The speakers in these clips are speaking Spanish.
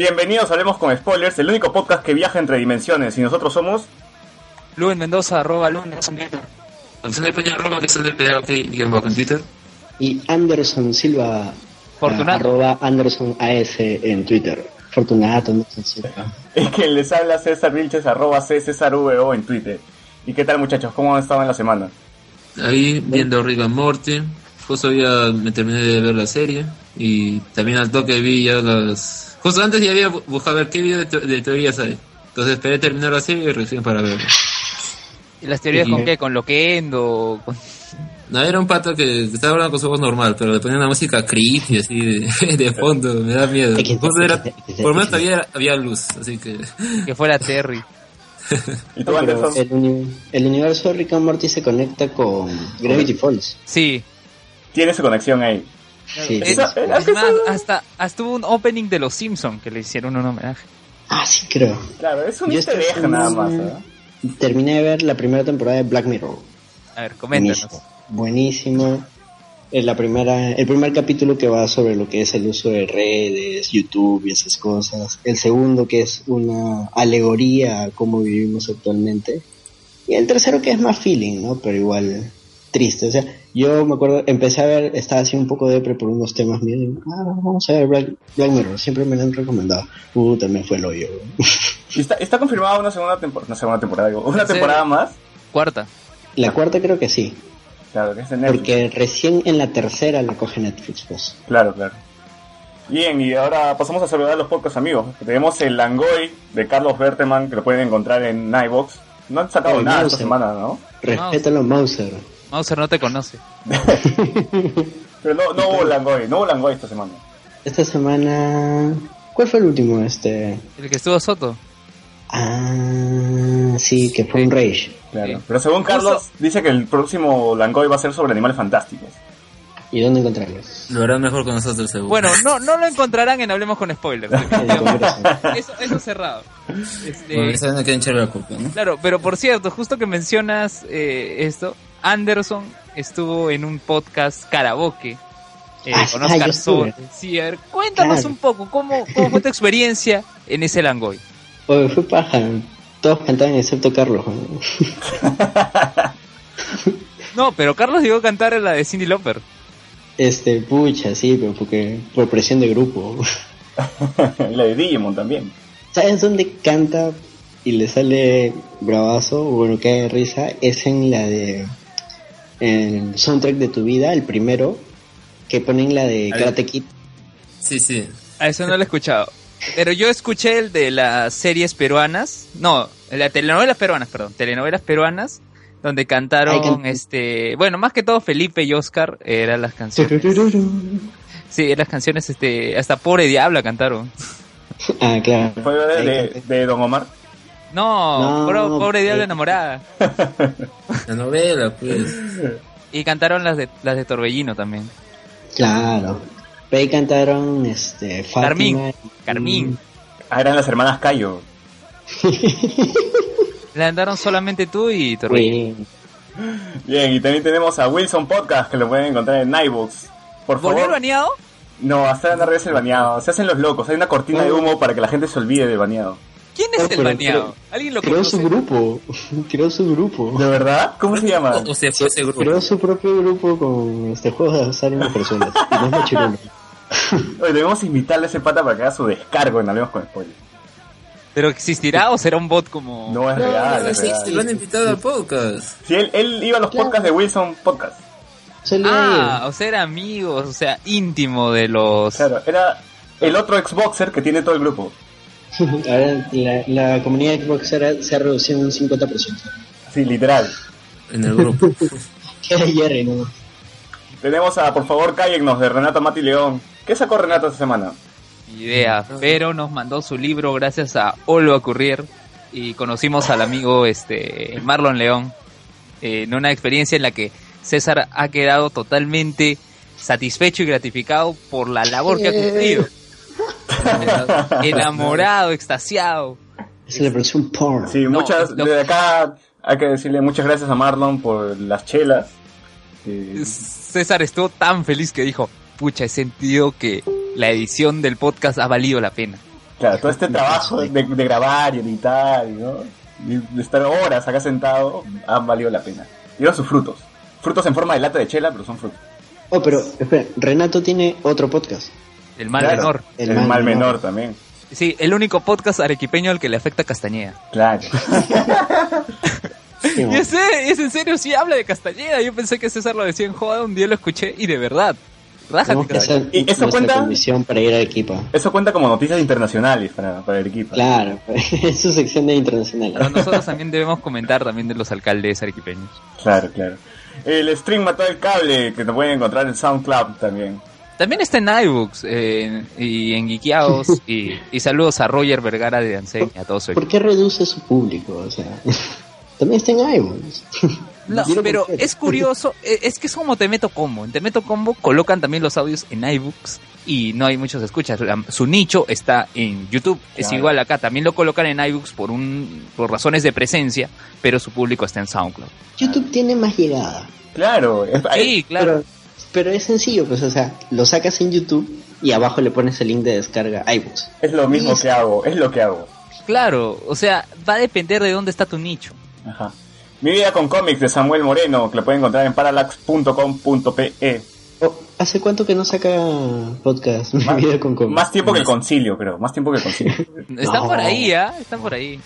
Bienvenidos a Hablemos con Spoilers, el único podcast que viaja entre dimensiones. Y nosotros somos. Luen Mendoza, arroba Luen Gonzalo Peña Roma, que es el de en Twitter. Y Anderson Silva, Fortunato. arroba Anderson AS en Twitter. Fortunato, Anderson Silva. El que les habla César Vilches, arroba C César VO en Twitter. ¿Y qué tal, muchachos? ¿Cómo han estado en la semana? Ahí viendo Rick and Morty. Justo ya me terminé de ver la serie. Y también al toque vi ya las. Justo antes ya había bu- buscado ver qué video de, te- de teorías hay. Entonces esperé terminar la serie y recién para verlo. ¿Y las teorías Y- con qué? ¿Con Loquendo? Con... No, era un pato que estaba hablando con su voz normal, pero le ponían una música creepy así de, de fondo, me da miedo. Era, por lo menos todavía había luz, así que Que fuera Terry. El, uni- el universo de Rick and Morty se conecta con Gravity Falls. Sí. Tiene su conexión ahí. Sí, Es, es más, hasta, hasta hubo un opening de los Simpsons que le hicieron un homenaje. Ah, sí, creo. Claro, es un easter egg nada más. ¿eh? Terminé de ver la primera temporada de Black Mirror. A ver, coméntanos. Buenísimo. Buenísimo. Es la primera, el primer capítulo que va sobre lo que es el uso de redes, YouTube y esas cosas. El segundo que es una alegoría a cómo vivimos actualmente. Y el tercero que es más feeling, ¿no? Pero igual triste. O sea, yo me acuerdo, empecé a ver, estaba así un poco depre por unos temas míos. Ah, vamos a ver Black, Black Mirror. Siempre me lo han recomendado. Uh, también fue el hoyo. ¿Y está, está confirmada una segunda temporada? Una segunda temporada, digo. ¿Una temporada más? Cuarta. la cuarta creo que sí. Claro, que es de Netflix. Porque recién en la tercera la coge Netflix, pues. Claro, claro. Bien, y ahora pasamos a saludar a los pocos amigos. Tenemos el Langoy de Carlos Berteman, que lo pueden encontrar en Nightbox. No han sacado Oh, nada Mauser. esta semana, ¿no? Respétalo, Mauser. Mauser no te conoce. Pero no, no hubo Langoy, no hubo Langoy esta semana. Esta semana. ¿Cuál fue el último? Este. El que estuvo Soto. Ah, sí, que fue un Rage. Claro. Sí. Pero según Carlos, dice que el próximo Langoy va a ser sobre animales fantásticos. ¿Y dónde encontrarlos? lo harán mejor con nosotros seguro. Bueno, no, no lo encontrarán en Hablemos con Spoilers. Eso, eso cerrado. Este, Bueno, no quieren la culpa, ¿no? Claro, pero por cierto, justo que mencionas eh, esto, Anderson estuvo en un podcast karaoke eh, Ah, con Oscar. Sol. Sí, a ver, cuéntanos Claro. un poco, ¿cómo, ¿cómo fue tu experiencia en ese Langoy? Oye, fue paja. Todos cantaban excepto Carlos. ¿no? Pero Carlos llegó a cantar la de Cindy Lauper. Este, pucha, sí, pero porque. Por presión de grupo. la de Digimon también. ¿Sabes dónde canta y le sale bravazo? o Bueno, que de risa. Es en la de. El soundtrack de tu vida, el primero. Que ponen la de. Karate Kid. Sí, sí. A eso no lo he escuchado. Pero yo escuché el de las series peruanas. No, las telenovelas peruanas, perdón. Telenovelas peruanas. Donde cantaron, can- este... Bueno, más que todo Felipe y Oscar eran las canciones. Sí, las canciones, este... Hasta Pobre Diabla cantaron. Ah, claro. Fue de, Ahí de, canté. de Don Omar. No, No, bro, Pobre Diabla eh. enamorada. La novela, pues. Y cantaron las de, las de Torbellino también. Claro. Pero ahí cantaron este, Fátima. Carmín. Carmín. Ah, eran las hermanas Cayo. La cantaron solamente tú y Torbellino. Bien, y también tenemos a Wilson Podcast, que lo pueden encontrar en Nightbox. Por ¿Volvió el favor. baneado? No, hasta no regresa el baneado. Se hacen los locos. Hay una cortina de humo para que la gente se olvide del baneado. ¿Quién es No, el baneado? creo- ¿Alguien lo Creó conoce? su grupo. Creó su grupo. ¿De verdad? ¿Cómo se llama? O sea, fue ese grupo. Creó su propio grupo con este juego de azar en personas. Y no es machirulo. Oye, debemos invitarle a ese pata para que haga su descargo en Hablemos con Spoiler. ¿Pero existirá o será un bot como...? No es No, real, no es existe, real. lo han invitado al podcast. Sí, él, él iba a los Claro. podcasts de Wilson Podcast. Ah, o sea, era amigos, o sea, íntimo de los... Claro, era el otro Xboxer que tiene todo el grupo. Ahora la, la comunidad de Xbox era- se ha reducido en un 50%. Sí, literal. En el grupo. Jerry, ¿no? Tenemos a, por favor, cállennos de Renato Mati León. ¿Qué sacó Renato esta semana? idea, pero nos mandó su libro gracias a Olva Currier y conocimos al amigo este Marlon León eh, en una experiencia en la que César ha quedado totalmente satisfecho y gratificado por la labor que ha cumplido. Enamorado, extasiado. Es la versión porn. Sí, No, muchas, lo- desde acá hay que decirle muchas gracias a Marlon por las chelas. César estuvo tan feliz que dijo, pucha, he sentido que la edición del podcast ha valido la pena. Claro, todo este trabajo de, de grabar y editar y, ¿no? y de estar horas acá sentado ha valido la pena. Dieron sus frutos. Frutos en forma de lata de chela, pero son frutos. Oh, pero espera, Renato tiene otro podcast. El mal Claro, menor. El, El mal, mal menor, menor. también. Sí, el único podcast arequipeño al que le afecta Castañeda. Claro. Sí, Y ese, es en serio, sí habla de Castañeda. Yo pensé que César lo decía en joda, un día lo escuché y de verdad. Rájate, que hacer ¿Y eso cuenta? para ir a Arequipa. Eso cuenta como noticias internacionales para, para el equipo. Claro, es su sección de Pero internacional. nosotros también debemos comentar también de los alcaldes arequipeños. Claro, claro. El stream mató el cable que te pueden encontrar en SoundCloud también. También está en iBooks eh, y en Geekiaos. y, y saludos a Roger Vergara de Danseña, a todos ¿Por qué reduce su público? O sea, también está en iVoox. No, pero conocer. es curioso, eh, es que es como Te Meto Combo. En Te Meto Combo colocan también los audios en iBooks y no hay muchos escuchas. La- Su nicho está en YouTube. Es igual acá, también lo colocan en iBooks por un por razones de presencia, pero su público está en SoundCloud. YouTube tiene más llegada. Claro. Sí, claro. Pero, pero es sencillo, pues, o sea, lo sacas en YouTube y abajo le pones el link de descarga a iVoox. Es lo mismo que hago, es lo que hago. Claro, o sea, va a depender de dónde está tu nicho. Ajá. Mi vida con cómics de Samuel Moreno, que lo pueden encontrar en parallax.com.pe. Oh, ¿Hace cuánto que no saca podcast? Mi Más, vida con cómics? más tiempo que el concilio, creo. Más tiempo que el concilio. Están No. por ahí, ¿ah? Están por ahí.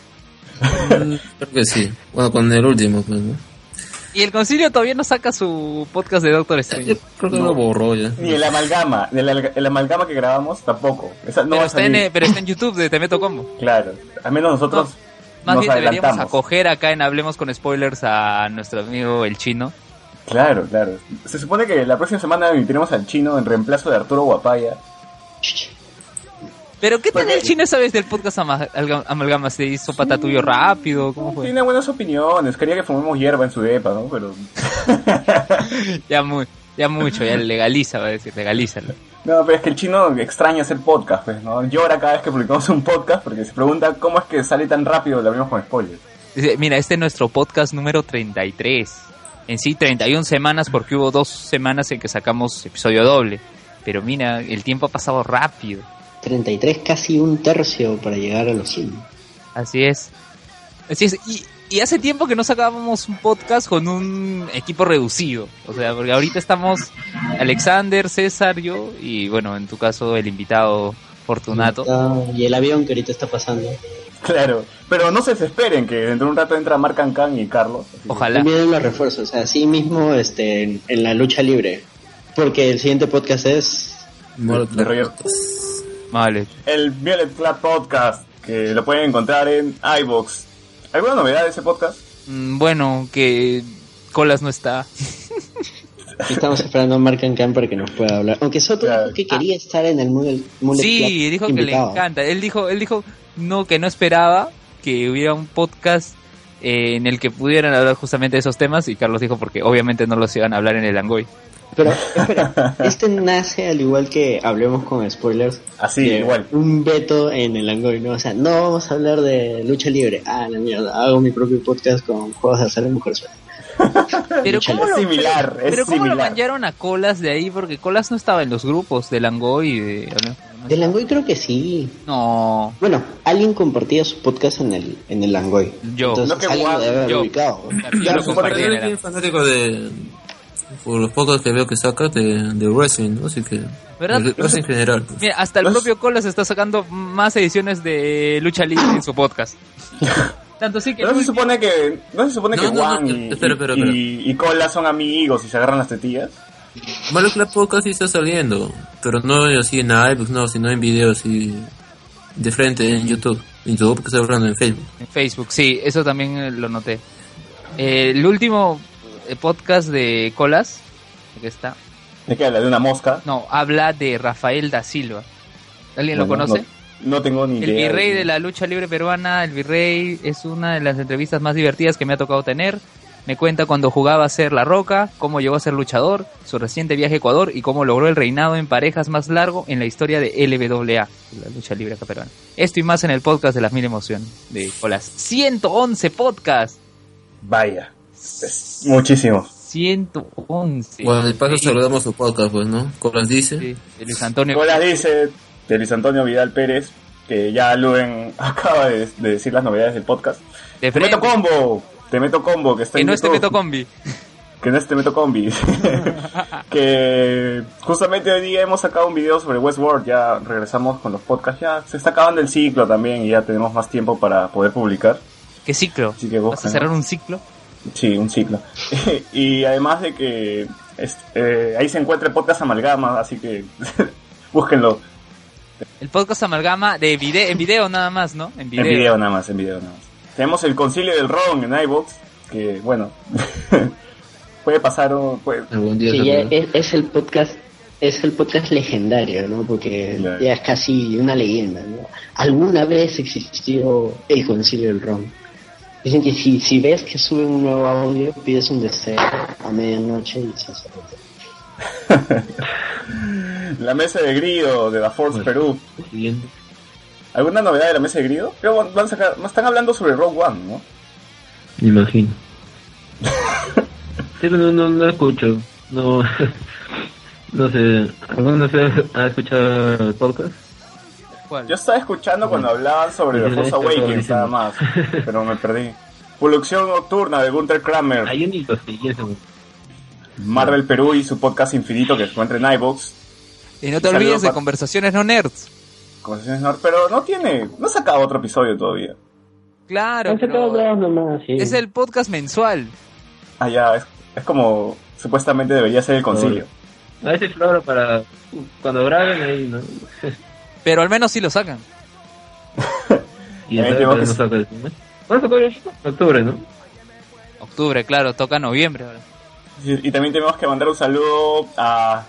Mm, Creo que sí. Bueno, con el último, pues, ¿no? Y el concilio todavía no saca su podcast de Doctor Strange. creo que lo borró ya. Ni el amalgama, el, al- el amalgama que grabamos tampoco. Esa no pero, va a está en, salir. eh, pero está en YouTube de Te Meto Combo. Claro. Al menos nosotros Más nos bien deberíamos acoger acá en Hablemos con Spoilers a nuestro amigo el chino. Claro, claro. Se supone que la próxima semana emitiremos al chino en reemplazo de Arturo Guapaya. Pero ¿qué tal el chino esa vez del podcast ama- alga- Amalgama? ¿Se hizo pata tuyo rápido? ¿Cómo fue? Tiene buenas opiniones. Quería que fumemos hierba en su depa, ¿no? Pero. Ya, muy, ya mucho, ya legaliza, va a decir, legalízalo. No, pero es que el chino extraña hacer podcast, pues, ¿no? Llora cada vez que publicamos un podcast porque se pregunta cómo es que sale tan rápido lo abrimos con spoilers. Mira, este es nuestro podcast número 33. En sí, 31 semanas porque hubo dos semanas en que sacamos episodio doble. Pero mira, el tiempo ha pasado rápido. 33, casi un tercio para llegar a los 100. Así es. Así es. Y, y hace tiempo que no sacábamos un podcast con un equipo reducido. O sea, porque ahorita estamos Alexander, César, yo y bueno, en tu caso el invitado Fortunato. Y el avión que ahorita está pasando. Claro. Pero no se desesperen que dentro de un rato entra Marc Ancan y Carlos. Ojalá. Vienen los refuerzos, o sea, así mismo este, en, en la lucha libre. Porque el siguiente podcast es... De Roger. Vale. El Violet Club Podcast, que lo pueden encontrar en iVoox. ¿Alguna novedad de ese podcast? Mm, Bueno, que Colas no está. Estamos esperando a Mark Khan para que nos pueda hablar. Aunque Soto Claro. dijo que quería estar en el Mullet, Mullet Sí, Club dijo que le encanta. Él dijo, él dijo no que no esperaba que hubiera un podcast eh, en el que pudieran hablar justamente de esos temas y Carlos dijo porque obviamente no los iban a hablar en el Angoy. Pero espera, este nace al igual que hablemos con spoilers. Así, de igual. Un veto en el Angoy, ¿no? O sea, no vamos a hablar de lucha libre. Ah, la mierda, hago mi propio podcast con juegos de azar de mujer. Pero ¿cómo lo, similar, pero, es pero ¿cómo lo mancharon a Colas de ahí? Porque Colas no estaba en los grupos del Angoy y de... Del Angoy creo que sí. No, Bueno, alguien compartía su podcast en el, en el Langoy. Yo. Entonces, No, que alguien lo guau, debe haber yo. ubicado. yo lo compartí Yo fanático de. Por los pocos que veo que saca de, de wrestling, ¿no? Así que. ¿Verdad? de wrestling en general. pues. Mira, hasta el propio Colas está sacando más ediciones de lucha libre en su podcast. Tanto sí que No se supone que, no se supone No, que no, no, Juan y, espera, espera, y- espera. y Cola son amigos y se agarran las tetillas. Malo Club Podcast sí está saliendo, pero no así en iBooks, no, sino en videos así de frente en YouTube. En YouTube que está hablando en Facebook. En Facebook, sí, eso también eh, lo noté. Eh, el último eh, podcast de Colas, aquí está, ¿De qué habla? ¿De una mosca? no, habla de Rafael da Silva. ¿Alguien lo Bueno, conoce? No, no tengo ni El idea. virrey de la lucha libre peruana, el virrey es una de las entrevistas más divertidas que me ha tocado tener. Me cuenta cuando jugaba a ser La Roca, cómo llegó a ser luchador, su reciente viaje a Ecuador y cómo logró el reinado en parejas más largo en la historia de LWA, la lucha libre acá peruana. Esto y más en el podcast de las mil emociones de Colas. 111 podcast. Vaya. Es muchísimo. 111. Bueno, de paso saludamos su podcast, pues, ¿no? Colas dice. sí, de Luis Antonio. Cola dice de Luis Antonio Vidal Pérez. que ya Luen acaba de, de decir las novedades del podcast. De frente. combo, te meto combo, que está Que en no es te YouTube. meto combi. que no es Te Meto Combi. que justamente hoy día hemos sacado un video sobre Westworld, ya regresamos con los podcasts, ya se está acabando el ciclo también y ya tenemos más tiempo para poder publicar. ¿Qué ciclo? Así que ¿Vas a cerrar un ciclo? Sí, un ciclo. y además de que eh, ahí se encuentra el podcast Amalgama, así que búsquenlo El podcast amalgama de video, en video nada más, ¿no? En en video. video nada más, en video nada más. Tenemos el concilio del ron en iVoox, que bueno, puede pasar o puede, Algún día ya es, es el podcast es el podcast legendario, ¿no? Porque Claro. ya es casi una leyenda, ¿no? Alguna vez existió el concilio del ron. Dicen que si, si ves que sube un nuevo audio, pides un deseo a medianoche y se hace la mesa de Grido de la Force Bueno. Perú. Siguiente. ¿Alguna novedad de la mesa de Grido? Creo que van a sacar, no están hablando sobre Rogue One, ¿no? Me imagino. Sí, pero no, no, no escucho. No, no sé. ¿Alguno de ha escuchado el podcast? ¿Cuál? Yo estaba escuchando cuando hablaban sobre The Sí, Force Awakens nada más, pero me perdí. Producción nocturna de Gunther Kramer, Hay un hito, sí, eso. Marvel Perú y su podcast infinito que se encuentra en iVoox. Y no te olvides de. Conversaciones No Nerds. Conversaciones Nord, Pero no tiene, no ha sacado otro episodio todavía. Claro, pero dos nomás, sí. es el podcast mensual. Ah, ya, es, es como supuestamente debería ser el concilio. A veces flora para cuando graben ahí, ¿no? Pero al menos sí lo sacan. Y tengo vez que- no saca el. ¿Cuándo sacó el Octubre, ¿no? Octubre, claro, toca noviembre ahora. Y, y también tenemos que mandar un saludo a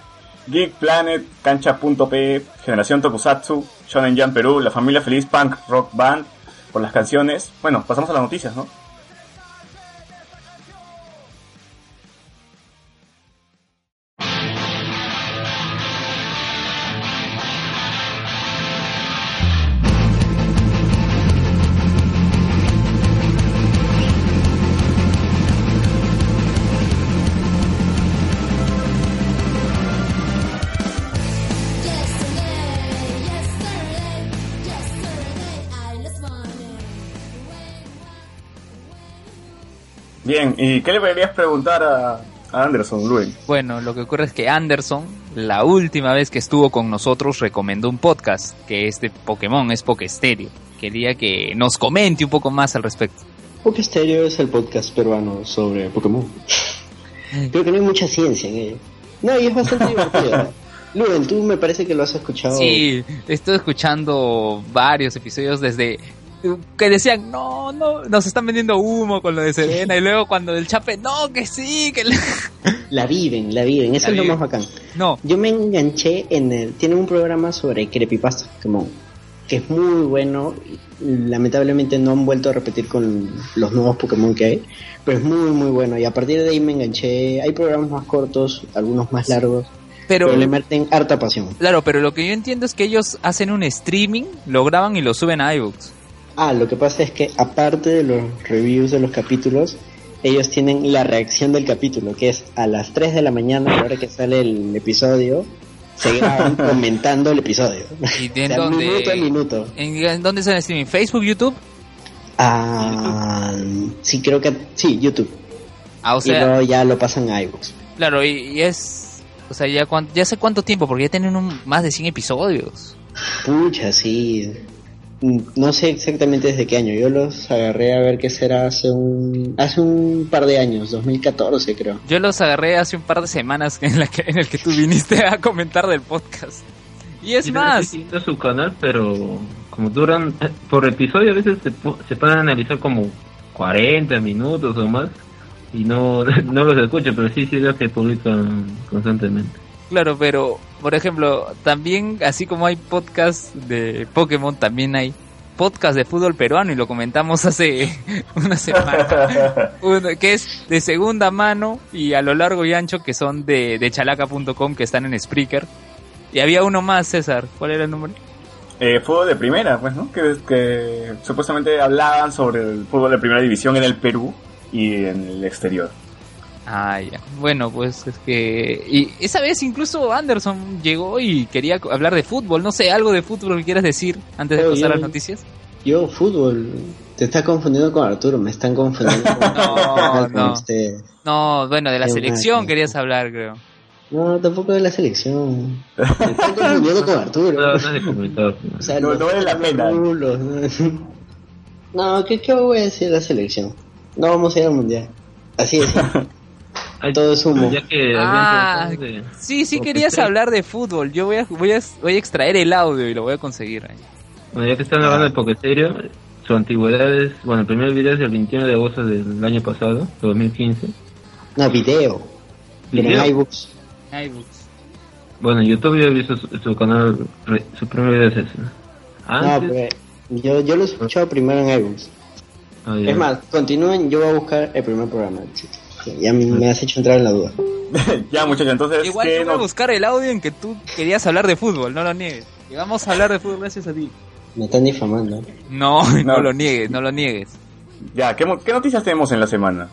Geek Planet, Cancha.p, Generación Tokusatsu, Shonen Jam Perú, La Familia Feliz Punk Rock Band, por las canciones. Bueno, pasamos a las noticias, ¿no? Bien, ¿y qué le deberías preguntar a, a Anderson, Luen? Bueno, lo que ocurre es que Anderson, la última vez que estuvo con nosotros, recomendó un podcast, que es de Pokémon, es Pokestereo. Quería que nos comente un poco más al respecto. Poké Stereo es el podcast peruano sobre Pokémon. Creo que no hay mucha ciencia en ello. No, y es bastante divertido. Luen, tú me parece que lo has escuchado. Sí, estoy escuchando varios episodios desde que decían, no, no, nos están vendiendo humo con lo de Serena, y luego cuando el chape, no, que sí, que... le-". La viven, la viven. Eso La es lo más bacán. No, Yo me enganché en el... Tiene un programa sobre creepypasta Pokémon, que es muy bueno. Lamentablemente no han vuelto a repetir con los nuevos Pokémon que hay, pero es muy, muy bueno. Y a partir de ahí me enganché. Hay programas más cortos, algunos más largos, pero... pero le meten harta pasión. Claro, pero lo que yo entiendo es que ellos hacen un streaming, lo graban y lo suben a iBooks. Ah, lo que pasa es que aparte de los reviews de los capítulos, ellos tienen la reacción del capítulo, que es a las 3 de la mañana, a la hora que sale el episodio, se graban comentando el episodio. ¿Y O en sea, dónde? minuto a minuto. ¿En, en dónde es el streaming? ¿Facebook, YouTube? Ah, sí, creo que sí, YouTube. Ah, o y sea, luego ya lo pasan a iVoox. claro, y, y es... O sea, ya, cuan- ya sé cuánto tiempo, porque ya tienen un- más de 100 episodios. Pucha, sí. No sé exactamente desde qué año. Yo los agarré a ver qué será hace un hace un par de años, 2014 creo. Yo los agarré hace un par de semanas en, la que, en el que tú viniste a comentar del podcast. Y es Sí, más, su canal, pero como duran eh, por episodio, a veces se, se pueden analizar como 40 minutos o más. Y no, no los escucho, pero sí, sí veo que publican constantemente. claro, pero por ejemplo, también así como hay podcast de Pokémon, también hay podcast de fútbol peruano y lo comentamos hace una semana. Uno que es de segunda mano y a lo largo y ancho que son de, de chalaca.com que están en Spreaker. Y había uno más, César. ¿Cuál era el nombre? Eh, fútbol de primera, pues, ¿no? Que, que supuestamente hablaban sobre el fútbol de primera división en el Perú y en el exterior. Ah, ya. Bueno, pues es que... Y esa vez incluso Anderson llegó y quería hablar de fútbol. No sé, algo de fútbol que quieras decir antes de pasar a las noticias. Yo, fútbol. Te estás confundiendo con Arturo, me están confundiendo con, no. ustedes. No, bueno, de la Qué selección querías hablar, creo. No, tampoco de la selección. Me están confundiendo con Arturo. No, no es de comentar. O sea, No- no vale la pena. rulos, ¿no? No, ¿qué, ¿qué voy a decir de la selección? No vamos a ir al mundial. Así es. Ay, Todo es humo. Ya que Ah, de- Sí, sí querías hablar de fútbol. Yo voy a, voy a, voy a extraer el audio y lo voy a conseguir. ahí. Bueno, ya que están hablando de Pokeserio, su antigüedad es, bueno, el primer video es del 21 de agosto del año pasado, 2015. No, video. Video. en iBooks. iBooks. Bueno, en YouTube yo he visto su, su canal, su primer video es ese. No, pero yo, yo lo he escuchado primero en iBooks. ah. Es más, continúen, yo voy a buscar el primer programa. chicos. Ya me, me has hecho entrar en la duda. ya, muchachos, entonces, Igual ¿qué yo voy a buscar el audio en que tú querías hablar de fútbol, no lo niegues. Y vamos a hablar de fútbol gracias a ti. Me están difamando. No, no, No. lo niegues, no lo niegues. Ya, ¿qué, mo- ¿qué noticias tenemos en la semana?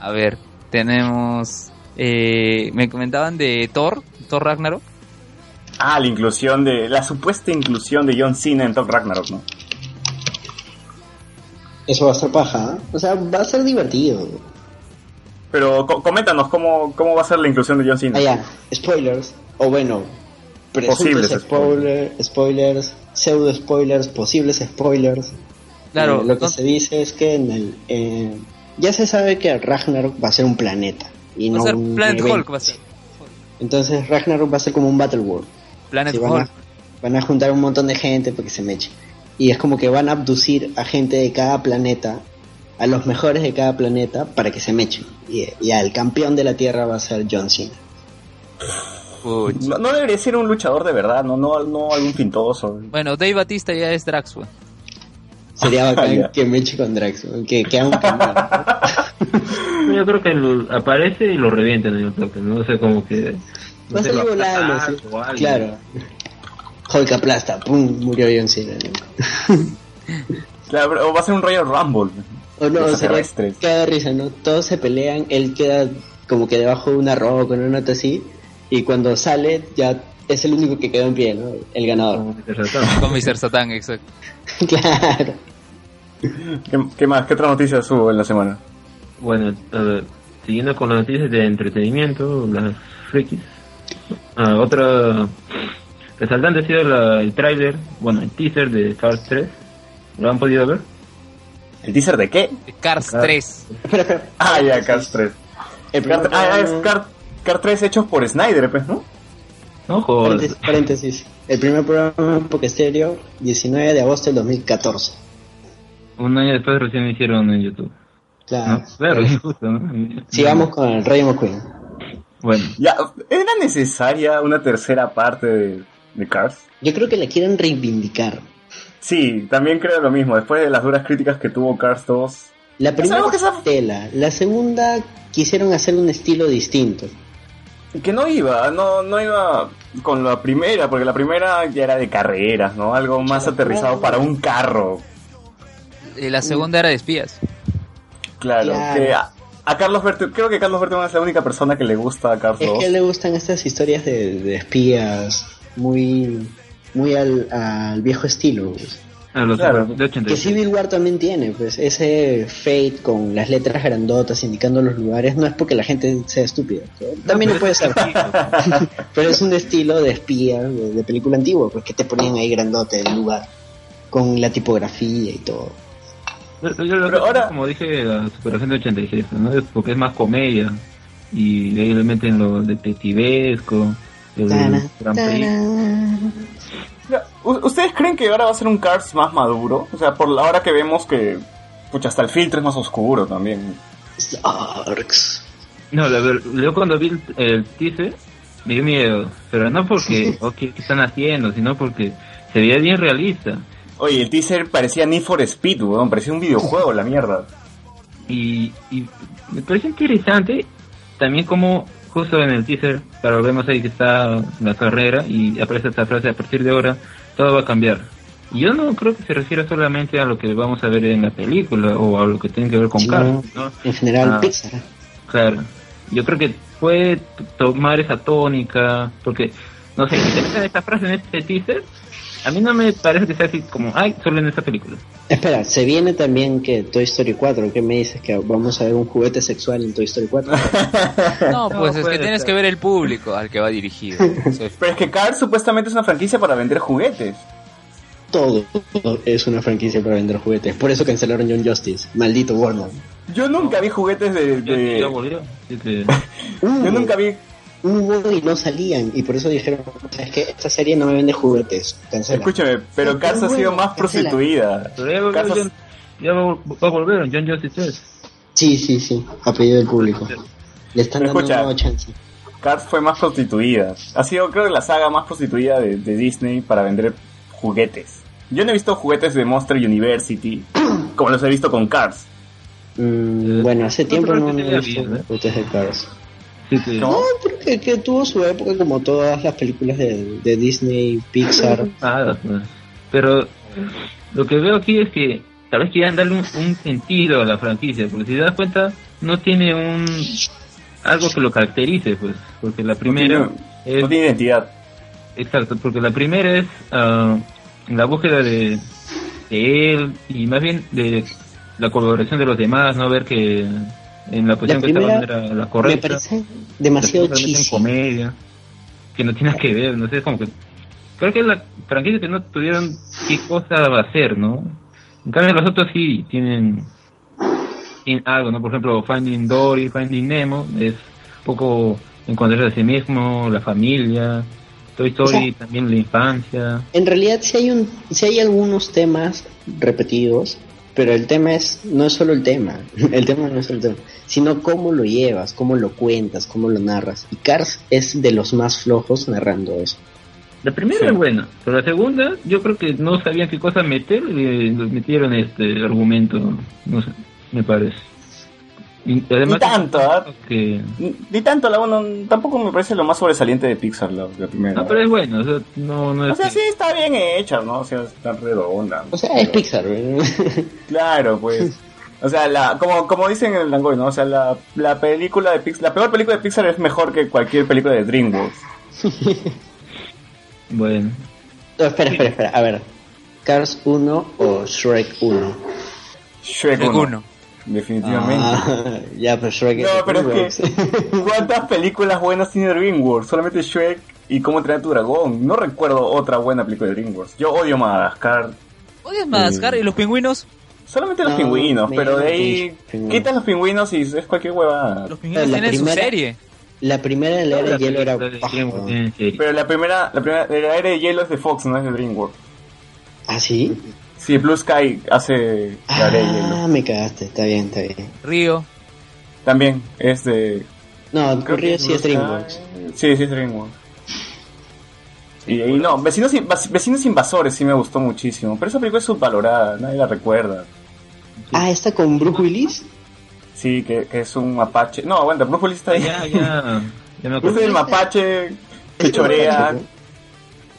A ver, tenemos... Eh, me comentaban de Thor, Thor Ragnarok. Ah, la inclusión de... La supuesta inclusión de John Cena en Top Ragnarok, ¿no? Eso va a ser paja, ¿eh? O sea, va a ser divertido. Pero co- coméntanos cómo, cómo va a ser la inclusión de John Cena. Ah, ya, spoilers. O bueno, presuntos Posibles spoiler- spoilers, pseudo spoilers, posibles spoilers. Claro, Eh, lo que no- se dice es que en el, eh, ya se sabe que Ragnarok va a ser un planeta. Y va no a ser un Planet evento. Hulk, va a ser. Entonces Ragnarok va a ser como un Battle World. Planet Sí, van, Hulk. a, van a juntar un montón de gente para que se meche. Y es como que van a abducir a gente de cada planeta, a los mejores de cada planeta, para que se mechen. Y, y al campeón de la Tierra va a ser John Cena. No, no debería ser un luchador de verdad, no, no, no algún pintoso. Bueno, Dave Batista ya es Drax, weón. Sería bacán que meche con Drax, que, que haga un cameo. Yo creo que lo- aparece y lo revientan en el toque, no sé, como que... no Va a sé, salir volando, sí. o. Claro. Hulk aplasta, pum, murió John Cena. ¿no? Claro, pero va a ser un Royal Rumble. O no, Los sería extraterrestres. que da risa, ¿no? Todos se pelean, él queda como que debajo de una roca, con una nota así, y cuando sale ya es el único que quedó en pie, ¿no? El ganador. Con Mr. Satan, exacto. claro. ¿Qué, qué más? ¿Qué otra noticia hubo en la semana? Bueno, a ver, siguiendo con las noticias de entretenimiento, las frikis. Ah, otra resaltante ha sido la- el tráiler, bueno, el teaser de Cars 3. ¿Lo han podido ver? ¿El teaser de qué? Cars Ah. 3. Espera, espera. Ah, ya, Cars 3. El Car, primer ah, es programa- Car, Car 3 hechos por Snyder, pues, ¿no? No, joder. paréntesis, paréntesis. El primer programa Porque Stereo, 19 de agosto del 2014. Un año después recién hicieron en YouTube. Claro. ¿no? Claro, justo, ¿no? Sigamos con el Rey McQueen. Bueno, Ya, ¿era necesaria una tercera parte de, de Cars? Yo creo que la quieren reivindicar. Sí, también creo lo mismo. Después de las duras críticas que tuvo Cars 2. La primera que esa- tela, la segunda quisieron hacer un estilo distinto. Que no iba, no, no iba con la primera, porque la primera ya era de carreras, ¿no? Algo más aterrizado para un carro. Eh, la segunda era de espías. Claro, Claro. que a, a Carlos creo que Carlos Berteman es la única persona que le gusta a Cars Es 2. que le gustan estas historias de, de espías muy muy al, al viejo estilo. pues. a los Claro. de Que 86. Civil War también tiene, pues ese fate con las letras grandotas indicando los lugares, no es porque la gente sea estúpida. También lo puede ser. Pero es un estilo de espía, de, de película antigua, pues que te ponían ahí grandote el lugar, con la tipografía y todo. Yo, yo lo Pero veo ahora- como dije, la superación de 86, ¿no? Es porque es más comedia. Y de ahí le meten lo detectivesco, el Prix. Tana. Ya, ¿u- ¿Ustedes creen que ahora va a ser un Cars más maduro? O sea, por la hora que vemos que, pucha, hasta el filtro es más oscuro también. Starks. No, la ver- yo cuando vi el, el teaser me dio miedo, pero no porque, ok, ¿qué están haciendo? Sino porque se veía bien realista. Oye, el teaser parecía Need for Speed, weón, parecía un videojuego, la mierda. Y, y me pareció interesante también como justo en el teaser, claro, vemos ahí que está la carrera y aparece esta frase, a partir de ahora todo va a cambiar. Y yo no creo que se refiera solamente a lo que vamos a ver en la película o a lo que tiene que ver con Sí, Cars, ¿no? En general, Ah. Pixar. Claro. Yo creo que puede tomar esa tónica, porque, no sé, si te esta frase en este teaser, a mí no me parece que sea así como, ay, solo en esta película. Espera, se viene también que Toy Story 4, ¿qué me dices? Que vamos a ver un juguete sexual en Toy Story 4. No, pues es que tienes ser. que ver el público al que va dirigido. Pero es que Cars supuestamente es una franquicia para vender juguetes. Todo es una franquicia para vender juguetes. Por eso cancelaron John Justice. Maldito Warner. Yo nunca vi juguetes de... Ya, de- que- Yo nunca vi... Hubo y no salían. Y por eso dijeron, es que esta serie no me vende juguetes. Cancela. Escúchame, pero Sí, Cars ha sido más cancela. prostituida. Pero ya John- ya va, va a volver John Justice 3. Sí, sí, sí. A pedido del público. Le están Pero dando escucha. una nueva chance. Cars fue más prostituida. Ha sido, creo que la saga más prostituida de, de Disney para vender juguetes. Yo no he visto juguetes de Monster University como los he visto con Cars. Mm, bueno, hace no, tiempo no tenía he visto ¿eh? juguetes de Cars. Sí, ¿No? Porque que tuvo su época como todas las películas de, de Disney, Pixar. Pues. Pero lo que veo aquí es que tal vez quieran darle un, un sentido a la franquicia, porque si te das cuenta, no tiene un algo que lo caracterice, pues, porque la primera no, tiene, es no tiene identidad. exacto, porque la primera es ah, la búsqueda de, de él y más bien de la colaboración de los demás, no ver que en la posición que primera estaba no era la Me correcta. parece demasiado cheesy. comedia que no tiene nada que ver no sé como que creo que es la franquicia que no tuvieron qué cosa va a hacer no en cambio los otros sí tienen, tienen algo no por ejemplo Finding Dory Finding Nemo es un poco encontrarse a sí mismo la familia Toy Story O sea- también la infancia En realidad sí hay un, sí hay algunos temas repetidos, pero el tema es, no es solo el tema, el tema no es solo el tema, sino cómo lo llevas, cómo lo cuentas, cómo lo narras. Y Cars es de los más flojos narrando eso. la primera Sí. es buena pero la segunda yo creo que no sabían qué cosa meter y metieron este argumento no sé me parece y Ni tanto, ¿ah? que Ni tanto, la uno tampoco me parece lo más sobresaliente de Pixar, la, la primera. No, pero es bueno, o sea, no, no es O sea, que- sí está bien hecha, ¿no? O sea, está redonda. O sea, es Pixar, ¿verdad? Claro, pues. O sea, la, como, como dicen en el Langoy, ¿no? O sea, la, la película de Pixar, la peor película de Pixar es mejor que cualquier película de DreamWorks. Bueno, No, espera, espera, espera, a ver. Cars 1 o Shrek 1. Shrek Shrek 1. Definitivamente. Ah, ya, pero Shrek No, de pero es que, ¿cuántas películas buenas tiene DreamWorks? Solamente Shrek y Cómo entrenar a tu dragón. No recuerdo otra buena película de DreamWorks. Yo odio Madagascar. ¿Odias Madagascar y los pingüinos? Solamente los No, pingüinos, pero de ahí pingüinos. quitas los pingüinos y es cualquier huevada. Los pingüinos tienen su serie. La primera de la era de hielo era de. Pero la primera, la primera, la era de hielo es de Fox, no es de DreamWorks. ¿Ah, sí? Sí, Blue Sky hace la era de hielo. Ah, me cagaste, está bien, está bien. Río. También es de... No, creo que Río sí Blue es DreamWorks. Sí, sí es DreamWorks. Y, y no, Vecinos, In- Vecinos Invasores sí me gustó muchísimo, pero esa película es subvalorada, nadie la recuerda. Ah, ¿está con Bruce Willis? Sí, que, que es un mapache. No, aguanta, Bruce Willis está ahí. Ya, ya, ya me acuerdo. es el mapache que chorea.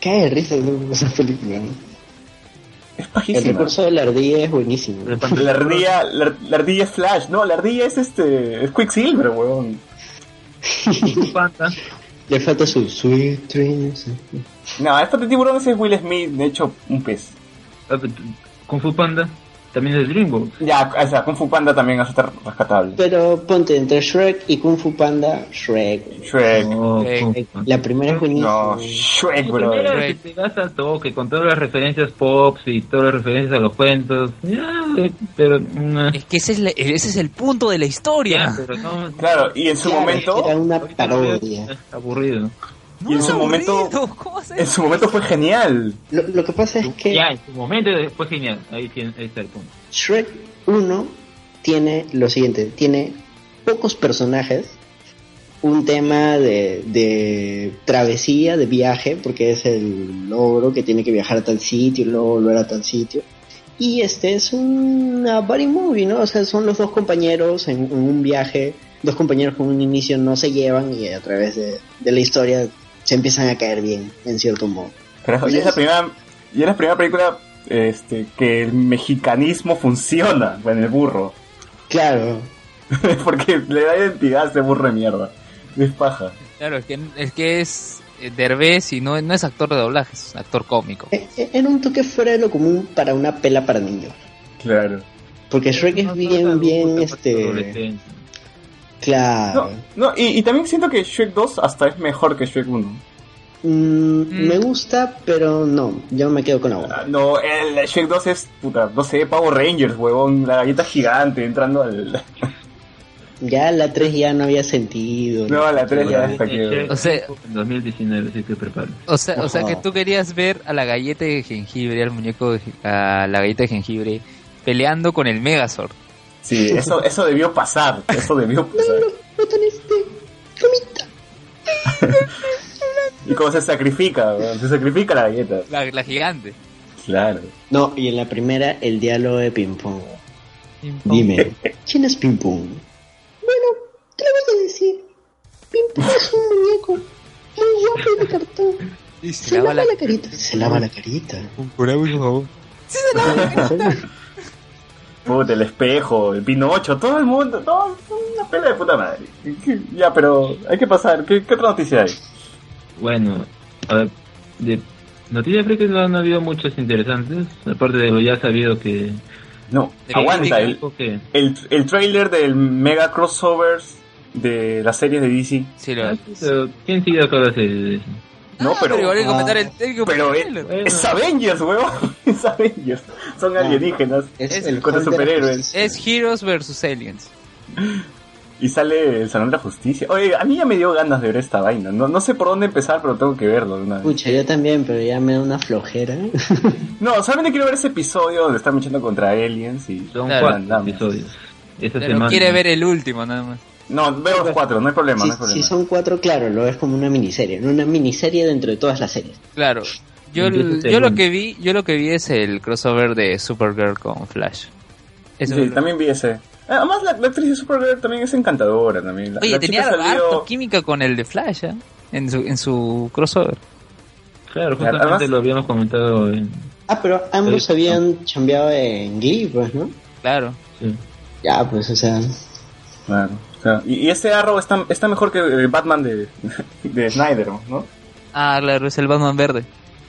Cae de risa esa película. ¿no? Es El recurso de la ardilla es buenísimo. La ardilla, la, la ardilla es Flash, no, la ardilla es este, es Quicksilver, weón. Panda. Le falta su sweet dreams. No, esta de tiburón ese es Will Smith, de hecho, un pez. Ah, Kung Fu Panda también es DreamWorks. Ya, o sea, Kung Fu Panda también estar rescatable. Pero ponte entre Shrek y Kung Fu Panda, Shrek. Shrek. No, Panda. La primera es buenísima. No, Shrek, La bro. primera Shrek. que te das al toque con todas las referencias pops y todas las referencias a los cuentos. Ya, pero. nah. Es que ese es, la- ese es el punto de la Ya, historia. pero no. Claro, y en su Claro, momento, Era una parodia. es Y en su momento, aburrido. ¿Cómo hacer en su momento fue genial. Lo, lo que pasa es que Ya, en su momento fue genial. Ahí, tiene- ahí está el punto. Shrek 1 tiene lo siguiente, tiene pocos personajes, un tema de, de travesía, de viaje, porque es el logro que tiene que viajar a tal sitio, y luego volver a tal sitio. Y este es una buddy movie, ¿no? O sea, son los dos compañeros en, en un viaje, dos compañeros con un inicio no se llevan y a través de, de la historia se empiezan a caer bien, en cierto modo. Pero y es la primera, y es la primera película este, que el mexicanismo funciona en el burro. Claro, Porque le da identidad a ese burro de mierda. Es paja. Claro, es que es, que es eh, Derbez y no, no es actor de doblaje, es actor cómico. Eh, eh, Era un toque fuera de lo común para una pela para niños. Claro. Porque Shrek es bien, bien, este... Claro. No, no y, y también siento que Shrek 2 hasta es mejor que Shrek 1. Mm, Mm. Me gusta, pero no. Yo me quedo con la Ah, uno. No, el Shrek 2 es, puta, no sé, Power Rangers, huevón, la galleta gigante entrando al... Ya la 3 ya no había sentido. No, la 3 ya está que... O sea- en 2019, así que preparo. O sea, o sea que tú querías ver a la galleta de jengibre, al muñeco, de, a la galleta de jengibre, peleando con el Megazord. Sí, eso, eso debió pasar, eso debió pasar. Botones de comita. Y como se sacrifica, se sacrifica la galleta. La, la gigante. Claro. No, y en la primera el diálogo de ping pong. Dime, ¿quién es ping pong? Bueno, te lo voy a decir. Ping pong es un muñeco muy guapo de cartón. Y Se lava la carita. Se lava la carita. Puta, el espejo, el Pinocho, todo el mundo, todo, una pela de puta madre. Ya, pero hay que pasar. ¿Qué, qué otra noticia hay? Bueno, a ver, de noticias creo que no han habido muchas interesantes, aparte de lo ya sabido que... No, aguanta. El, que el, el trailer del mega crossovers de las series de DC. Sí, lo pero, ¿Quién sigue acá la serie de eso? No, Ah, pero. igual hay que ah, comentar el, hay que comentar Pero el es, Avengers, huevón. Es Avengers. Son Ah. alienígenas. Es, Es el contra superhéroes. Es Heroes vs Aliens. Y sale el Salón de la Justicia. Oye, a mí ya me dio ganas de ver esta vaina. No, no sé por dónde empezar, pero tengo que verlo de una vez. Pucha, yo también, pero ya me da una flojera. No, solamente quiero ver ese episodio donde están luchando contra aliens y... Son Claro. cuatro episodios. Esta Pero semana. quiere ver el último nada más. No, veo los cuatro, no hay problema, si, no hay problema. si son cuatro, claro, lo ves como una miniserie. Una miniserie dentro de todas las series. Claro. Yo, el yo lo que vi, yo lo que vi es el crossover de Supergirl con Flash. Eso Sí, también vi ese. Además, la, la actriz de Supergirl también es encantadora también. La- Oye, la tenía salió- química con el de Flash, ¿eh? En su, en su crossover. Claro, justamente además- lo habíamos comentado en... Ah, pero ambos Sí. habían chambeado en Glee, pues, ¿no? Claro. sí. Ya, pues, o sea, Claro. Y, y este Arrow está, está mejor que el Batman de, de Snyder, ¿no? Ah, claro, es el Batman verde.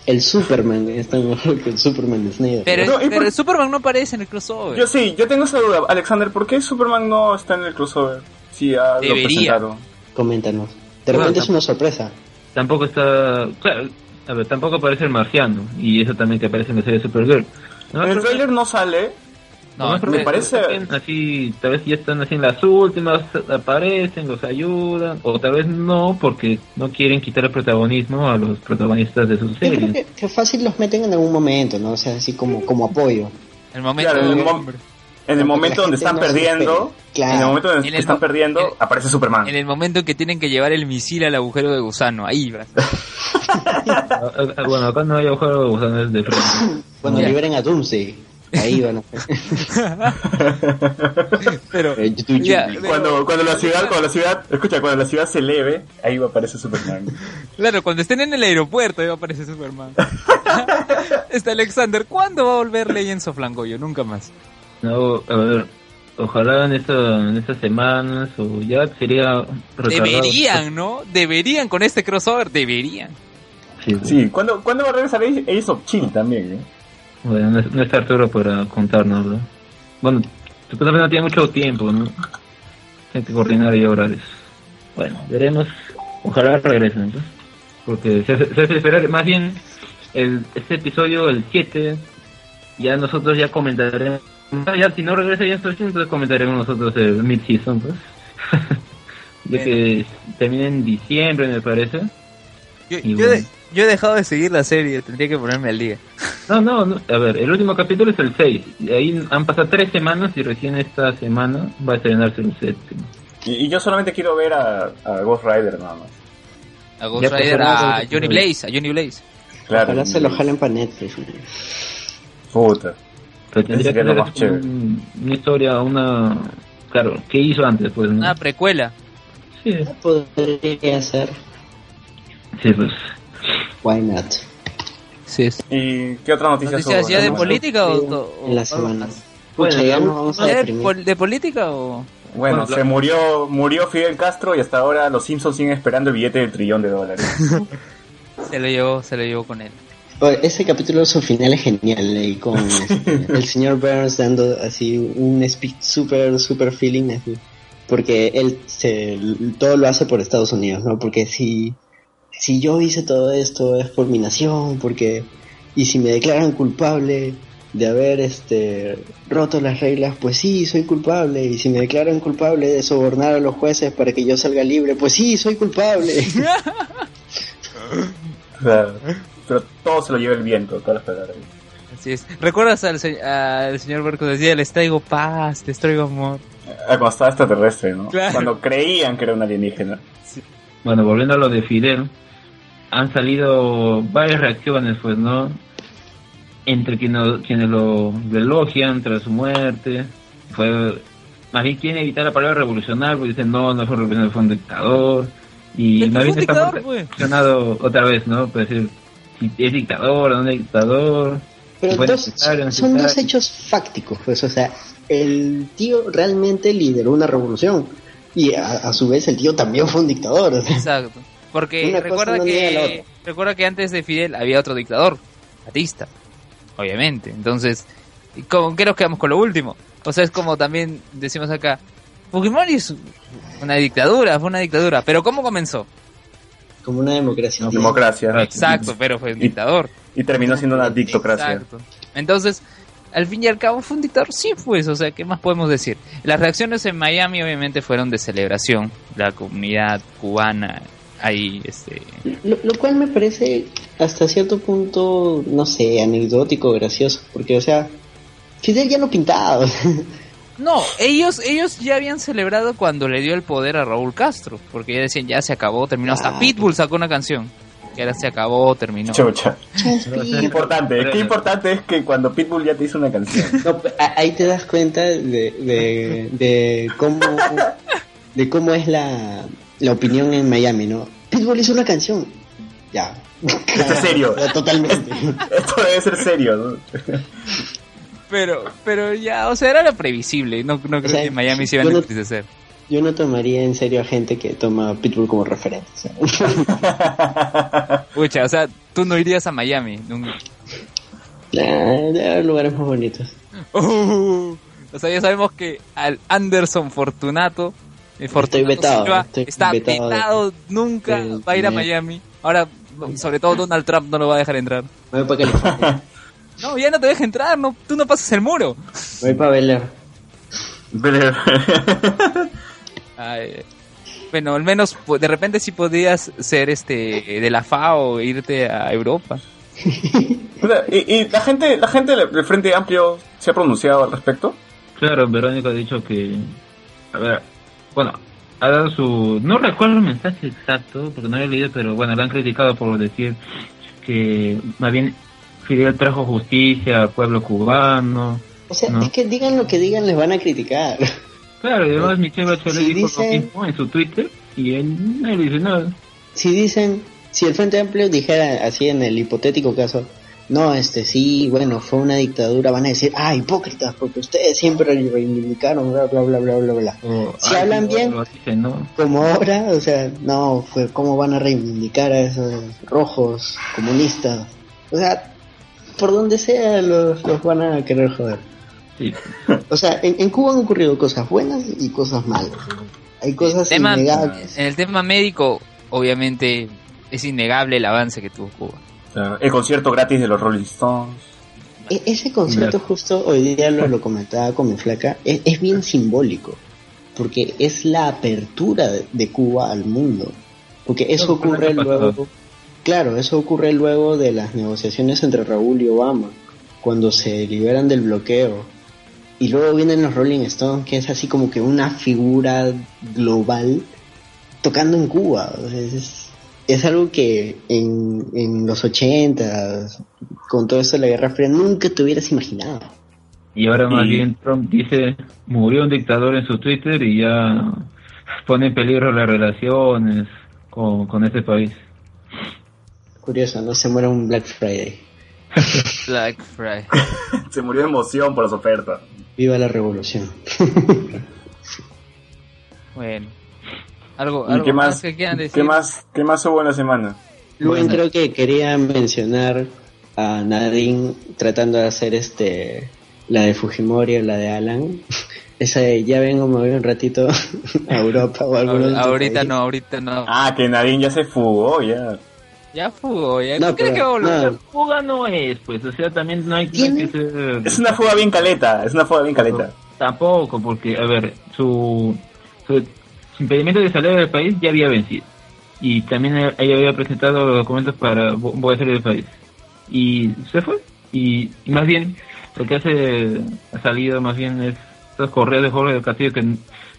el Superman está mejor que el Superman de Snyder. Pero, No, y pero por- Superman no aparece en el crossover. Yo sí, yo tengo esa duda. Alexander, ¿por qué Superman no está en el crossover? Sí, ya lo Debería. presentaron. Coméntanos. De Bueno, repente es una sorpresa. Tampoco está... Claro, a ver, tampoco aparece el marciano. Y eso también que aparece en la serie de Supergirl. No, En el trailer no sale. No, No, me parece- así, tal vez ya están así en las últimas, aparecen, los ayudan, o tal vez no, porque no quieren quitar el protagonismo a los protagonistas de sus Yo creo series. que, que fácil los meten en algún momento, ¿no? O sea, así como, como apoyo. el momento Claro, en el, mom- en el momento donde están no perdiendo. Claro. en el momento donde En el están mo- perdiendo, en- aparece Superman. en el momento que tienen que llevar el misil al agujero de gusano, ahí va. Ah, ah, bueno, acá no hay agujeros de gusanos de frente. Cuando Ya. liberen a Doomsday. Ahí van a Pero Eh, YouTube, Ya, YouTube. pero- Cuando, cuando la ciudad, cuando la ciudad, escucha, cuando la ciudad se eleve, ahí va a aparecer Superman. claro, cuando estén en el aeropuerto ahí va a aparecer Superman. Está Alexander, ¿cuándo va a volver Legends of Langoyo? Nunca más. No, a ver, ojalá en, esta, en estas semanas o ya sería. Deberían, ¿no? Deberían con este crossover, deberían. Sí, sí. Sí, ¿cuándo, ¿cuándo va a regresar Ace of Chill también? eh? Bueno, no, es- no está Arturo para contarnos, ¿no? Bueno, supuestamente no tiene mucho tiempo, ¿no? Hay que coordinar y horarios. Bueno, veremos. Ojalá regresen, ¿no? Porque se hace, se hace esperar, más bien, el, este episodio, el 7, ya nosotros ya comentaremos. Ya, si no regresa ya esto entonces comentaremos nosotros el mid-season, pues. ya que termina en diciembre, me parece. Yo, Y yo bueno. de- yo he dejado de seguir la serie, tendría que ponerme al día. No, no, no, a ver, el último capítulo es el 6. Y ahí han pasado tres semanas y recién esta semana va a estrenarse el séptimo. Y, y yo solamente quiero ver a, a Ghost Rider nada más. A Ghost Ya, Rider, a Johnny. Blaze, a Johnny Blaze. Claro. Ojalá se lo jalen para Netflix. Puta. Pero tendría que que es lo ser más chévere. un- una historia, una... Claro, ¿qué hizo antes? Pues, ¿no? Una precuela. Sí, Podría ser. sí, pues... Why not? Sí, es. ¿Y qué otra noticia ¿Noticias ya de política o, en la semana. Pucha, Bueno, ya nos vamos a ¿Ya de, deprimir. pol- de política o, Bueno, Bueno, se murió, murió Fidel Castro y hasta ahora los Simpsons siguen esperando el billete del trillón de dólares. Se lo llevó, se lo llevó con él. Oye, Ese capítulo, su final es genial, y con este, el señor Burns dando así un speech super, super feeling, así, porque él se, todo lo hace por Estados Unidos, ¿no? Porque si, si yo hice todo esto es por mi nación, porque, y si me declaran culpable de haber este roto las reglas, pues sí, soy culpable, y si me declaran culpable de sobornar a los jueces para que yo salga libre, pues sí, soy culpable. Pero todo se lo lleva el viento, todas las palabras. Así es. ¿Recuerdas al, se- al señor Berco decía, les traigo paz, les traigo amor? Ah, cuando estaba extraterrestre, ¿no? Claro. Cuando creían que era un alienígena. Bueno, volviendo a lo de Fidel, han salido varias reacciones, pues, ¿no? Entre quienes, quienes lo, lo elogian tras su muerte, fue, más bien quieren evitar la palabra revolucionario, porque dicen, no, no fue revolucionario, fue un dictador, y más fue bien está reaccionado otra vez, ¿no? Pues decir, si es dictador o no es dictador, Pero dos- son, dos hechos fácticos, pues, o sea, el tío realmente lideró una revolución y a, a su vez el tío también fue un dictador. o sea, Exacto. Porque Una recuerda no que recuerda que antes de Fidel había otro dictador, Batista, obviamente. Entonces, ¿con qué nos quedamos con lo último? O sea, es como también decimos acá, Fujimori es una dictadura, fue una dictadura, pero ¿cómo comenzó? como una democracia. No, Democracia. Exacto, pero fue un dictador. Y terminó siendo una dictocracia. Exacto. Entonces, al fin y al cabo fue un dictador, sí pues, o sea, ¿qué más podemos decir? Las reacciones en Miami obviamente fueron de celebración, la comunidad cubana ahí, este, Lo, lo cual me parece hasta cierto punto, no sé, anecdótico, gracioso, porque, o sea, Fidel ya lo pintaba. No, ellos, ellos ya habían celebrado cuando le dio el poder a Raúl Castro, porque ya decían, ya se acabó, terminó. Hasta Ah. Pitbull sacó una canción, que era se acabó, terminó. Chucha. Qué importante, qué importante es que cuando Pitbull ya te hizo una canción. No, a- ahí te das cuenta de, de, de cómo de cómo es la, la opinión en Miami, ¿no? Pitbull hizo una canción. Ya. Esto es serio. Totalmente. Esto debe ser serio, ¿no? Pero, pero ya, o sea, era lo previsible, no, no creo sea, que en Miami se iban a no- entristecer. Yo no tomaría en serio a gente que toma Pitbull como referente. o sea. Pucha, o sea, tú no irías a Miami. nunca. Nah, debe haber lugares más bonitos. Uh, o sea, ya sabemos que al Anderson Fortunato, Fortunato vetado, Silva, estoy está vetado de- nunca va a ir a Miami. Ahora, sobre todo Donald Trump no lo va a dejar entrar. Me voy para California. No, ya no te deja entrar, no, tú no pasas el muro. Me voy para Bel Ay, bueno, al menos po- de repente sí podías ser este de la FAO e irte a Europa. O y, y la gente, la gente del Frente Amplio se ha pronunciado al respecto. Claro, Verónica ha dicho que, a ver, bueno, ha dado su, no recuerdo el mensaje exacto, porque no lo he leído, pero bueno, lo han criticado por decir que más bien Fidel trajo justicia al pueblo cubano. O sea, No. es que digan lo que digan, les van a criticar. Claro, y además Michelle Bachelet Si dijo lo mismo en su Twitter y él no le dice nada. Si dicen, si el Frente Amplio dijera así en el hipotético caso, no, este sí, bueno, fue una dictadura, van a decir, ah, hipócritas, porque ustedes siempre reivindicaron, bla, bla, bla, bla, bla, bla. O, Si "Ay, hablan bien. lo dicen, ¿no? Como ahora, o sea, no, fue cómo van a reivindicar a esos rojos comunistas. O sea, por donde sea los, los van a querer joder. Sí. O sea, en, en Cuba han ocurrido cosas buenas y cosas malas. Hay cosas Tema- innegables. en el tema médico, obviamente es innegable el avance que tuvo Cuba. El concierto gratis de los Rolling Stones. E- ese concierto justo hoy día lo, lo comentaba con mi flaca, es, es bien simbólico, porque es la apertura de, de Cuba al mundo, porque eso ocurre luego, claro, eso ocurre luego de las negociaciones entre Raúl y Obama, cuando se liberan del bloqueo, y luego vienen los Rolling Stones, que es así como que una figura global tocando en Cuba, o sea, es, es algo que en, en los 80 con todo esto de la Guerra Fría nunca te hubieras imaginado. Y ahora más Y- bien Trump dice, murió un dictador en su Twitter y ya pone en peligro las relaciones con, con este país. Curioso, no se muere un Black Friday. Black Friday. Se murió de emoción por las ofertas. Viva la revolución. Bueno. Algo, ¿Y algo qué más, que quieran decir. qué más, qué más hubo en la semana? Luego Bueno. creo que quería mencionar a Nadine tratando de hacer este la de Fujimori o la de Alan. Esa de ya vengo, me voy un ratito a Europa o algo Ahor- Ahorita no, ahorita no. Ah, que Nadine ya se fugó, ya. Ya fugó, ya. No, ¿Tú crees pero- que va a volver? no. Fuga no es, pues, o sea, también no hay, no hay ¿Tiene? que ser... Es una fuga bien caleta, es una fuga bien caleta. Tampoco, porque, a ver, su, su impedimento de salir del país ya había vencido. Y también ella había presentado los documentos para a salir del país. Y se fue. Y, más bien, lo que hace, ha salido más bien es estos correos de Jorge del Castillo que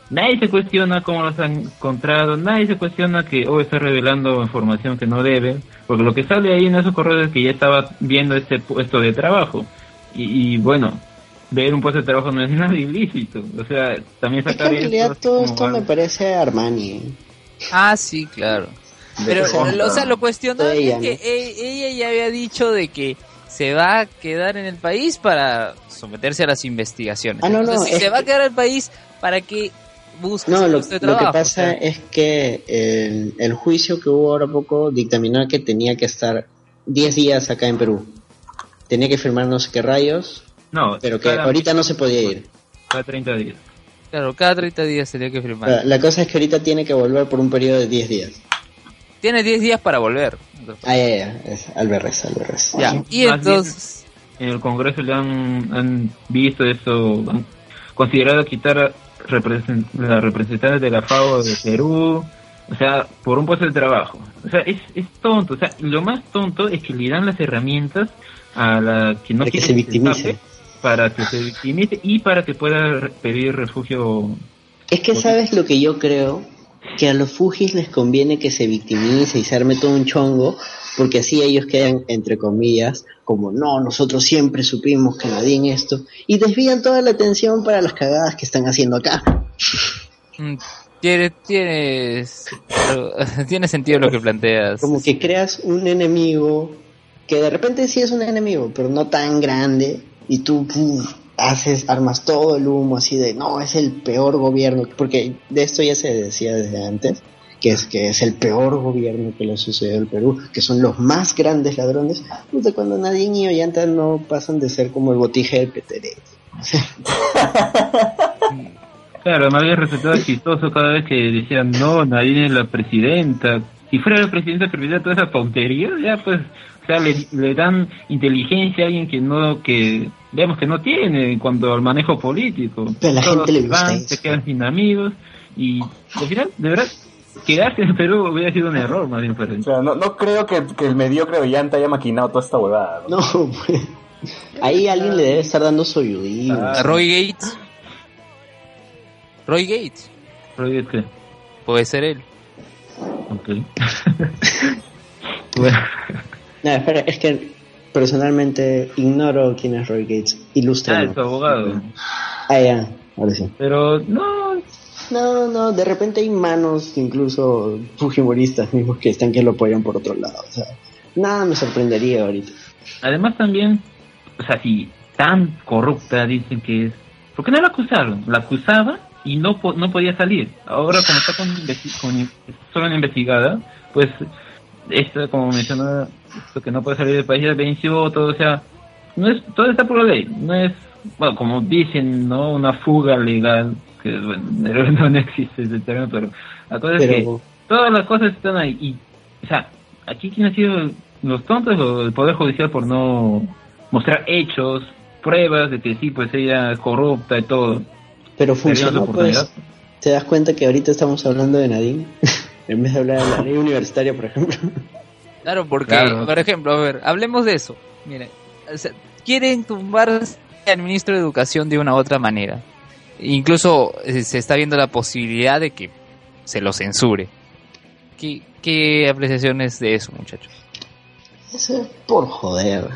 nadie se cuestiona cómo los han encontrado, nadie se cuestiona que hoy está revelando información que no debe, porque lo que sale ahí en esos correos es que ya estaba viendo este puesto de trabajo. Y bueno, ver un puesto de trabajo no es nada ilícito. O sea, también Es que sacar en realidad todo esto me algo- parece Armani. Ah, sí, claro. Pero, Pero- o sea, lo cuestionable Ella, es que e- ella ya había dicho de que se va a quedar en el país para someterse a las investigaciones. Ah, no, no, Entonces, si es se va a que- quedar en el país para que busque No, su lo, puesto de lo que trabajo, pasa o sea. es que el, el juicio que hubo ahora poco dictaminó que tenía que estar 10 días acá en Perú. Tenía que firmar no sé qué rayos, No, pero que cada- ahorita no se podía ir. Cada 30 días. Claro, cada 30 días tenía que firmar. La, la cosa es que ahorita tiene que volver por un periodo de 10 días. Tiene 10 días para volver. Ah, ya, ya, es Alberres, Alberres. Ya, y Más entonces... En el Congreso le han, han visto eso, han considerado quitar a represen- la representante de la FAO de Perú, o sea, por un puesto de trabajo. O sea, es, es tonto. O sea, lo más tonto es que le dan las herramientas a la que no Para que quiere se victimice. Para que se victimice y para que pueda pedir refugio. Es que sabes lo que yo creo, que a los Fujis les conviene que se victimice y se arme todo un chongo, porque así ellos quedan, entre comillas, como no, nosotros siempre supimos que nadie en esto, y desvían toda la atención para las cagadas que están haciendo acá. mm, Tiene, tienes, tiene sentido lo que planteas. Como que creas un enemigo que de repente sí es un enemigo, pero no tan grande, y tú puf, haces, armas todo el humo así de no, es el peor gobierno, porque de esto ya se decía desde antes, que es que es el peor gobierno que le sucedió al Perú, que son los más grandes ladrones, puta, cuando Nadine y Ollanta no pasan de ser como el botije del Petere. Claro, más bien resultaba chistoso cada vez que decían, no, Nadine es la presidenta. Si fuera la presidenta que permitiera toda esa tontería, ya pues, o sea, le, le dan inteligencia a alguien que no, que vemos que no tiene en cuanto al manejo político. Pero la Todos gente le gusta van, eso. se quedan sin amigos y al final, de verdad, quedarse en Perú hubiera sido un error más bien para O sea, no, no creo que, que el mediocre Ollanta haya maquinado toda esta huevada. ¿no? No, pues. Ahí alguien le debe estar dando su ayudín. A Roy Gates. Roy Gates. Roy, ¿qué? Puede ser él. Ok. bueno, No, espera, es que personalmente ignoro quién es Roy Gates. ah, Ilustra. es su abogado. Ah, ya, ahora sí. Pero no, No, no, de repente hay manos, incluso fujimoristas mismos, que están que lo apoyan por otro lado. O sea, nada me sorprendería ahorita. Además también, o sea, si tan corrupta dicen que es, ¿por qué no la acusaron? La acusaba y no po- no podía salir. Ahora como está con, investi- con solo en investigada, pues esto como mencionó, esto que no puede salir del país ya venció todo, o sea, no es todo está por la ley, no es bueno, como dicen, ¿no? Una fuga legal, que bueno, no, no existe ese término, pero la cosa es que Pero todas las cosas están ahí. Y, o sea, aquí quién ha sido los tontos o el Poder Judicial por no mostrar hechos, pruebas de que sí, pues ella es corrupta y todo. pero funcionó, pues. ¿Te das cuenta que ahorita estamos hablando de Nadine? en vez de hablar de la ley universitaria, por ejemplo. Claro, porque, Claro. por ejemplo, a ver, hablemos de eso. Miren, o sea, quieren tumbar al ministro de Educación de una u otra manera. Incluso eh, se está viendo la posibilidad de que se lo censure. ¿Qué, qué apreciaciones de eso, muchachos? Eso es por joder.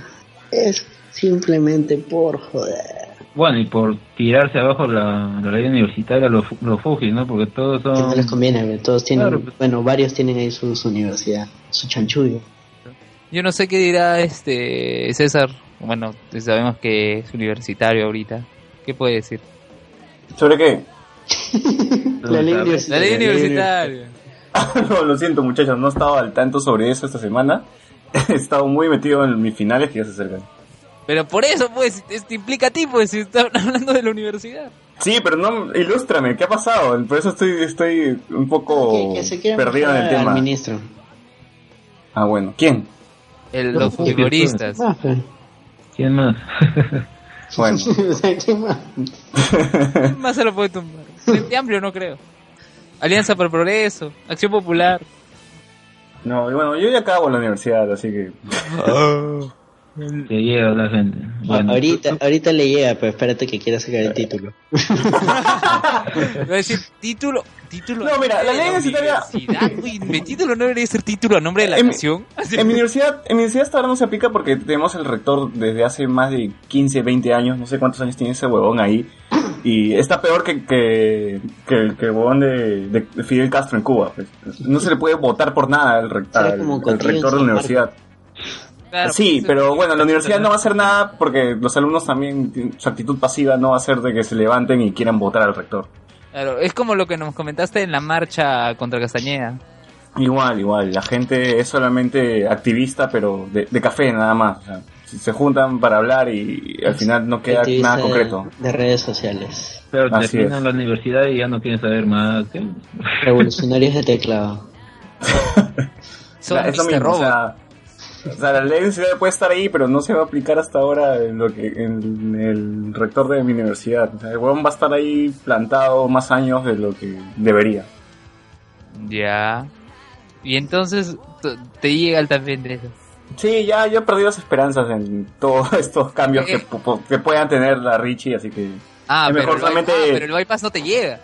Es simplemente por joder. Bueno, y por tirarse abajo la, la ley universitaria, los, los fugis, ¿no? Porque todos Que no les son... conviene, todos tienen, Claro, pues. bueno, varios tienen ahí su, su universidad, su chanchullo. Yo no sé qué dirá este César. Bueno, sabemos que es universitario ahorita. ¿Qué puede decir? ¿Sobre qué? La ley La universitaria. ley universitaria. no, lo siento muchachos, no estaba al tanto sobre eso esta semana. He estado muy metido en mis finales que ya se acercan. Pero por eso, pues, esto implica a ti, pues, si están hablando de la universidad. Sí, pero no, ilústrame, ¿qué ha pasado? Por eso estoy, estoy un poco Que, que se quiera perdido en el mejorar al tema. ministro. Ah, bueno, ¿quién? El- los pues. ¿Quién más? Bueno, ¿qué más? ¿Quién más se lo puede tumbar? Frente Amplio no creo. Alianza por el Progreso, Acción Popular. no, y bueno, yo ya acabo la universidad, así que Que llega la gente. Bueno, ahorita, ahorita le llega, pero espérate que quiera sacar el título. Voy a decir título, título. No, mira, la ley universitaria-. Uy, mi título no debería ser título a nombre de la En nación. En mi universidad, en mi universidad hasta ahora no se aplica porque tenemos el rector desde hace más de 15, 20 años, no sé cuántos años tiene ese huevón ahí. Y está peor que, que, que, que el huevón de, de Fidel Castro en Cuba. pues. No se le puede votar por nada al, rec- Será al- al rector de la universidad. Claro, sí, pues, pero bueno, la universidad no va a hacer nada porque los alumnos también, su actitud pasiva no va a ser de que se levanten y quieran votar al rector. Claro, es como lo que nos comentaste en la marcha contra Castañeda. Igual, igual, la gente es solamente activista, pero de, de café nada más. O sea, si se juntan para hablar y, al final no queda Activista nada concreto. De redes sociales. pero así terminan es. la universidad y ya no quieren saber más. ¿qué? Revolucionarios de teclado. Son O sea, es lo Mr. mismo, o Robot. sea, o sea, la ley de universidad puede estar ahí, pero no se va a aplicar hasta ahora en lo que en el rector de mi universidad. O sea, el huevón va a estar ahí plantado más años de lo que debería. Ya. Y entonces te llega el también de eso. Sí, ya yo he perdido las esperanzas en todos estos cambios que, Eh. pu- que puedan tener la Richie, así que... Ah, Es pero, mejor el solamente- bypass, ah, pero el bypass no te llega.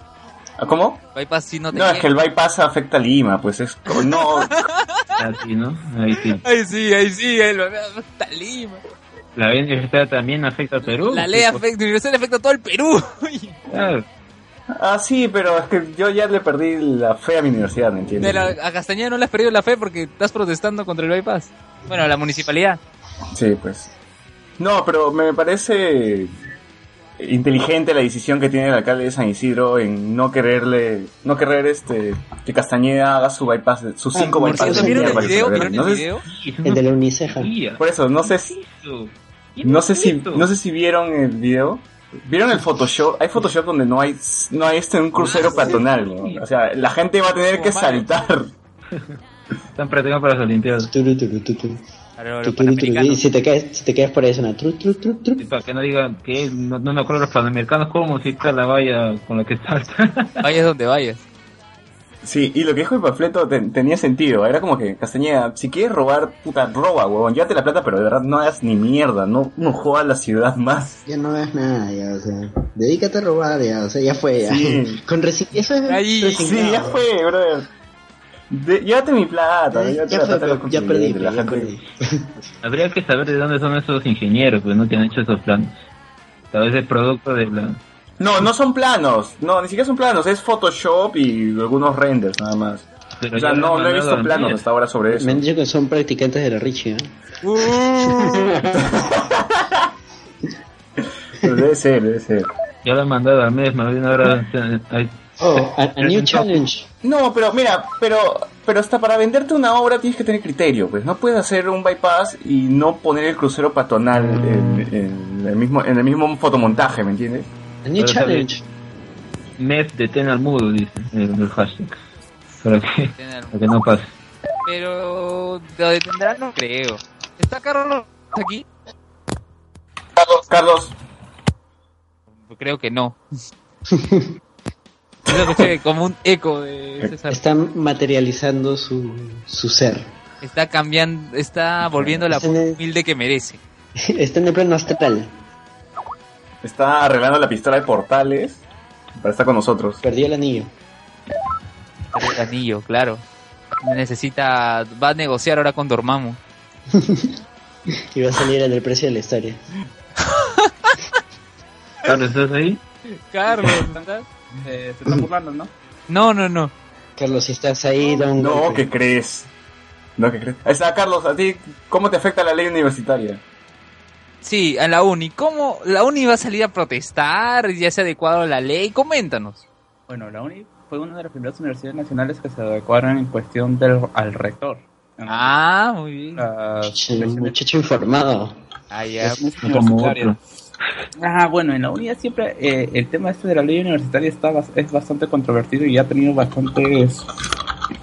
¿Ah, ¿Cómo? Bypass sí no te No, llega. es que el bypass afecta a Lima, pues es... No, Así, ¿no? Ahí sí. Ay, sí, ahí sí, el afecta a Lima. La ley universitaria también afecta a Perú. La ley afecta, la universidad afecta a todo el Perú. Claro. Ah, sí, pero es que yo ya le perdí la fe a mi universidad, ¿me entiendes? A Castañeda no le has perdido la fe porque estás protestando contra el bypass. Bueno, la municipalidad. Sí, pues. No, pero me parece inteligente la decisión que tiene el alcalde de San Isidro en no quererle, no querer este, que Castañeda haga su bypass, sus Ah, cinco por bypasses. ¿Vieron el video? ¿Vieron el video? De la Uniceja. por eso, no sé, si- no sé si, no sé si vieron el video. ¿Vieron el Photoshop? Hay Photoshop donde no hay, no hay este, un crucero peatonal, ¿no? O sea, la gente va a tener que saltar. Están practicando para las Olimpiadas. Y si te caes, si te caes por ahí suena tru, tru, tru, tru. Y para que no digan que no, no me acuerdo los panamericanos cómo musicar la valla con la que salta. Vayas donde vayas. Sí, y lo que dijo el panfleto ten- tenía sentido. Era como que, Castañeda, si quieres robar, puta, roba, huevón. Llévate la plata, pero de verdad no hagas ni mierda. No, no jodas la ciudad más. Ya no ves nada, ya, o sea. Dedícate a robar, ya, o sea, ya fue, ya. Sí. Con resi eso es Ahí. Sí, ya fue, brother. De- llévate mi plata. Ya, llévate ya la fue, plata ya perdí, la ya perdí. Habría que saber de dónde son esos ingenieros, pues no que han hecho esos planos. Tal vez es producto de la... No, no son planos. No, ni siquiera son planos. Es Photoshop y algunos renders, nada más. Pero O sea, no, he visto planos hasta ahora sobre eso. Me han dicho que son practicantes de la Richie, ¿eh? Pero debe ser, debe ser. Ya lo han mandado al mes, más bien ahora... hay- Oh, a, a new challenge. No, pero mira, pero pero hasta para venderte una obra tienes que tener criterio, pues no puedes hacer un bypass y no poner el crucero peatonal en, en el mismo en el mismo fotomontaje, ¿me entiendes? A new Pero challenge. Mes detén al mudo, dice el, el hashtag. Para que, para que no pase. Pero lo detendrán no creo. ¿Está Carlos aquí? Carlos, Carlos, Creo que no. Yo escuché como un eco de César. Está materializando su, su ser. Está cambiando, está volviendo la Está en el- humilde que merece. Está en el plano astral. está arreglando la pistola de portales para estar con nosotros. Perdió el anillo. El anillo, claro. Necesita, va a negociar ahora con Dormammu. Y va a salir en el precio de la historia. Carlos, ¿estás ahí? Carlos, se están burlando, ¿no? No, no, no. Carlos, si estás ahí, da un No, golpe. ¿qué crees? No, ¿qué crees? Ahí está, Carlos, a ti, ¿cómo te afecta la ley universitaria? Sí, a la uni. ¿Cómo la uni va a salir a protestar? ¿Ya se ha adecuado a la ley? Coméntanos. Bueno, la UNI fue una de las primeras universidades nacionales que se adecuaron en cuestión del, al rector. Ah, muy bien. Muchacho informado. Ah, ya. No como otro. Ah, bueno, en la UNI siempre eh, el tema este de la ley universitaria está es bastante controvertido y ha tenido bastantes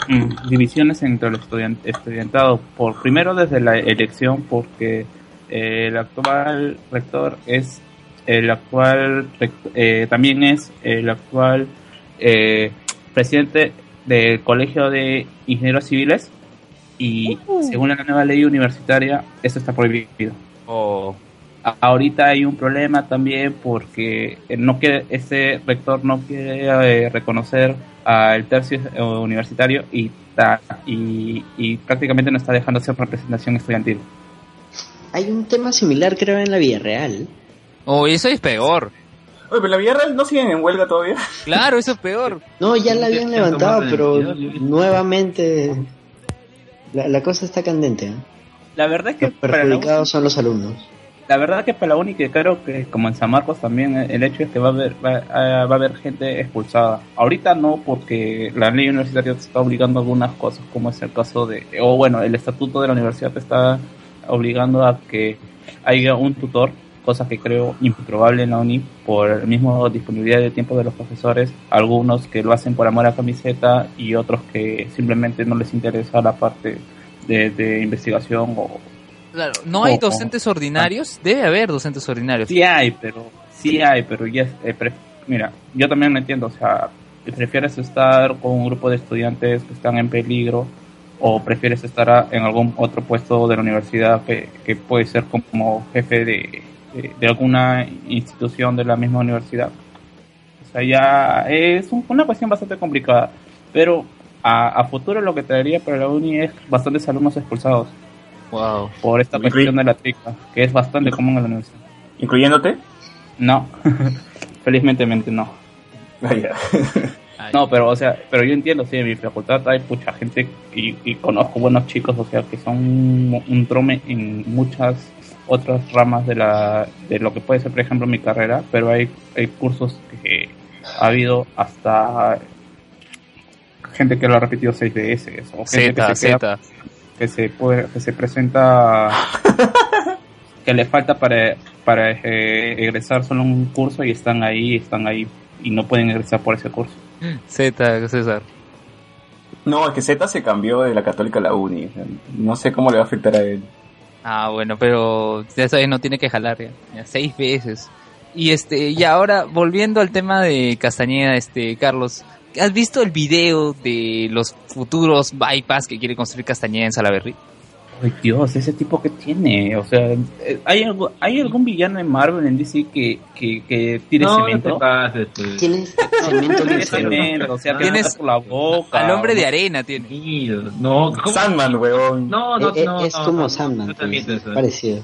mm, divisiones entre el estudian- estudiantado. Por primero desde la elección, porque eh, el actual rector es el actual eh, también es el actual eh, presidente del Colegio de Ingenieros Civiles y según la nueva ley universitaria eso está prohibido. Oh, Ahorita hay un problema también porque eh, no quiere, este rector no quiere eh, reconocer al tercio eh, universitario y, ta- y, y prácticamente no está dejando hacer representación estudiantil. Hay un tema similar, creo, en la vida real. oh, eso es peor. Oye, pero la Villarreal no siguen en huelga todavía. Claro, eso es peor. No, ya la habían levantado, pero nuevamente la, la cosa está candente. ¿eh? La verdad es que Los para la, perjudicados son los alumnos. La verdad que para la que creo que como en San Marcos también eh, el hecho es que va a haber va, a- va a haber gente expulsada. Ahorita no porque la ley universitaria te está obligando a algunas cosas como es el caso de o bueno el estatuto de la universidad te está obligando a que haya un tutor cosa que creo improbable en la UNI por el mismo disponibilidad de tiempo de los profesores, algunos que lo hacen por amor a camiseta y otros que simplemente no les interesa la parte de, de investigación o Claro, no hay docentes ordinarios. Debe haber docentes ordinarios. Sí hay, pero sí hay, pero ya eh, pre- mira, yo también lo entiendo, o sea, prefieres estar con un grupo de estudiantes que están en peligro o prefieres estar a- en algún otro puesto de la universidad que, que puede ser como jefe de, de, de alguna institución de la misma universidad. O sea, ya es un- una cuestión bastante complicada, pero a, a futuro lo que traería para la uni es bastantes alumnos expulsados Wow. por esta cuestión de la trica, que es bastante común en la universidad. Incluyéndote. No, felizmente no. Ah. No, pero o sea, pero yo entiendo, sí, en mi facultad hay mucha gente y, y conozco buenos chicos, o sea, que son un, un trome en muchas otras ramas de la de lo que puede ser, por ejemplo, mi carrera, pero hay, hay cursos que ha habido hasta gente que lo ha repetido seis veces o gente Z, que se queda Z. que se puede, que se presenta que le falta para para eh, egresar solo un curso y están ahí están ahí y no pueden egresar por ese curso Z, César. No, es que Z se cambió de la católica a la uni. No sé cómo le va a afectar a él. Ah, bueno, pero ya sabes, no tiene que jalar ya. Ya, seis veces. Y este, y ahora, volviendo al tema de Castañeda, este, Carlos, ¿has visto el video de los futuros bypass que quiere construir Castañeda en Salaberry? Ay Dios, ese tipo que tiene, o sea, eh, ¿hay, algo, ¿hay algún villano en Marvel en DC que, que, que tire No, no cemento? te pases, pues. Tienes cemento en Tiene el cerebro. cemento, o sea, Ah, tienes por la boca. Al hombre de ¿no? arena tiene. No, ¿cómo? Sandman, weón. No, no, Eh, eh, no. es no, como no, Sandman, no pues, eh. parecido. No,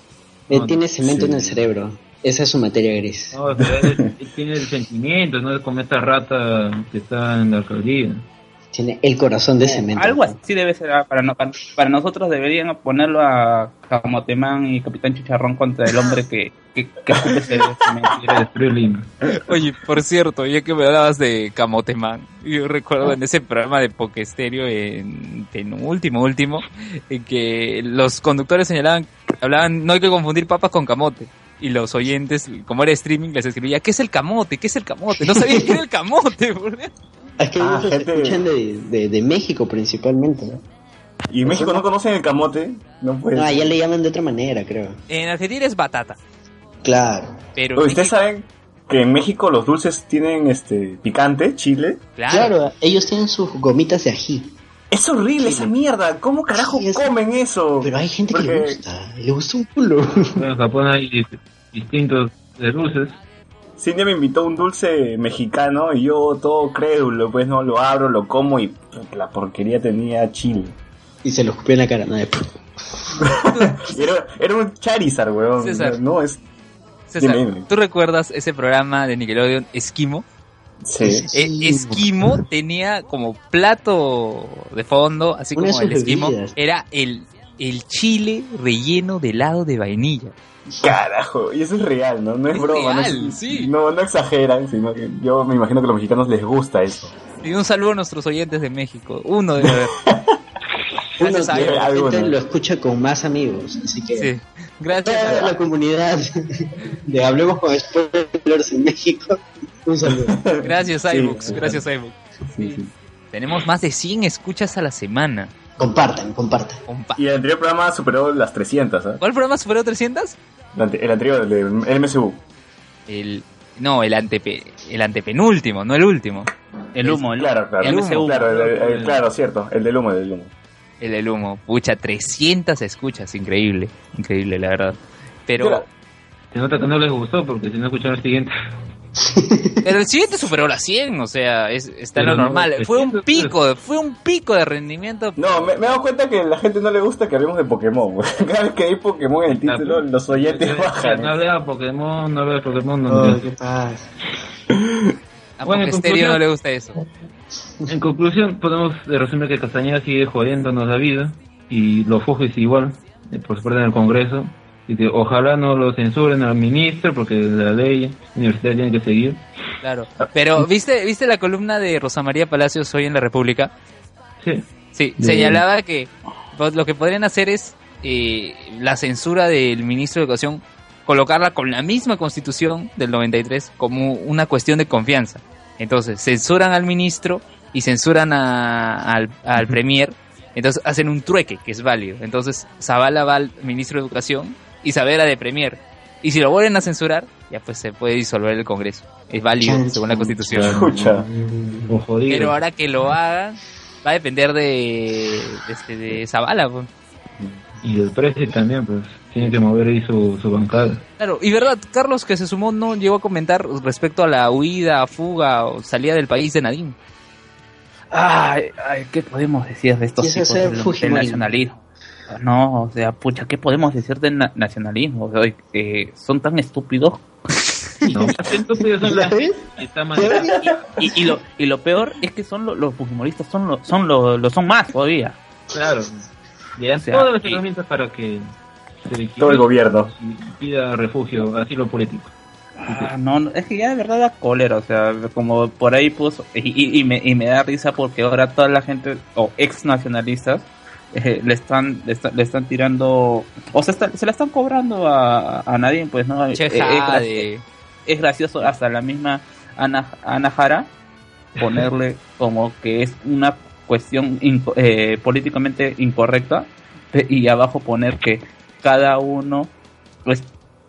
Eh, no. tiene cemento en Sí. el cerebro. Esa es su materia gris. No, pero él- él tiene el sentimiento, no es como esta rata que está en la alcaldía. Tiene el corazón de cemento. Algo así debe ser, ah, para, no- para, para nosotros deberían ponerlo a Camotemán y Capitán Chicharrón contra el hombre que, que, que ese cemento. Quiere destruir Lima. Oye, por cierto, ya que me hablabas de Camoteman, yo recuerdo en ese programa de Pokestereo en penúltimo, último, en que los conductores señalaban, hablaban, no hay que confundir papas con camote. Y los oyentes, como era streaming, les escribía, ¿qué es el camote? ¿Qué es el camote? No sabían qué era el camote, Dios. Es que Ah, ellos se escuchan de, de, de México principalmente. ¿no? ¿Y en México no conocen el camote? No puede No, allá le llaman de otra manera, creo. En Argentina es batata, Claro. pero... ¿Ustedes México- saben que en México los dulces tienen este picante, chile? Claro. Claro, ellos tienen sus gomitas de ají. Es horrible esa mierda. ¿Cómo carajo Sí, es- comen eso? Pero hay gente que le gusta. Le gusta un culo. Bueno, en Japón hay dis- distintos de dulces. Cindy me invitó un dulce mexicano y yo todo crédulo, pues no lo abro, lo como y la porquería tenía chile. y se lo escupió en la cara. ¿no? Era, era un Charizard, weón. César. No, es... César, Dime, dime. ¿tú recuerdas ese programa de Nickelodeon, Esquimo? Sí. Eh, esquimo tenía como plato de fondo, así Una como el esquimo, bebidas. era el el chile relleno de helado de vainilla. Carajo, y eso es real, ¿no? No es, Es broma, no, real, es- sí. no, no exageran, sino que yo me imagino que a los mexicanos les gusta eso. Y un saludo a nuestros oyentes de México. Uno. Uno de Dios. repente Alguno. lo escucha con más amigos, así que Sí. Gracias a la comunidad de Hablemos con Spoilers en México, un saludo. Gracias, Sí. iBooks. Gracias, iBooks. Sí, sí. Tenemos más de 100 escuchas a la semana. Compartan, compartan. Compa. Y el anterior programa superó las 300, ¿ah? ¿Cuál programa superó 300? El ante- el anterior, el de el MSU. El, no, el, antepe, el antepenúltimo, no el último. El humo, el Claro, claro. El MCU. Claro, el- el- el- claro, cierto. El del humo, el del humo. El del humo. Pucha, 300 escuchas. Increíble. Increíble, la verdad. Pero. Se nota que no les gustó porque si no escucharon el siguiente. Pero el siguiente superó las 100. O sea, es, está en lo Pero no, normal. Fue un 300, pico, fue un pico de rendimiento. No, me, me he dado cuenta que a la gente no le gusta que hablemos de Pokémon. güey. Cada vez que hay Pokémon en el título, los oyentes bajan. No vea Pokémon, no vea Pokémon. No, Oh, ¿Qué pasa? A Bueno, en Estéreo conclusión- no le gusta eso. En conclusión, podemos resumir que Castañeda sigue jodiéndonos la vida y los Fujis igual, eh, por su parte en el Congreso. Que ojalá no lo censuren al ministro porque la ley universitaria tiene que seguir. Claro. Pero, ¿viste, ¿viste la columna de Rosa María Palacios hoy en La República? Sí, Sí, De- señalaba que lo que podrían hacer es eh, la censura del ministro de Educación, colocarla con la misma constitución del 93 como una cuestión de confianza. Entonces, censuran al ministro y censuran a- al, al premier, entonces hacen un trueque que es válido. Entonces, Zavala va al ministro de Educación y Savera de premier. Y si lo vuelven a censurar, ya pues se puede disolver el Congreso. Es válido según la constitución. Escucha. Pero ahora que lo hagan, va a depender de, de, este, de Zavala. pues. Y el precio también, pues, tiene que mover ahí su, su bancada. Claro, y verdad, Carlos que se sumó no llegó a comentar respecto a la huida, fuga o salida del país de Nadine. Ay, ay, ¿qué podemos decir de estos tipos del, del Fujimori. No, o sea, pucha, ¿qué podemos decir del na- nacionalismo? O sea, que son tan estúpidos. No. Y, y lo, y lo peor es que son lo- los fujimoristas, son lo, son lo, lo son más todavía. Claro. Le dan O sea, todas las herramientas para que se Todo el gobierno. pida refugio, asilo político. Ah, no, no, es que ya de verdad da cólera, o sea, como por ahí puso, y, y- y me, y me da risa porque ahora toda la gente, o ex nacionalistas, eh, le están le, está- le están tirando, o sea, está- se la están cobrando a, a nadie, pues no, Eh, Che, es, es gracioso hasta la misma Ana, Ana Jara ponerle como que es una cuestión inco- eh, políticamente incorrecta y abajo poner que cada uno es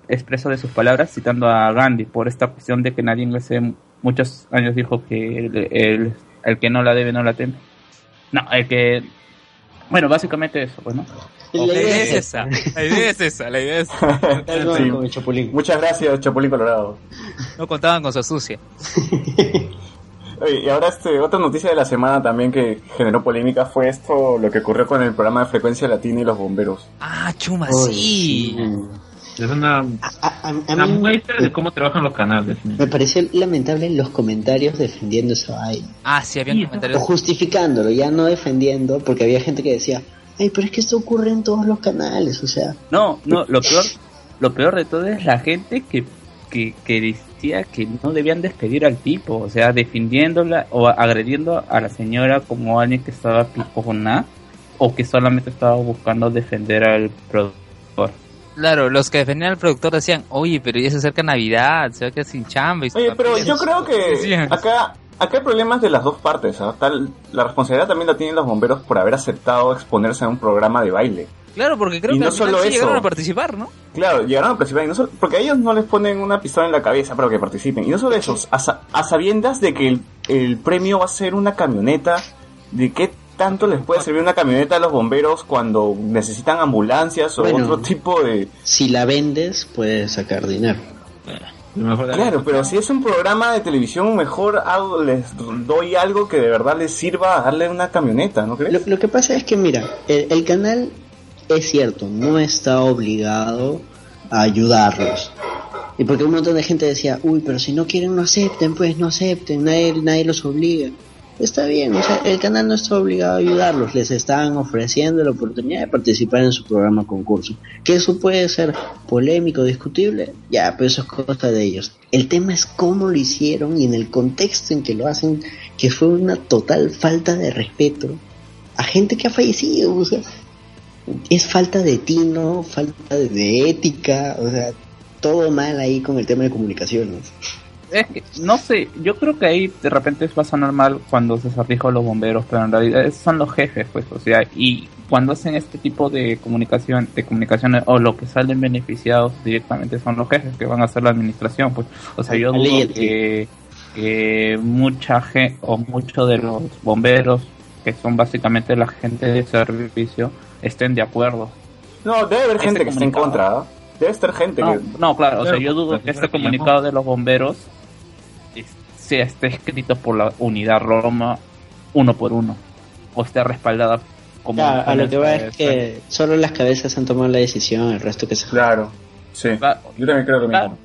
expreso de sus palabras citando a Gandhi por esta cuestión de que nadie hace muchos años dijo que el, el- el que no la debe no la teme. No, el que... Bueno, básicamente eso, pues, ¿no? La idea es es esa, la idea es esa, la idea es esa. Sí. con Chapulín. Muchas gracias, Chapulín Colorado. No contaban con su astucia. Oye, y ahora este, otra noticia de la semana también que generó polémica fue esto, lo que ocurrió con el programa de frecuencia latina y los bomberos. Ah, chuma, sí. Es una, A, a- a una mí muestra de cómo trabajan los canales. me pareció lamentable los comentarios defendiendo esa vaina. Ah, sí, habían Sí, O comentarios. justificándolo, ya no defendiendo, porque había gente que decía, ay, pero es que esto ocurre en todos los canales, o sea, No, no, lo peor, lo peor de todo es la gente que, que, que decía que no debían despedir al tipo, o sea, defendiéndola o agrediendo a la señora como alguien que estaba picona o que solamente estaba buscando defender al productor. Claro, los que defendían al productor decían, oye, pero ya se acerca Navidad, se va a quedar sin chamba. y Oye, pero familia". yo creo que acá, acá hay problemas de las dos partes. ¿ah? Tal, la responsabilidad también la tienen los bomberos por haber aceptado exponerse a un programa de baile. Claro, porque creo Y que no solo sí eso. llegaron a participar, ¿no? Claro, llegaron a participar, y no solo- porque a ellos no les ponen una pistola en la cabeza para que participen. Y no solo eso, a, a sabiendas de que el, el premio va a ser una camioneta, de qué tanto les puede servir una camioneta a los bomberos cuando necesitan ambulancias o Bueno. otro tipo de... si la vendes, puedes sacar dinero. Mejor de- Claro, pero si es un programa de televisión, mejor hago- les doy algo que de verdad les sirva a darle una camioneta, ¿no Lo, crees? lo que pasa es que, mira, el, el canal es cierto, no está obligado a ayudarlos. Y porque un montón de gente decía, uy, pero si no quieren, no acepten, pues no acepten, nadie, nadie los obliga. Está bien, o sea, el canal no está obligado a ayudarlos, les están ofreciendo la oportunidad de participar en su programa concurso. Que eso puede ser polémico, discutible, ya, pero eso es cosa de ellos. El tema es cómo lo hicieron y en el contexto en que lo hacen, que fue una total falta de respeto a gente que ha fallecido, o sea, es falta de tino, falta de, ética, o sea, todo mal ahí con el tema de comunicaciones. Es que, no sé, yo creo que ahí de repente va a sonar mal cuando se dijo los bomberos, pero en realidad son los jefes, pues, o sea, y cuando hacen este tipo de comunicación, de comunicaciones, o lo que salen beneficiados directamente son los jefes que van a hacer la administración, pues, o sea, yo dudo que, que mucha gente, o muchos de los bomberos, que son básicamente la gente de servicio, estén de acuerdo. No, debe haber Este gente que esté en contra. ¿ah? Debe estar gente No, que... no, claro, o sea, Claro, yo dudo que este comunicado de los bomberos sea esté escrito por la unidad Roma uno por uno o esté respaldada como Ya, a lo que va eh, es que solo las cabezas han tomado la decisión, el resto que se Claro, sí. Yo también creo lo Claro. mismo.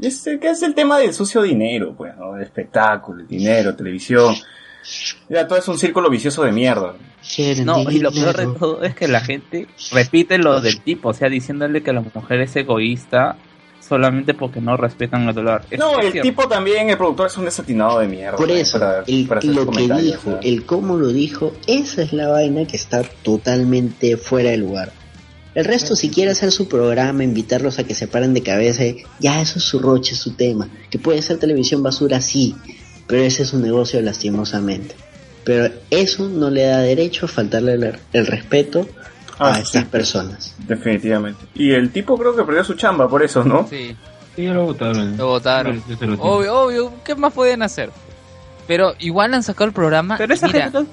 Este, que es el tema del sucio dinero, pues, ¿no? El espectáculo, el dinero, televisión. Ya, todo es un círculo vicioso de mierda. No, y lo peor de todo es que la gente repite lo del tipo, o sea, diciéndole que la mujer es egoísta solamente porque no respetan el dólar. Es- No, es el cierto. tipo también, el productor es un desatinado de mierda. Por eso, Para- el, para lo que dijo, o sea. el cómo lo dijo, esa es la vaina que está totalmente fuera de lugar. El resto, si quiere hacer su programa, invitarlos a que se paren de cabeza, ya eso es su roche, es su tema. Que puede ser televisión basura, sí, pero ese es un negocio lastimosamente. Pero eso no le da derecho a faltarle el, el respeto a Ah, estas sí. personas. Definitivamente. Y el tipo creo que perdió su chamba por eso, ¿no? Sí, Sí, ya lo votaron. lo votaron. Obvio, obvio, ¿qué más pueden hacer? Pero igual han sacado el programa. Pero esa Mira, gente no,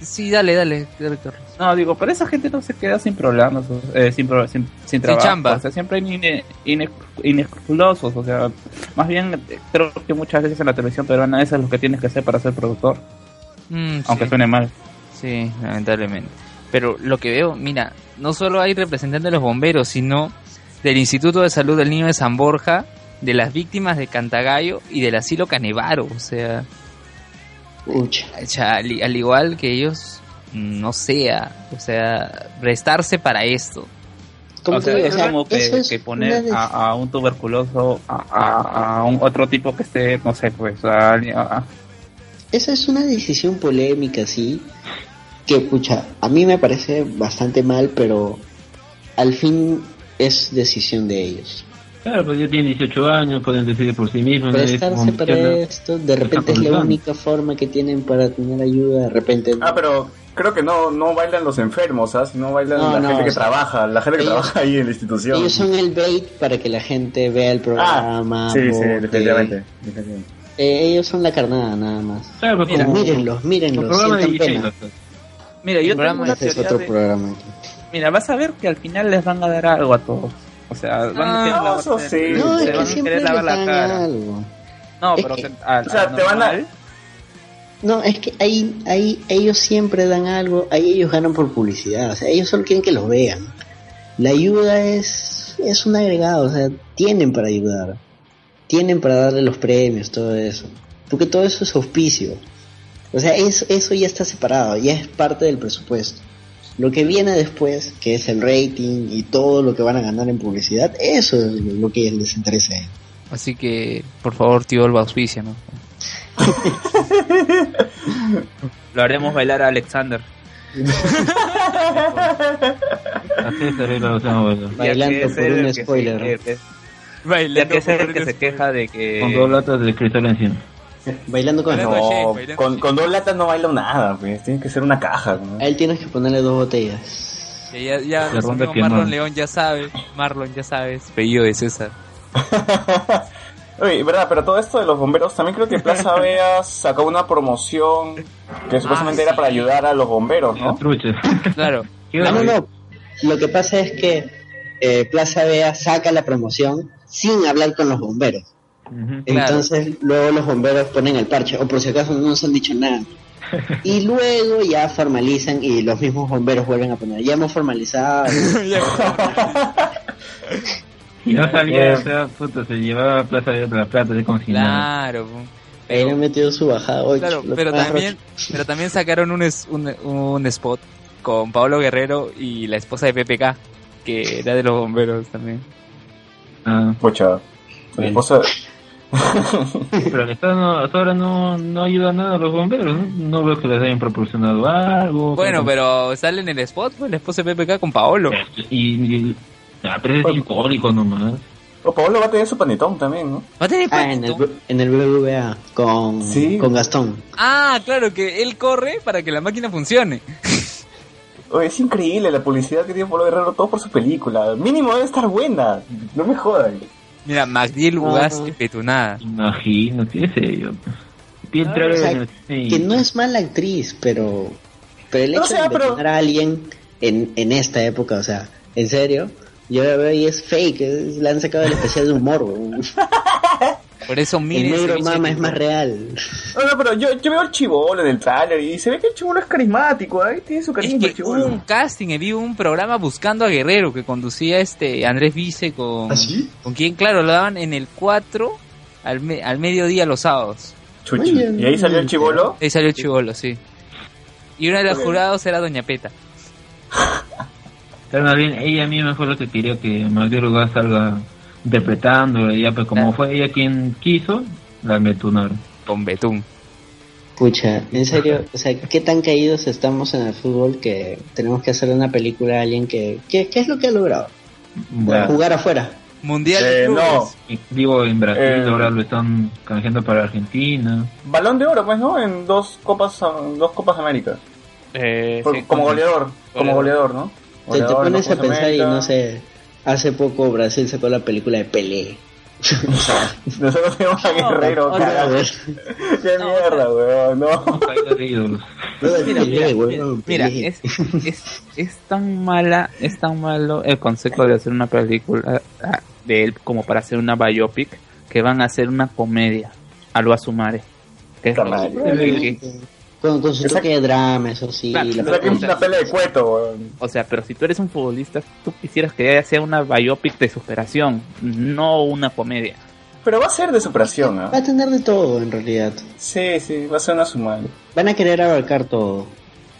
sí, dale, dale, Carlos. no, digo, pero esa gente no se queda sin problemas, eh, sin, pro- sin, sin trabajo. chamba. O sea, siempre hay ine- ine- inescrupulosos, o sea, más bien eh, creo que muchas veces en la televisión peruana eso es lo que tienes que hacer para ser productor, Mm, aunque sí. suene mal. Sí, lamentablemente. Pero lo que veo, mira, no solo hay representantes de los bomberos, sino del Instituto de Salud del Niño de San Borja, de las víctimas de Cantagallo y del asilo Canevaro. O sea, al, al igual que ellos, no sea, o sea, prestarse para esto. ¿Cómo o sea, es O sea, como que, es poner de- a, a un tuberculoso a, a- a un otro tipo que esté, no sé, pues, a, a- Esa es una decisión polémica, sí. Que, pucha, a mí me parece bastante mal, pero al fin es decisión de ellos. Claro, pues ya tienen 18 años, pueden decidir por sí mismos. Prestarse para esto, de repente es la única forma que tienen para tener ayuda, de repente... Ah, pero creo que no, no bailan los enfermos, ¿ah? Sino bailan No, la no, gente que sea, trabaja, la gente que ellos- trabaja ahí en la institución. Ellos son el bait para que la gente vea el Ah, programa. sí, sí, vote. definitivamente. definitivamente. Eh, ellos son la carnada, nada más. Claro, pues Mira, como mírenlos, el mírenlos, programa de sientan pena. pues. Mira, yo tengo una Ese es teoría otro de- programa. Mira, vas a ver que al final les van a dar algo a todos. O sea, van Ah, a querer lavar- eso sí. se No, es van que a siempre querer les lavar la dan cara. algo. No, Es pero que- al- O sea, te van a- No, es que ahí, ahí ellos siempre dan algo, ahí ellos ganan por publicidad, o sea, ellos solo quieren que los vean. La ayuda es, es un agregado, o sea, tienen para ayudar, tienen para darle los premios, todo eso, porque todo eso es auspicio. O sea, eso, eso ya está separado, ya es parte del presupuesto. Lo que viene después, que es el rating y todo lo que van a ganar en publicidad, eso es lo que les interesa. Así que, por favor, tío Olva, auspicia, ¿no? lo haremos bailar a Alexander. Bailando que por un que spoiler. que- que- Ya que es el que se queja de Con dos que... latas de cristal encima. Bailando con Bailando No, bailando con, dos latas no baila nada, pues. Tiene que ser una caja. ¿no? A él tienes que ponerle dos botellas. Que ya, ya, nuestro amigo que Marlon no. León ya sabe, Marlon ya sabes, pedido de César. Oye, verdad, pero todo esto de los bomberos, también creo que Plaza Vea sacó una promoción que supuestamente era para ayudar a los bomberos, ¿no? Claro, ¿Qué Ah, no, onda? no. Lo que pasa es que eh, Plaza Vea saca la promoción sin hablar con los bomberos. Entonces luego los bomberos ponen el parche, o por si acaso no nos han dicho nada. Y luego ya formalizan y los mismos bomberos vuelven a poner, ya hemos formalizado. Y no o sea, puta, se llevaba Plaza de la Plata de nada. claro. po. Ahí metido su bajada. Oye, Claro, pero también, pero también sacaron un, es- un, un spot con Pablo Guerrero y la esposa de PPK, que era de los bomberos también. Ah. La esposa... pero el Estado no- hasta ahora no, no ayuda nada a los bomberos, ¿no? No veo que les hayan proporcionado algo. Bueno, pero sale en el spot, pues, la esposa de PPK con Paolo. Y, y- ah, pero es simbólico nomás. O Pablo va a tener su panetón también, ¿no? ¿Va a tener Ah, en el, panetón? en el BBVA con, Sí. con Gastón. Ah, claro, que él corre para que la máquina funcione. Oye, es increíble la publicidad que tiene Pablo Guerrero todo por su película. Mínimo debe estar buena. No me jodan. Mira, Magdiel Ah. Ugas y Petunada. Imagino, qué sé yo. Ah, trae o sea, en el cine. Que no es mala actriz, pero, pero el No, hecho o sea, de pero- tener a alguien en, en esta época, o sea, en serio, yo la veo y es fake, es- la han sacado del especial de humor. Por eso El miren. negro ceviche mama es más real. No, no, pero yo, yo veo el chivolo en el trailer y se ve que el chivolo es carismático. Ahí tiene su Es carisma el que hubo un casting, vi un programa buscando a Guerrero que conducía este Andrés Vice con. ¿Ah, sí? Con quien, claro, lo daban en el 4 al, me- al mediodía los sábados. Y ahí salió el chivolo. Ahí salió el chivolo, sí. Y uno de los jurados era Doña Peta. Pero más bien, ella misma fue lo que quería que Magdiel Ugas salga interpretando. Ella, pues como Claro. fue ella quien quiso, la metunaron. Con Betún. Pucha, en serio, o sea, ¿qué tan caídos estamos en el fútbol que tenemos que hacer una película a alguien que... ¿Qué, qué es lo que ha logrado? Bueno, Jugar afuera. Mundial Eh, no. digo, en Brasil Eh. ahora lo están canjeando para Argentina. Balón de oro, pues, ¿no? En dos copas, dos copas América. Eh, sí, como goleador. Como goleador, ¿no? Te, pones a pensar y no sé, hace poco Brasil sacó la película de Pelé. Nosotros tenemos a Guerrero, carajo. Qué no, mierda, weón. No. Mira, mira, mira, weón, mira, Pelé. es, es, es tan mala, es tan malo el concepto de hacer una película ah, de él como para hacer una biopic que van a hacer una comedia a lo Asumare. Que es Con, con su Esa- toque de drama, eso sí. Claro, la O sea, que es una pelea de cueto. O sea, pero si tú eres un futbolista, tú quisieras que sea una biopic de superación, no una comedia. Pero va a ser de superación, Va ¿ah? a tener de todo en realidad. Sí, sí, va a ser una sumada. Van a querer abarcar todo.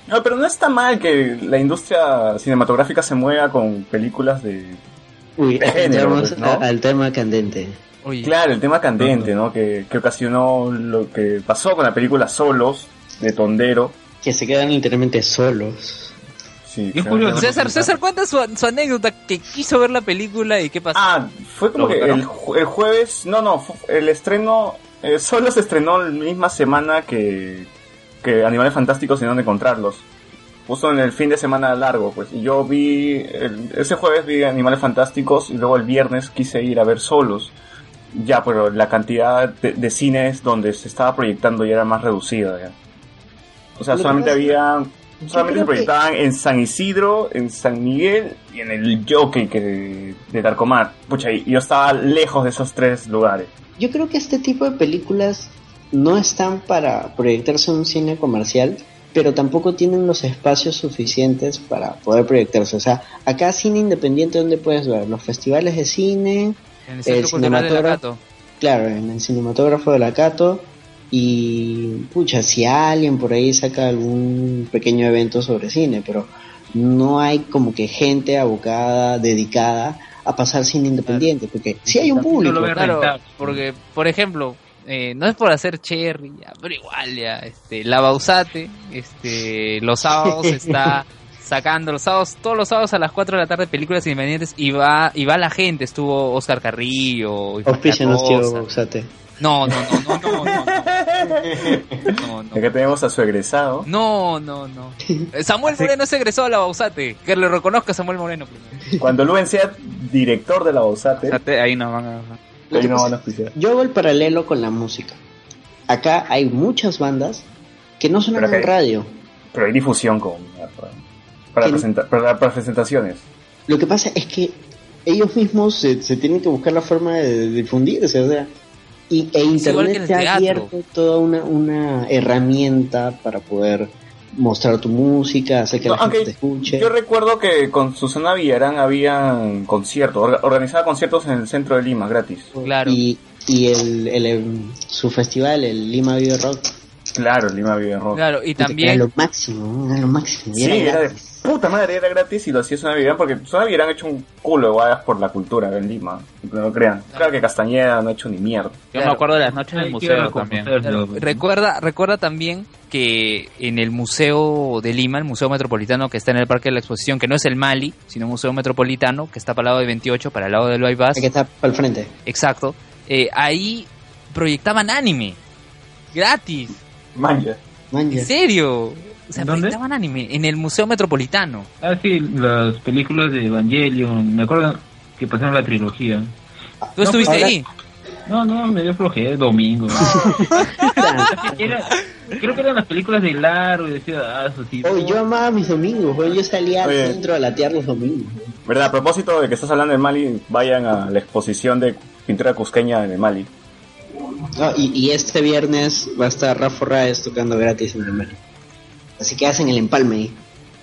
No, pero no está mal que la industria cinematográfica se mueva con películas de... Uy, De género, pues, ¿no? al tema candente. Oye, Claro, el tema candente, ¿no? Que, que ocasionó lo que pasó con la película Solos, de Tondero. Que se quedan literalmente solos. Sí, Es claro. curioso. César, César cuenta su, su anécdota que quiso ver la película y qué pasó. Ah, fue como ¿Lo que el, ju- el jueves, no, no, el estreno, eh, solo se estrenó la misma semana que, que Animales Fantásticos y dónde encontrarlos. Justo en el fin de semana largo, pues. Y yo vi, el- ese jueves vi Animales Fantásticos y luego el viernes quise ir a ver solos. Ya, pero la cantidad de, de cines donde se estaba proyectando ya era más reducida, ya. O sea, solamente había, solamente se que- proyectaban en San Isidro, en San Miguel y en el Jockey que de, de Tarcomar. Pucha, y yo estaba lejos de esos tres lugares. Yo creo que este tipo de películas no están para proyectarse en un cine comercial, pero tampoco tienen los espacios suficientes para poder proyectarse. O sea, acá cine independiente, ¿dónde puedes ver? Los festivales de cine, en el el cinematógrafo- claro, en el cinematógrafo de la Cato. Y, pucha, si alguien por ahí saca algún pequeño evento sobre cine, pero no hay como que gente abocada, dedicada a pasar cine independiente, porque si hay un público. no lo ve Claro, rentable. porque, por ejemplo, eh, no es por hacer cherry, ya, pero igual ya, este, la Bausate, este, los sábados está sacando los sábados, todos los sábados a las 4 de la tarde películas independientes y va, y va la gente, estuvo Oscar Carrillo, y tío Rosa. No, no, no, no, no, no, no, no, Acá tenemos a su egresado. no, no, no. Samuel Moreno se egresó a la Bausate, que le reconozca a Samuel Moreno primero. Cuando Luen sea director de la Bausate, ahí no van a... Ahí que no pasa- van a auspiciar. Yo hago el paralelo con la música. Acá hay muchas bandas que no suenan en radio. Pero hay difusión con, para, presenta- para- para presentaciones. Lo que pasa es que ellos mismos se, se tienen que buscar la forma de, de difundirse, o sea, y, e Internet el te ha abierto toda una, una herramienta para poder mostrar tu música, hacer que No, la gente te escuche. Yo recuerdo que con Susana Villarán habían conciertos, orga- organizaba conciertos en el centro de Lima, gratis. Claro. Y, Y el, el, em, su festival, el Lima Video Rock, Claro, Lima Vive Rock. Claro, y también... era lo máximo, era lo máximo. Sí, era era de puta madre, era gratis y lo hacía Zona Vivirán porque Zona Vivirán ha hecho un culo de guadas por la cultura en Lima, que no lo crean. Claro que Castañeda no ha hecho ni mierda. Yo me acuerdo de las noches del Hay que museo también. Recuerda, recuerda también que en el Museo de Lima, el Museo Metropolitano que está en el Parque de la Exposición, que no es el Mali, sino un Museo Metropolitano, que está para el lado de 28, para el lado del bypass, que estar para el frente. exacto, eh, ahí proyectaban anime, gratis, Manja. Man, ya. en serio, o sea, anime en el Museo Metropolitano. Ah, sí, las películas de Evangelion. Me acuerdo que pasaron la trilogía. ¿Tú estuviste ahora- ahí? No, no, me dio flojera el domingo. Era- creo que eran las películas de Laro y decía, ah, eso sí. Oh, yo amaba mis domingos, yo salía al Oye. centro a latear los domingos. ¿Verdad? A propósito de que estás hablando de Mali, vayan a la exposición de pintura cusqueña de Mali. No, y, y este viernes va a estar Rafa Raes tocando gratis en el Mali. Así que hacen el empalme ahí.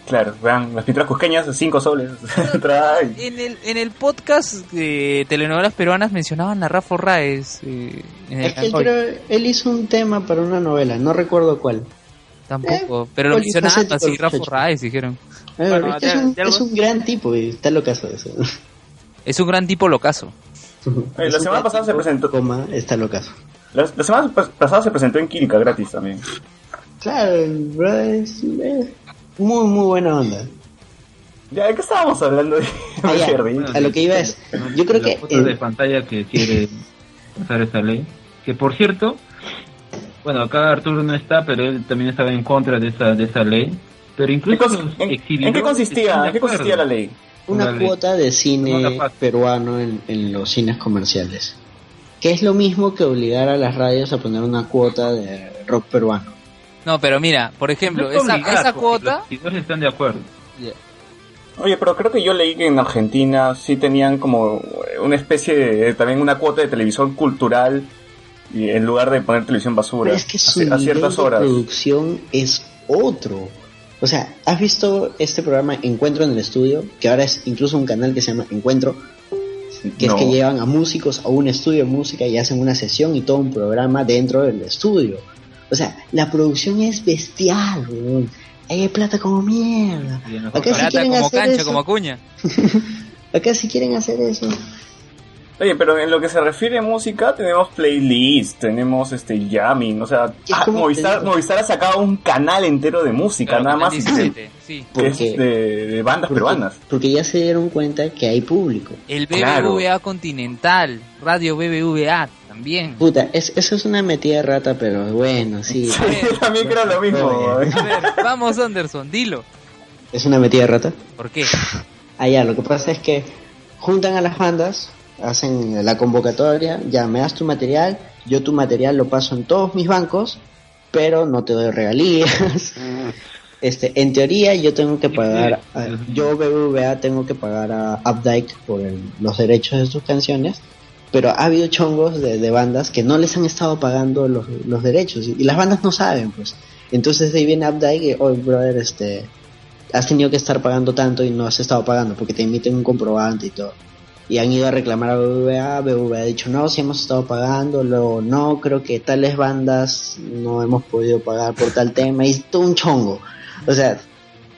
Claro, vean, las pinturas cusqueñas, 5 soles. En el, en el podcast de telenovelas peruanas mencionaban a Rafa Raes. eh, en el Es que él, Cancoy. creo- él hizo un tema para una novela, no recuerdo cuál. Tampoco, pero lo mencionaban así, Rafa. Raes, dijeron. Eh, Bueno, es, un, es un gran tipo y está locazo eso. Es un gran tipo locazo. La semana pasada se presentó- Coma, está locazo. La, la semana pas- pasada se presentó en Quírica gratis también. Claro, es, es muy, muy buena onda. Ya, ¿de qué estábamos hablando? Ah, ya, a lo que iba es, yo creo la que foto de eh, pantalla que quiere pasar esta ley. Que por cierto, bueno, acá Arturo no está, pero él también estaba en contra de esa, de esa ley. Pero ¿Qué incluso en, en qué consistía, de en qué consistía la ley? Una cuota de cine peruano en, en los cines comerciales. Que es lo mismo que obligar a las radios a poner una cuota de rock peruano. No, pero mira, por ejemplo, No es esa, obligar, esa cuota... Los están de acuerdo. Oye, pero creo que yo leí que en Argentina sí tenían como una especie de, también una cuota de televisión cultural y en lugar de poner televisión basura Pero es que su ci- a, nivel ciertas de horas. producción es otro. O sea, ¿has visto este programa Encuentro en el Estudio? Que ahora es incluso un canal que se llama Encuentro. Que No. es que llevan a músicos a un estudio de música y hacen una sesión y todo un programa dentro del estudio. O sea, la producción es bestial, weón. Ahí hay plata como mierda. Acá si Plata quieren como hacer cancha, eso, como acuña. acá si quieren hacer eso. Oye, pero en lo que se refiere a música tenemos playlist, tenemos este jamming, o sea, ah, Movistar, ha sacado un canal entero de música, nada más 17, sí. que es Porque- de, de bandas Porque, peruanas. porque ya se dieron cuenta que hay público. El Claro. BBVA Continental, Radio BBVA también. Puta, es, eso es una metida de rata, pero bueno, sí. Sí, yo también creo lo mismo. Oye. A ver, vamos Anderson, dilo. Es una metida de rata. ¿Por qué? Ah, ya, lo que pasa es que juntan a las bandas, hacen la convocatoria, ya me das tu material, yo tu material lo paso en todos mis bancos, pero no te doy regalías. Este, en teoría yo tengo que pagar, a- yo BBVA tengo que pagar a Updike por el- los derechos de sus canciones, pero ha habido chongos de, de bandas que no les han estado pagando los, los derechos y, y las bandas no saben, pues. Entonces de ahí viene Updike y, oh, brother, este, has tenido que estar pagando tanto y no has estado pagando porque te emiten un comprobante y todo. Y han ido a reclamar a BBVA, BBVA ha dicho no, si hemos estado pagando, luego no, creo que tales bandas no hemos podido pagar por tal tema y es todo un chongo. O sea,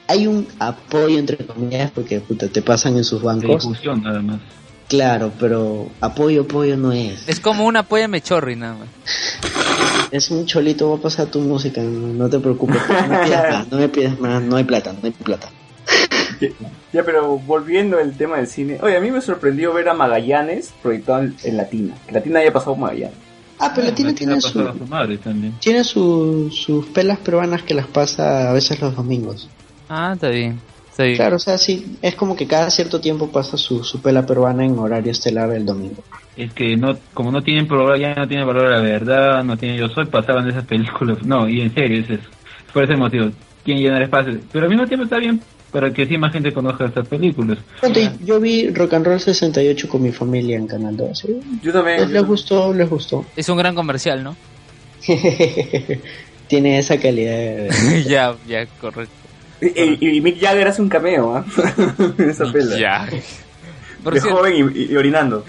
hay un apoyo entre comillas porque puta, te pasan en sus bancos, difusión nada más. claro, pero apoyo, apoyo no es. Es como una polla mechorri nada más. Es un cholito, va a pasar tu música, no, no te preocupes, no me pidas más, no me pidas más, no hay plata, no hay plata. Ya, pero volviendo al tema del cine, oye, a mí me sorprendió ver a Magallanes proyectado en, en Latina. Que Latina haya pasado Magallanes. Ah, pero ha tiene, su, su madre también. tiene su- sus pelas peruanas que las pasa a veces los domingos. Ah, está bien. Está bien. Claro, o sea, sí, es como que cada cierto tiempo pasa su, su pela peruana en horario estelar el domingo. Es que no, como no tienen programa, ya no tienen valor a la verdad, no tienen yo soy, pasaban esas películas. No, y en serio, es eso. Por ese motivo, quieren llenar espacio. Pero al mismo tiempo está bien para que sí más gente conozca estas películas. Yo vi Rock and Roll 68 con mi familia en Canal 2. ¿sí? Yo también. Les, gustó, les gustó. Es un gran comercial, ¿no? Tiene esa calidad de... ya, ya, correcto. Y, y- y Mick Jagger hace un cameo, ¿ah? en esa pela. Ya. Por de cierto, joven y, y- orinando.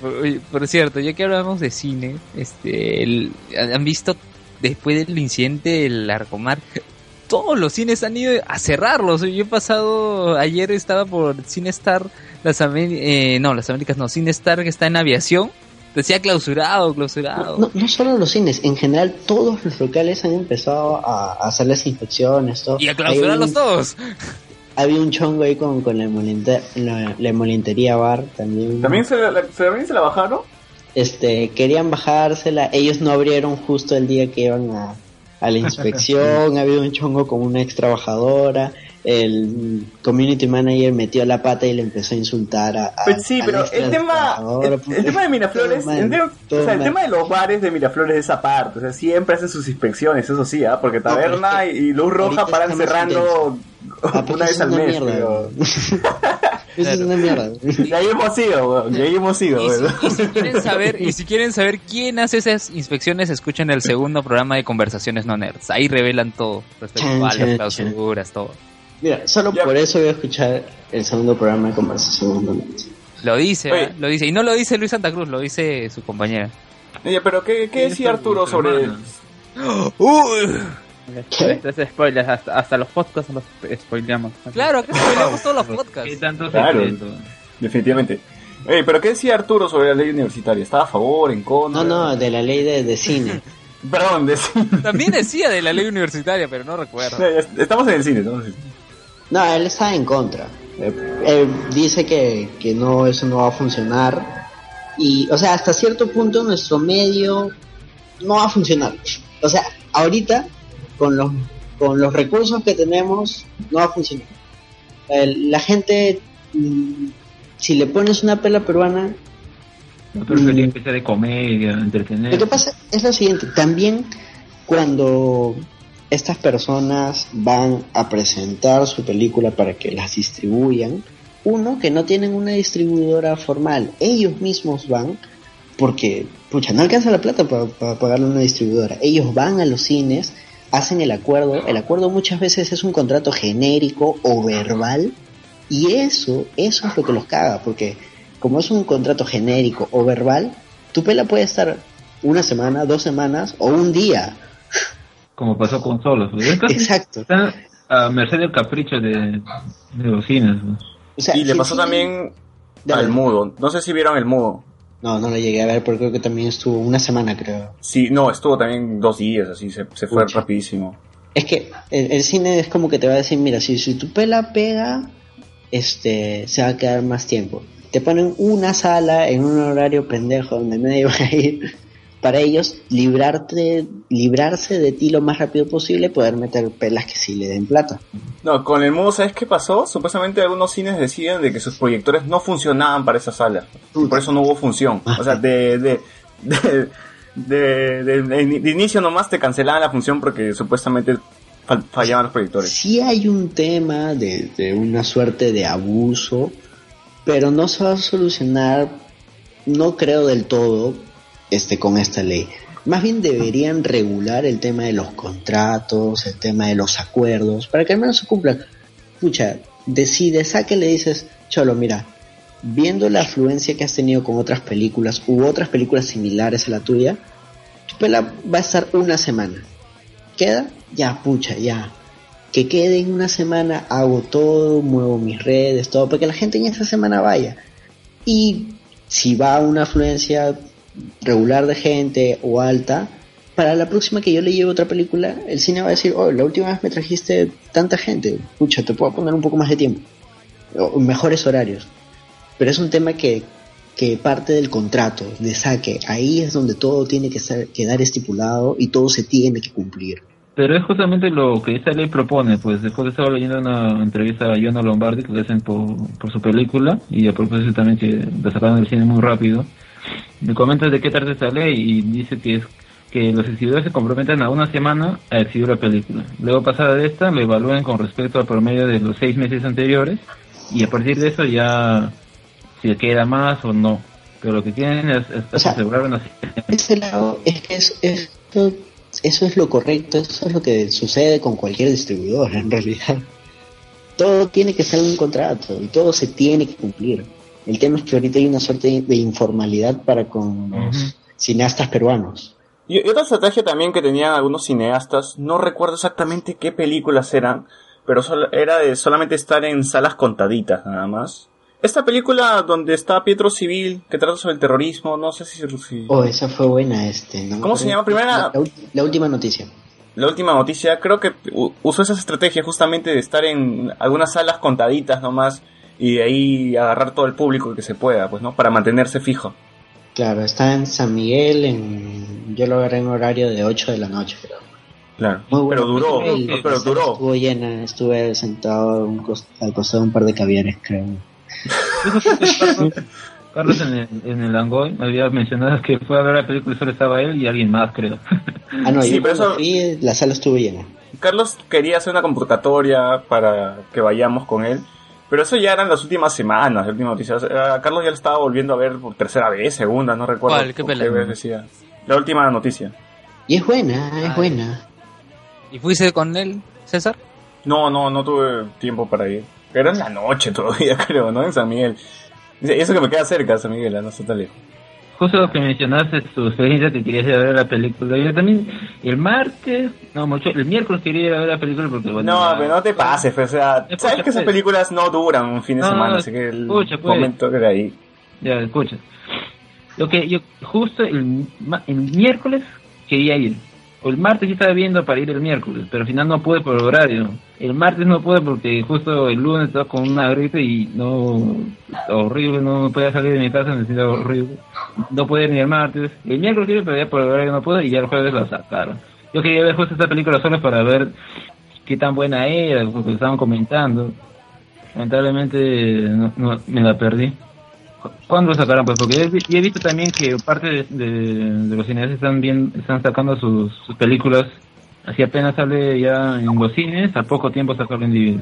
Por, por cierto, ya que hablamos de cine, este, el- han visto después del incidente del Arcomar, todos los cines han ido a cerrarlos. Yo he pasado, ayer estaba por Cinestar, las Amé- eh, no, las Américas no, Cinestar que está en aviación, decía clausurado, clausurado. No, no solo los cines, en general todos los locales han empezado a, a hacer las inspecciones, todo. Y a clausurarlos un- todos. Había un chongo ahí con, con la, emolente- la, bar también. ¿También se la, se- también se la bajaron? Este, querían bajársela, ellos no abrieron justo el día que iban a, a la inspección, había un chongo con una ex trabajadora, el community manager metió la pata y le empezó a insultar a... a- Pues sí, a pero el tema, el, el tema de Miraflores, mal, el, tema, o sea, el tema de los bares de Miraflores es esa parte, o sea, siempre hacen sus inspecciones, eso sí, ¿ah? porque es Taberna que y Luz Roja paran cerrando una eso vez al una mes, mierda. Eso es una mierda. Y ahí hemos ido, weón, y ahí hemos ido, Y si, weón. y si quieren saber, y si quieren saber quién hace esas inspecciones, escuchen el segundo programa de Conversaciones No Nerds. Ahí revelan todo respecto a las clausuras, todo. Mira, solo Ya. por eso voy a escuchar el segundo programa de conversación. ¿no? Lo dice. ¿ah? lo dice. Y no lo dice Luis Santa Cruz, lo dice su compañera. Oye, pero ¿qué, qué decía Arturo sobre... Hermana. ¿Qué? Tres spoilers, hasta, hasta los podcasts los spoileamos. Claro, acá spoileamos todos los ¿Qué podcasts. tanto Claro. Definitivamente. Pero ¿qué decía Arturo sobre la ley universitaria? ¿Estaba a favor, en contra? No, no, de la ley de, de cine. Perdón, de... También decía de la ley universitaria, pero no recuerdo. estamos en el cine, estamos en el cine. No, él está en contra. Eh, él dice que, que no, eso no va a funcionar. Y, o sea, hasta cierto punto nuestro medio no va a funcionar. O sea, ahorita, con los, con los recursos que tenemos, no va a funcionar. El- la gente, mm, si le pones una pela peruana, Yo prefería Mm. que sea de comedia, entretener. Lo que pasa es lo siguiente, también cuando estas personas van a presentar su película para que las distribuyan, uno que no tienen una distribuidora formal, ellos mismos van porque, pucha, no alcanza la plata para, para pagarle una distribuidora. Ellos van a los cines, hacen el acuerdo, el acuerdo muchas veces es un contrato genérico o verbal y eso, eso es lo que los caga, porque como es un contrato genérico o verbal, tu pela puede estar una semana, dos semanas o un día. Como pasó con Solos. Exacto. Están a merced del capricho de, de los cines. O sea, Y le pasó sí- también al mudo. No sé si vieron el mudo. No, no lo llegué a ver, porque creo que también estuvo una semana, creo. Sí, no, estuvo también dos días, así, se, se fue rapidísimo. Es que el, el cine es como que te va a decir, mira, si, si tu pela pega, este, se va a quedar más tiempo. Te ponen una sala en un horario pendejo donde nadie va a ir. Para ellos, librarte, librarse de ti lo más rápido posible, poder meter pelas que sí le den plata. No, con el mudo, ¿sabes qué pasó? Supuestamente algunos cines decían de que sus proyectores no funcionaban para esa sala. Y por eso no hubo función. O sea, de, de, de, de, inicio nomás te cancelaban la función porque supuestamente fal- fallaban los proyectores. Sí hay un tema de, de una suerte de abuso, pero no se va a solucionar, no creo del todo, este, con esta ley. Más bien deberían regular el tema de los contratos, el tema de los acuerdos, para que al menos se cumplan. Pucha, decides a que le dices, Cholo, mira, viendo la afluencia que has tenido con otras películas u otras películas similares a la tuya, tu pela va a estar una semana. ¿Queda? Ya, pucha, ya. Que quede en una semana, hago todo, muevo mis redes, todo, para que la gente en esa semana vaya. Y si va a una afluencia regular de gente o alta, para la próxima que yo le lleve otra película, el cine va a decir, oh, la última vez me trajiste tanta gente, pucha, te puedo poner un poco más de tiempo, o mejores horarios. Pero es un tema que, que parte del contrato, de saque, ahí es donde todo tiene que ser, quedar estipulado y todo se tiene que cumplir. Pero es justamente lo que esta ley propone, pues después de estaba leyendo una entrevista a Joana Lombardi que le hacen por, por su película y a propósito también que la sacaron del cine muy rápido. Me comenta de qué trata esta ley y dice que es que los exhibidores se comprometen a una semana a exhibir la película. Luego pasada de esta lo evalúan con respecto al promedio de los seis meses anteriores y a partir de eso ya si queda más o no. Pero lo que quieren es, es O sea, asegurar una Por ese lado, es que es, eso es lo correcto, eso es lo que sucede con cualquier distribuidor en realidad. Todo tiene que ser un contrato y todo se tiene que cumplir. El tema es que ahorita hay una suerte de informalidad para con los cineastas peruanos. Y, y otra estrategia también que tenían algunos cineastas, no recuerdo exactamente qué películas eran, pero solo- era de solamente estar en salas contaditas nada más. Esta película donde está Pietro Civil, que trata sobre el terrorismo, no sé si... si- Oh, esa fue buena, este. no ¿Cómo se llama? Primera- La, la ul- la última noticia. La última noticia, creo que usó esa estrategia justamente de estar en algunas salas contaditas nomás y de ahí agarrar todo el público que se pueda, pues, ¿no? Para mantenerse fijo. Claro, está en San Miguel, en... yo lo agarré en horario de 8 de la noche, creo. Claro. Muy bueno. Pero duró, El- pero duró. Estuvo llena, estuve sentado un al costado de un par de caviares, creo. Carlos, en el, en el Angoy me había mencionado que fue a ver la película y solo estaba él y alguien más, creo. Ah, no, Sí, yo pero cuando eso- fui, la sala estuvo llena. Carlos quería hacer una convocatoria para que vayamos con él, pero eso ya eran las últimas semanas, la última noticia. O sea, Carlos ya lo estaba volviendo a ver por tercera vez, segunda, no recuerdo. ¿Cuál? ¿Qué pelea? decía. La última noticia. Y es buena, es Ay. buena. ¿Y fuiste con él, César? No, no, no tuve tiempo para ir. Era en la noche todavía, creo, ¿no? En San Miguel. Dice, Eso que me queda cerca, San Miguel, no está tan lejos. Justo lo que mencionaste, tu experiencia que querías ir a ver la película. Yo también, el martes, no, mucho, el miércoles quería ir a ver la película porque, bueno. No, pero no te pases, pues, o sea, Escucha, sabes que esas pues. películas no duran un fin de No, semana, así que el escucha, pues. momento que era ahí. Ya, escucha. Lo que yo, justo el, el miércoles quería ir. El martes sí estaba viendo para ir el miércoles, pero al final no pude por horario. El martes no pude porque justo el lunes estaba con una gripe y no, horrible, no podía salir de mi casa, me sentía horrible. No pude ir ni el martes. El miércoles sí, pero ya por horario no pude y ya el jueves la sacaron. Yo quería ver justo esta película solo para ver qué tan buena era, porque estaban comentando. Lamentablemente no- me la perdí. ¿Cuándo lo sacarán? Pues porque he, he visto también que parte de, de- de los cineastas están bien, están sacando sus, sus películas. Así apenas sale ya en los cines, a poco tiempo sacarlo en DVD.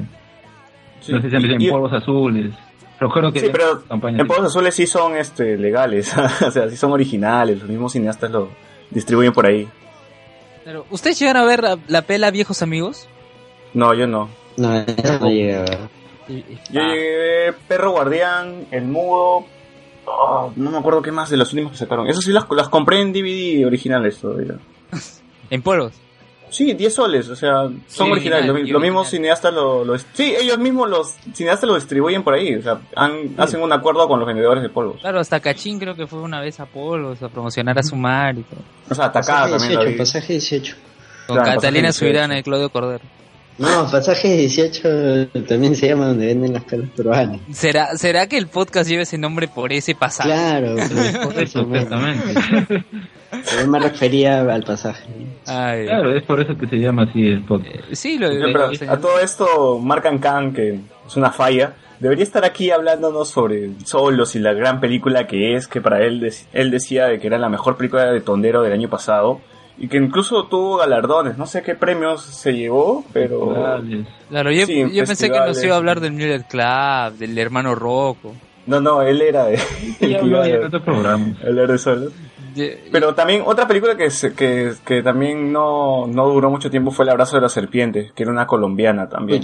Sí. No sé si Y- en polvos azules. Recuerdo que Sí, pero campaña en Polvos Azules sí son este, legales, o sea, sí son originales, los mismos cineastas lo distribuyen por ahí. Pero, ¿Ustedes llegaron a ver la, la pela Viejos Amigos? No, yo no. No, esa no ver. Yo Ah, llegué Perro Guardián, El Mudo, oh, no me acuerdo qué más de los últimos que sacaron. Eso sí las, las compré en DVD originales todavía. en polvos. Sí, 10 soles, o sea, son Sí, originales. original, Los sí, los mismos original. cineastas lo, lo... Sí, ellos mismos los cineastas lo distribuyen por ahí, o sea, han- hacen un acuerdo con los vendedores de polvos. Claro, hasta Cachín creo que fue una vez a polvos a promocionar a su mar y todo. O sea, atacada Pasaje también la 18, vi. pasaje 18. Con Claro, Catalina Subirana y Claudio Cordero. No, pasaje 18 también se llama donde venden las caras peruanas. ¿Será, ¿Será que el podcast lleve ese nombre por ese pasaje? Claro, por eso, yo me refería al pasaje. Ay, Claro, es por eso que se llama así el podcast. eh, Sí, lo, pero lo- a todo esto, Marcan Khan, que es una falla, debería estar aquí hablándonos sobre Solos y la gran película que es, que para él, él decía de que era la mejor película de Tondero del año pasado, y que incluso tuvo galardones, no sé qué premios se llevó, pero... Claro, yo, Sí, yo pensé que nos iba a hablar del Miller Club, del hermano Rocco. No, no, él era de... Programas. hablar de Solos. De- Pero también otra película que, se- que, que también no, no duró mucho tiempo fue El abrazo de la serpiente, que era una colombiana también.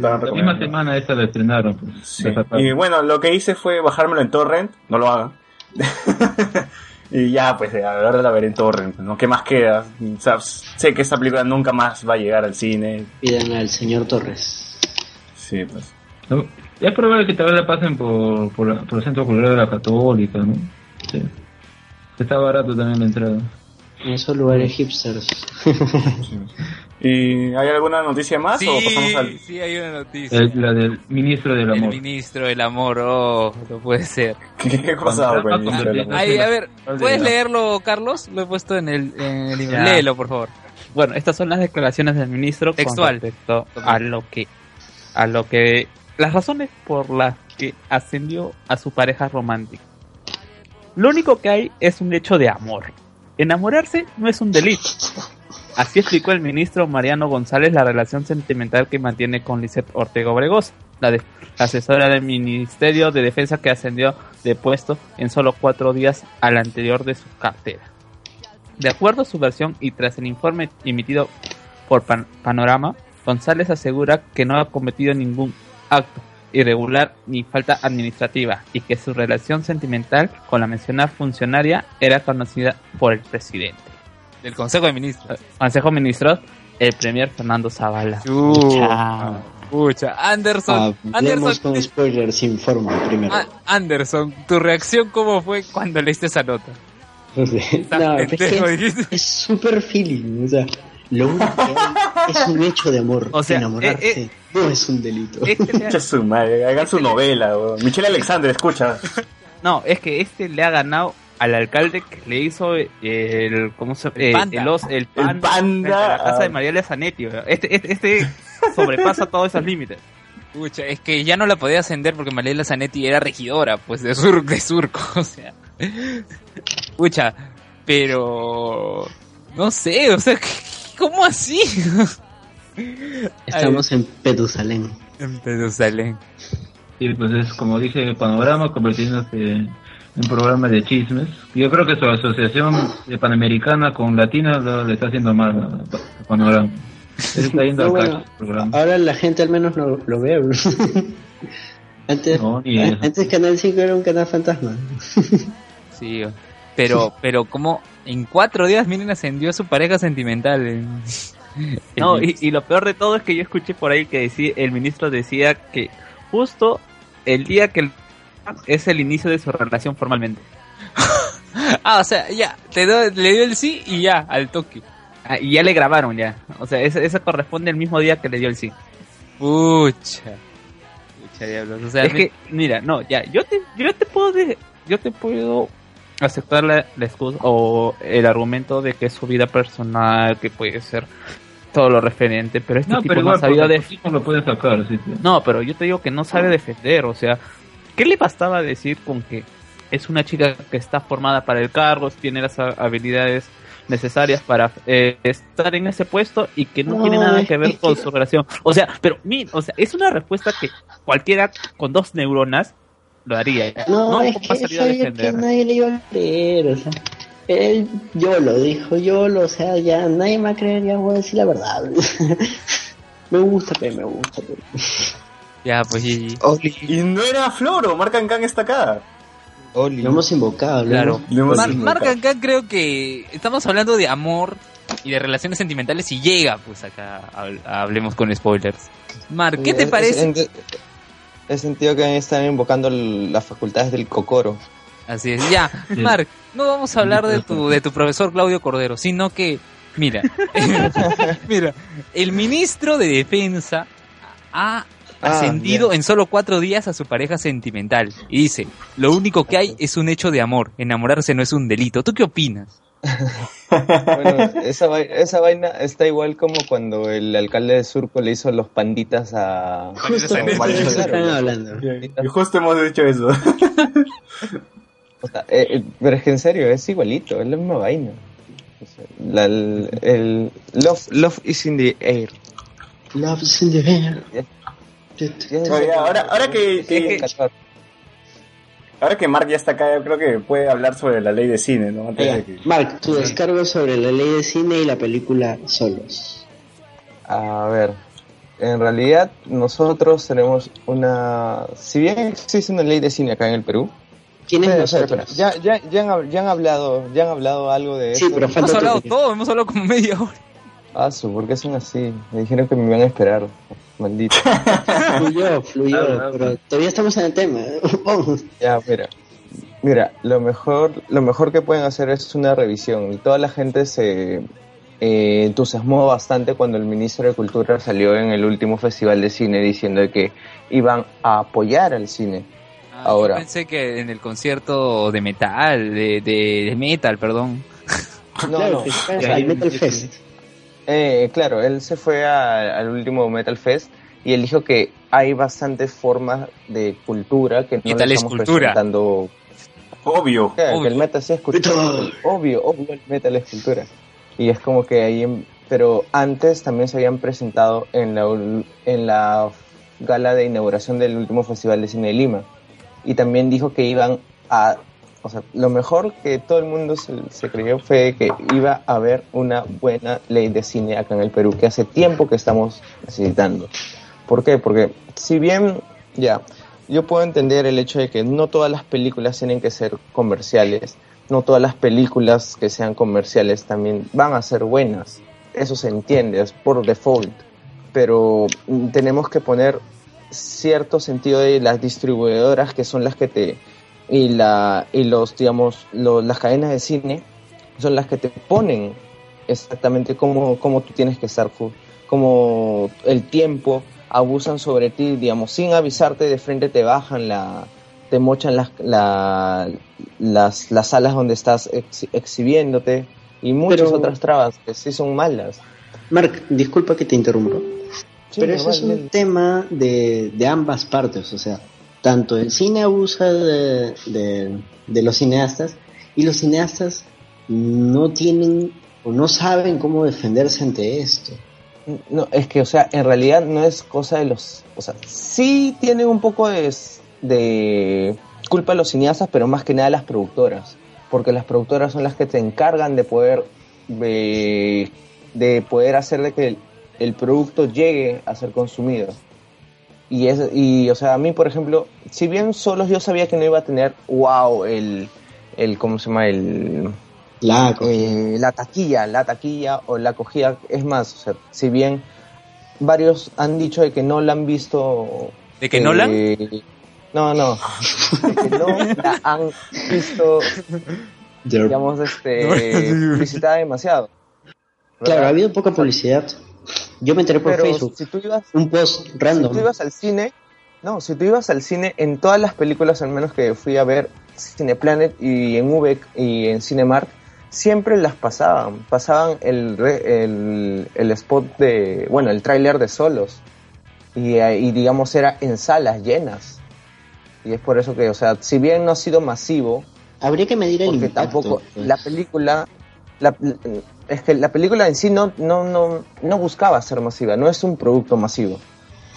La misma semana esta la estrenaron. Pues, Sí. Y bueno, lo que hice fue bajármelo en torrent, no lo hagan. y ya, pues ahora la veré en torrent, ¿no? ¿Qué más queda? O sea, sé que esta película nunca más va a llegar al cine. Pidan al señor Torres. Sí, pues. ¿No? Es probable que tal vez la pasen por, por, por el Centro Cultural de la Católica, ¿no? Sí. Está barato también la entrada. En esos lugares hipsters. ¿Y hay alguna noticia más sí, o pasamos al...? sí, hay una noticia. El- la del ministro del El amor. ministro del amor, oh, no puede ser. ¿Qué, qué el con- Mujer? Ay, a ver, ¿puedes leerlo, Carlos? Lo he puesto en el, en el email. Ya. Léelo, por favor. Bueno, estas son las declaraciones del ministro Textual. con respecto a lo que a lo que las razones por las que ascendió a su pareja romántica. Lo único que hay es un hecho de amor. Enamorarse no es un delito. Así explicó el ministro Mariano González la relación sentimental que mantiene con Lisette Ortega Obregosa, la, asesora del Ministerio de Defensa que ascendió de puesto en solo cuatro días al anterior de su cartera. De acuerdo a su versión y tras el informe emitido por Pan- Panorama, González asegura que no ha cometido ningún acto irregular ni falta administrativa y que su relación sentimental con la mencionada funcionaria era conocida por el presidente. Del Consejo de Ministros. Consejo de Ministros, el premier Fernando Zavala. Chucha. Pucha. Anderson. Hablemos Anderson. con spoilers sin forma primero. Ah, Anderson, ¿tu reacción cómo fue cuando leíste esa nota? no, es que es- súper feeling, o sea, lo único que hay es un hecho de amor. O sea, enamorarse eh, no es un delito. Este ha- Escucha su madre, hagan su novela. Michelle Alexander, escucha. no, es que este le ha ganado al alcalde que le hizo el ¿cómo se El eh, panda. el, os- el panda, panda, frente a la casa de María Zanetti. Este, este, este sobrepasa todos esos límites. Pucha, es que ya no la podía ascender porque Mariela Zanetti era regidora, pues, de, sur, de Surco, o sea. Pucha, pero... No sé, o sea, ¿cómo así? Estamos en Petusalén. En Jerusalén. Y pues es como dice Panorama, convirtiéndose en un programa de chismes. Yo creo que su asociación de panamericana con latina lo, le está haciendo mal a a Panorama. Él está yendo Pero al bueno, cacho el programa. ahora la gente al menos lo, lo ve. bro. antes, No, antes Canal 5 era un canal fantasma. Sí, pero, pero como en cuatro días Miren ascendió a su pareja sentimental. en- No, y, y lo peor de todo es que yo escuché por ahí que decía, el ministro decía que justo el día que el- es el inicio de su relación formalmente. Ah, o sea, ya, te do- le dio el sí y ya, al toque. Ah, y ya le grabaron ya. O sea, ese corresponde al mismo día que le dio el sí. Pucha. Pucha diablos. O sea, es que, mira, no, ya, yo te, yo te puedo, de- yo te puedo aceptar la, la excusa o el argumento de que es su vida personal, que puede ser todo lo referente, pero este No, tipo pero no ha igual, sabido por de nepotismo lo pueden sacar, sí, sí. No, pero yo te digo que no sabe defender, o sea, ¿qué le bastaba decir con que es una chica que está formada para el cargo, tiene las ha- habilidades necesarias para eh, estar en ese puesto y que no, No, tiene nada es que ver con su relación? O sea, pero mi, o sea, es una respuesta que cualquiera con dos neuronas lo haría. No, es va que sabía nadie le iba a creer, o sea. Él, yo lo dijo, yo lo, o sea, ya nadie me va a creer, ya voy a decir la verdad. me gusta, pero me gusta. pe. Ya, pues y, Oli, Y no era Floro, Marcan Khan está acá. Oli. Lo hemos invocado, lo Claro. hemos- Lo hemos Mar- invocado. Marca acá creo que estamos hablando de amor y de relaciones sentimentales y llega, pues acá hab- hablemos con spoilers. Mar, ¿qué te Es- parece? He sentido que están invocando las facultades del cocoro. Así es, ya. Mark, no vamos a hablar de tu, de tu profesor Claudio Cordero, sino que, mira, mira, el ministro de Defensa ha ascendido ya. en solo cuatro días a su pareja sentimental. Y dice, lo único que hay es un hecho de amor, enamorarse no es un delito. ¿Tú qué opinas? Bueno, esa, esa vaina está igual como cuando el alcalde de Surco le hizo los panditas a... Justo hablando. Y justo hemos dicho eso. O sea, eh, eh, pero es que en serio, es igualito, es la misma vaina. O sea, la- el, el- love, love is in the air. Love is in the air. Oye, ahora, ahora que, que- ahora que Mark ya está acá, yo creo que puede hablar sobre la ley de cine, ¿no? Antes de que- Mark, tu descargo sobre la ley de cine y la película Solos. A ver, en realidad nosotros tenemos una... Si bien existe una ley de cine acá en el Perú, ¿Quién es nosotros? Ya, ya, ya, han, ya han hablado, ya han hablado algo de Sí, eso. pero Hemos hablado todo, hemos hablado como media hora. Ah, su, ¿por qué son así? Me dijeron que me iban a esperar. Maldito. Fluyó, fluyó, Ah, ah, pero todavía estamos en el tema. Vamos. ya, mira. Mira, lo mejor, lo mejor que pueden hacer es una revisión. Y toda la gente se eh, entusiasmó bastante cuando el ministro de Cultura salió en el último festival de cine diciendo que iban a apoyar al cine. Ah, Ahora. Yo pensé que en el concierto de metal, de, de, de metal, perdón. No, claro, no. ya, Metal Fest. Eh, claro, él se fue a- al último Metal Fest y él dijo que hay bastantes formas de cultura que no le es estamos cultura. presentando. Obvio. Claro, Obvio. que el metal sí es cultura. Obvio, obvio, el metal es cultura. Y es como que ahí, pero antes también se habían presentado en la, en la gala de inauguración del último Festival de Cine de Lima. Y también dijo que iban a, o sea, lo mejor que todo el mundo se, creyó fue que iba a haber una buena ley de cine acá en el Perú, que hace tiempo que estamos necesitando. ¿Por qué? Porque si bien Ya, yo puedo entender el hecho de que no todas las películas tienen que ser comerciales, no todas las películas que sean comerciales también van a ser buenas, eso se entiende, es por default, pero mm, tenemos que poner cierto sentido de las distribuidoras que son las que te y la y los digamos lo- las cadenas de cine son las que te ponen exactamente cómo, cómo tú tienes que estar como el tiempo abusan sobre ti digamos sin avisarte de frente te bajan la te mochan las la- las, las salas donde estás ex- exhibiéndote y muchas Pero- otras trabas que sí son malas Mark, disculpa que te interrumpa. Sí, pero eso es un tema de, de ambas partes, o sea, tanto el cine abusa de, los cineastas y los cineastas no tienen o no saben cómo defenderse ante esto. No, es que, o sea, en realidad no es cosa de los... O sea, sí tienen un poco de, culpa los cineastas, pero más que nada las productoras. Porque las productoras son las que te encargan de poder... De, de poder hacer de que el producto llegue a ser consumido. Y, es, y, o sea, a mí, por ejemplo, si bien solo yo sabía que no iba a tener, wow, el, el ¿cómo se llama? El, La eh, la taquilla, la taquilla o la acogida. Es más, o sea, si bien varios han dicho de que no la han visto. ¿De que eh, no la? No, no. De que no la han visto, digamos, este, visitada demasiado. Claro, ha habido poca publicidad. Yo me enteré por Pero Facebook. si tú ibas, Un post si random. tú ibas al cine, no, si tú ibas al cine, en todas las películas, al menos que fui a ver Cineplanet y en UVEC y en Cinemark, siempre las pasaban. Pasaban el, el, el spot de, bueno, el tráiler de solos. Y, eh, y digamos era en salas llenas. Y es por eso que, o sea, si bien no ha sido masivo, Habría que medir el porque impacto. tampoco pues. la película la- es que la película en sí no, no, no, no buscaba ser masiva, no es un producto masivo.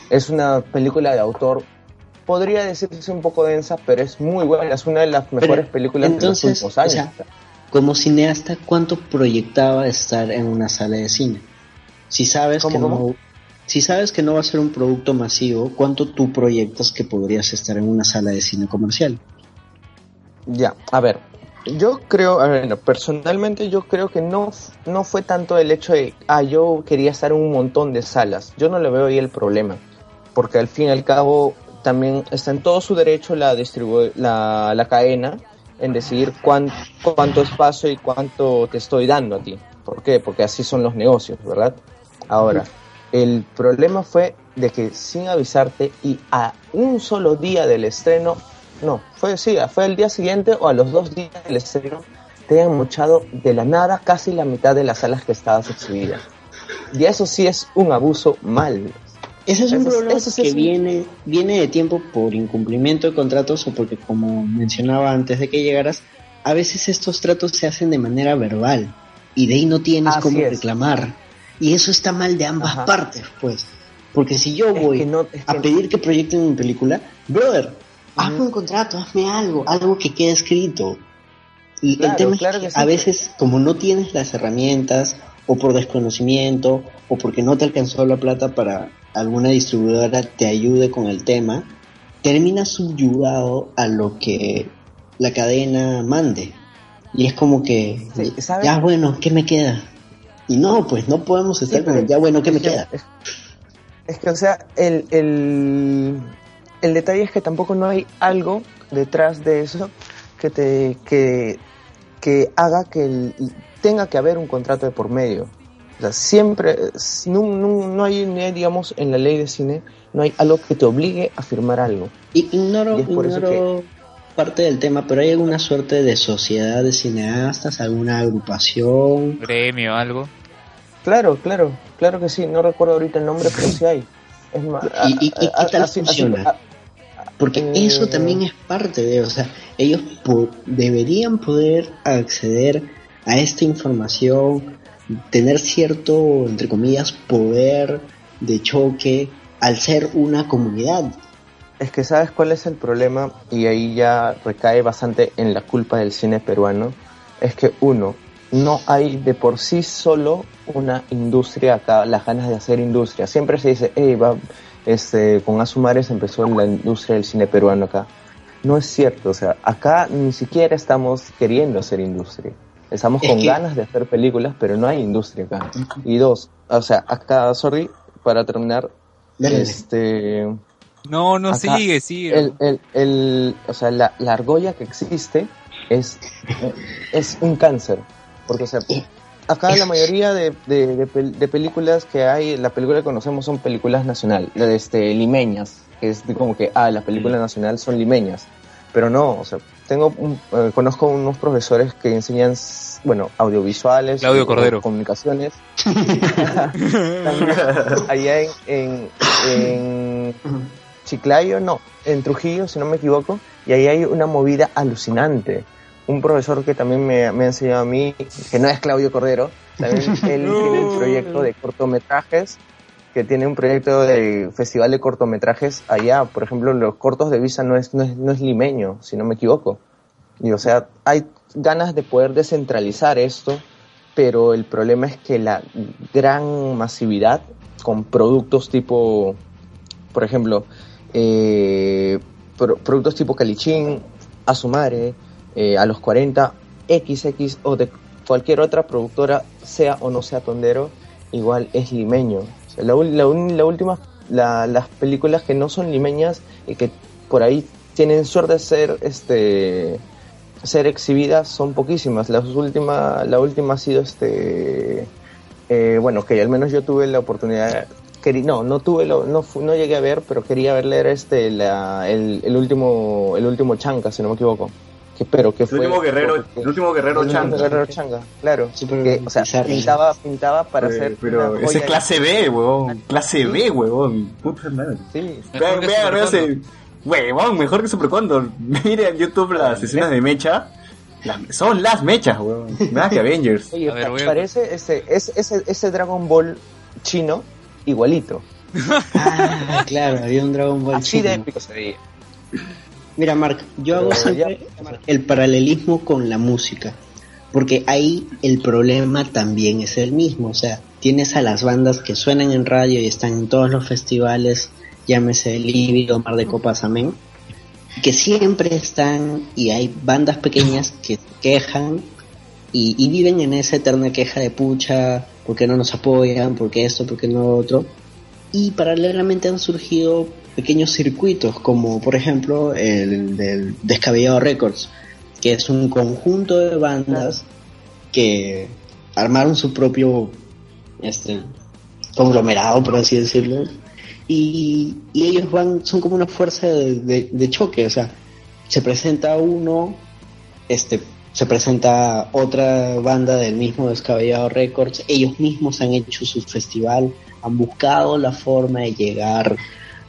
Es una película de autor, podría decirse un poco densa, pero es muy buena, es una de las mejores películas entonces, de los últimos años. o sea, Como cineasta, ¿cuánto proyectaba estar en una sala de cine? Si sabes ¿Cómo, que cómo? no, si sabes que no va a ser un producto masivo, ¿cuánto tú proyectas que podrías estar en una sala de cine comercial? Ya, a ver, yo creo, a ver, no, personalmente yo creo que no, no fue tanto el hecho de, ah, yo quería estar en un montón de salas. Yo no le veo ahí el problema, porque al fin y al cabo también está en todo su derecho la, distribu la, la cadena en decidir cuán- cuánto espacio y cuánto te estoy dando a ti. ¿Por qué? Porque así son los negocios, ¿verdad? Ahora, el problema fue de que sin avisarte y a un solo día del estreno, no, fue sí, fue el día siguiente o a los dos días del estreno, te hayan mochado de la nada casi la mitad de las salas que estabas exhibidas. Y eso sí es un abuso mal. Ese es un Eso problema eso sí que es viene, viene de tiempo por incumplimiento de contratos o porque, como mencionaba antes de que llegaras, a veces estos tratos se hacen de manera verbal y de ahí no tienes Así cómo es. reclamar. Y eso está mal de ambas Ajá. partes, pues. Porque si yo voy no- a que- pedir que proyecten mi película, brother, hazme un contrato, hazme algo, algo que quede escrito. Y el tema claro es que que sí, a veces, como no tienes las herramientas, o por desconocimiento, o porque no te alcanzó la plata para alguna distribuidora te ayude con el tema, terminas subyugado a lo que la cadena mande. Y es como que, ya bueno, ¿qué me queda? Y no, pues no podemos estar Sí, con el ya bueno, ¿qué me que- queda? Es, es que, o sea, el, el, el detalle es que tampoco no hay algo detrás de eso que te que, que haga que el- tenga que haber un contrato de por medio. O sea, siempre, no, no, no hay, digamos, en la ley de cine, no hay algo que te obligue a firmar algo. Y ignoro, Y es por eso ignoro parte del tema, pero hay alguna suerte de sociedad de cineastas, alguna agrupación. Gremio, algo. Claro, claro, claro que sí, no recuerdo ahorita el nombre, pero sí hay. Es más, ¿Y, y- y qué a- a- tal funciona? a- Porque Eh, eso también es parte de, o sea, ellos po- deberían poder acceder a esta información, tener cierto, entre comillas, poder de choque al ser una comunidad. Es que sabes cuál es el problema y ahí ya recae bastante en la culpa del cine peruano. Es que uno, no hay de por sí solo una industria acá, las ganas de hacer industria. Siempre se dice, hey, va, este, con Azumares empezó la industria del cine peruano acá. No es cierto, o sea, acá ni siquiera estamos queriendo hacer industria. Estamos Es con que- ganas de hacer películas, pero no hay industria acá. Y dos, o sea, acá, sorry, para terminar, dale. este, No, no Acá, sigue, sigue. el, el, el, o sea, la, la argolla que existe es, es un cáncer. Porque, o sea, acá la mayoría de, de, de de películas que hay, la película que conocemos son películas nacionales, este, limeñas. Que es como que, ah, la película nacional son limeñas. Pero no, o sea, tengo un- eh, conozco unos profesores que enseñan, bueno, audiovisuales, Claudio o- Cordero. comunicaciones. Allá en, en, en Chiclayo, no, en Trujillo, si no me equivoco, y ahí hay una movida alucinante. Un profesor que también me, me ha enseñado a mí, que no es Claudio Cordero, también él tiene un proyecto de cortometrajes, que tiene un proyecto de festival de cortometrajes allá. Por ejemplo, los cortos de Visa no es, no es, no es limeño, si no me equivoco. Y o sea, hay ganas de poder descentralizar esto, pero el problema es que la gran masividad con productos tipo, por ejemplo, eh, pro- productos tipo Calichín, Asumare, eh, a los 40, XX o de cualquier otra productora, sea o no sea tondero, igual es limeño. La, la la última, la- las películas que no son limeñas y que por ahí tienen suerte de ser este ser exhibidas son poquísimas. Las última, la última ha sido este eh, bueno, que al menos yo tuve la oportunidad no, no tuve lo, no, no llegué a ver, pero quería ver leer este la, el, el último el último Chanca, si no me equivoco. Que pero que El fue último guerrero, porque- el último guerrero el último Changa. guerrero Changa, claro. Súper Que, o sea, pintaba pintaba para hacer pero ese es clase B, huevón. Clase B, huevón. Puta madre. Sí, Super vean ese- Huevón, mejor que Super Condor. Mire en YouTube las escenas de mecha. Las- son las mechas, huevón. Más que Avengers. Oye, A ver, a- parece ese, ese, ese, ese Dragon Ball chino igualito. Ah, claro, había un Dragon Ball Así de chino. épico se veía. Mira, Mark, yo hago siempre el paralelismo con la música. Porque ahí el problema también es el mismo. O sea, tienes a las bandas que suenan en radio y están en todos los festivales, llámese Líbido, Mar de Copas, Amén, que siempre están y hay bandas pequeñas que se quejan y, y viven en esa eterna queja de pucha, ¿por qué no nos apoyan? ¿Por qué esto? ¿Por qué no otro? y paralelamente han surgido pequeños circuitos como por ejemplo el del Descabellado Records que es un conjunto de bandas que armaron su propio este conglomerado por así decirlo y, y ellos van son como una fuerza de, de- choque o sea se presenta uno este se presenta otra banda del mismo Descabellado Records ellos mismos han hecho su festival han buscado la forma de llegar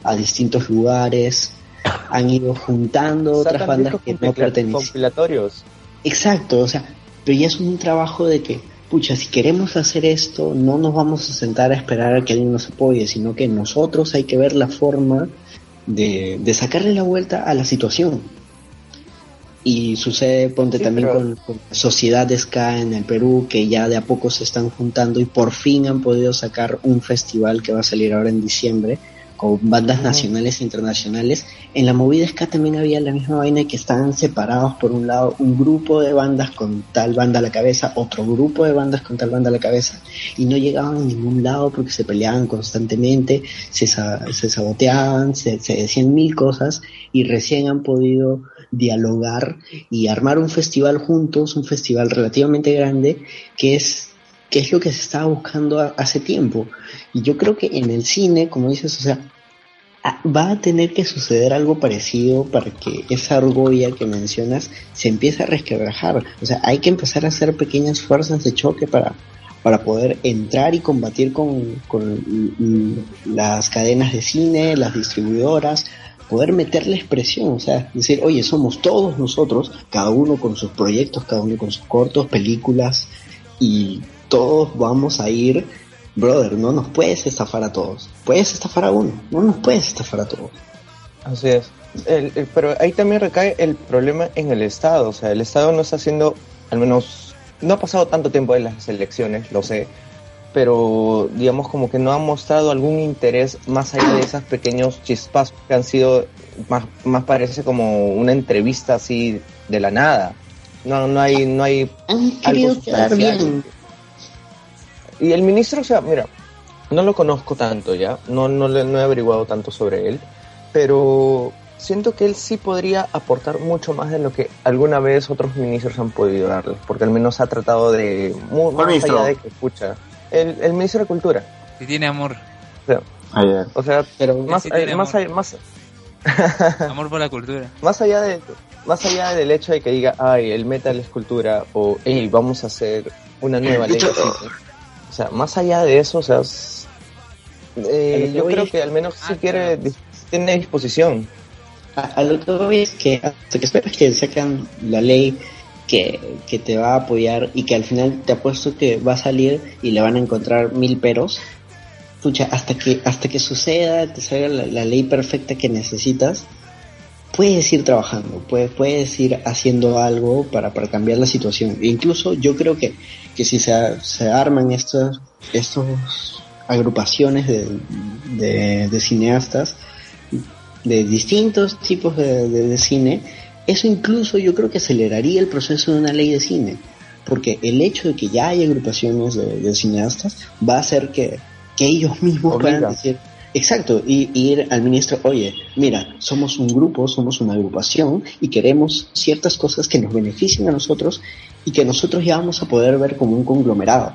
a distintos lugares, han ido juntando otras bandas que no pertenecen. compilatorios. Exacto, o sea, pero ya es un trabajo de que, pucha, si queremos hacer esto, no nos vamos a sentar a esperar a que alguien nos apoye, sino que nosotros hay que ver la forma de, de sacarle la vuelta a la situación. Y sucede, ponte Sí, también pero- con, con Sociedad Ska en el Perú, que ya de a poco se están juntando y por fin han podido sacar un festival que va a salir ahora en diciembre con bandas nacionales e internacionales. En la movida ska también había la misma vaina que estaban separados por un lado un grupo de bandas con tal banda a la cabeza, otro grupo de bandas con tal banda a la cabeza, y no llegaban a ningún lado porque se peleaban constantemente, se, se saboteaban, se, se decían mil cosas, y recién han podido dialogar y armar un festival juntos, un festival relativamente grande, que es que es lo que se estaba buscando a- hace tiempo. Y yo creo que en el cine, como dices, o sea, va a tener que suceder algo parecido para que esa argolla que mencionas se empiece a resquebrajar. O sea, hay que empezar a hacer pequeñas fuerzas de choque para, para poder entrar y combatir con, con las cadenas de cine, las distribuidoras, poder meterle expresión, o sea, decir, oye, somos todos nosotros, cada uno con sus proyectos, cada uno con sus cortos, películas, y todos vamos a ir, brother, no nos puedes estafar a todos, puedes estafar a uno, no nos puedes estafar a todos. Así es. El- el- pero ahí también recae el problema en el Estado. O sea, el Estado no está haciendo, al menos, no ha pasado tanto tiempo de las elecciones, lo sé, pero digamos como que no han mostrado algún interés más allá de esos pequeños chispazos que han sido, más, más parece como una entrevista así de la nada. No, no hay, no hay Han querido algo quedar sustancial. bien. Y el ministro, o sea, mira, no lo conozco tanto ya, no, no, le- no he averiguado tanto sobre él, pero siento que él sí podría aportar mucho más de lo que alguna vez otros ministros han podido darle, porque al menos ha tratado de, mu- ¿Cuál más ministro? allá de que escucha, el, el ministro de Cultura, Si tiene amor. o sea, Ayer. o sea, Pero más, eh, más, amor. más, Amor por la cultura. más allá de más allá del hecho de que diga ay el metal es cultura o hey vamos a hacer una nueva ley de cine". o sea más allá de eso o sea es- eh, yo creo es- que al menos si Ah, quiere claro. tiene disposición A, a lo que voy es que hasta que esperas que sacan la ley que, que te va a apoyar y que al final te apuesto que va a salir y le van a encontrar mil peros. Escucha, hasta que, hasta que suceda, te salga la, la ley perfecta que necesitas, puedes ir trabajando, puedes, puedes ir haciendo algo para, para cambiar la situación. E incluso yo creo que, que si se, se arman estos, estos agrupaciones de, de, de cineastas, de distintos tipos de, de- cine, eso incluso yo creo que aceleraría el proceso de una ley de cine, porque el hecho de que ya hay agrupaciones de, de cineastas va a hacer que, que ellos mismos Obliga. puedan decir, exacto, y, y ir al ministro, oye, mira, somos un grupo, somos una agrupación y queremos ciertas cosas que nos beneficien a nosotros y que nosotros ya vamos a poder ver como un conglomerado.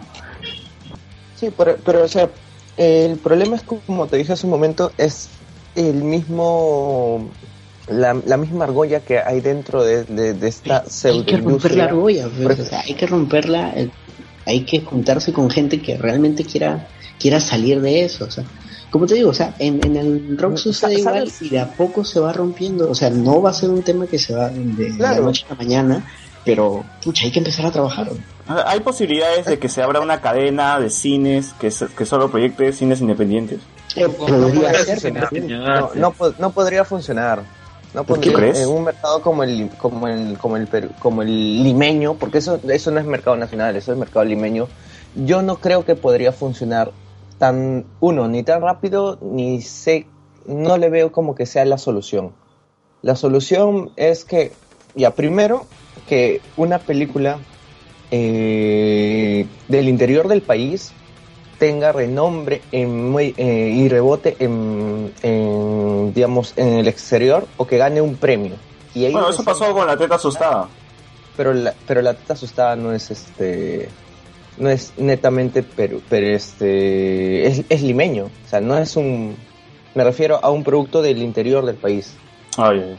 sí pero, pero o sea el problema es como te dije hace un momento es el mismo la, la misma argolla que hay dentro de, de, de esta hay que romper la argolla, pues, o sea, hay que romperla, eh, hay que juntarse con gente que realmente quiera, quiera salir de eso, o sea, como te digo, o sea, en, en el rock sucede igual y de a poco se va rompiendo, o sea, no va a ser un tema que se va de, de Claro. la noche a la mañana, pero, pucha, hay que empezar a trabajar. Hay posibilidades de que se abra una cadena de cines que, se- que solo proyecte cines independientes. Eh, podría ser, no, no, po- no podría funcionar. No ¿Por qué podría, crees? en un mercado como el como el como el Perú- como el limeño, porque eso eso no es mercado nacional, eso es mercado limeño. Yo no creo que podría funcionar tan uno ni tan rápido ni sé no le veo como que sea la solución. La solución es que ya primero que una película eh, del interior del país tenga renombre en eh, y rebote en, en, digamos en el exterior o que gane un premio y ahí Bueno, eso pasó con la teta asustada. pero la pero la teta asustada no es este no es netamente pero pero este es, es limeño o sea no es un me refiero a un producto del interior del país Ay, ay.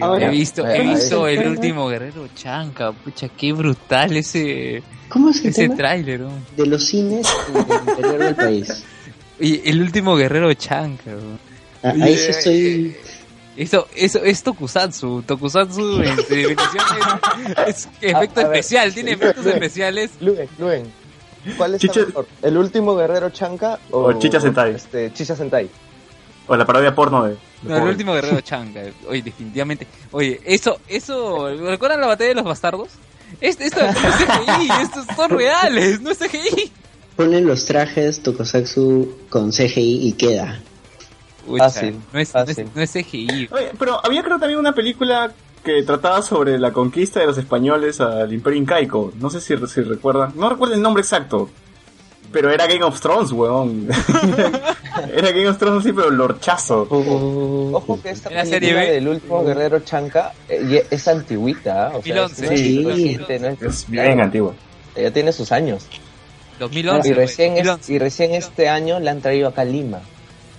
Ahora, he visto, he eh, visto el último guerrero chanca, pucha, qué brutal ese, ¿Cómo es ese tráiler, ¿no? De los cines en el interior del país. Y el último guerrero chanca, ¿no? Ah, Ahí sí estoy... Eso, eso es Tokusatsu. Tokusatsu en definición es, es efecto A- a ver. especial, tiene efectos especiales. Luen Luen ¿cuál es mejor? el último guerrero chanca o, O Chicha Sentai. este Chicha Sentai O la parodia porno de... No, el último guerrero chanca. Oye, definitivamente. Oye, eso, eso, ¿recuerdan la batalla de los bastardos? Esto, esto no es CGI, estos son reales, no es CGI. Ponen los trajes Tokusatsu con CGI y queda. Pucha, Fácil, no, es, no, es, fácil. no es CGI. Oye, pero había creo también una película que trataba sobre la conquista de los españoles al Imperio Incaico. No sé si, si recuerdan. No recuerdo el nombre exacto. Pero era Game of Thrones, weón. era Game of Thrones, sí, pero lorchazo. Ojo que esta ¿En la serie B? del último guerrero chanca eh, es antigüita, o sea, 2011. no es Sí. reciente, no es- Es bien antigua. ya tiene sus años. 2011. Y recién, es- 2011. y recién este año la han traído acá a Lima.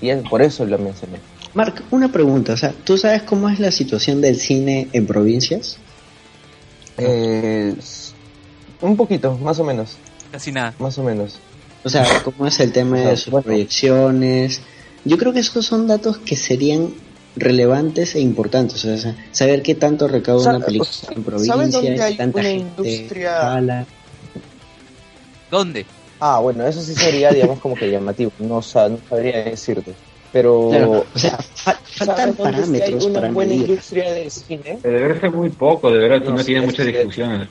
Y es- por eso lo mencioné. Mark, una pregunta, o sea, ¿tú sabes cómo es la situación del cine en provincias? Eh, un poquito, más o menos, Casi nada. más o menos. O sea, ¿cómo es el tema de sus Bueno. proyecciones? Yo creo que esos son datos que serían relevantes e importantes, o sea, saber qué tanto recauda una película ¿sabes en provincia, dónde qué hay tanta una gente industria-. ¿Dónde? Ah, bueno, eso sí sería, digamos, como que llamativo. No, sa- no sabría decirte. Pero, Claro, o sea, fa- faltan ¿sabes dónde sí hay parámetros una para buena medir. industria de cine? Pero debe ser muy poco, de verdad, si No, no, sí, tiene que- discusiones.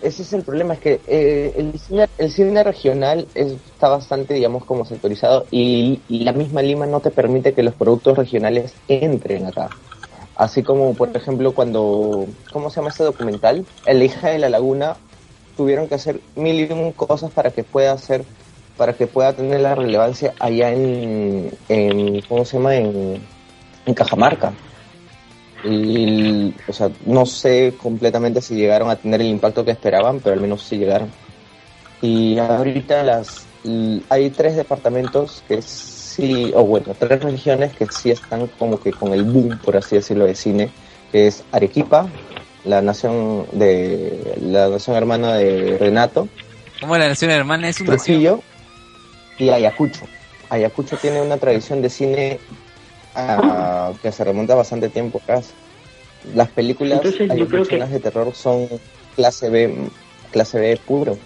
Ese es el problema, es que eh, el, cine, el cine regional es- está bastante, digamos, como sectorizado y, y la misma Lima no te permite que los productos regionales entren acá. Así como, por ejemplo, cuando, ¿cómo se llama este documental? El hija de la laguna, tuvieron que hacer mil y un cosas para que pueda hacer, para que pueda tener la relevancia allá en, en ¿cómo se llama? En, en Cajamarca. Y, o sea, no sé completamente si llegaron a tener el impacto que esperaban, pero al menos sí llegaron. Y ahorita las hay tres departamentos que sí, o bueno, tres regiones que sí están como que con el boom, por así decirlo, de cine, que es Arequipa, la nación de la nación hermana de Renato, Como la nación hermana es nación. Trujillo y Ayacucho. Ayacucho tiene una tradición de cine ah, que se remonta bastante tiempo atrás. Las películas Entonces, yo creo que- ayacuchanas de terror son clase B, clase B puro.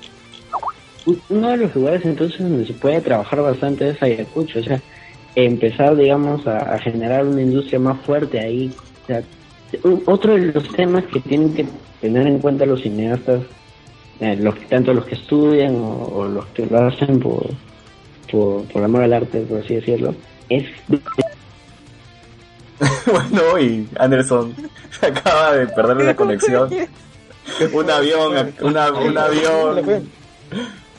Uno de los lugares entonces donde se puede trabajar bastante es Ayacucho, o sea, empezar, digamos, a, a generar una industria más fuerte ahí. O sea, un- otro de los temas que tienen que tener en cuenta los cineastas, eh, los tanto los que estudian o, o los que lo hacen por, por, por amor al arte, por así decirlo, es bueno, y Anderson se acaba de perder la conexión. Un avión, una- un avión,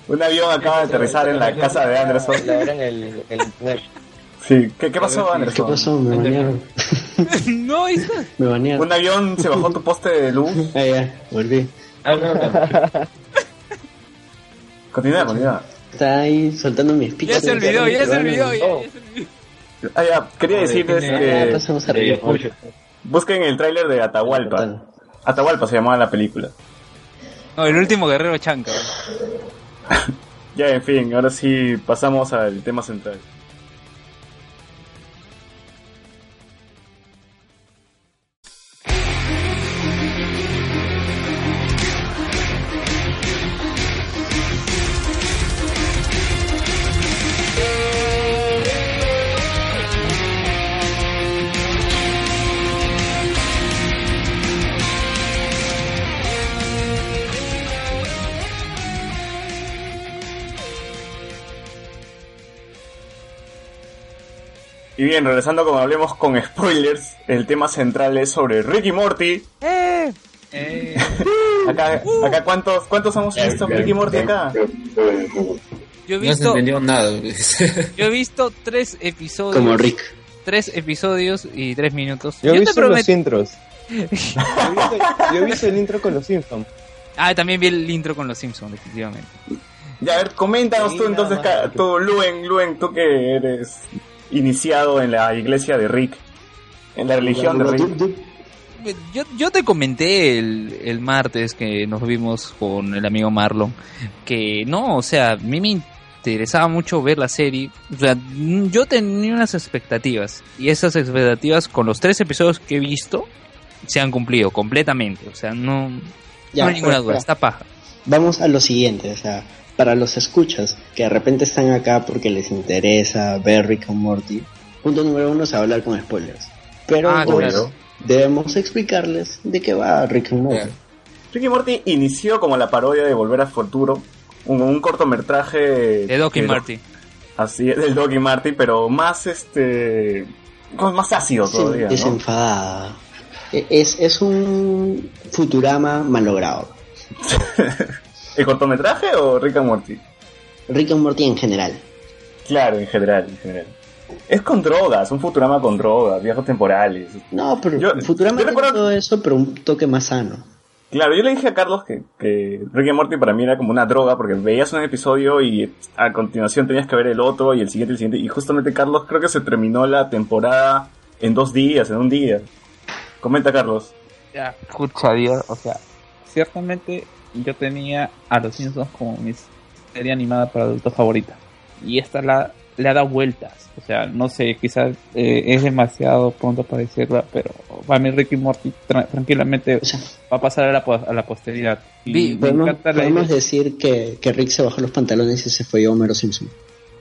un avión acaba de aterrizar en la casa de Anderson. En el, internet. Sí, ¿qué, qué pasó, Anderson? ¿Qué pasó? Me banearon. no, está. Me banearon. Un avión se bajó tu poste de luz. Ah, ya, volví. Continúa, continúa. Está ahí soltando mis picos. Ya se olvidó, ya se olvidó. Oh. ya se olvidó. Ah, ya, quería decirles Ah, que pasamos arriba. busquen el tráiler de Atahualpa. Atahualpa se llamaba la película. No, el último guerrero chanca. Ya, en fin, ahora sí pasamos al tema central. Y bien, regresando como hablemos con spoilers, el tema central es sobre Ricky Morty. Eh. Acá, acá ¿cuántos, cuántos hemos visto Ricky Morty acá? Yo he No se visto, entendió nada. yo he visto tres episodios. Como Rick. Tres episodios y tres minutos. Yo he visto los intros. Yo he visto, yo he visto el intro con los Simpsons. Ah, también vi el intro con los Simpsons, definitivamente. Ya, a ver, coméntanos Sí, tú entonces, tú, Luen, Luen, tú que eres iniciado en la iglesia de Rick, en la religión de Rick. Yo, yo te comenté el, el martes que nos vimos con el amigo Marlon que no, o sea, a mí me interesaba mucho ver la serie. O sea, yo tenía unas expectativas y esas expectativas con los tres episodios que he visto se han cumplido completamente. O sea, no, Ya, no hay ninguna duda, espera. está paja. Vamos a lo siguiente, o sea, para los escuchas que de repente están acá porque les interesa ver Rick and Morty, punto número uno es hablar con spoilers. Pero Ah, claro. debemos explicarles de qué va Rick and Morty. Ricky Morty inició como la parodia de Volver a Futuro, un, un cortometraje De Doc y Marty. Así es, del Doc y Marty, pero más este, más ácido Sí, todavía, ¿no? desenfadada. E- Es, es un Futurama malogrado. ¿El cortometraje o Rick and Morty? Rick and Morty en general. Claro, en general, en general. Es con drogas, un Futurama con drogas, viajes temporales. No, pero Yo- Futurama yo recuerdo- todo eso, pero un toque más sano. Claro, yo le dije a Carlos que, que Rick and Morty para mí era como una droga porque veías un episodio y a continuación tenías que ver el otro y el siguiente y el siguiente. Y justamente Carlos creo que se terminó la temporada en dos días, en un día. Comenta Carlos. Ya, escucha, Dios, o sea, ciertamente yo tenía a los Simpsons como mi serie animada para adultos favorita. Y esta la, le ha dado vueltas. O sea, no sé, quizás eh, es demasiado pronto para decirlo, pero para mí Ricky Morty tra- tranquilamente O sea, va a pasar a la, a la posteridad. Y Vi- me podemos, encanta la podemos idea- decir que, que Rick se bajó los pantalones y se fue a Homero Simpson.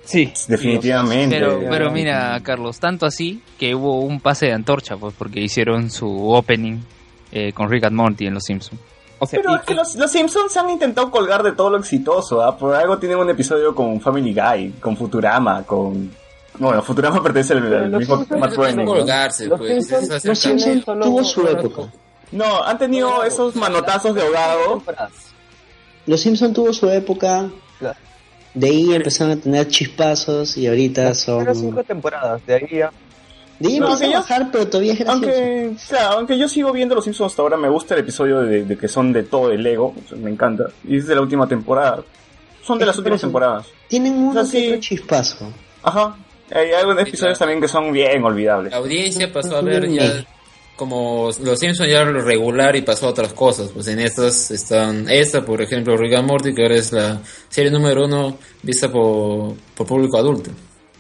Sí, Definitivamente. Pero, pero mira, Carlos, tanto así que hubo un pase de antorcha, pues, porque hicieron su opening eh, con Rick and Morty en Los Simpsons. O sea, Pero y- es que los, los Simpsons se han intentado colgar de todo lo exitoso, ¿ah? Por algo tienen un episodio con Family Guy, con Futurama, con... Bueno, Futurama pertenece al, al los mismo Matt Groening, ¿no? colgarse, Los pues. Simpsons- Los tuvo su época. No, han tenido esos manotazos de ahogado. Los Simpsons tuvo su época. De ahí empezaron a tener chispazos y ahorita son. Pero cinco temporadas, de ahí ya. De ahí No, empieza que a yo- bajar, pero todavía es gracioso. Aunque, claro, aunque yo sigo viendo los Simpsons hasta ahora, me gusta el episodio de, de que son de todo el Lego, me encanta. Y es de la última temporada. Son de Es las últimas eso- temporadas. Tienen uno O sea, sí. chispazo. Ajá. Hay algunos episodios también que son bien olvidables. La audiencia pasó a ver ya como los Simpsons ya lo regular y pasó a otras cosas. Pues en estas están esta, por ejemplo, Rick and Morty, que ahora es la serie número uno vista por, por público adulto.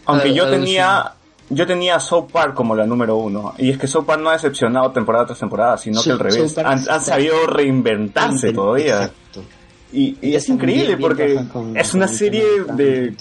Aunque Ah, yo tenía, yo tenía South Park como la número uno. Y es que South Park no ha decepcionado temporada tras temporada, sino que al revés. Han, sabido reinventarse todavía. Exacto. Y, y es increíble bien porque con- es una serie de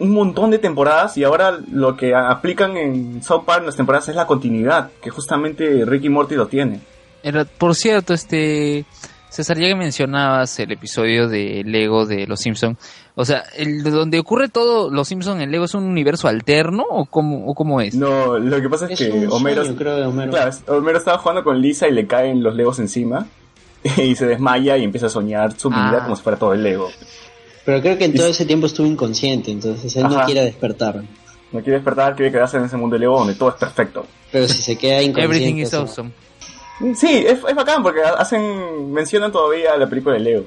un montón de temporadas y ahora lo que aplican en South Park en las temporadas es la continuidad, que justamente Ricky Morty lo tiene. Era- por cierto, este César, ya que mencionabas el episodio de Lego de Los Simpson, o sea, el de donde ocurre todo Los Simpson en Lego es un universo alterno o cómo o cómo es? No, lo que pasa es, Es que Homero, sueño, creo, de Homero. claro, Homero estaba jugando con Lisa y le caen los Legos encima y se desmaya y empieza a soñar su vida Ah. como si fuera todo el Lego. Pero creo que en todo ese tiempo estuvo inconsciente, entonces él no quiere despertar. No quiere despertar, quiere quedarse en ese mundo de Lego donde todo es perfecto. Pero si se queda inconsciente... Everything is awesome. Sí, es, es bacán porque hacen mencionan todavía la película de Lego.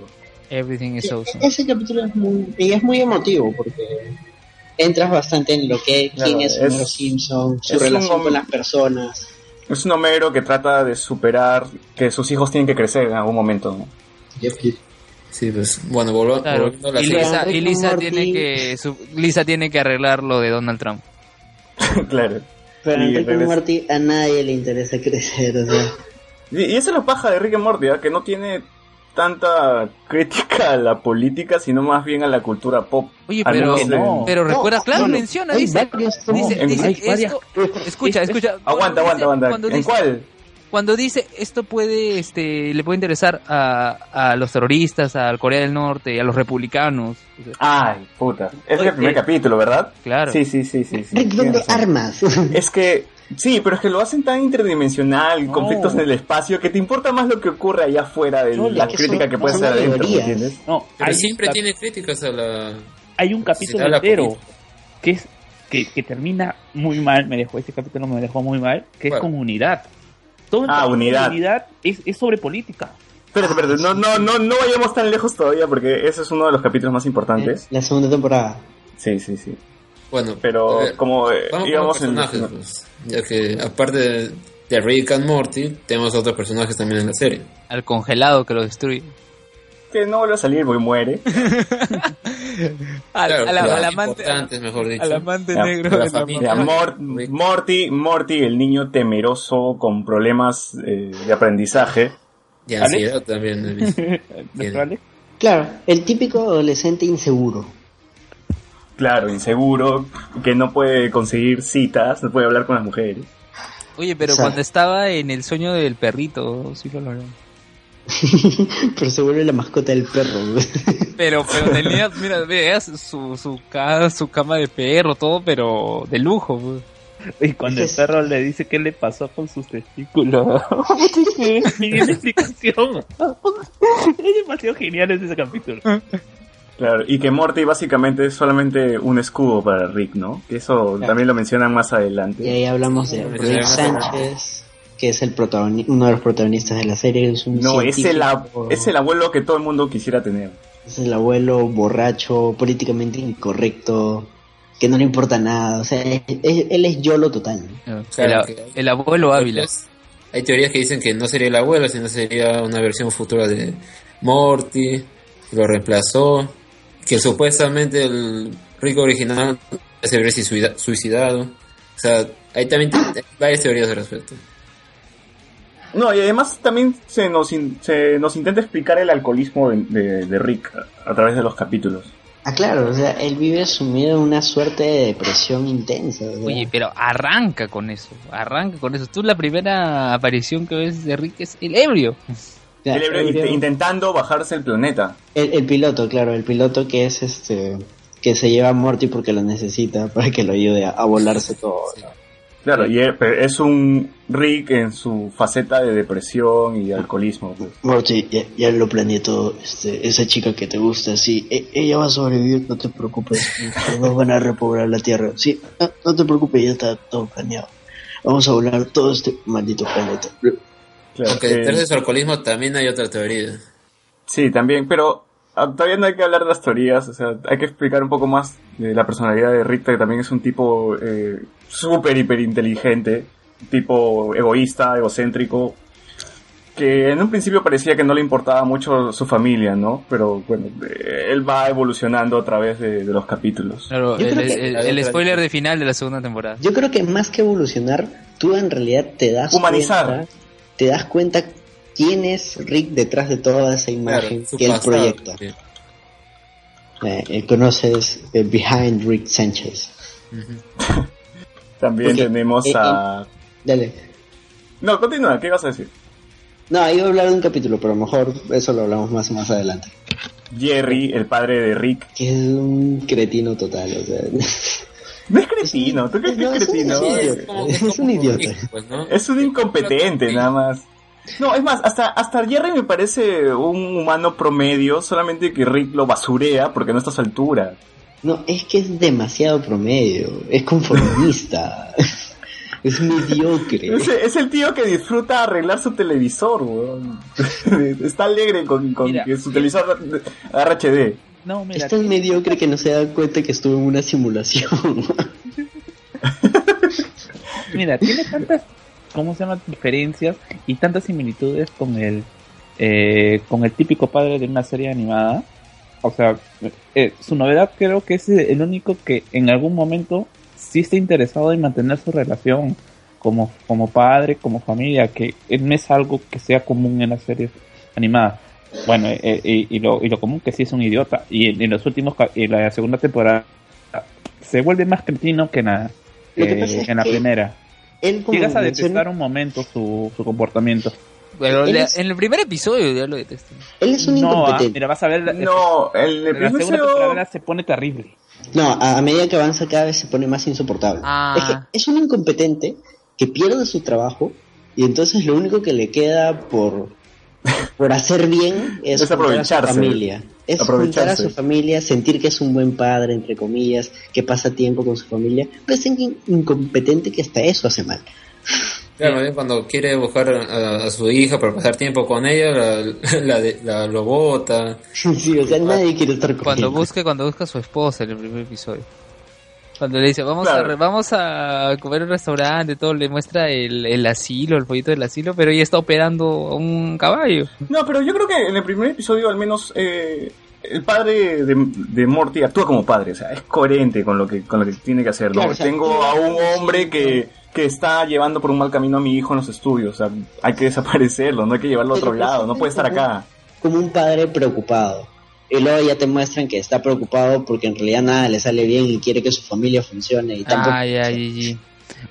Everything is awesome. Ese capítulo es muy, y es muy emotivo porque entras bastante en lo que quién Claro, es Homero Simpson, su un relación hom- con las personas. Es un Homero que trata de superar que sus hijos tienen que crecer en algún momento. ¿no? Sí, pues bueno, volva- Claro. volviendo a la Y. Lisa, y tiene que su- Lisa tiene que arreglar lo de Donald Trump. claro. Pero Y en Rick Morty a nadie le interesa crecer, o sea... Y, y esa es la paja de Rick and Morty, ¿ah? que no tiene tanta crítica a la política, sino más bien a la cultura pop. Oye, pero, no. pero recuerda, No, claro, no, menciona, dice, dice, En- dice, hay varias- esto- escucha, es- escucha. Aguanta, aguanta, dice- aguanta. ¿En dice, cuál? cuando dice esto puede, este, le puede interesar a, a los terroristas, al Corea del Norte, a los republicanos. O sea, Ay, puta. Es Oye, el primer eh, capítulo, ¿verdad? Claro. Sí, sí, sí, sí. sí. Armas. Es que, sí, pero es que lo hacen tan interdimensional, No. conflictos en el espacio, que te importa más lo que ocurre allá afuera de No, la es que crítica son- que puede ser adentro, ¿me alegorías. entiendes? No, Pero siempre tiene críticas a la... hay un capítulo entero que es que, que termina muy mal, me dejó ese capítulo me dejó muy mal, que es con unidad. Todo Ah, Unidad. unidad es, es sobre política. Espérate, espérate, no, no, no, no vayamos tan lejos todavía porque ese es uno de los capítulos más importantes. La segunda temporada. Sí, sí, sí. Bueno, Pero ver, como eh, Vamos íbamos con en... los personajes, pues, ya que aparte de, de Rick and Morty, tenemos otros personajes también en la serie. Al congelado que lo destruye. Que no vuelve a salir porque muere. Al, Claro, al- los al amante, mejor dicho. al amante Ya, negro. la de la familia. Ya, mamá. Mor- Morty, Morty, el niño temeroso con problemas eh, de aprendizaje. Ansiedad también. he visto. ¿Nuestro Alex? Claro, el típico adolescente inseguro. Claro, inseguro, que no puede conseguir citas, no puede hablar con las mujeres. Oye, pero Exacto. cuando estaba en el sueño del perrito, sí lo logró. Pero se vuelve la mascota del perro. Pero, pero tenía, mira, veas su, su, ca- su cama de perro, todo, pero de lujo. Y cuando el perro le dice qué le pasó con sus testículos. Ni explicación. es demasiado genial ese capítulo. Claro, y que Morty básicamente es solamente un escudo para Rick, ¿no? Que eso Claro. también lo mencionan más y adelante. ahí hablamos de Rick. Sánchez, que es el protagoni- uno de los protagonistas de la serie. Es un No, es el, es el abuelo que todo el mundo quisiera tener. es el abuelo borracho, políticamente incorrecto, que no le importa nada. O sea, él, él es YOLO total. ¿no? Claro, el, el abuelo Ávila. Hay teorías que dicen que no sería el abuelo, sino sería una versión futura de Morty, lo reemplazó, que supuestamente el Rick original se habría suicida- suicidado. O sea, hay también hay varias teorías al respecto. No, y además también se nos, in- se nos intenta explicar el alcoholismo de, de- de Rick a, a través de los capítulos. Ah, claro, o sea, él vive sumido en una suerte de depresión intensa. o sea. Oye, pero arranca con eso, arranca con eso. Tú la primera aparición que ves de Rick es el ebrio. El- int- intentando bajarse el planeta. El, el piloto, claro, el piloto que es este que se lleva a Morty porque lo necesita para que lo ayude a, a volarse todo. ¿no? Claro, y es un Rick en su faceta de depresión y alcoholismo. pues. Morty, ya, ya lo planeé todo, este, esa chica que te gusta, sí, e- ella va a sobrevivir, no te preocupes, no van a repoblar la Tierra, sí, no, no te preocupes, ya está todo planeado. Vamos a volar todo este maldito planeta. Claro, Aunque eh, detrás de su alcoholismo también hay otra teoría. Sí, también, pero ah, todavía no hay que hablar de las teorías, o sea, hay que explicar un poco más de la personalidad de Rick, que también es un tipo eh, súper, hiper inteligente, tipo egoísta, egocéntrico, que en un principio parecía que no le importaba mucho su familia, ¿no? Pero bueno, eh, él va evolucionando a través de, de los capítulos. Claro, el spoiler de final de la segunda temporada. Yo creo que más que evolucionar, tú en realidad te das Humanizar. cuenta, te das cuenta quién es Rick detrás de toda esa imagen Claro, que él pasado, proyecta. sí. Eh, eh, conoces eh, Behind Rick Sánchez. También Porque, tenemos eh, a... Dale. No, continúa, ¿qué ibas a decir? No, iba a hablar de un capítulo, pero a lo mejor eso lo hablamos más más adelante. Jerry, el padre de Rick. Que es un cretino total, o sea. No es cretino, ¿tú crees que No, es es un cretino? idiota. es como- Es es como un idiota. Pues. Es un incompetente, nada más. No, es más, hasta, hasta Jerry me parece un humano promedio, solamente que Rick lo basurea porque no está a su altura. No, es que es demasiado promedio, es conformista, es mediocre. Es, es el tío que disfruta arreglar su televisor, weón. Está alegre con, con Mira. que su televisor agarra HD. No, mira, Es tan mediocre que no se da cuenta que estuvo en una simulación. mira, tiene tantas, ¿cómo se llama? Diferencias y tantas similitudes con el, eh, con el típico padre de una serie animada. O sea, eh, su novedad creo que es el único que en algún momento sí está interesado en mantener su relación como, como padre, como familia, que no es algo que sea común en las series animadas. Bueno, eh, eh, y, y lo, y lo común que sí es un idiota. Y en, en los últimos, ca- en la segunda temporada, se vuelve más cretino que en la, eh, en la primera. Él Llegas a menciona- detestar un momento su, su comportamiento. Pero Él le- es- en el primer episodio ya lo detesto. él es un No, ah, incompetente. mira, vas a ver. la- No, el en la segunda episodio... temporada se pone terrible. No, a, a medida que avanza cada vez se pone más insoportable. Ah. Es que es un incompetente que pierde su trabajo y entonces lo único que le queda por, por hacer bien es, Es juntar a su aprovecharse. familia. Es juntar a su familia, sentir que es un buen padre, entre comillas, que pasa tiempo con su familia, pero es in- incompetente que hasta eso hace mal. Claro, ¿eh? cuando quiere buscar a, a su hija para pasar tiempo con ella, la, la, de- la- lo bota. sí, o sea, nadie quiere estar con Cuando busca, cuando busca a su esposa en el primer episodio. Cuando le dice, vamos, Claro. a, re- vamos a comer en un restaurante, todo, le muestra el, el asilo, el pollito del asilo, pero ella está operando a un caballo. No, pero yo creo que en el primer episodio al menos eh, el padre de, de Morty actúa como padre, o sea, es coherente con lo que, con lo que tiene que hacer. ¿no? Claro, o sea, Tengo a un hombre que, que está llevando por un mal camino a mi hijo en los estudios, o sea, hay que desaparecerlo, no hay que llevarlo a otro Pero lado, no puede estar acá. como un padre preocupado. Y luego ya te muestran que está preocupado porque en realidad nada le sale bien y quiere que su familia funcione y tampoco... Ay, ay, ay.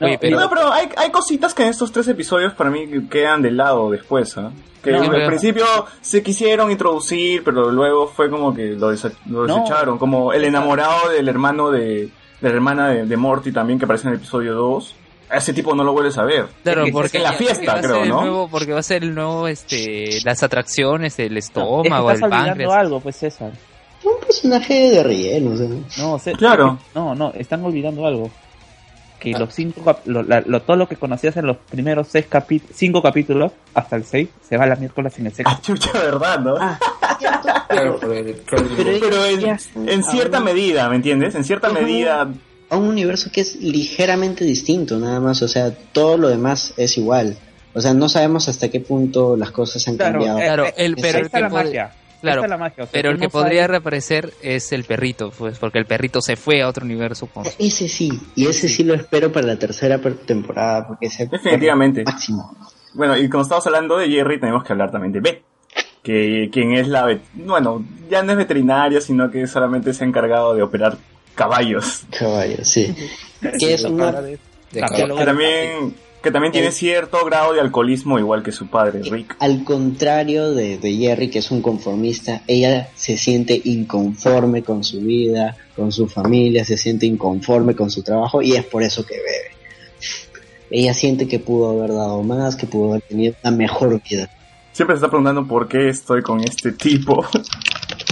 No, Oye, pero... No, pero hay, hay cositas que en estos tres episodios para mí quedan de lado después, ¿ah? Que No, al pero- principio se quisieron introducir, pero luego fue como que lo, desa- lo No. desecharon. Como el enamorado del hermano de, de la hermana de, de Morty también, que aparece en el episodio 2. A ese tipo no lo vuelves a ver. Claro, porque en la fiesta, a creo, el ¿no? nuevo- porque va a ser el nuevo, este, las atracciones, el No, es que estómago, estás el páncreas. algo, pues César. Un personaje de relleno, o sea. No, Claro. No, no, están olvidando algo. Que los cinco, cap- lo, la- lo- todo lo que conocías en los primeros seis capi- cinco capítulos, hasta el seis, se va a la miércoles en el sexto. Ah, chucha, verdad, ¿no? Claro, el Crawling pero- pero en, en cierta medida, ¿me entiendes? En cierta medida... A un universo que es ligeramente distinto, nada más. O sea, todo lo demás es igual. O sea, no sabemos hasta qué punto las cosas han Claro, cambiado. eh, Claro, eh, el- pero el que la puede- magia. Claro, la magia, o sea, pero el que no podría reaparecer es el perrito, pues, porque el perrito se fue a otro universo con... Ese sí, y ese sí lo espero para la tercera temporada, porque ese Definitivamente. máximo. Bueno, y como estamos hablando de Jerry, tenemos que hablar también de Beth. Que quien es la... Bueno, ya no es veterinaria, sino que solamente se ha encargado de operar caballos. Caballo, sí. que es una, De Ah, que también Que también tiene Eh. cierto grado de alcoholismo igual que su padre, Rick. Al contrario de, de Jerry, que es un conformista, ella se siente inconforme con su vida, con su familia, se siente inconforme con su trabajo y es por eso que bebe. Ella siente que pudo haber dado más, que pudo haber tenido una mejor vida. Siempre se está preguntando por qué estoy con este tipo.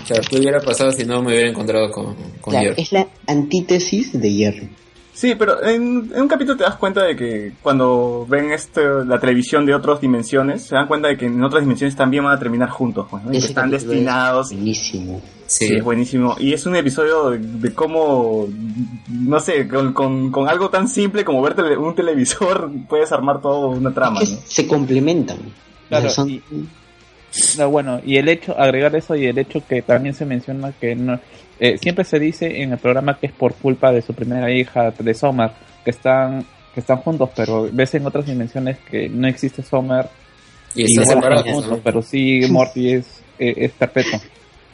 O sea, ¿qué hubiera pasado si no me hubiera encontrado con, con Claro, Jerry? es la antítesis de Jerry. Sí, pero en, en un capítulo te das cuenta de que cuando ven este, la televisión de otras dimensiones, se dan cuenta de que en otras dimensiones también van a terminar juntos, pues, ¿no? Y que Ese están destinados. es buenísimo. Sí. Sí, es buenísimo. Y es un episodio de, de cómo, no sé, con, con, con algo tan simple como ver tele- un televisor, puedes armar toda una trama, Es que ¿no? se complementan. Claro, O sea, son- y- No, bueno, y el hecho, agregar eso y el hecho que también se menciona que no, eh, siempre se dice en el programa que es por culpa de su primera hija, de Summer, que están, que están juntos, pero ves en otras dimensiones que no existe Summer y y están juntos, ¿no? pero sí Morty es, eh, es perpetuo.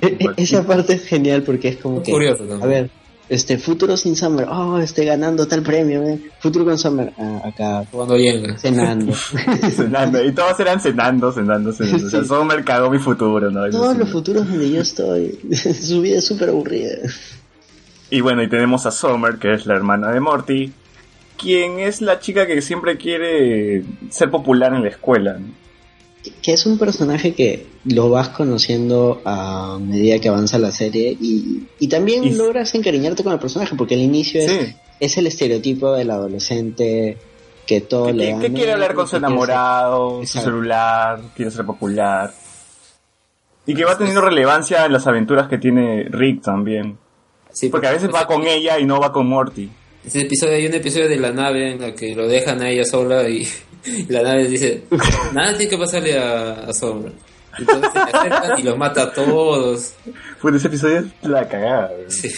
E- e- Esa parte es genial porque es como que, Curioso también. a ver, este futuro sin Summer, oh, esté ganando tal premio, eh. futuro con Summer, ah, acá Jugando Jenga. cenando. Cenando. Y todos eran cenando, cenando, cenando. O sea. Summer cagó mi futuro, ¿no? Todos los futuros donde yo estoy, su vida es súper aburrida. Y bueno, y tenemos a Summer, que es la hermana de Morty, quien es la chica que siempre quiere ser popular en la escuela. ¿no? Que es un personaje que lo vas conociendo a medida que avanza la serie y, y también Y- logras encariñarte con el personaje porque al inicio es, Sí. es el estereotipo del adolescente que todo Que, le que- da que quiere hablar con su enamorado, su celular, quiere ser popular. Y que va teniendo relevancia en las aventuras que tiene Rick también. Sí, Porque a veces va con ella y no va con Morty. Ese episodio, hay un episodio de la nave en la que lo dejan a ella sola y, y la nave dice, nada tiene que pasarle a, a Sombra. Entonces se le acercan y los mata a todos. Pues ese episodio es la cagada. Sí.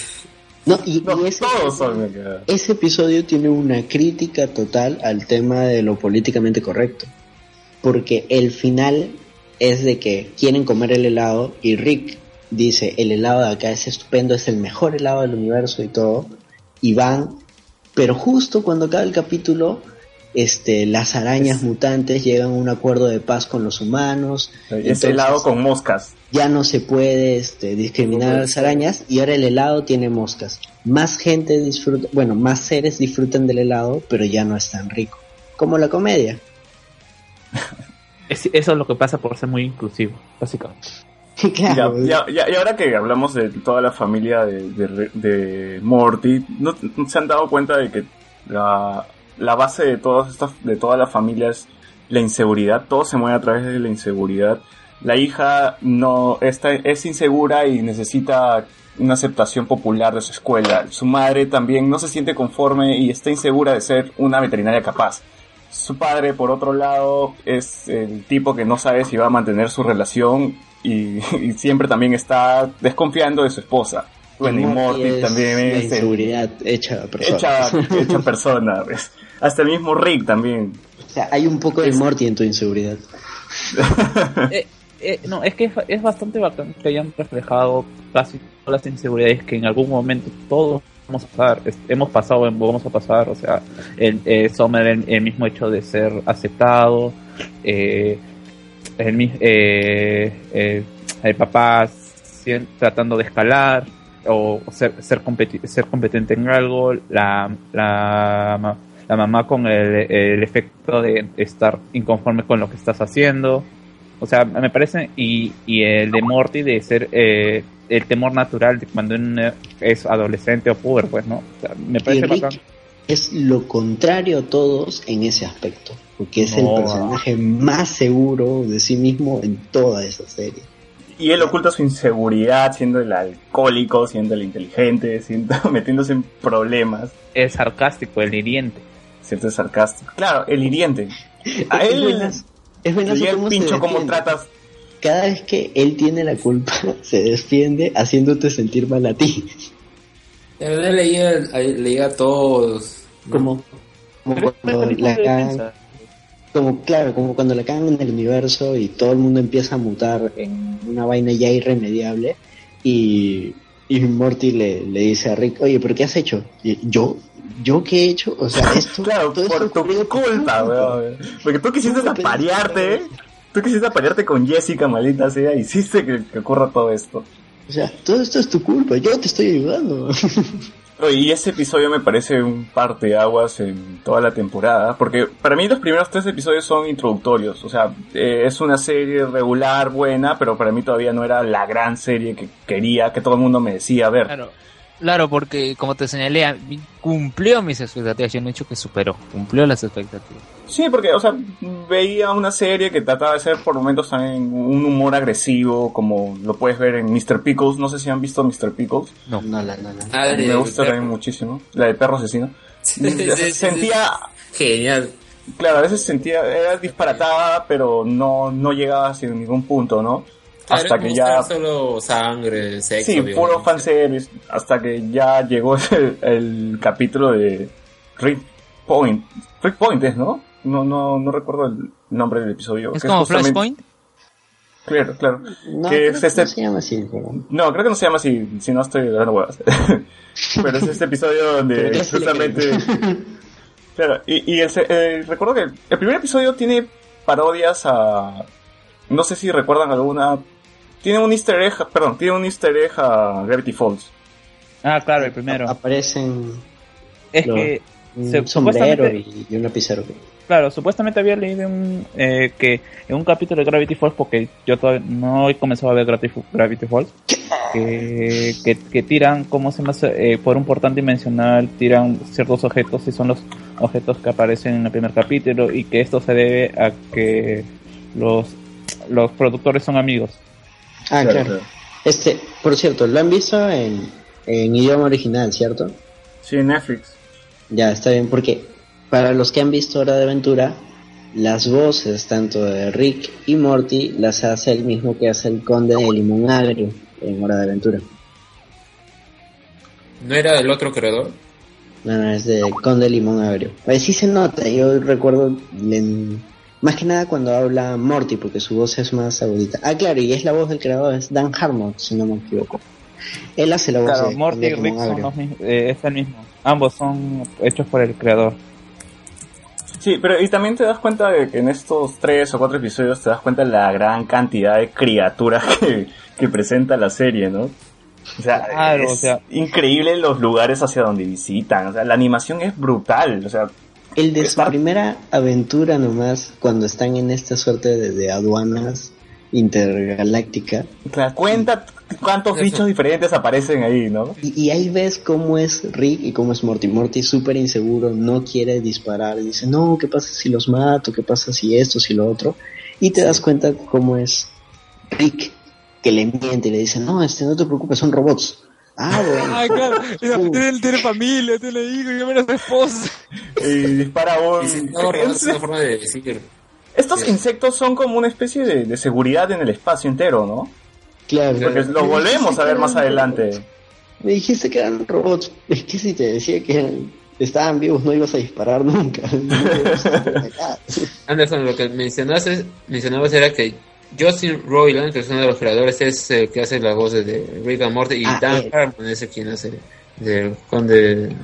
No, y, No, y ese, todos son la cagada. ese episodio tiene una crítica total al tema de lo políticamente correcto. Porque el final es de que quieren comer el helado y Rick dice, el helado de acá es estupendo, es el mejor helado del universo y todo. Y van, pero justo cuando acaba el capítulo, este, las arañas mutantes llegan a un acuerdo de paz con los humanos. Ese Entonces, helado con moscas. ya no se puede este, discriminar a las arañas y ahora el helado tiene moscas. Más gente disfruta, bueno, más seres disfrutan del helado, pero ya no es tan rico. Como la comedia. Es- eso es lo que pasa por ser muy inclusivo, básicamente. y ahora que hablamos de toda la familia de, Morty, ¿no, no se han dado cuenta de que la, la base de todas estas, de toda la familia es la inseguridad? Todo se mueve a través de la inseguridad. La hija no está, es insegura y necesita una aceptación popular de su escuela. Su madre también no se siente conforme y está insegura de ser una veterinaria capaz. Su padre, por otro lado, es el tipo que no sabe si va a mantener su relación y, y siempre también está desconfiando de su esposa. Bueno, y Morty es también la es el- inseguridad hecha persona. hecha, hecha persona. ¿ves? Hasta el mismo Rick también. O sea, hay un poco de Morty en tu inseguridad. Eh, eh, no, es que es, es bastante bacán que hayan reflejado casi todas las inseguridades que en algún momento todos vamos a pasar, es- hemos pasado, vamos a pasar, o sea, el, eh, Summer, el, el mismo hecho de ser aceptado, eh, el, eh, eh, el papá tratando de escalar o ser, ser, competi- ser competente en algo, la, la, la mamá con el, el efecto de estar inconforme con lo que estás haciendo. O sea, me parece, y, y el de Morty de ser eh, el temor natural de cuando uno es adolescente o puber, pues, ¿no? O sea, me parece bacán. Es lo contrario a todos en ese aspecto. Porque es No. el personaje más seguro de sí mismo en toda esa serie. Y él oculta su inseguridad siendo el alcohólico, siendo el inteligente, siendo, metiéndose en problemas, El sarcástico, el hiriente. siendo sarcástico. Claro, el hiriente. A Es él buenas- es el cómo pincho cómo tratas. Cada vez que él tiene la culpa, se defiende haciéndote sentir mal a ti. La verdad le llega, le llega a todos. Como, como cuando la cagan, como claro, como cuando la cagan en el universo y todo el mundo empieza a mutar en una vaina ya irremediable y, y Morty le, le dice a Rick, oye, ¿pero qué has hecho? Y yo, ¿yo qué he hecho? O sea, esto... Claro, todo esto por tu culpa, weón. Porque tú quisiste ¿Cómo me aparearte, tú quisiste aparearte con Jessica, maldita sea, hiciste que, que ocurra todo esto. O sea, todo esto es tu culpa, yo te estoy ayudando. Y ese episodio me parece un parteaguas en toda la temporada, porque para mí los primeros tres episodios son introductorios, o sea, eh, es una serie regular, buena, pero para mí todavía no era la gran serie que quería, que todo el mundo me decía ver. Claro, claro, porque como te señalé, a cumplió mis expectativas. Yo no he dicho que superó, cumplió las expectativas. Sí, porque, o sea, veía una serie que trataba de ser por momentos también un humor agresivo, como lo puedes ver en Mr. Pickles, no sé si han visto Mr. Pickles. No. No, la, no, no. Ah, de- me gusta también muchísimo, la de perro asesino. Sí, sí, sí, sentía, Genial. claro, a veces sentía, era disparatada, pero no, no llegaba hacia ningún punto, ¿no? Hasta que ya... solo sangre, sexo. Sí, violencia. puro fanservice, hasta que ya llegó el, el capítulo de Rick Point. Rick Point es, ¿no? No, no, no recuerdo el nombre del episodio. ¿Es que como justamente- Flashpoint? Claro, claro. No, que creo es que este... no se llama así, pero... No, creo que no se llama así, si no estoy dando huevas. Pero es este episodio donde justamente... Claro, y, y el se- eh, recuerdo que el primer episodio tiene parodias a... No sé si recuerdan alguna... Tiene un easter egg, perdón, tiene un easter egg a Gravity Falls. Ah, claro, el primero. Aparecen Es lo- que, un se- sombrero y, y un lapicero. claro, supuestamente había leído un, eh, que en un capítulo de Gravity Falls, porque yo todavía no he comenzado a ver Gravity, Gravity Falls, que, que, que tiran, ¿cómo se llama? Eh, por un portal dimensional, tiran ciertos objetos y son los objetos que aparecen en el primer capítulo y que esto se debe a que los, los productores son amigos. Ah, Claro, claro. Este, por cierto, lo han visto en, en idioma original, ¿cierto? Sí, en Netflix. Ya, está bien, porque para los que han visto Hora de Aventura, las voces tanto de Rick y Morty las hace el mismo que hace el conde de Limón Agrio en Hora de Aventura. ¿No era el otro creador? No, no, es de Conde Limón Agrio. Pues sí se nota, yo recuerdo en- más que nada cuando habla Morty, porque su voz es más agudita. Ah, claro, y es la voz del creador, es Dan Harmon, si no me equivoco. Él hace la voz Claro, de Morty y Rick son los mismos, eh, es el mismo. Ambos son hechos por el creador. Sí, pero y también te das cuenta de que en estos tres o cuatro episodios te das cuenta de la gran cantidad de criaturas que, que presenta la serie, ¿no? O sea, Claro, es o sea- increíble los lugares hacia donde visitan. O sea, la animación es brutal. O sea, El de su primera aventura nomás, cuando están en esta suerte de, de aduanas intergaláctica, te das cuenta cuántos bichos diferentes aparecen ahí, ¿no? y, y ahí ves cómo es Rick y cómo es Morty. Morty súper inseguro, no quiere disparar, dice, no, ¿qué pasa si los mato? ¿Qué pasa si esto, si lo otro? Y te das cuenta cómo es Rick, que le miente y le dice, no, este, no te preocupes, son robots. Ah, bueno. Ay, claro. Uh. Tiene, tiene familia, tiene hijos, yo menos esposa. Y dispara un... Y no, es una forma de decir. Estos insectos son como una especie de, de seguridad en el espacio entero, ¿no? Claro. Porque los volvemos a ver más adelante. Me dijiste que eran robots. Es que si te decía que eran- estaban vivos no ibas a disparar nunca. Anderson, lo que mencionaste, mencionabas era que Justin Roiland, que es uno de los creadores, es el que hace las voces de Rick and Morty y Ah, Dan él. Harmon es el quien hace del conde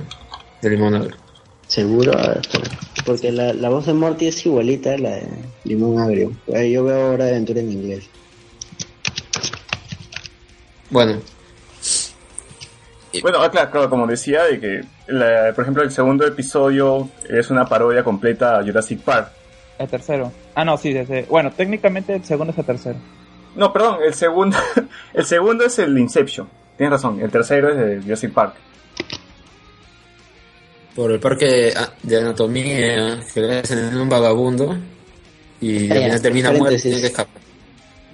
de Limón Agrio. Seguro, a ver, espera. porque la, la voz de Morty es igualita a la de Limón Agrio. Eh, Yo veo ahora de aventura en inglés. Bueno, Bueno, ah, claro, claro, como decía, de que, la- por ejemplo, el segundo episodio es una parodia completa a Jurassic Park. El tercero. Ah, no, sí, desde, bueno, técnicamente el segundo es el tercero. No, perdón, el segundo, el segundo es el Inception. Tienes razón, el tercero es de Jurassic Park. por el parque ah, de anatomía que le hacen en un vagabundo y al ya, final termina muerto y paréntesis. tiene que escapar.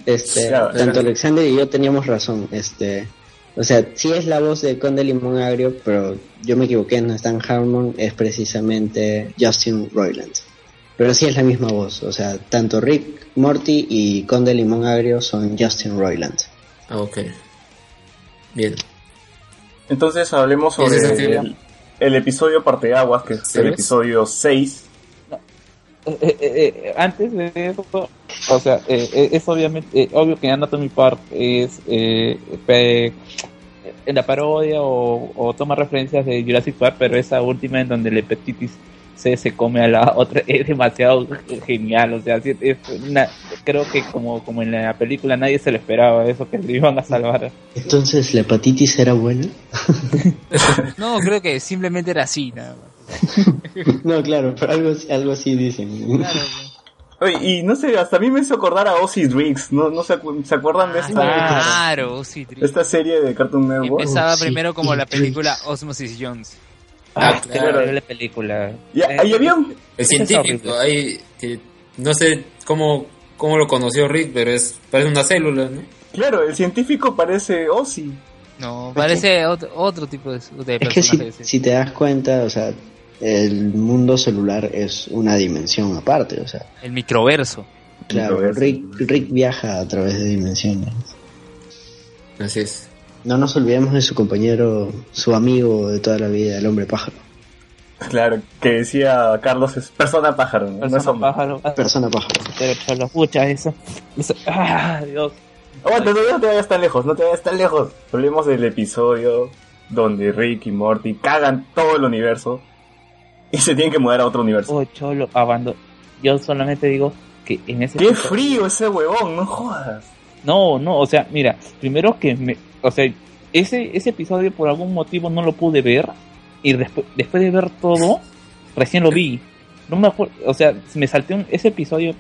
Este, Claro, tanto Alexander y yo teníamos razón. Este, o sea, sí es la voz de Conde Limón Agrio, pero yo me equivoqué, no es Dan Harmon, es precisamente Justin Roiland. Pero sí es la misma voz, o sea, tanto Rick Morty y Conde Limón Agrio son Justin Roiland. Ah, ok. Bien. Entonces hablemos sobre el, el episodio Parteaguas, que es el episodio 6. Eh, eh, eh, antes de eso, o sea, eh, eh, es obviamente, eh, obvio que Anatomy Park es, eh, pe- en la parodia o, o toma referencias de Jurassic Park, pero esa última en donde el hepatitis C se come a la otra es demasiado genial, o sea, sí, es una, creo que como, como en la película nadie se lo esperaba, eso que lo iban a salvar. Entonces, ¿la hepatitis era buena? No, creo que simplemente era así, nada más. no, claro, pero algo, algo así dicen. Claro, Oye, y no sé, hasta a mí me hizo acordar a Ozzy Riggs, ¿no, no se, acu- ¿se acuerdan de esta, claro, de esta serie de Cartoon Network? Empezaba sí, primero como la película Osmosis Jones. Ah, claro. qué horrible película. Y, Eh, y había un... El Ese es científico, horrible. ahí, que no sé cómo, cómo lo conoció Rick, pero es parece una célula, ¿no? Claro, el científico parece Ozzy. No, parece otro, otro tipo de, de Es que si, si te das cuenta, o sea, el mundo celular es una dimensión aparte, o sea, El microverso. claro, Microverso. Rick, Rick viaja a través de dimensiones. Así es. No nos olvidemos de su compañero, su amigo de toda la vida, el hombre pájaro. Claro, que decía Carlos es persona pájaro, ¿no? No es Persona hombre. pájaro. Persona pájaro. Pero cholo, pucha, eso. eso ah, Dios. Aguanta, no te vayas tan lejos, no te vayas tan lejos. Hablemos del episodio donde Rick y Morty cagan todo el universo y se tienen que mudar a otro universo. Oh, cholo, abando. Yo solamente digo que en ese ¡Qué episodio- frío ese huevón! No jodas. No, no, o sea, mira, primero que me, o sea, ese ese episodio por algún motivo no lo pude ver y después después de ver todo recién lo vi. No me acuerdo, o sea, me salté un, ese episodio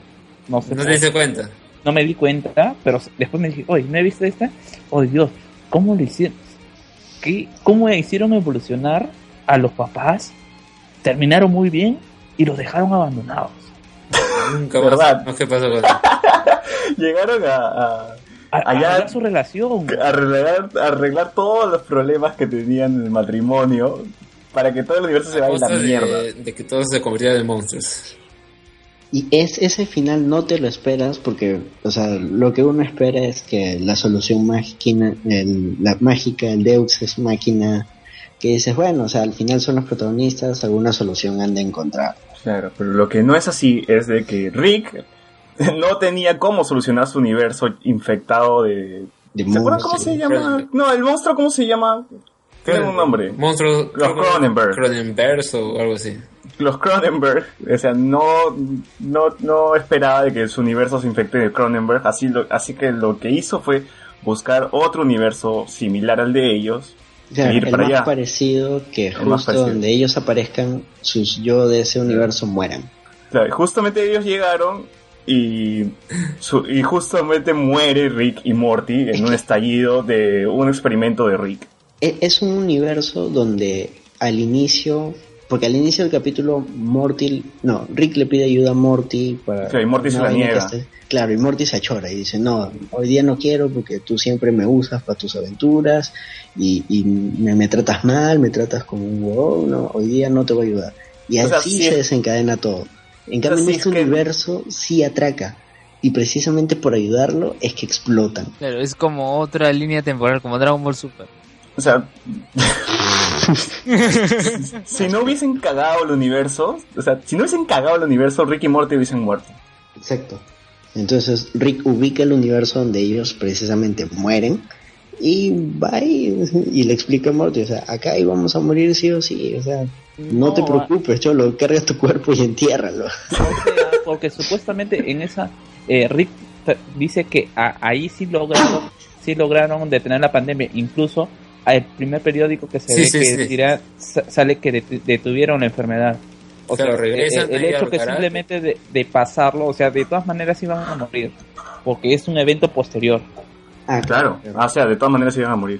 no sé. No te diste cuenta. no me di cuenta, pero después me dije, oye, ¿no he visto esta? Oh Dios, ¿cómo lo hicieron? ¿Qué, ¿Cómo hicieron evolucionar a los papás? Terminaron muy bien y los dejaron abandonados. Nunca ¿Verdad? más. No, ¿qué pasó con? Llegaron a Allá- arreglar su relación. arreglar, arreglar todos los problemas que tenían en el matrimonio para que todo el universo se vaya a la mierda. de, de que todos se convirtieran en monstruos. Y es ese final no te lo esperas porque, o sea, lo que uno espera es que la solución mágica, el- la mágica, el Deux es máquina, que dices, bueno, o sea, al final son los protagonistas, alguna solución han de encontrar. Claro, pero lo que no es así es de que Rick no tenía cómo solucionar su universo infectado de... De ¿Se acuerdan cómo se llama? No, el monstruo, ¿cómo se llama? Tiene un nombre. Monstruos. Los Cronenberg. Cronenberg o algo así. Los Cronenberg, o sea, no, no, no esperaba de que su universo se infecte de Cronenberg, así, lo, así que lo que hizo fue buscar otro universo similar al de ellos e ir el para más allá. parecido que El justo parecido. donde ellos aparezcan, sus yo de ese universo mueran. Claro, y justamente ellos llegaron y, su- y justamente muere Rick y Morty en un estallido de un experimento de Rick. E- Es un universo donde al inicio, porque al inicio del capítulo Morty, no, Rick le pide ayuda a Morty para... Claro, y Morty se la niega. esté- claro, y Morty se achora y dice, no, hoy día no quiero porque tú siempre me usas para tus aventuras y, y me, me tratas mal, me tratas como un huevón, no, hoy día no te voy a ayudar. Y O sea, así sí se es- desencadena todo. En cambio, en sí este es que- universo sí atraca. Y precisamente por ayudarlo es que explotan. Claro, es como otra línea temporal, como Dragon Ball Super. O sea, si no hubiesen cagado el universo, o sea, si no hubiesen cagado el universo, Rick y Morty hubiesen muerto. Exacto. Entonces Rick ubica el universo donde ellos precisamente mueren y va y, y le explica a Morty, o sea, acá íbamos a morir sí o sí, o sea, no, No, te preocupes, cholo, carga tu cuerpo y entiérralo. O sea, porque supuestamente en esa eh, Rick dice que a- ahí sí lograron, sí lograron detener la pandemia. Incluso el primer periódico que se Sí, ve sí, que sí. sale que det- detuvieron la enfermedad. O Claro, sea, regresan el, hecho que simplemente de, de pasarlo, o sea, de todas maneras iban a morir, porque es un evento posterior. Ah, Claro, o sea, de todas maneras iban a morir.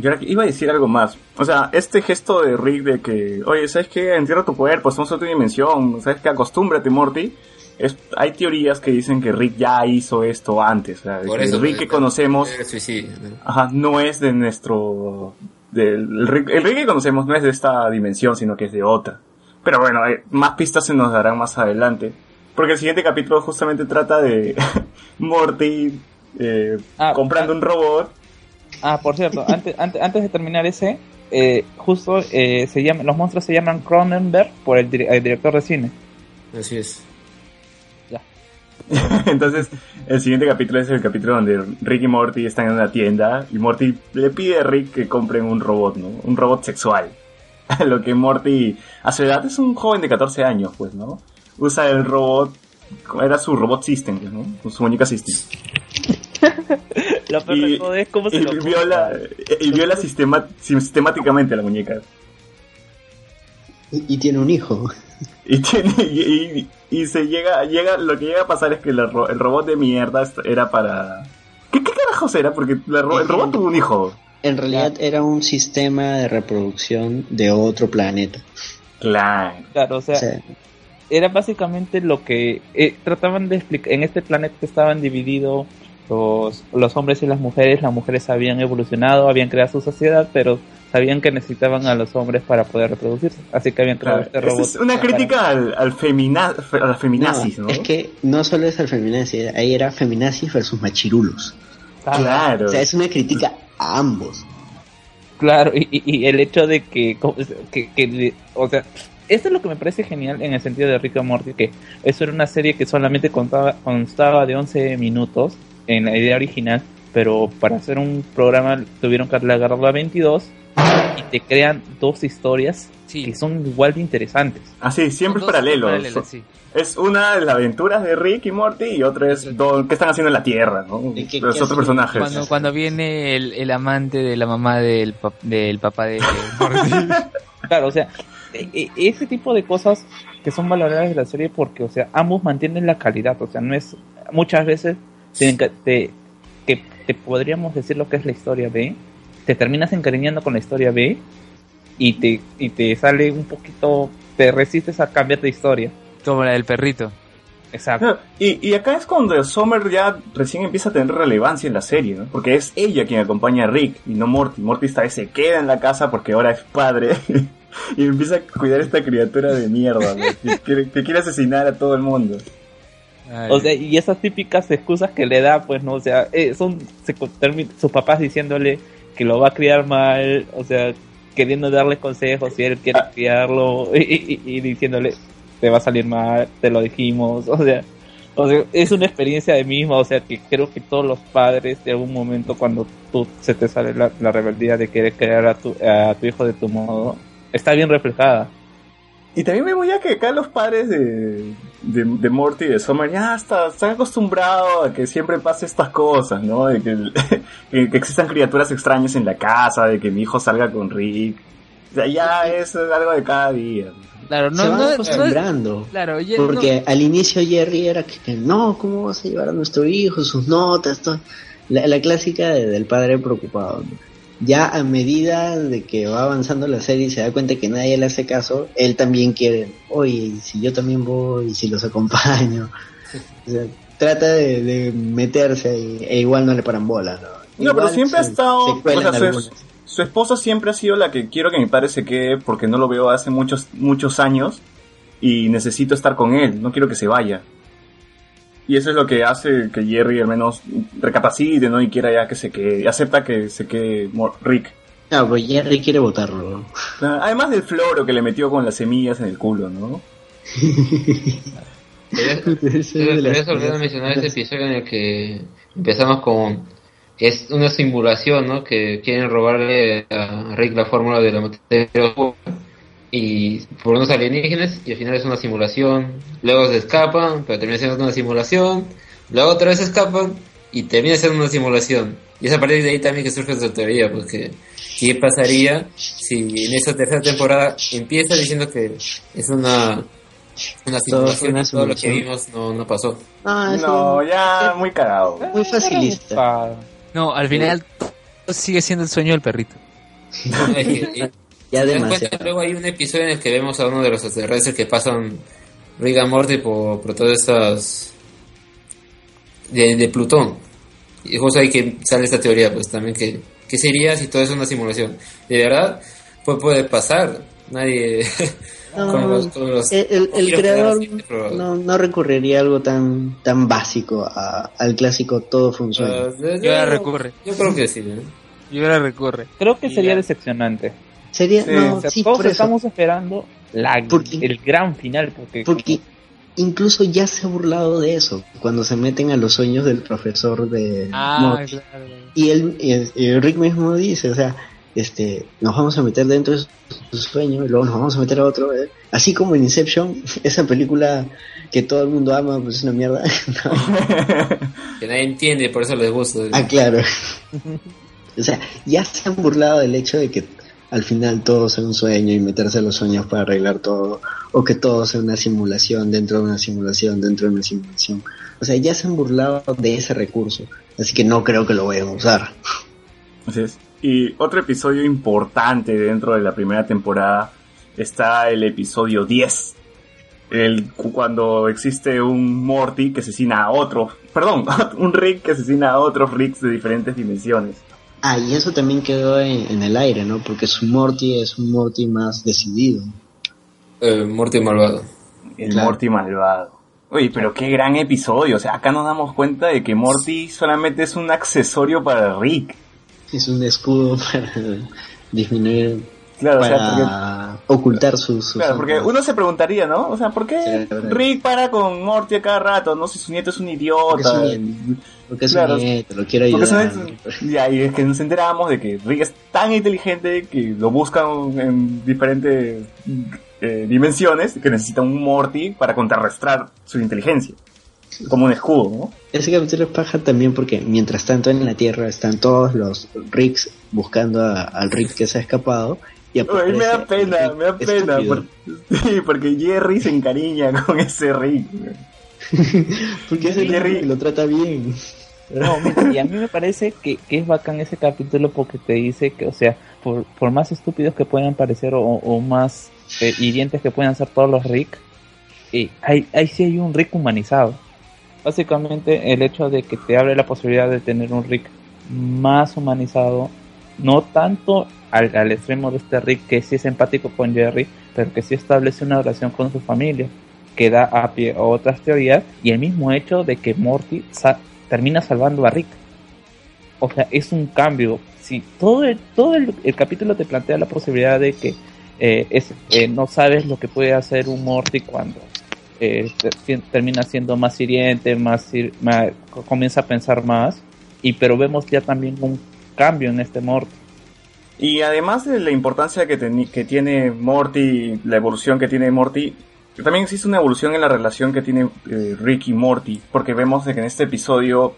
Yo ahora iba a decir algo más. O sea, este gesto de Rick de que, oye, ¿sabes qué? Entierra tu cuerpo, estamos en otra dimensión, ¿sabes qué? Acostúmbrate, Morty. Es, hay teorías que dicen que Rick ya hizo esto antes. O sea, de Por que eso. el Rick que conocemos. ¿no? ajá, no es de nuestro... del- el, Rick, el Rick que conocemos no es de esta dimensión, sino que es de otra. Pero bueno, eh, más pistas se nos darán más adelante. Porque el siguiente capítulo justamente trata de Morty eh, Ah, comprando ah. un robot Ah, por cierto, antes, antes, antes de terminar ese, eh, justo eh, se llama, los monstruos se llaman Cronenberg por el, dir- el director de cine. Así es. Entonces, el siguiente capítulo es el capítulo donde Rick y Morty están en una tienda y Morty le pide a Rick que compren un robot, ¿no? Un robot sexual. Lo que Morty, a su edad, es un joven de 14 años, pues, ¿no? Usa el robot, era su robot system, ¿no? Su muñeca system. Lo peor de todo es cómo se y lo viola, y viola sistema- sistemáticamente a la muñeca. Y, y tiene un hijo. Y, tiene, y, y- y se llega, llega, lo que llega a pasar es que la el robot de mierda era para... ¿Qué, qué carajos era? Porque la el robot tuvo un hijo. En realidad era un sistema de reproducción de otro planeta. Claro. Claro, o sea, O sea, era básicamente lo que eh, trataban de explicar. En este planeta estaban divididos los, los hombres y las mujeres. Las mujeres habían evolucionado, habían creado su sociedad, pero sabían que necesitaban a los hombres para poder reproducirse. Así que habían creado Claro, este robot. es una para- crítica al, al femina, a la feminazis, ¿no? Es que no solo es al feminazis, ahí era feminazis versus machirulos. Claro. O sea, es una crítica a ambos. Claro, y, el hecho de que, que, que de- o sea, esto es lo que me parece genial en el sentido de Rick and Morty, que eso era una serie que solamente contaba, constaba de 11 minutos en la idea original, pero para hacer un programa tuvieron que alargarlo a 22 y te crean dos historias que son igual de interesantes. Así, siempre es Son dos paralelo. paralelas, sí. Es una de las aventuras de Rick y Morty y otra es do- qué están haciendo en la Tierra, ¿no? qué- Los qué otros personajes. Cuando, cuando viene el, el amante de la mamá del, pap- del papá de Morty. Claro, o sea, e- e- ese tipo de cosas que son valoradas de la serie porque, o sea, ambos mantienen la calidad, o sea, no es, muchas veces te, que te podríamos decir lo que es la historia B, te terminas encariñando con la historia B y te, y te sale un poquito, te resistes a cambiar de historia. Como la del perrito. Exacto. No, y, y acá es cuando Summer ya recién empieza a tener relevancia en la serie, ¿no? Porque es ella quien acompaña a Rick y no Morty. Morty esta vez se queda en la casa porque ahora es padre y empieza a cuidar a esta criatura de mierda, ¿no? que quiere asesinar a todo el mundo. O sea, y esas típicas excusas que le da, pues, ¿no? O sea, eh, son se sus papás diciéndole que lo va a criar mal, o sea, queriendo darle consejos y él quiere criarlo y, y- y diciéndole, te va a salir mal, te lo dijimos, o sea, o sea, es una experiencia de misma, o sea, que creo que todos los padres de algún momento cuando tú se te sale la, la rebeldía de querer crear a tu, a tu hijo de tu modo, está bien reflejada. Y también me voy a que acá los padres de, de, de Morty y de Summer ya está, están acostumbrados a que siempre pase estas cosas, ¿no? De que, que, que existan criaturas extrañas en la casa, de que mi hijo salga con Rick. O sea, ya es algo de cada día. Claro, se van acostumbrando. Claro, oye, Porque al inicio Jerry era que, que, no, ¿cómo vas a llevar a nuestro hijo? Sus notas, todo. La, la clásica de- del padre preocupado. ¿no? Ya a medida de que va avanzando la serie y se da cuenta que nadie le hace caso, él también quiere, oye, ¿y si yo también voy, y si los acompaño. O sea, trata de, de meterse e igual no le paran bola, ¿no? No, pero siempre ha estado. se cuelan o sea, su, su esposa siempre ha sido la que quiero que mi padre se quede porque no lo veo hace muchos, muchos años y necesito estar con él, no quiero que se vaya. Y eso es lo que hace que Jerry al menos recapacite, ¿no? Y quiera ya que se quede, y acepta que se quede Rick. No, pues Jerry quiere votarlo. Además del floro que le metió con las semillas en el culo, ¿no? Pero pero se olvidó mencionar ese episodio en el que empezamos con es una simulación, ¿no? Que quieren robarle a Rick la fórmula de la materia oscura y por unos alienígenas y al final es una simulación. Luego se escapan, pero termina siendo una simulación. Luego otra vez escapan y termina siendo una simulación. Y es a partir de ahí también que surge esta teoría, porque ¿qué pasaría si en esa tercera temporada empieza diciendo que es una una simulación una y todo lo que simulación. vimos no, no pasó? Ah, No, ya muy cagado. Muy facilista. No, al final sigue siendo el sueño del perrito. Es que, Ya demasiado. luego hay un episodio en el que vemos a uno de los extraterrestres que pasan and Morty por, por todas estas de, de Plutón y justo ahí que sale esta teoría pues también que qué sería si todo es una simulación de verdad pues puede pasar nadie No, con los, con los- el, creador no, no recurriría a algo tan tan básico a- al clásico todo funciona. Yo- Yo yo- recurre. yo creo que sí ¿eh? Y ahora recurre. Creo que sería decepcionante. Sería Sí, no, O sea, sí, todos por eso. estamos esperando la, Porque- el gran final, porque, Porque incluso ya se ha burlado de eso, cuando se meten a los sueños del profesor de Ah, Morty. claro. Y él, y- y Rick mismo dice, o sea, este, nos vamos a meter dentro de su sueño y luego nos vamos a meter a otro. ¿eh? Así como en Inception, esa película que todo el mundo ama, pues es una mierda. Que nadie entiende, por eso les gusta. ah, claro. o sea, ya se han burlado del hecho de que al final todo sea un sueño y meterse a los sueños para arreglar todo, o que todo sea una simulación dentro de una simulación, dentro de una simulación. O sea, ya se han burlado de ese recurso, así que no creo que lo vayan a usar. Así es. Y otro episodio importante dentro de la primera temporada está el episodio 10. El, cu- cuando existe un Morty que asesina a otro, perdón, un Rick que asesina a otros Ricks de diferentes dimensiones. Ah, y eso también quedó en, en el aire, ¿no? Porque su Morty es un Morty más decidido. Eh, Morty malvado. El Claro. Morty malvado. Oye, pero qué gran episodio. O sea, acá nos damos cuenta de que Morty solamente es un accesorio para Rick. Es un escudo para disminuir, Claro, o sea, ocultar sus... sus Claro, porque uno se preguntaría, ¿no? O sea, ¿por qué Sí. Rick para con Morty a cada rato? No sé, su nieto es un Porque es idiota. un Porque es Claro, un nieto, lo quiero ayudar. son- ya, y es que nos enteramos de que Rick es tan inteligente que lo buscan en diferentes eh, dimensiones que necesita un Morty para contrarrestar su inteligencia. Como un escudo, ¿no? Ese capítulo es paja también porque mientras tanto en la Tierra están todos los Ricks buscando a- al Rick que se ha escapado. Y me da pena, me da pena. estúpido. por- sí, porque Jerry se encariña con ese Rick. Porque ese Jerry- lo trata bien. No, mira, y a mí me parece que, que es bacán ese capítulo porque te dice que, o sea, por, por más estúpidos que puedan parecer o, o más eh, hirientes que puedan ser todos los Rick, eh, ahí, ahí sí hay un Rick humanizado. Básicamente el hecho de que te abre la posibilidad de tener un Rick más humanizado, no tanto al, al extremo de este Rick que sí es empático con Jerry, pero que sí establece una relación con su familia, que da a pie a otras teorías, y el mismo hecho de que Morty sa- termina salvando a Rick. O sea, es un cambio. Si todo el, todo el, el capítulo te plantea la posibilidad de que eh, eh, no sabes lo que puede hacer un Morty cuando eh, te- termina siendo más hiriente, más, más- comienza a pensar más, y pero vemos ya también un cambio en este Morty. Y además de la importancia que, tiene Morty, la evolución que tiene Morty, también existe una evolución en la relación que tiene eh, Rick y Morty, porque vemos que en este episodio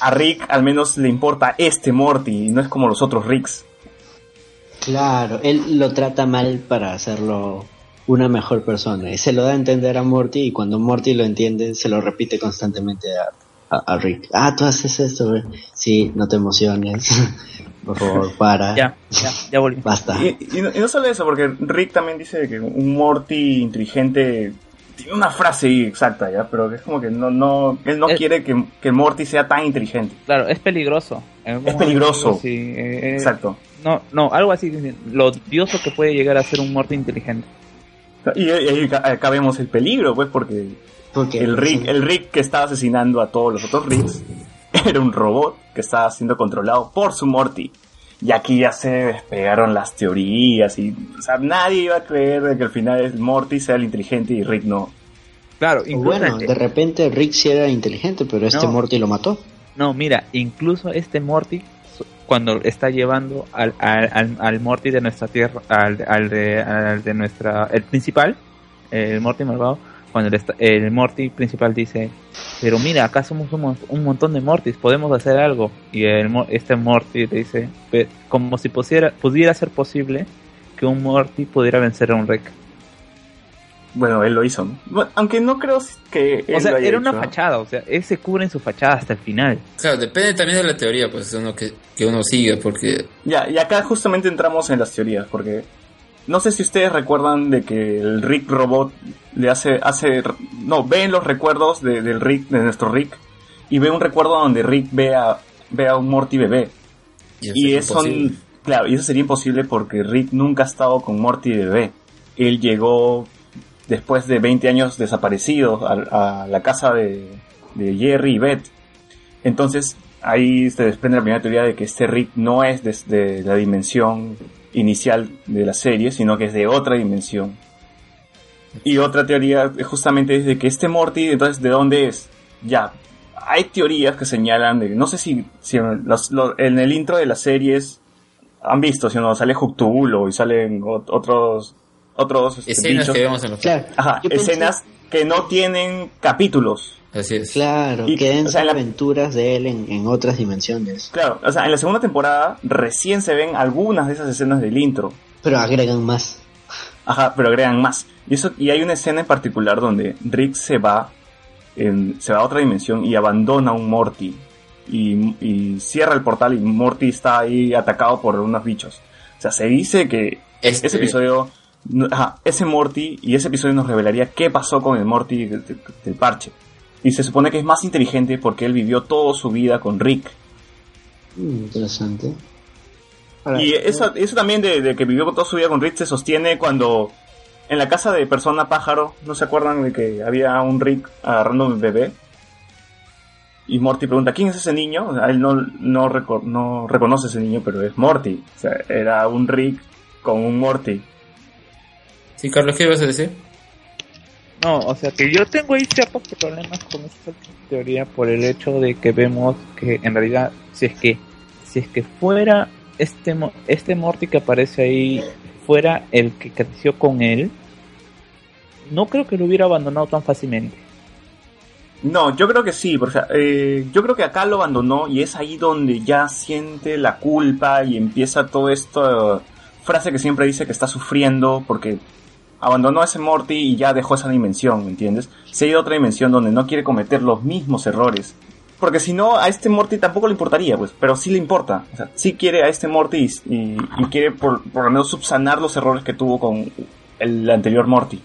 a Rick al menos le importa este Morty y no es como los otros Ricks. Claro, él lo trata mal para hacerlo una mejor persona. Y se lo da a entender a Morty y cuando Morty lo entiende se lo repite constantemente a, Rick. Ah, tú haces esto. Sí, no te emociones. Por favor, para. Ya, ya, ya volví. Basta. Y, y no, y no solo eso, porque Rick también dice que un Morty inteligente tiene una frase ahí exacta, ¿ya? Pero que es como que no, no, él no quiere que, que Morty sea tan inteligente. Claro, es peligroso. Es peligroso. sí, eh, eh, Exacto. No, no, algo así, lo odioso que puede llegar a ser un Morty inteligente. Y, ahí acá vemos el peligro, pues, porque Porque el Rick, el Rick que estaba asesinando a todos los otros Ricks era un robot que estaba siendo controlado por su Morty. Y aquí ya se despegaron las teorías y, o sea, nadie iba a creer de que al final el Morty sea el inteligente y Rick no. Claro, bueno, de repente Rick sí era inteligente, pero este No. Morty lo mató. No, mira, incluso este Morty, cuando está llevando al, al, al, al Morty de nuestra tierra, al, al, de, al de nuestra, el principal, el Morty malvado, cuando el, Morty principal dice, pero mira, acá somos un, mon- un montón de Mortys, podemos hacer algo. Y el, este Morty le dice, "Pe- como si pusiera, pudiera ser posible que un Morty pudiera vencer a un Rick. Bueno, él lo hizo. ¿no? Bueno, aunque no creo que él O sea, lo haya era una hecho, ¿no? fachada, o sea, él se cubre en su fachada hasta el final. Claro, depende también de la teoría, pues, uno que, que uno siga, porque Ya, y acá justamente entramos en las teorías, porque no sé si ustedes recuerdan de que el Rick Robot le hace, hace, no, ven los recuerdos de- del Rick, de nuestro Rick, y ve un recuerdo donde Rick ve a, ve a un Morty bebé. Y eso, imposible. claro, y eso sería imposible porque Rick nunca ha estado con Morty bebé. Él llegó después de 20 años desaparecido a, a la casa de, de Jerry y Beth. Entonces ahí se desprende la primera teoría de que este Rick no es desde la dimensión inicial de la serie, sino que es de otra dimensión. Y otra teoría justamente es de que este Morty, entonces, ¿de dónde es? Ya, hay teorías que señalan de, no sé si, si en, los- lo- en el intro de las series han visto, si no, sale Juctubulo y salen ot- otros, otros este, Escenas bichos. que vemos en los Claro, Ajá, yo pensé- escenas que no tienen capítulos. Así es. Claro, Y- que o sea, en la- aventuras de él en, en otras dimensiones. Claro, o sea, en la segunda temporada recién se ven algunas de esas escenas del intro. Pero agregan más. Ajá, pero agregan más. Y eso, y hay una escena en particular donde Rick se va, en- se va a otra dimensión y abandona a un Morty. Y, y cierra el portal y Morty está ahí atacado por unos bichos. O sea, se dice que Este- ese episodio, ajá, ese Morty y ese episodio nos revelaría qué pasó con el Morty de- de- del parche. Y se supone que es más inteligente porque él vivió toda su vida con Rick. Mm, interesante. Ahora, Y eso, eso también de, de que vivió toda su vida con Rick se sostiene cuando en la casa de Persona Pájaro, ¿no se acuerdan de que había un Rick agarrando un bebé? Y Morty pregunta, ¿quién es ese niño? O sea, él no, no, reco- no reconoce ese niño, pero es Morty. O sea, era un Rick con un Morty. Sí, Carlos, ¿qué ibas a decir? No, o sea que yo tengo ahí ciertos problemas con esta teoría por el hecho de que vemos que en realidad si es que si es que fuera este este Morty que aparece ahí fuera el que creció con él, no creo que lo hubiera abandonado tan fácilmente. No, yo creo que sí, porque eh, yo creo que acá lo abandonó y es ahí donde ya siente la culpa y empieza todo esto, frase que siempre dice que está sufriendo porque abandonó a ese Morty y ya dejó esa dimensión, ¿me entiendes? Se ha ido a otra dimensión donde no quiere cometer los mismos errores. Porque si no, a este Morty tampoco le importaría, pues, pero sí le importa. O sea, sí quiere a este Morty y, quiere por, por lo menos subsanar los errores que tuvo con el anterior Morty.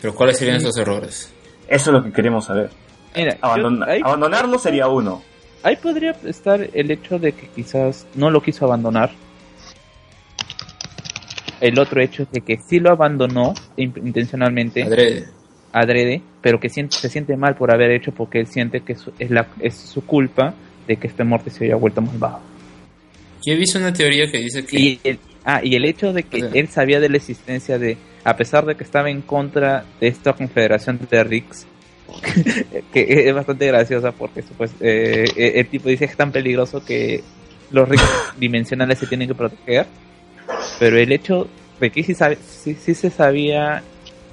Pero ¿cuáles serían esos errores? Eso es lo que queremos saber. Mira, yo- Abandona- ahí- abandonarlo sería uno. Ahí podría estar el hecho de que quizás no lo quiso abandonar. El otro hecho es de que sí lo abandonó in- intencionalmente, Adrede. adrede, pero que siente- se siente mal por haber hecho porque él siente que su- es, la, es su culpa de que este muerte se haya vuelto malvado. Yo he visto una teoría que dice que... Y el, ah, y el hecho de que O sea- él sabía de la existencia de, a pesar de que estaba en contra de esta confederación de Ricks, que es bastante graciosa porque pues, eh, el tipo dice que es tan peligroso que los Ricks dimensionales se tienen que proteger, pero el hecho de que sí, sabe- sí, sí se sabía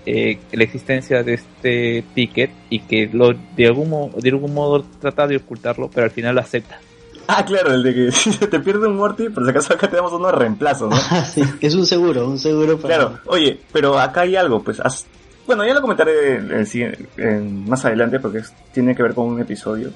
eh, la existencia de este ticket y que lo de algún, mo- de algún modo trata de ocultarlo, pero al final lo acepta. Ah, claro, el de que si se te pierde un Morty, por si acaso acá tenemos uno de reemplazo, ¿no? Ah, sí, es un seguro, un seguro para... Claro, oye, pero acá hay algo, pues, has- bueno, ya lo comentaré en- en sí- en- más adelante porque es- tiene que ver con un episodio.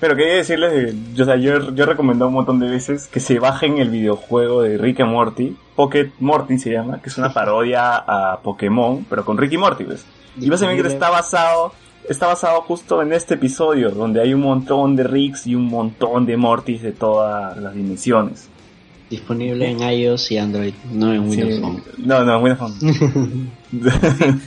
Pero quería decirles, de- yo, o sea, yo, yo he recomendado un montón de veces que se bajen el videojuego de Rick and Morty, Pocket Morty se llama, que es una parodia a Pokémon, pero con Rick y Morty, ¿ves? Y básicamente está basado, está basado justo en este episodio, donde hay un montón de Ricks y un montón de Mortys de todas las dimensiones. Disponible en iOS y Android, no en Windows Sí. Phone. No, no, Windows Phone.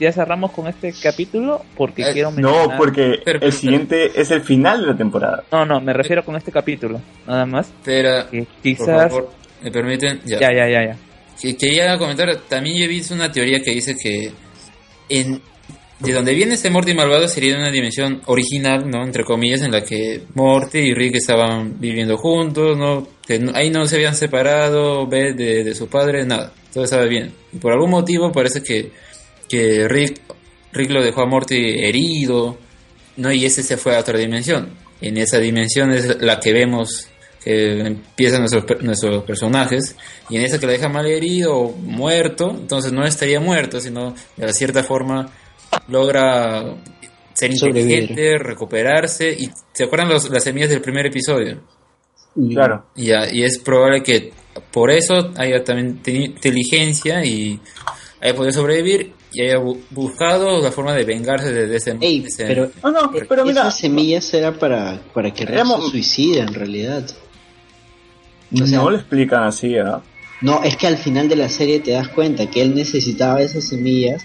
Ya cerramos con este capítulo porque Eh, quiero No, mencionar... porque Pero, el pero, siguiente es el final de la temporada. No, no, me refiero con este capítulo, nada más. Espera, Que por quizás... favor, ¿me permiten? Ya. Ya, ya, ya, ya. Que- Quería comentar, también yo he visto una teoría que dice que en de donde viene este Morty malvado sería una dimensión original, ¿no? Entre comillas, en la que Morty y Rick estaban viviendo juntos, ¿no? Que no- ahí no se habían separado, ve de, de su padre, nada, todo estaba bien. Y por algún motivo parece que, que Rick, Rick lo dejó a Morty herido, ¿no? Y ese se fue a otra dimensión. En esa dimensión es la que vemos que empiezan nuestros, nuestros personajes, y en esa que la deja mal herido o muerto, entonces no estaría muerto, sino de cierta forma logra ser Sobrevivir. inteligente, recuperarse, y ¿se acuerdan los- las semillas del primer episodio? Claro. Y, ya- y es probable que por eso haya también tenido inteligencia y haya podido sobrevivir y haya bu- buscado la forma de vengarse de, ese, Ey, ese- pero, No, no, pero mira, esas semillas era para, para que Rex Éramos- se suicide en realidad. o sea- no lo explican así, ¿ah? No, es que al final de la serie te das cuenta que él necesitaba esas semillas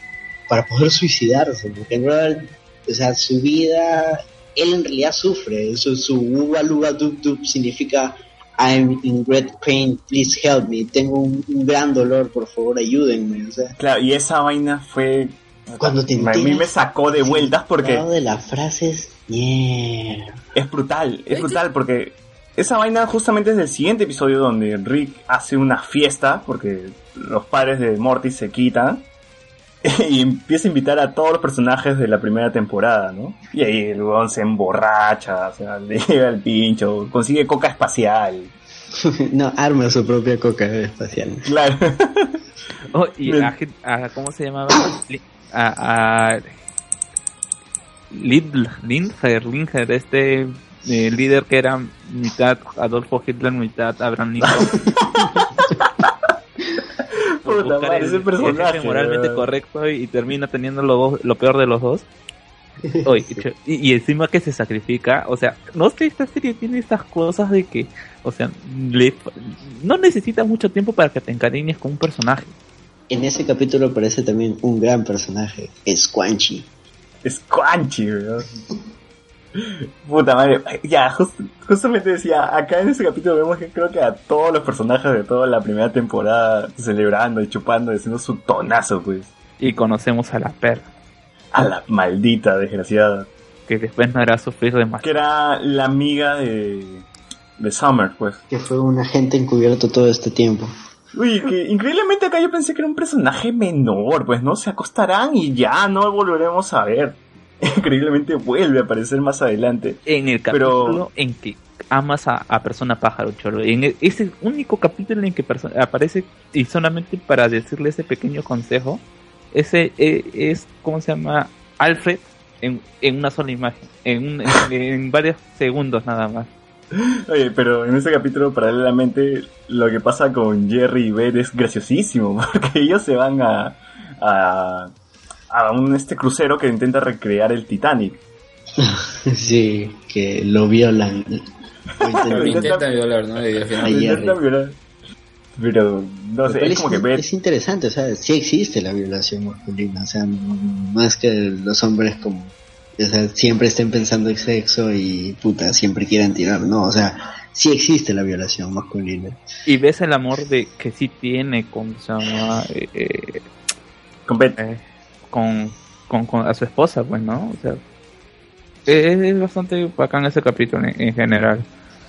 para poder suicidarse, porque en verdad, o sea, su vida, él en realidad sufre, su, su uva luga dub dub significa I'm in great pain, please help me. Tengo un, un gran dolor, por favor, ayúdenme. O sea, Claro, y esa vaina fue... cuando te A mí me sacó de vueltas porque... de las frases, yeah. Es brutal, es brutal porque esa vaina justamente es del siguiente episodio donde Rick hace una fiesta porque los padres de Morty se quitan y empieza a invitar a todos los personajes de la primera temporada, ¿no? Y ahí el weón se emborracha, o sea, le llega el pincho, consigue coca espacial. no, arma su propia coca espacial. Claro. Oh, y a, a- ¿cómo se llamaba? A, a Lindher, este eh, líder que era mitad Adolfo Hitler, mitad Abraham Lincoln. Por Puta buscar madre, el- ese personaje. moralmente correcto y, y termina teniendo lo, lo peor de los dos. Oye, y, y encima que se sacrifica, o sea, no sé, esta serie tiene estas cosas de que, o sea, le- no necesitas mucho tiempo para que te encariñes con un personaje. En ese capítulo aparece también un gran personaje, Squanchy. Squanchy, weón. Puta madre, ya, just- justamente decía, acá en ese capítulo vemos que creo que a todos los personajes de toda la primera temporada celebrando y chupando haciendo su tonazo, pues. Y conocemos a la perra, A la maldita desgraciada. que después no hará sufrir Que demasiado. era la amiga de, de Summer, pues. Que fue un agente encubierto todo este tiempo. Uy, que increíblemente acá yo pensé que era un personaje menor, pues, ¿no? Se acostarán y ya no volveremos a ver. Increíblemente vuelve a aparecer más adelante. En el Pero- capítulo en que amas a, a persona pájaro, cholo. En el- ese único capítulo en que aparece y solamente para decirle ese pequeño consejo, ese eh, es, ¿cómo se llama? Alfred en, en una sola imagen, en, un- en, en varios segundos nada más. Oye, pero en ese capítulo, paralelamente, lo que pasa con Jerry y Beth es graciosísimo, porque ellos se van a, a, a un este crucero que intenta recrear el Titanic. sí, que lo violan. Lo intentan- Lo intentan violar, ¿no? Y al final- Ay, Jerry. Intenta violar. Pero, no sé, es como que es interesante, o sea, sí existe la violación masculina, o sea, más que los hombres como, o sea, siempre estén pensando en sexo y puta, siempre quieran tirar, no, o sea, sí existe la violación masculina. Y ves el amor de que sí tiene con, se llama, eh, eh, Con Beth. eh, con, con, con- a su esposa, pues, ¿no? O sea, es, es bastante bacán ese capítulo en, en general.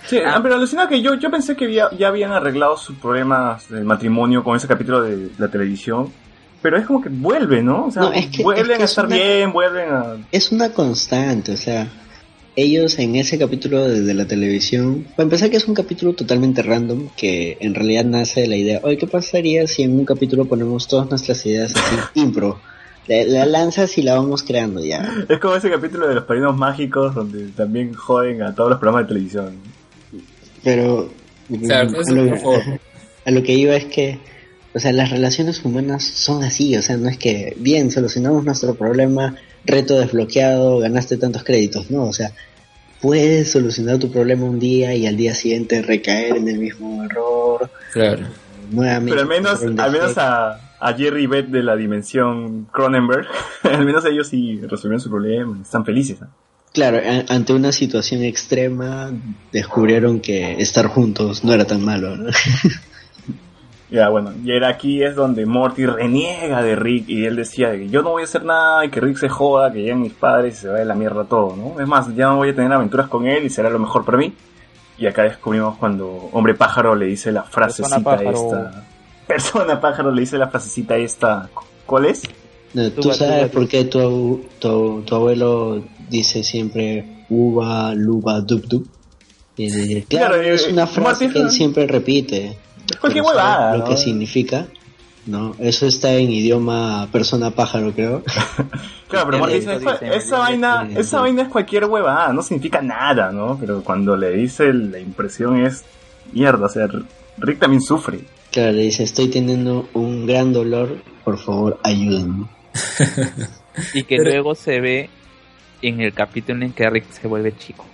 Sí, ah, pero alucina que yo, yo pensé que había- ya habían arreglado sus problemas de matrimonio con ese capítulo de la televisión. Pero es como que vuelve, ¿no? O sea, No, es que- vuelven es que a es estar una- bien, vuelven a... Es una constante, o sea, ellos en ese capítulo de, de la televisión, para empezar que es un capítulo totalmente random, que en realidad nace de la idea, oye, ¿qué pasaría si en un capítulo ponemos todas nuestras ideas así, impro? La, la lanzas y la vamos creando ya. Es como ese capítulo de los padrinos mágicos donde también joden a todos los programas de televisión. Pero Claro, a, eso, lo, por favor. a lo que iba es que, o sea, las relaciones humanas son así, o sea, no es que, bien, solucionamos nuestro problema, reto desbloqueado, ganaste tantos créditos, no, o sea, puedes solucionar tu problema un día y al día siguiente recaer en el mismo error, Claro. nuevamente. Pero al menos, al menos a, a Jerry y Beth de la dimensión Cronenberg, al menos ellos sí resolvieron su problema, están felices. ¿no? Claro, a- ante una situación extrema, descubrieron que estar juntos no era tan malo, ¿no? Ya, bueno, y era aquí es donde Morty reniega de Rick y él decía que yo no voy a hacer nada y que Rick se joda, que lleguen mis padres y se vaya de la mierda todo, ¿no? Es más, ya no voy a tener aventuras con él y será lo mejor para mí. Y acá descubrimos cuando Hombre Pájaro le dice la frasecita esta. Persona Pájaro le dice la frasecita esta. ¿Cuál es? No, Tú Tuba, sabes tuba, por qué tu, tu, tu abuelo dice siempre uva, luba, dub, dub. Y claro, Claro, es eh, una frase Martín- que él siempre repite. Cualquier Pero ¿sabes huevada, Lo ¿no? que significa, ¿no? Eso está en idioma persona pájaro, creo. Claro, pero Morty dice, esa, vaina, esa vaina es cualquier huevada, no significa nada, ¿no? Pero cuando le dice la impresión es mierda, o sea, Rick también sufre. Claro, le dice, estoy teniendo un gran dolor, por favor, ayúdenme. Y que Pero- luego se ve en el capítulo en que Rick se vuelve chico.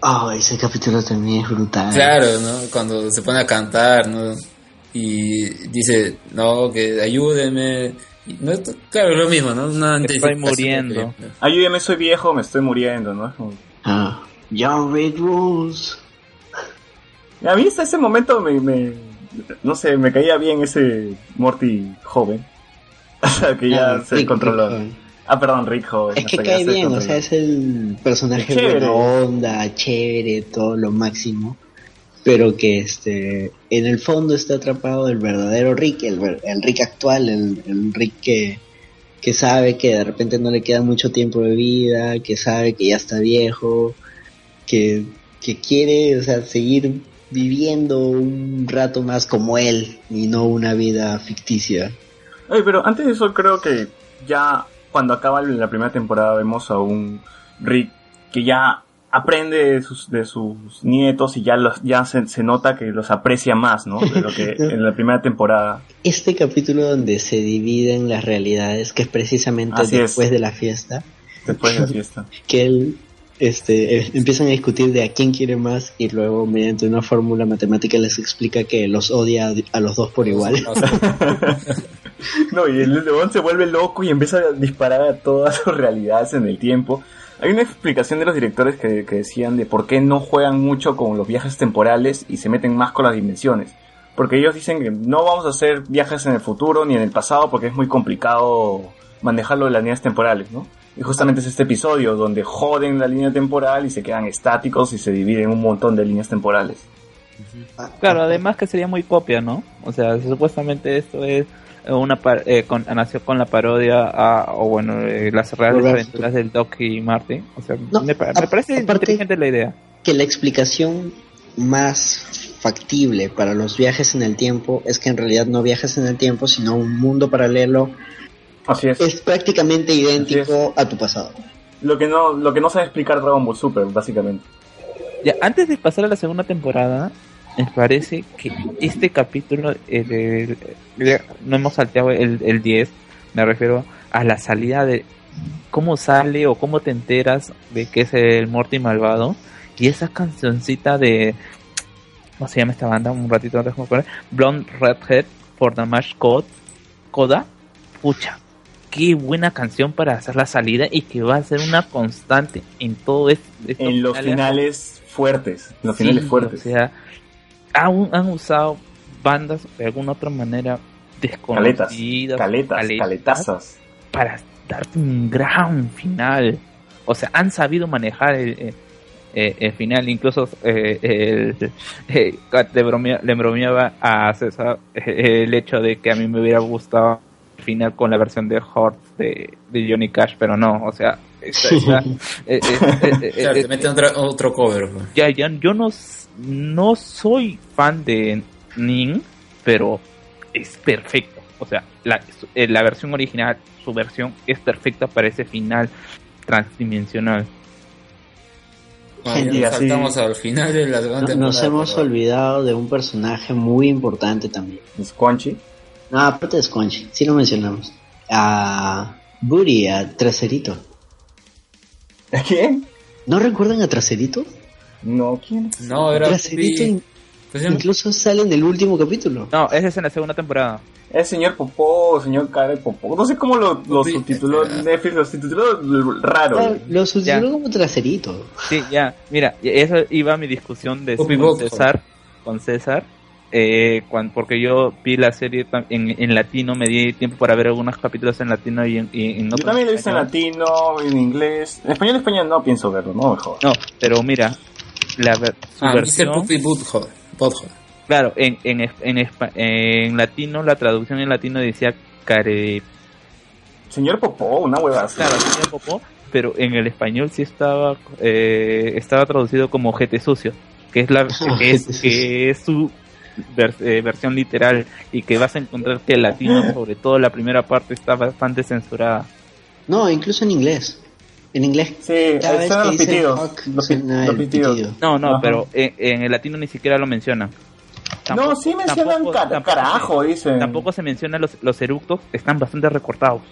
Oh, ese capítulo también es brutal. Claro, ¿no? Cuando se pone a cantar, ¿no? Y dice, no, que ayúdeme. No, claro, es lo mismo, ¿no? Una Estoy muriendo. de- Ayúdeme, soy viejo, me estoy muriendo, ¿no? Ah, Young Rick Rules. A mí hasta ese momento me, me- no sé, me caía bien ese Morty joven. O sea, que ya Ah, se Rick, controló. Rick. Ah, perdón, Rick joven. Es que cae bien, o sea, es el personaje Es chévere. buena onda, chévere, todo lo máximo. Pero que este en el fondo está atrapado el verdadero Rick, el, el Rick actual, el, el Rick que, que sabe que de repente no le queda mucho tiempo de vida, que sabe que ya está viejo, que, que quiere, o sea, seguir viviendo un rato más como él y no una vida ficticia. Oye, pero antes de eso creo que ya cuando acaba la primera temporada vemos a un Rick que ya aprende de sus, de sus nietos y ya los, ya se, se nota que los aprecia más, ¿no? De lo que en la primera temporada. Este capítulo donde se dividen las realidades, que es precisamente Así es. después de la fiesta, Después de la fiesta. que él este, eh, empiezan a discutir de a quién quiere más y luego mediante una fórmula matemática les explica que los odia a los dos por igual. No, y el león se vuelve loco y empieza a disparar a todas sus realidades en el tiempo. Hay una explicación de los directores que, que decían de por qué no juegan mucho con los viajes temporales y se meten más con las dimensiones. Porque ellos dicen que no vamos a hacer viajes en el futuro ni en el pasado porque es muy complicado manejarlo de las líneas temporales, ¿no? Y justamente es este episodio donde joden la línea temporal y se quedan estáticos y se dividen un montón de líneas temporales. Claro, además que sería muy copia, ¿no? O sea, supuestamente esto es una par- eh, con, nació con la parodia a, o bueno, eh, las reales aventuras del Doc y Marty. O sea, No, me, pa- a- me parece inteligente la idea. que la explicación más factible para los viajes en el tiempo es que en realidad no viajas en el tiempo, sino un mundo paralelo Así es. es prácticamente idéntico a tu pasado. Lo que no, lo que no sabe explicar Dragon Ball Super, básicamente. Ya, antes de pasar a la segunda temporada, me parece que este capítulo, el, el- el- no hemos salteado el, el 10, me refiero a la salida de cómo sale o cómo te enteras de que es el Morty malvado. Y esa cancioncita de. ¿Cómo se llama esta banda? Un ratito antes, ¿cómo? Blonde Redhead for the Mash Code. Coda. Pucha. Qué buena canción para hacer la salida y que va a ser una constante en todo es- estos En los finales fuertes. Los finales fuertes. O sea, han, han usado bandas de alguna otra manera desconocidas. caletas, caletas, caletazas. Para darte un gran final. O sea, han sabido manejar el, eh, eh, el final. Incluso eh, el, eh, le, bromea- le bromeaba a César el hecho de que a mí me hubiera gustado final con la versión de Hort de, de Johnny Cash, pero no, o sea, esta- esta- eh, eh, eh, Claro, te meten otra- otro cover. pues. ya, ya, yo no, no soy fan de Ning, pero es perfecto. O sea, la, la versión original, su versión es perfecta para ese final transdimensional. Bueno, así- saltamos al final de la segunda nos hemos pero- olvidado de un personaje muy importante también. Squanchy. No, aparte de Squanchy, sí lo mencionamos. A Booty, a Traserito. ¿A quién? ¿No recuerdan a Traserito? No, ¿quién? No, era Traserito Pupi. in- ¿Cómo se llama? incluso sale en el último capítulo. No, ese es en la segunda temporada. Es señor Popó, señor cara de Popó. No sé cómo lo, lo Sí, subtituló eh, Netflix, lo subtituló raro. Ah, lo sustituyó Ya. como Traserito. Sí, ya, mira, eso iba mi discusión de con César, con César, eh, porque yo vi la serie en, en latino, me di tiempo para ver algunos capítulos en latino y en, y en Yo también lo he visto en latino, en inglés. En español, en español no pienso verlo, no mejor. No, pero mira, la ver- su Ah, versión, Butthole. Butthole. claro, en, en, en, en latino, la traducción en latino decía care, Señor Popó, una hueva así. claro, tenía popó, pero en el español sí estaba, eh, estaba traducido como jete sucio, que es la, que es, que es su ver- eh, versión literal y que vas a encontrar que el latino, sobre todo la primera parte, está bastante censurada. No, incluso en inglés. En inglés, Sí, los pitidos. Los, los pitidos. pitido. No, no, Ajá. pero en, en el latino ni siquiera lo mencionan. no, sí mencionan tampoco- car- tampoco- carajo, dicen. Tampoco se menciona los, los eructos, están bastante recortados.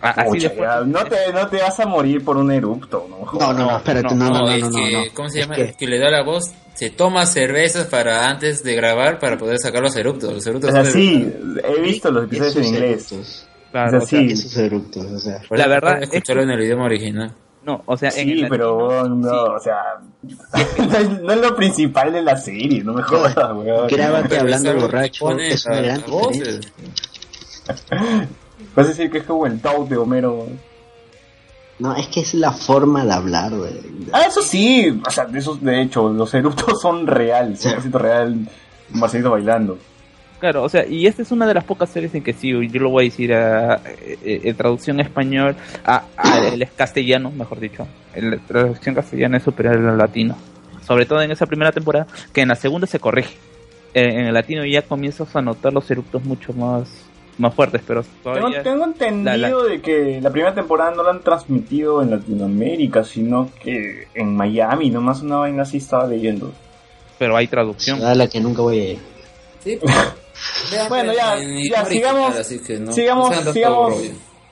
A- así Pucha, de fuerte. ya, no, te, no te vas a morir por un erupto, ¿no? No, no, no, espérate, no, no, No, no, es no, no, que, no. ¿cómo se Es llama? que- Es que le da la voz, se toma cervezas para antes de grabar para poder sacar los eructos. Los son de- así, he visto los episodios en inglés. eructos. Claro, o sea, así. Esos eructos, o sea. La verdad pueden es que- escucharlo en el idioma original. no, o sea, en Sí, el pero latino, no, sí. o sea, no, es, lo principal de la serie, no me jodas, weón. Grábate hablando que borracho, es una gran diferencia. Vas a decir que es como el Tau de Homero. No, es que es la forma de hablar, güey. Ah, eso sí, o sea, de esos, de hecho, los eructos son reales, 100% real, Marcelito bailando. Claro, o sea, y esta es una de las pocas series en que sí, yo lo voy a decir a, eh, eh, en traducción español, a, a- el castellano, mejor dicho. La traducción castellana es superior al latino. Sobre todo en esa primera temporada, que en la segunda se corrige. Eh, en el latino ya comienzas a notar los eructos mucho más, más fuertes, pero Tengo, todavía... tengo entendido de que la primera temporada no la han transmitido en Latinoamérica, sino que en Miami, nomás una vaina así estaba leyendo. Pero hay traducción. A la que nunca voy a ir. Sí, pues. Bueno, ya, ya, sigamos- que no- sigamos- no sigamos.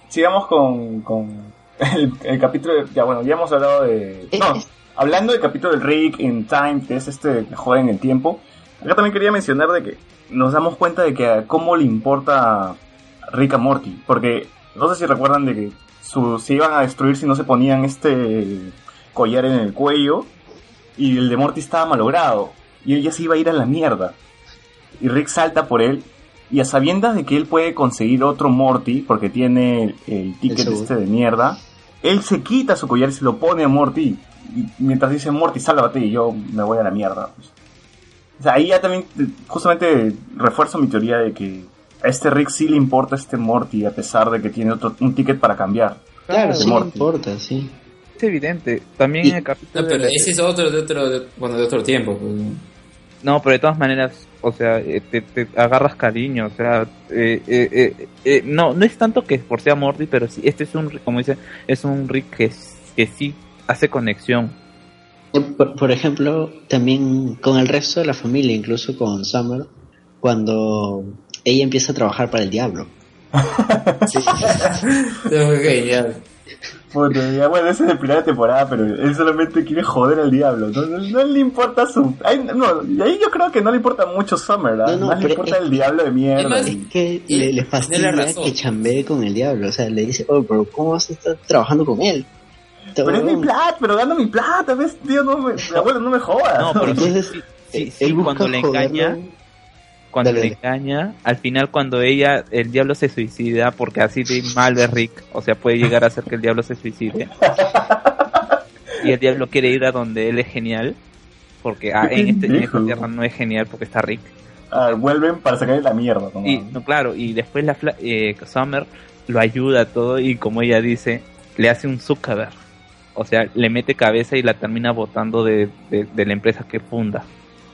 Sigamos con, con el, el capítulo, de- ya bueno, ya hemos hablado de... No, hablando del capítulo del Rick in Time, que es este que juega en el tiempo, acá también quería mencionar de que nos damos cuenta de que a cómo le importa Rick a Morty, porque no sé si recuerdan de que su, se iban a destruir si no se ponían este collar en el cuello y el de Morty estaba malogrado y él ya se iba a ir a la mierda. Y Rick salta por él y a sabiendas de que él puede conseguir otro Morty porque tiene el, el ticket este de mierda, él se quita su collar y se lo pone a Morty y mientras dice Morty, sálvate y yo me voy a la mierda. pues. O sea, ahí ya también justamente refuerzo mi teoría de que a este Rick sí le importa este Morty a pesar de que tiene otro, un ticket para cambiar. Claro, de sí Morty. importa, sí. Es evidente. También Y- en el capítulo... No, pero de- ese es otro de otro, de, bueno, de otro tiempo. Pues. No, pero de todas maneras, o sea, eh, te, te agarras cariño, o sea, eh, eh, eh, eh, no, no es tanto que por sea Morty, pero sí, este es un, como dice, es un Rick que, que sí hace conexión. Por, por ejemplo, también con el resto de la familia, incluso con Summer, cuando ella empieza a trabajar para el diablo. Genial. Ya, bueno, ese es el primera temporada, pero él solamente quiere joder al diablo. No, no- no le importa su. Ay, no, y ahí yo creo que no le importa mucho Summer, ¿ah? No, no, Más le importa es- el diablo de mierda. Además, Es que Y- le, le tiene fastidia que chambee con el diablo. O sea, le dice, oh, pero ¿cómo vas a estar trabajando con él? Pero es mi plata, pero gano mi plata, ¿ves? Tío, no me, abuelo, no me jodas. No, pero Entonces, sí, sí, él cuando le engaña, joderlo. cuando Dale, le dale. engaña, al final cuando ella, el diablo se suicida, porque así de mal de Rick, o sea, puede llegar a hacer que el diablo se suicide. y el diablo quiere ir a donde él es genial, porque ah, en, este, en esta tierra no es genial porque está Rick. Ah, vuelven para sacarle la mierda. ¿no? Y no, claro, y después la fla- eh, Summer lo ayuda todo y como ella dice, le hace un Zuckerberg. O sea, le mete cabeza y la termina votando de, de, de la empresa que funda.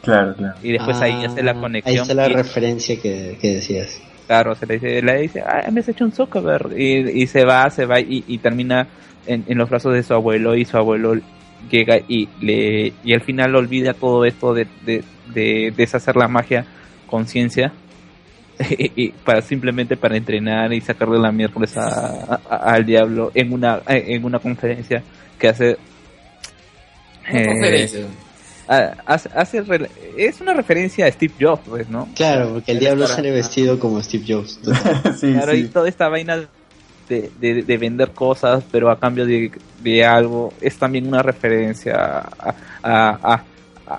Claro, claro. Y después ahí hace la Ah, conexión. Ahí está la y- referencia que, que decías. Claro, se le dice, le dice, ah, me has hecho un Zuckerberg. Y, y se va, se va y, y termina en, en los brazos de su abuelo y su abuelo llega y le y al final olvida todo esto de, de, de deshacer la magia conciencia y para simplemente para entrenar y sacarle la miércoles a, a- al diablo en una en una conferencia que hace eh, hace, es una referencia a Steve Jobs pues no Claro, porque el diablo estará- sale vestido como Steve Jobs. sí, Claro, y toda esta vaina de, de, de vender cosas, pero a cambio de, de algo, es también una referencia a, a, a, a-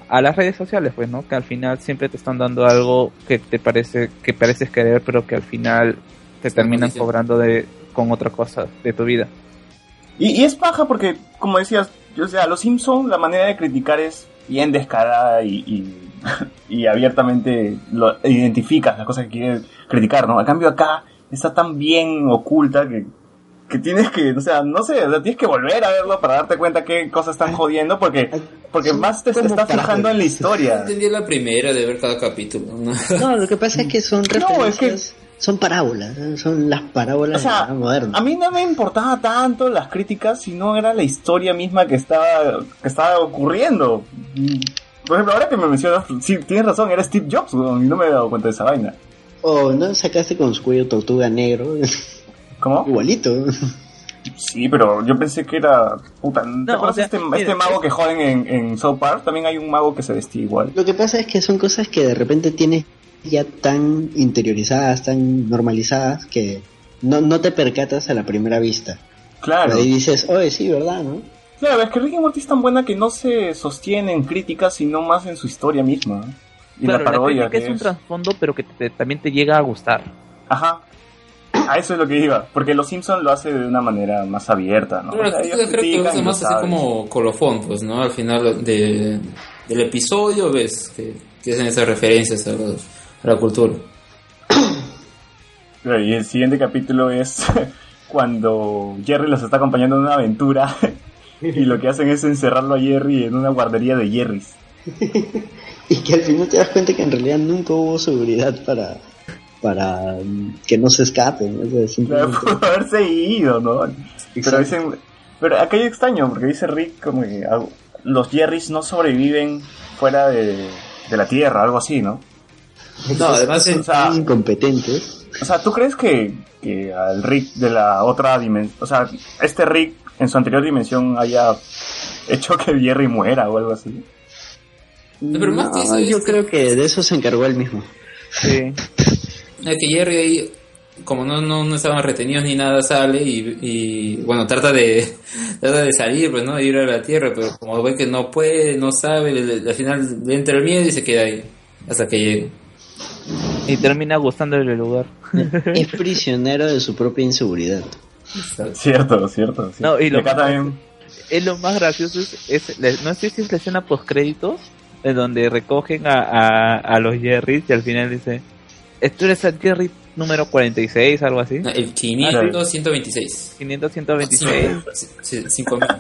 a las redes sociales, pues, ¿no? Que al final siempre te están dando algo que te parece, que pareces querer, pero que al final te terminan cobrando de, con otra cosa de tu vida. Y, y es paja porque, como decías, o sea, los Simpsons, la manera de criticar es bien descarada y, y, y abiertamente lo, identificas las cosas que quieres criticar, ¿no? A cambio acá está tan bien oculta que, que tienes que, o sea, no sé, o sea, tienes que volver a verlo para darte cuenta qué cosas están jodiendo porque, porque más te, te ¿Cómo estás fijando en la historia. entendí la primera de ver cada capítulo. ¿no? No, lo que pasa es que son No, es que- referencias, son parábolas, ¿eh? son las parábolas O sea, de la moderna. A mí no me importaba tanto las críticas, sino era la historia misma que estaba, que estaba ocurriendo. Por ejemplo, ahora que me mencionas, sí, tienes razón, era Steve Jobs, no me he dado cuenta de esa vaina. O no sacaste con su cuello tortuga negro, ¿Cómo? igualito. Sí, pero yo pensé que era... Puta, ¿te No, acuerdas o sea, este, mira, este mago es- que joden en, en South Park? También hay un mago que se vestía igual. Lo que pasa es que son cosas que de repente tienes ya tan interiorizadas, tan normalizadas, que no, no te percatas a la primera vista. Claro. Pero ahí dices, oye, sí, ¿verdad? ¿no? Claro, es que Rick y Morty es tan buena que no se sostiene en críticas, sino más en su historia misma. Y Claro, la parodia. que es un trasfondo, pero que te- también te llega a gustar. Ajá. A eso es lo que iba. Porque Los Simpsons lo hace de una manera más abierta, ¿no? Pero O sea, creo que usa y más así como colofón, pues, ¿no? Al final de, del episodio ves que, que hacen esas referencias a, los- la cultura. Y el siguiente capítulo es cuando Jerry los está acompañando en una aventura y lo que hacen es encerrarlo a Jerry en una guardería de Jerry's. Y que al final te das cuenta que en realidad nunca hubo seguridad para para mm, que no se escapen. ¿no? O sea, Claro, simplemente- pudo haberse ido, ¿no? Pero dicen, pero acá hay extraño, porque dice Rick como que ah, los Jerrys no sobreviven fuera de, de la Tierra, algo así, ¿no? No, además o sea, Son incompetentes. o sea, ¿tú crees que, que al Rick de la otra dimensión, o sea, este Rick en su anterior dimensión haya hecho que Jerry muera o algo así? pero más que eso yo es- creo que de eso se encargó él mismo. Sí. Es que Jerry ahí, como no, no, no estaban retenidos ni nada, sale y, y, bueno, trata de trata de salir, pues, ¿no? De ir a la Tierra, pero como ve que no puede, no sabe, le- le- al final le entra el miedo y se queda ahí, hasta que llegue. Y termina gustándole el lugar. Es prisionero de su propia inseguridad. Cierto, cierto. No, y lo acá más- también... es lo más gracioso es, es la- no sé si es la escena post créditos en donde recogen a, a, a los Jerrys y al final dice tú eres el Jerry número 46 algo así No, el 500, 126. 500 126 Sí, sí, 5000.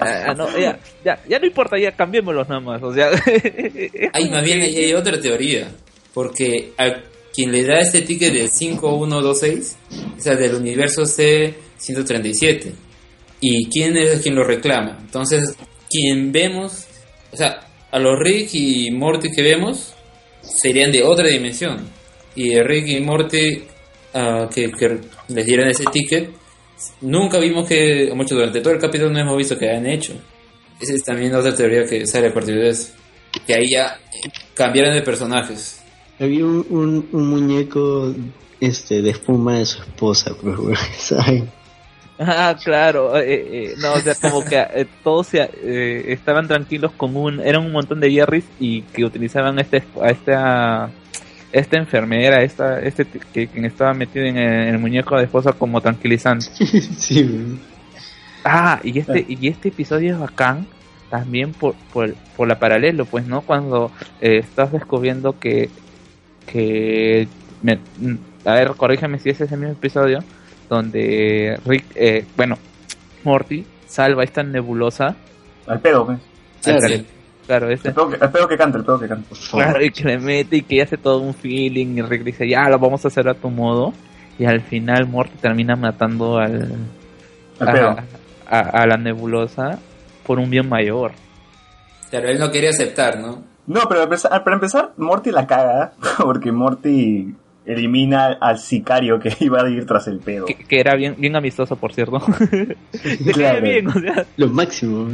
Ah, no, ya, ya, ya no importa, ya cambiémoslos nada más. O sea, Hay más bien ahí hay otra teoría, porque a quien le da este ticket del 5126 es el del universo C137. ¿Y quién es quien lo reclama? Entonces, quien vemos, o sea, a los Rick y Morty que vemos serían de otra dimensión. Y Rick y Morty ah, que, les dieran ese ticket, nunca vimos que, mucho durante todo el capítulo no hemos visto que hayan hecho. Esa es también otra teoría que sale a partir de eso. Que ahí ya cambiaron de personajes. Había un, un, un muñeco este de espuma de su esposa, pues, güey, ¿saben? ah, claro, eh, eh, no, o sea, como que eh, todos se, estaban tranquilos con un, eran un montón de Jerrys y que utilizaban este, a esta, esta enfermera, esta, este que quien estaba metido en el, en el muñeco de esposa como tranquilizante. sí. Ah, y este, y este episodio es bacán también por, por, por la paralelo, pues, ¿no? Cuando estás descubriendo que, que me- a ver, corrígeme si ese es el mismo episodio, donde Rick, eh, bueno, Morty salva esta nebulosa, Al pedo, pues. Claro. Sí. claro, ese, El pedo, que, el pedo que canta, el pedo que canta. claro, y que le mete y que hace todo un feeling y Rick dice, ya, lo vamos a hacer a tu modo, y al final Morty termina matando al, Al pedo. a, a- a la nebulosa por un bien mayor. Claro, él no quería aceptar, ¿no? No, pero para empezar, Morty la caga, porque Morty elimina al sicario que iba a ir tras el pedo. que, que era bien bien amistoso por cierto Claro. bien o sea Lo máximo.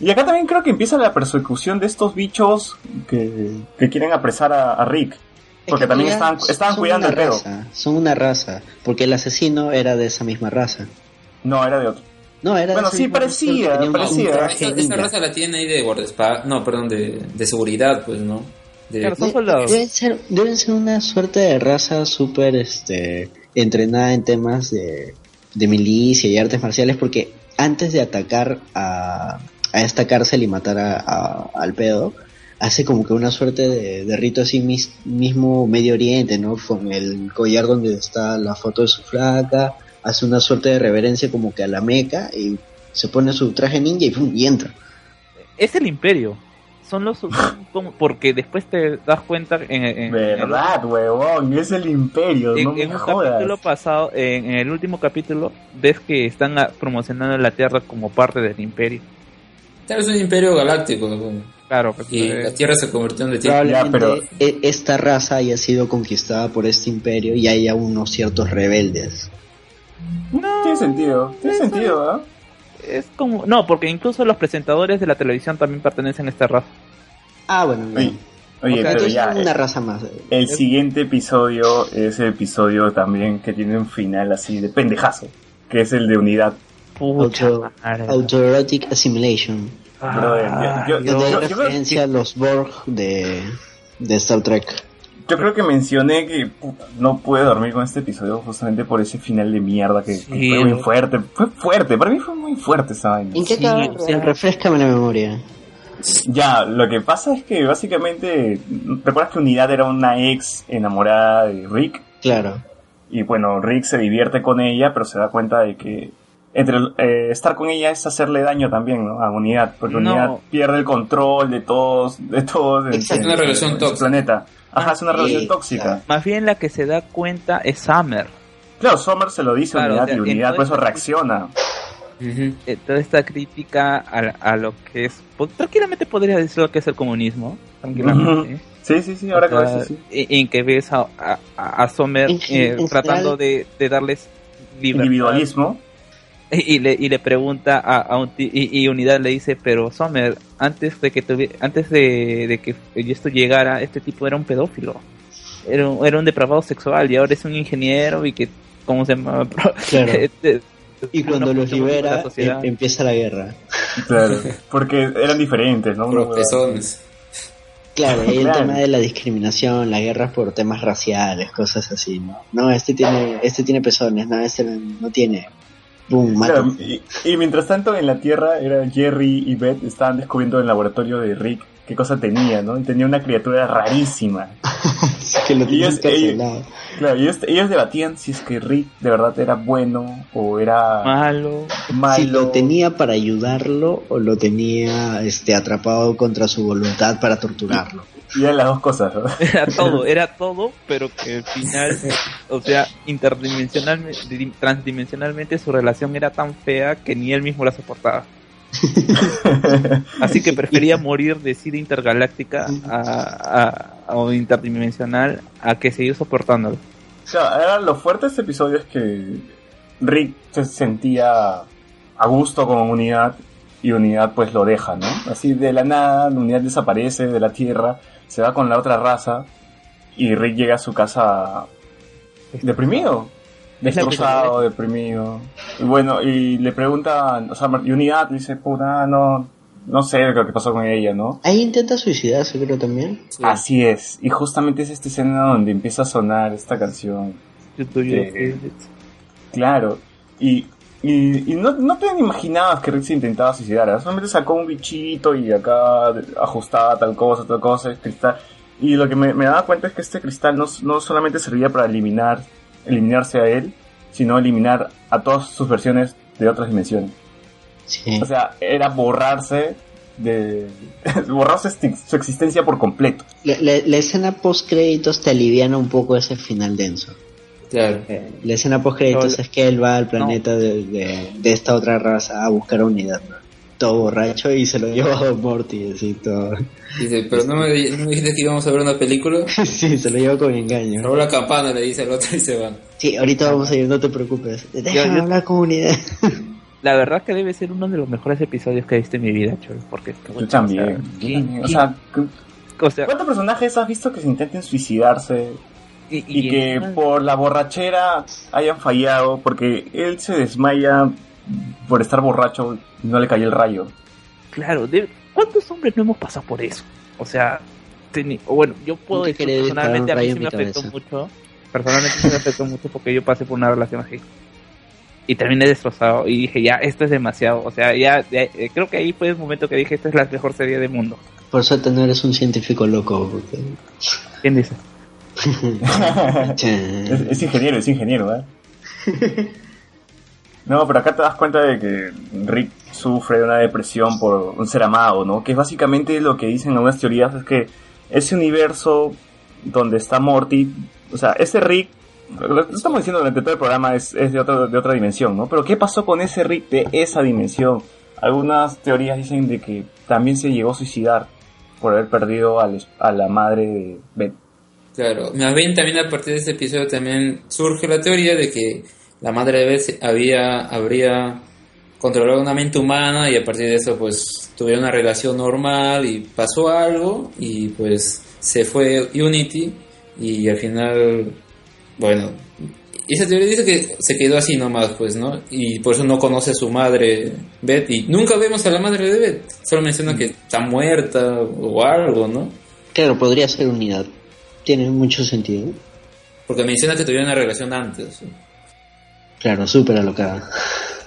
Y acá también creo que empieza la persecución de estos bichos que, que quieren apresar a, a Rick. Porque Es que también estaban, cuidando el pedo. raza, Son una raza, porque el asesino era de esa misma raza. No, era de otro. No, era Bueno, esa sí, parecía, tenía parecía. un traje Esa, esa ninja. raza la tiene ahí de guardaespaldas, no, perdón, de, de seguridad, pues, ¿no? De, Claro. Deben ser, deben ser una suerte de raza súper este, entrenada en temas de, de milicia y artes marciales porque antes de atacar a, a esta cárcel y matar a, a- al pedo, hace como que una suerte de, de rito así mis- mismo Medio Oriente, ¿no? Con el collar donde está la foto de su flaca, hace una suerte de reverencia como que a la meca y se pone su traje ninja y, ¡pum! y entra. es el imperio son los son como- porque después te das cuenta en, en- en el- Verdad, huevón, es el imperio, en, no me en un jodas. capítulo pasado en, en el último capítulo ves que están promocionando la tierra como parte del imperio Claro, es un imperio galáctico, ¿no? claro pues, y eh, la Tierra se convirtió en de tierra. Pero- e- esta raza haya sido conquistada por este imperio y haya unos ciertos rebeldes. Tiene sentido, tiene sentido, ¿ah? es como no porque incluso los presentadores de la televisión también pertenecen a esta raza Ah, bueno, Oye, bien. oye, pero ya, una eh, raza más. el siguiente episodio es el episodio también que tiene un final así de pendejazo, que es el de unidad. Pucha Auto, madre. autoerotic assimilation. Brother, Ah, yo- yo- referencia a los Borg de, de Star Trek. Yo creo que mencioné que puta, no pude dormir con este episodio justamente por ese final de mierda que, fue muy fuerte. Fue fuerte, para mí fue muy fuerte esa vaina. ¿En qué Sí, acaba? o sea- Refrescame la memoria. Ya, lo que pasa es que básicamente, ¿recuerdas que Unidad era una ex enamorada de Rick? Claro. Y bueno, Rick se divierte con ella, pero se da cuenta de que entre eh, estar con ella es hacerle daño también, ¿no? A Unidad, porque No. Unidad pierde el control de todos, de todos en, en- en su tóxica. planeta. Ajá, es una Sí, relación tóxica. claro. Más bien la que se da cuenta es Summer. Claro, Summer se lo dice Claro, Unidad o sea, y Unidad por eso reacciona. Eh, toda esta crítica a, a lo que es... pues, tranquilamente podría decir lo que es el comunismo. Tranquilamente. Sí, sí, sí, ahora que O lo sea, dices, sí. en- En que ves a, a, a Sommer eh, tratando de, de darles libertad. Individualismo. Y le, y le pregunta a, a un ti- y, y Unidad le dice, pero Sommer, antes de que tuvi- antes de, de que esto llegara, este tipo era un pedófilo. Era un, era un depravado sexual y ahora es un ingeniero y que, ¿cómo se llama? Claro. Este, Y cuando los la libera, sociedad. em- empieza la guerra. Claro, porque eran diferentes, ¿no? Pezones. Claro, y el Claro. tema de la discriminación, las guerras por temas raciales, cosas así, ¿no? No, este tiene, este tiene pezones, no, este no tiene. Claro, y, y mientras tanto en la Tierra era Jerry y Beth estaban descubriendo en el laboratorio de Rick qué cosa tenía, ¿no? Y tenía una criatura rarísima. que lo ellos- encarcelado. Claro, y ellos, ellos debatían si es que Rick de verdad era bueno o era malo. malo. Si lo tenía para ayudarlo o lo tenía este atrapado contra su voluntad para torturarlo. Y eran las dos cosas, ¿no? Era todo, era todo, pero que al final, o sea, interdimensionalmente, transdimensionalmente su relación era tan fea que ni él mismo la soportaba. Así que prefería morir de sida intergaláctica a, a- o interdimensional a que seguir soportándolo. Claro, era lo fuerte de este episodio es que Rick se sentía a gusto con Unidad y Unidad pues lo deja, ¿no? Así de la nada, Unidad desaparece de la Tierra, se va con la otra raza y Rick llega a su casa deprimido, destrozado, deprimido. Y bueno, y le pregunta, o sea, y Unidad dice, puta, no, no sé lo que pasó con ella, ¿no? Ahí intenta suicidarse, creo también. Sí. Así es, y justamente es esta escena donde empieza a sonar esta canción. Sí. favorites. Claro, y, y, y no, no te imaginabas que Rick se intentaba suicidar, ¿eh? solamente sacó un bichito y acá ajustaba tal cosa, tal cosa, el cristal. Y lo que me, me daba cuenta es que este cristal no, no solamente servía para eliminar, eliminarse a él, sino eliminar a todas sus versiones de otras dimensiones. Sí. O sea, era borrarse de... borrarse su existencia por completo. La, la- la escena post créditos te aliviana un poco ese final denso. Claro. Eh, La escena post créditos No, es que él va al planeta de, de- de esta otra raza a buscar a unidad. ¿no? Todo borracho y se lo lleva a Morty, así todo. Dice, pero no me, no me dijiste que íbamos a ver una película. sí, se lo lleva con engaño. Robó la campana, le dice al otro y se van. Sí, ahorita vamos a ir, no te preocupes. Déjame Yo- hablar con unidad. La verdad que debe ser uno de los mejores episodios que he visto en mi vida, Cholo, porque Yo también. ¿qué- yo también. O sea, o sea, ¿cuántos personajes has visto que se intenten suicidarse y, y que encima- por la borrachera hayan fallado porque él se desmaya por estar borracho y no le cayó el rayo. Claro, de- ¿cuántos hombres no hemos pasado por eso? O sea, teni- o bueno, yo puedo decir personalmente a mí sí me afectó cabeza. mucho. Personalmente sí me afectó mucho porque yo pasé por una relación así. Y terminé destrozado y dije, ya, esto es demasiado. O sea, ya, ya, eh, creo que ahí fue el momento que dije, esta es la mejor serie del mundo. Por suerte no eres un científico loco. Porque... ¿Quién dice? Es, es ingeniero, es ingeniero, ¿eh? No, pero acá te das cuenta de que Rick sufre de una depresión por un ser amado, ¿no? Que básicamente lo que dicen algunas teorías, es que ese universo donde está Morty, o sea, ese Rick, lo que estamos diciendo durante todo el programa es, de, otra, de otra dimensión, ¿no? Pero ¿qué pasó con ese Rick de esa dimensión? Algunas teorías dicen de que también se llegó a suicidar por haber perdido a la madre de Beth. Claro, más bien también a partir de este episodio también surge la teoría de que la madre de Beth había, habría controlado una mente humana y a partir de eso pues tuvieron una relación normal y pasó algo y pues se fue Unity y al final, bueno, esa teoría dice que se quedó así nomás, pues, ¿no? Y por eso no conoce a su madre, Beth, y nunca vemos a la madre de Beth. Solo menciona que está muerta o algo, ¿no? Claro, podría ser unidad. Tiene mucho sentido. Porque menciona que tuvieron una relación antes. Claro, súper alocada.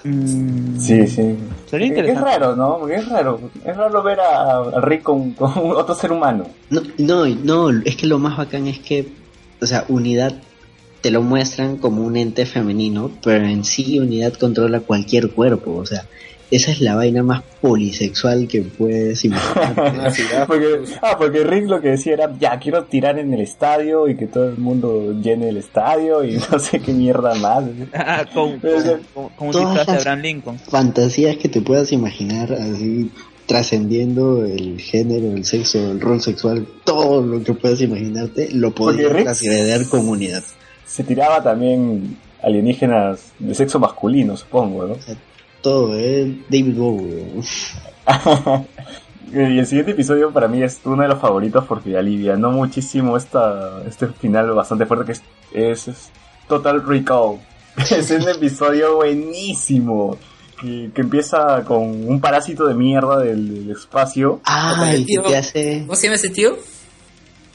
Mm, Sí, sí. Sería Es raro, ¿no? Porque es raro. Es raro ver a, a Rick con, con otro ser humano. No, no, no, es que lo más bacán es que, o sea, unidad te lo muestran como un ente femenino, pero en sí unidad controla cualquier cuerpo, o sea, esa es la vaina más polisexual que puedes imaginar. Porque, ah, porque Rick lo que decía era, ya, quiero tirar en el estadio y que todo el mundo llene el estadio y no sé qué mierda más. Ah, con, Pero, o sea, con, con un todas disfraz de las- Abraham Lincoln. Fantasías que te puedas imaginar, así, trascendiendo el género, el sexo, el rol sexual, todo lo que puedas imaginarte, lo podías Rick- trasladar con unidad. Se tiraba también alienígenas de sexo masculino, supongo, ¿no? Todo, ¿eh? David Bowie. Y el siguiente episodio para mí es uno de los favoritos porque alivianó muchísimo esta, este final bastante fuerte que es, es, es Total Recall. Es un episodio buenísimo que, que empieza con un parásito de mierda del, del espacio. Ah, el que te hace... ¿Cómo se llama ese tío?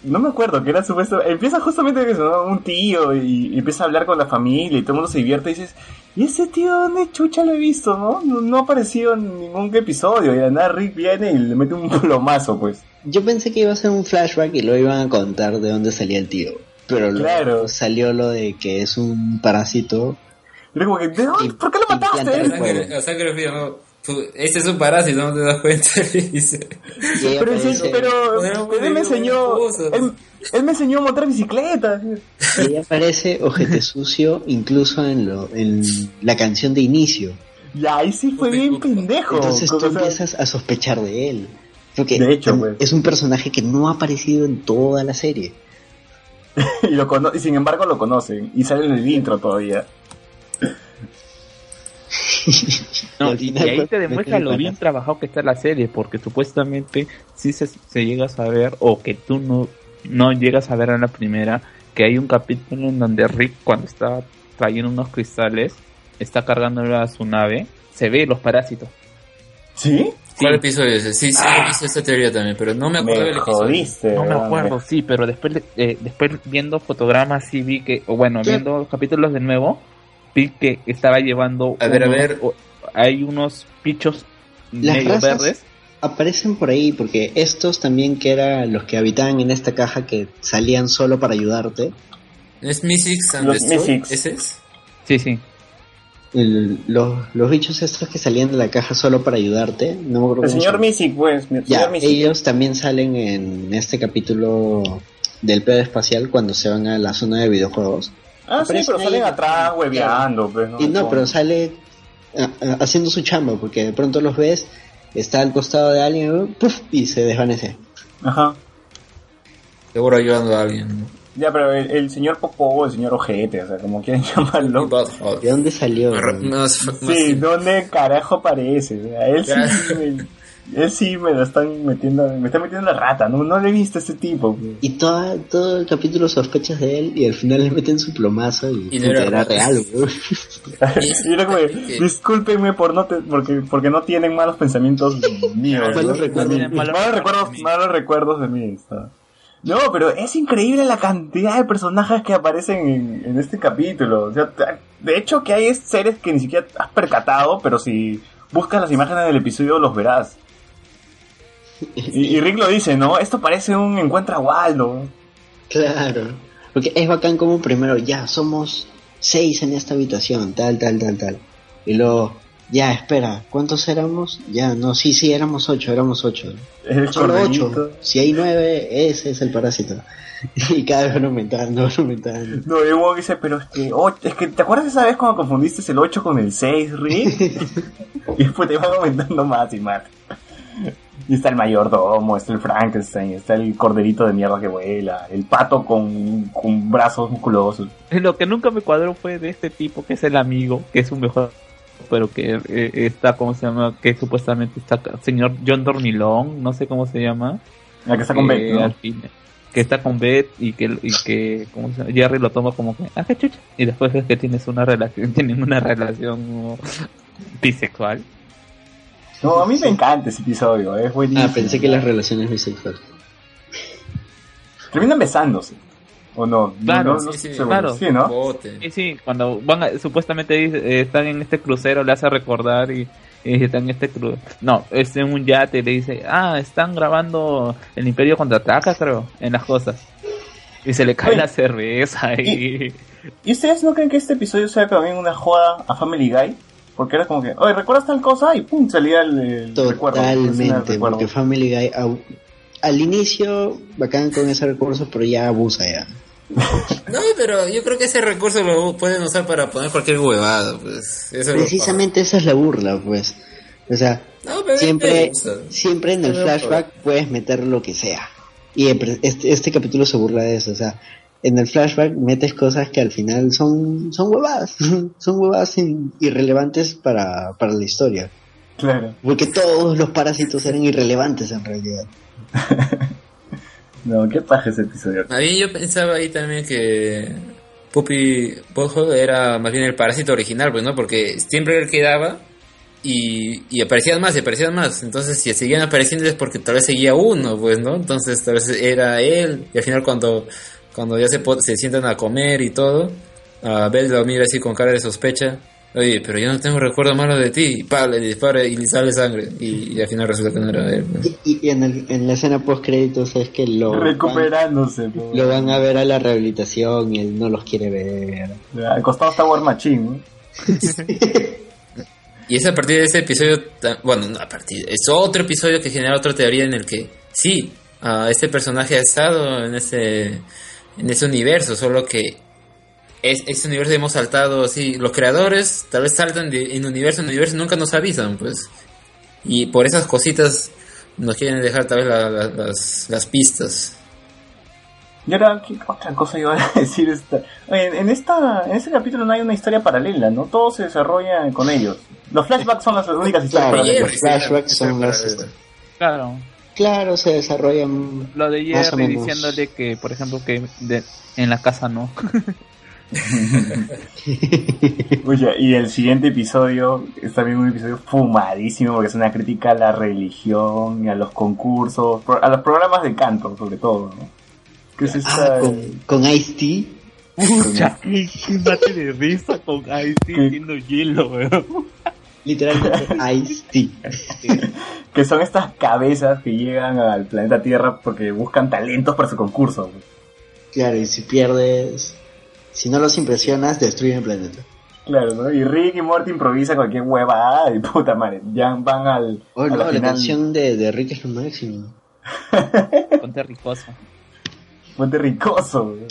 No me acuerdo, que era supuesto... Empieza justamente eso, ¿no? un tío y, y empieza a hablar con la familia y todo el mundo se divierte y dices... ¿Y ese tío dónde chucha lo he visto, no? No, no ha aparecido en ningún episodio y nada Rick viene y le mete un plomazo, pues. Yo pensé que iba a ser un flashback y lo iban a contar de dónde salía el tío. Pero luego salió lo de que es un parásito. Y era como que, ¿de dónde? ¿Por qué lo mataste? el Sangre, juego. a Tú- Este es un parásito, no te das cuenta. Le dice. Pero, sí, pero él me enseñó, él, él me enseñó a montar bicicleta. y aparece ojete sucio incluso en, lo, en la canción de inicio. Y ahí sí fue bien pendejo. Entonces tú O sea, empiezas a sospechar de él. Porque De hecho, tam- pues. es un personaje que no ha aparecido en toda la serie. y, lo cono- y sin embargo lo conocen. Y sale en el intro todavía. No, y, final, y ahí te demuestra lo bien trabajado que está la serie, porque supuestamente sí se, se llega a saber, o que tú no, no llegas a ver en la primera, que hay un capítulo en donde Rick, cuando está trayendo unos cristales, está cargándolo a su nave, se ve los parásitos. ¿Sí? ¿Cuál episodio es ese? Sí, sí, he visto esta teoría también, pero no me acuerdo del episodio. jodiste. No me acuerdo, sí, pero después, de- eh, después viendo fotogramas sí vi que, o bueno, ¿Qué? viendo los capítulos de nuevo, vi que estaba llevando... A ver, a ver. hay unos pichos Las medio razas verdes. aparecen por ahí porque estos también que eran los que habitaban en esta caja que salían solo para ayudarte. ¿No es Mystics and Los? Mystics. ¿Ese es? Sí, sí. El- los, los bichos estos que salían de la caja solo para ayudarte. No me acuerdo El señor. Misic, pues. Ya, Misic. ellos también salen en este capítulo del pedo espacial cuando se van a la zona de videojuegos. Ah, sí, pero salen atrás hueveando, pues. Y no, pero sale ah, ah, haciendo su chamba porque de pronto los ves, está al costado de alguien ¡puf! y se desvanece. Ajá. Seguro ayudando a alguien. ¿no? Ya, pero el, el señor Popó, el señor Ojete, o sea, como quieran llamarlo. ¿De dónde salió? Sí, ¿dónde carajo aparece? O sea, él sí, me, él sí me lo están metiendo, me está metiendo la rata, no, no le he visto a este tipo. pues. Y toda, todo el capítulo sospechas de él y al final le meten su plomazo y, Y no puta, era era real. Y era como, discúlpenme por no te- porque, porque no tienen malos pensamientos míos. Malos recuerdos. De mí. Malos Malos recuerdos de mí. malos recuerdos de mí. está. No, pero es increíble la cantidad de personajes que aparecen en, en este capítulo. O sea, ta- de hecho que hay seres que ni siquiera has percatado, pero si buscas las imágenes del episodio los verás. Y, y Rick lo dice, ¿no? Esto parece un encuentra a Waldo. Claro. Porque es bacán como primero, ya, somos seis en esta habitación, tal, tal, tal, tal. Y luego, ya, espera, ¿cuántos éramos? Ya, no, sí, sí, éramos ocho, éramos ocho. El Solo ocho. Si hay nueve, ese es el parásito. Y cada vez van aumentando, van aumentando. No, y Wong dice, pero es que, och- es que, ¿te acuerdas esa vez cuando confundiste el 8 con el 6, Rick? y después te van aumentando más y más. Y está el mayordomo, está el Frankenstein, está el corderito de mierda que vuela, el pato con, con brazos musculosos. Lo que nunca me cuadró fue de este tipo que es el amigo, que es un mejor, pero que eh, está, ¿cómo se llama? Que supuestamente está, señor John Dornilón, no sé cómo se llama. La que está con Eh, Beth, ¿no? al fin- que está con Beth y que, y que ¿cómo se llama? Jerry lo toma como que, ah, qué chucha. Y después es que tienes una relación, tienen una relación bisexual. No, a mí me encanta ese episodio, es buenísimo. Ah, pensé que las relaciones bisexuales. Terminan besándose. ¿O no? Claro, no, no sí, sí, seguro. claro. Sí, ¿no? Sí, sí, cuando van a- supuestamente eh, están en este crucero, le hace recordar y, y están en este crucero. No, es en un yate y le dice, ah, están grabando el Imperio contraataca, creo, en las cosas. Y se le cae Oye. la cerveza y... ¿Y ustedes no creen que este episodio sea también una joda a Family Guy? Porque era como que, oye, ¿recuerdas tal cosa? Y pum, salía el, el Totalmente, recuerdo. porque Family Guy au- al inicio bacán con ese recurso, pero ya abusa ya. No, pero yo creo que ese recurso lo pueden usar para poner cualquier huevada, pues. Eso Precisamente esa es la burla, pues. O sea, No, siempre, siempre en el flashback puedes meter lo que sea. Y este, este capítulo se burla de eso, o sea, en el flashback metes cosas que al final son, son huevadas, son huevadas in- irrelevantes para, para la historia. Claro. Porque todos los parásitos eran irrelevantes en realidad. No, qué paja ese episodio. A mí yo pensaba ahí también que Puppy Butthole era más bien el parásito original, pues, ¿no? Porque siempre él quedaba y, y aparecían más y aparecían más. Entonces, si seguían apareciendo es porque tal vez seguía uno, pues, ¿no? Entonces, tal vez era él. Y al final, cuando, cuando ya se, po- se sientan a comer y todo, a Bell lo mira así con cara de sospecha. Oye, pero yo no tengo recuerdo malo de ti. Y pa, le dispara y le sale sangre. Y, y al final resulta que no era él. pues. Y, y en, el- en la escena post créditos es que lo Recuperándose. po. lo van a ver a la rehabilitación y él no los quiere ver. Al costado está War Machine. Y es a partir de ese episodio, bueno, no a partir, es otro episodio que genera otra teoría en el que sí, ah, este personaje ha estado en ese, en ese universo, solo que es, ese universo hemos saltado, sí, los creadores tal vez saltan de en universo en universo nunca nos avisan, pues. Y por esas cositas nos quieren dejar tal vez la- la- las, las pistas. Y ahora, ¿qué otra cosa iba a decir? Esta? Oye, en, esta, en este capítulo no hay una historia paralela, ¿no? Todo se desarrolla con ellos. Los flashbacks son las únicas historias Claro, paralelas. los flashbacks son las... Claro, Claro, se desarrollan lo de Más o Jerry menos. diciéndole que, por ejemplo, que de- en la casa no. Oye, y el siguiente episodio es también un episodio fumadísimo porque es una crítica a la religión y a los concursos, a los programas de canto sobre todo, ¿no? Que es esta... Ah, con, con Ice-T. Pucha, qué qué mate de risa con Ice ¿Qué? haciendo hielo, weón. Literalmente Ice-T. que son estas cabezas que llegan al planeta Tierra porque buscan talentos para su concurso. pues. Claro, y si pierdes... Si no los impresionas, destruyen el planeta. Claro, ¿no? Y Rick y Morty improvisan cualquier huevada y puta madre, ya van al... Oh, a la la, final. canción de, de Rick es lo máximo. Ponte ricoso. Ponte ricoso. güey.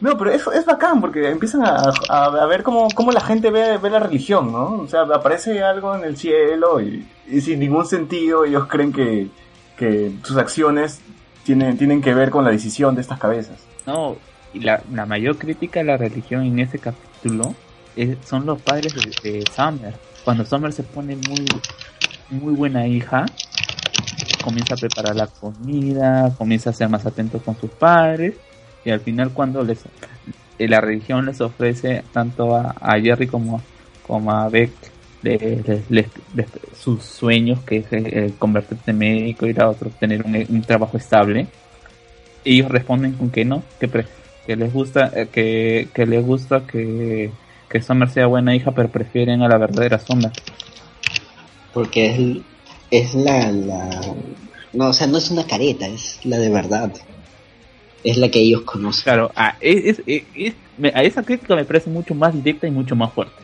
No, pero eso es bacán porque empiezan a, ver cómo, cómo la gente ve, ve la religión, ¿no? O sea, aparece algo en el cielo y, sin ningún sentido ellos creen que, que sus acciones tienen, tienen que ver con la decisión de estas cabezas. No, y la, la mayor crítica a la religión en ese capítulo es- son los padres de, de Summer. Cuando Summer se pone muy, muy buena hija, comienza a preparar la comida, comienza a ser más atento con sus padres, y al final cuando les eh, la religión les ofrece tanto a, a Jerry como, como a Beck sus sueños, que es eh, convertirse en médico, ir a otro, tener un, un trabajo estable, ellos responden con que no, que, pre- que les gusta, eh, que, que les gusta que, que Summer sea buena hija, pero prefieren a la verdadera Summer. Porque es, es la, la... No, o sea, no es una careta, es la de verdad. Es la que ellos conocen. Claro, a, es, es- es- me- a esa crítica me parece mucho más directa y mucho más fuerte.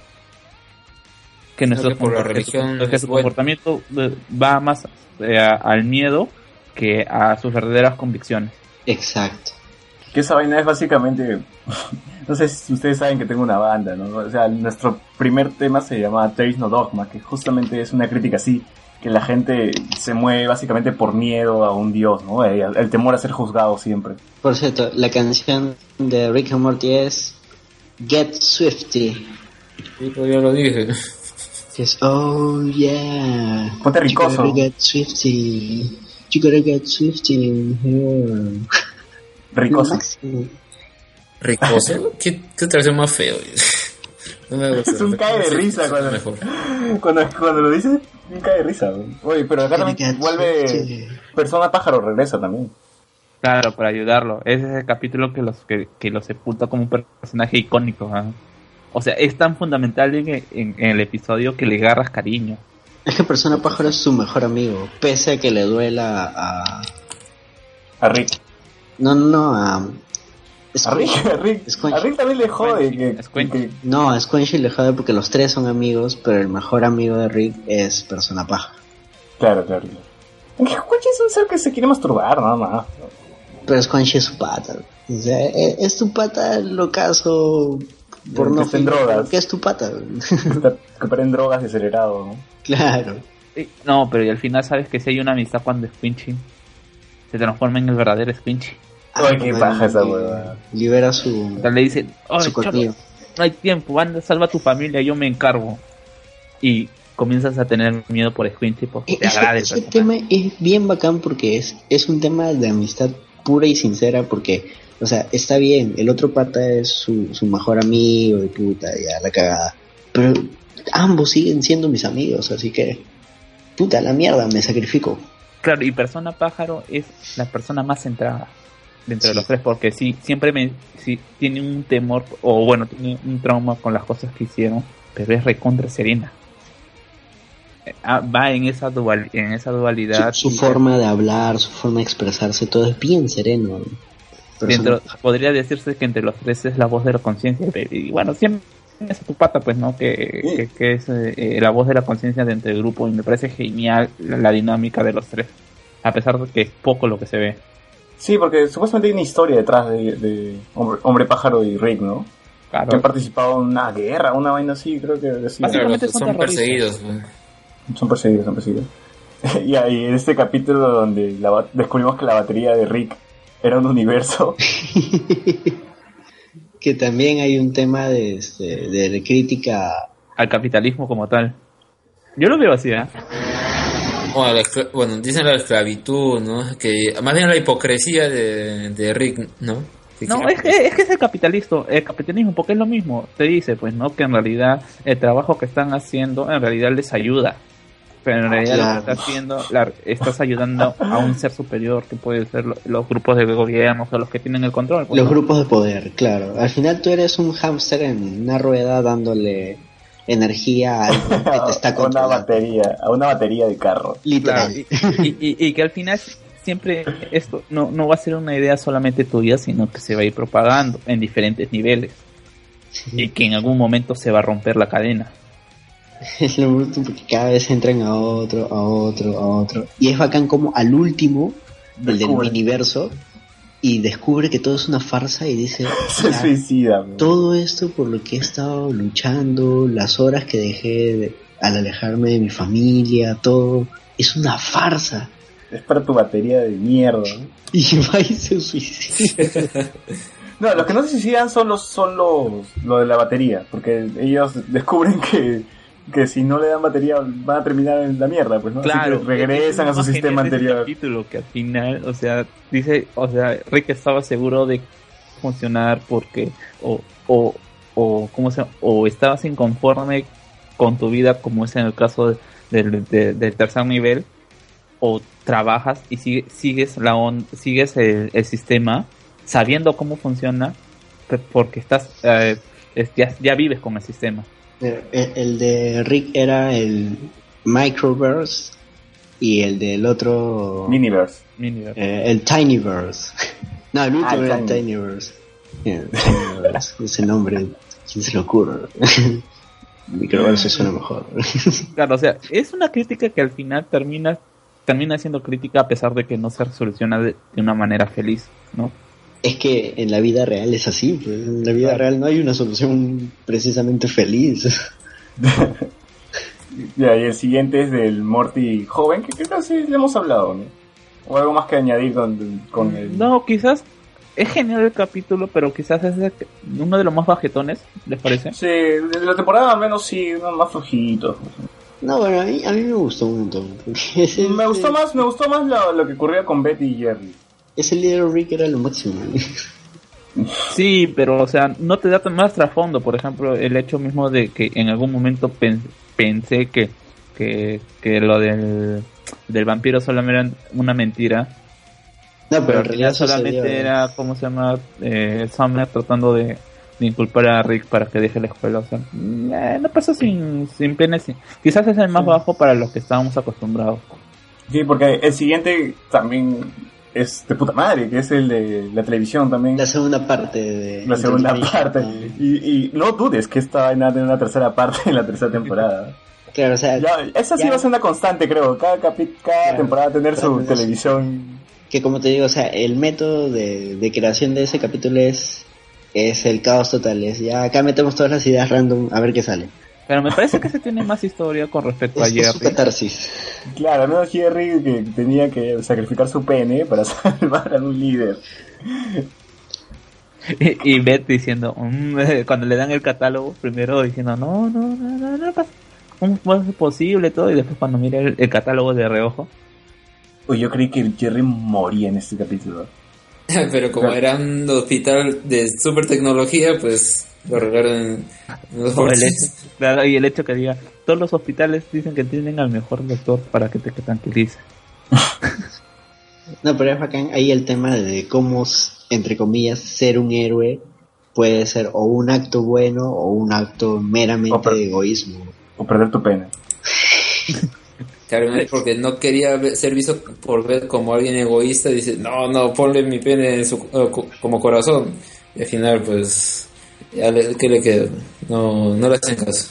Que nuestro que por la religión que su bueno. comportamiento eh, va más eh, al miedo que a sus verdaderas convicciones. Exacto. Que esa vaina es básicamente... no sé si ustedes saben que tengo una banda, ¿no? O sea, nuestro primer tema se llama There is no Dogma, que justamente es una crítica así, que la gente se mueve básicamente por miedo a un dios, ¿no? El, el temor a ser juzgado siempre. Por cierto, la canción de Rick and Morty es Get Swifty. Yo lo dije. Que es, oh yeah. Ponte ricoso. You gotta Get Swifty. You gotta get swifty. Ricoso. ¿Ricoso? ¿Qué, qué traducción más feo? No me gusta. Es un cae de risa cuando, Mejor. cuando, cuando lo dices, un cae de risa. Oye, pero acá también vuelve persona pájaro, regresa también. Claro, para ayudarlo. Ese es el capítulo que los que, que lo sepulta como un personaje icónico. ¿ah? O sea, es tan fundamental en, en- en el episodio que le agarras cariño. Es que Persona Pájaro es su mejor amigo, pese a que le duela a... A Rick. No, no, no, a... A Rick, a Rick, a Rick también le jode que, que- No, a Squanchy le jode porque los tres son amigos, pero el mejor amigo de Rick es Persona Pájaro. Claro, claro. Es que Juanchi es un ser que se quiere masturbar, nada más. Pero Squanchy es su pata. O sea, e- es tu pata locazo por Que no fingir, drogas. que es tu pata. Que prenden drogas y acelerado, ¿no? claro. No, pero y al final sabes que si hay una amistad cuando Squinchy se transforma en el verdadero Squinchy. Ay, qué paja esa huevada. Libera su... O sea, le dice, "Ay, su no hay tiempo, anda, salva a tu familia, yo me encargo. Y comienzas a tener miedo por Squinchy porque te Ese, agrada el ese tema es bien bacán porque es, es un tema de amistad pura y sincera porque, o sea, está bien, el otro pata es su, su mejor amigo y puta, ya la cagada. Pero ambos siguen siendo mis amigos, así que, puta, la mierda, me sacrifico. Claro, y Persona Pájaro es la persona más centrada dentro de los tres, porque sí, siempre me, sí, tiene un temor, o bueno, tiene un trauma con las cosas que hicieron, pero es recontra serena. Eh, ah, Va en esa, dual, en esa dualidad. Su, forma de hablar, su forma de expresarse, todo es bien sereno. dentro- podría decirse que entre los tres es la voz de la conciencia. Y bueno, siempre es tu pata, pues, ¿no? Que, que, que es eh, eh, la voz de la conciencia dentro del grupo. Y me parece genial la, la dinámica de los tres. A pesar de que es poco lo que se ve. Sí, porque supuestamente hay una historia detrás de, de hombre, Hombre Pájaro y Rick, ¿no? Claro. Que han participado en una guerra, una vaina así, creo que decía. Claro, son, perseguidos. pues. Son perseguidos, son perseguidos. y ahí en este capítulo donde la descubrimos que la batería de Rick era un universo. Que también hay un tema de, este, de crítica al capitalismo como tal. Yo lo veo así, ¿eh? La bueno, dicen la esclavitud, ¿no? Que más bien la hipocresía de, de Rick, ¿no? Que No, es que, es que es el capitalismo, el capitalismo, porque es lo mismo. Te dice, pues, ¿no? Que en realidad el trabajo que están haciendo en realidad les ayuda. Pero en realidad lo que estás haciendo, la- estás ayudando a un ser superior, que puede ser lo- los grupos de gobierno o los que tienen el control. pues, Los ¿no? grupos de poder, claro. Al final tú eres un hámster en una rueda dándole energía a algo que te está a una batería, a una batería de carro. Literal. Claro, y, y- y que al final siempre esto no, no va a ser una idea solamente tuya, sino que se va a ir propagando en diferentes niveles. Y que en algún momento se va a romper la cadena. Es lo bruto porque cada vez entran a otro, a otro, a otro. Y es bacán como al último, el del Descubre. Y descubre que todo es una farsa y dice, Se "Ya, suicida. todo esto por lo que he estado luchando, las horas que dejé de- al alejarme de mi familia, todo, es una farsa. Es para tu batería de mierda. Y va y se suicida. No, los que no se suicidan son los, son los, lo de la batería, porque ellos descubren que, que si no le dan batería van a terminar en la mierda, pues, ¿no? Así Claro, que regresan a su sistema anterior. capítulo que al final, o sea, dice, o sea, Rick estaba seguro de funcionar porque o o o cómo se llama? o estabas inconforme con tu vida como es en el caso de- del, de- del tercer nivel o trabajas y sigue- sigues la on- sigues el, el sistema sabiendo cómo funciona porque estás eh, ya, ya vives con el sistema El, el de Rick era el Microverse y el del otro... Miniverse. Miniverse. Eh, el Tinyverse. No, el último Ah, el era el Tiny. Tinyverse. Yeah, Tinyverse. Ese nombre, ¿quién se le ocurre? Microverse suena mejor. Claro, o sea, es una crítica que al final termina termina siendo crítica a pesar de que no se soluciona de, de una manera feliz, ¿no? Es que en la vida real es así, pues, en la vida real no hay una solución precisamente feliz. Ya, y el siguiente es del Morty joven, que creo que sí le hemos hablado, ¿no? O algo más que añadir con, con el... No, quizás es genial el capítulo, pero quizás es uno de los más bajetones, ¿les parece? Sí, de la temporada al menos sí, uno más flojito. No, bueno, a mí, a mí me gustó un montón. Me gustó más, me gustó más lo, lo que ocurría con Betty y Jerry. Ese líder Rick era lo máximo. Sí, pero o sea, no te da más trasfondo. Por ejemplo, el hecho mismo de que en algún momento pen- pensé que, que, que lo del, del vampiro solamente era una mentira. No, Pero pero en realidad solamente sucedió. era, ¿cómo se llama? Eh, Summer tratando de, de inculpar a Rick para que deje la escuela. O sea, eh, no pasa sin, sin pena. sin- Quizás es el más bajo para los que estábamos acostumbrados. Sí, porque el siguiente también es de puta madre, que es el de la televisión también. La segunda parte de... La segunda parte. Y, y no dudes que esta vaina tiene una tercera parte en la tercera temporada. Claro, o sea, Ya, esa sí ya- va a ser una constante, creo. Cada, capi- cada Claro. temporada tener su televisión. que como te digo, o sea, el método de, de creación de ese capítulo es, es el caos total. Es ya acá metemos todas las ideas random a ver qué sale. Pero me parece que se tiene más historia con respecto a Jerry. catarsis. Claro, ¿no? Jerry que tenía que sacrificar su pene para salvar a un líder. Y, y Beth diciendo, mm, cuando le dan el catálogo, primero diciendo, no, no, no, no, no pasa. ¿Cómo es posible todo? Y después cuando mira el, el catálogo de reojo, Uy, yo creí que Jerry moría en este capítulo. Pero como era un hospital de super tecnología, pues lo unos o el hecho, claro, y el hecho que diga, todos los hospitales dicen que tienen al mejor doctor para que te tranquilice. No, pero es bacán ahí el tema de cómo, entre comillas, ser un héroe puede ser o un acto bueno o un acto meramente O de egoísmo. O perder tu pene. Claro, porque no quería ver- ser visto por ver como alguien egoísta. Dice, no, no, ponle mi pene en su, eh, co- como corazón. Y al final, pues, ya le- ¿qué le queda? No, no le hacen caso.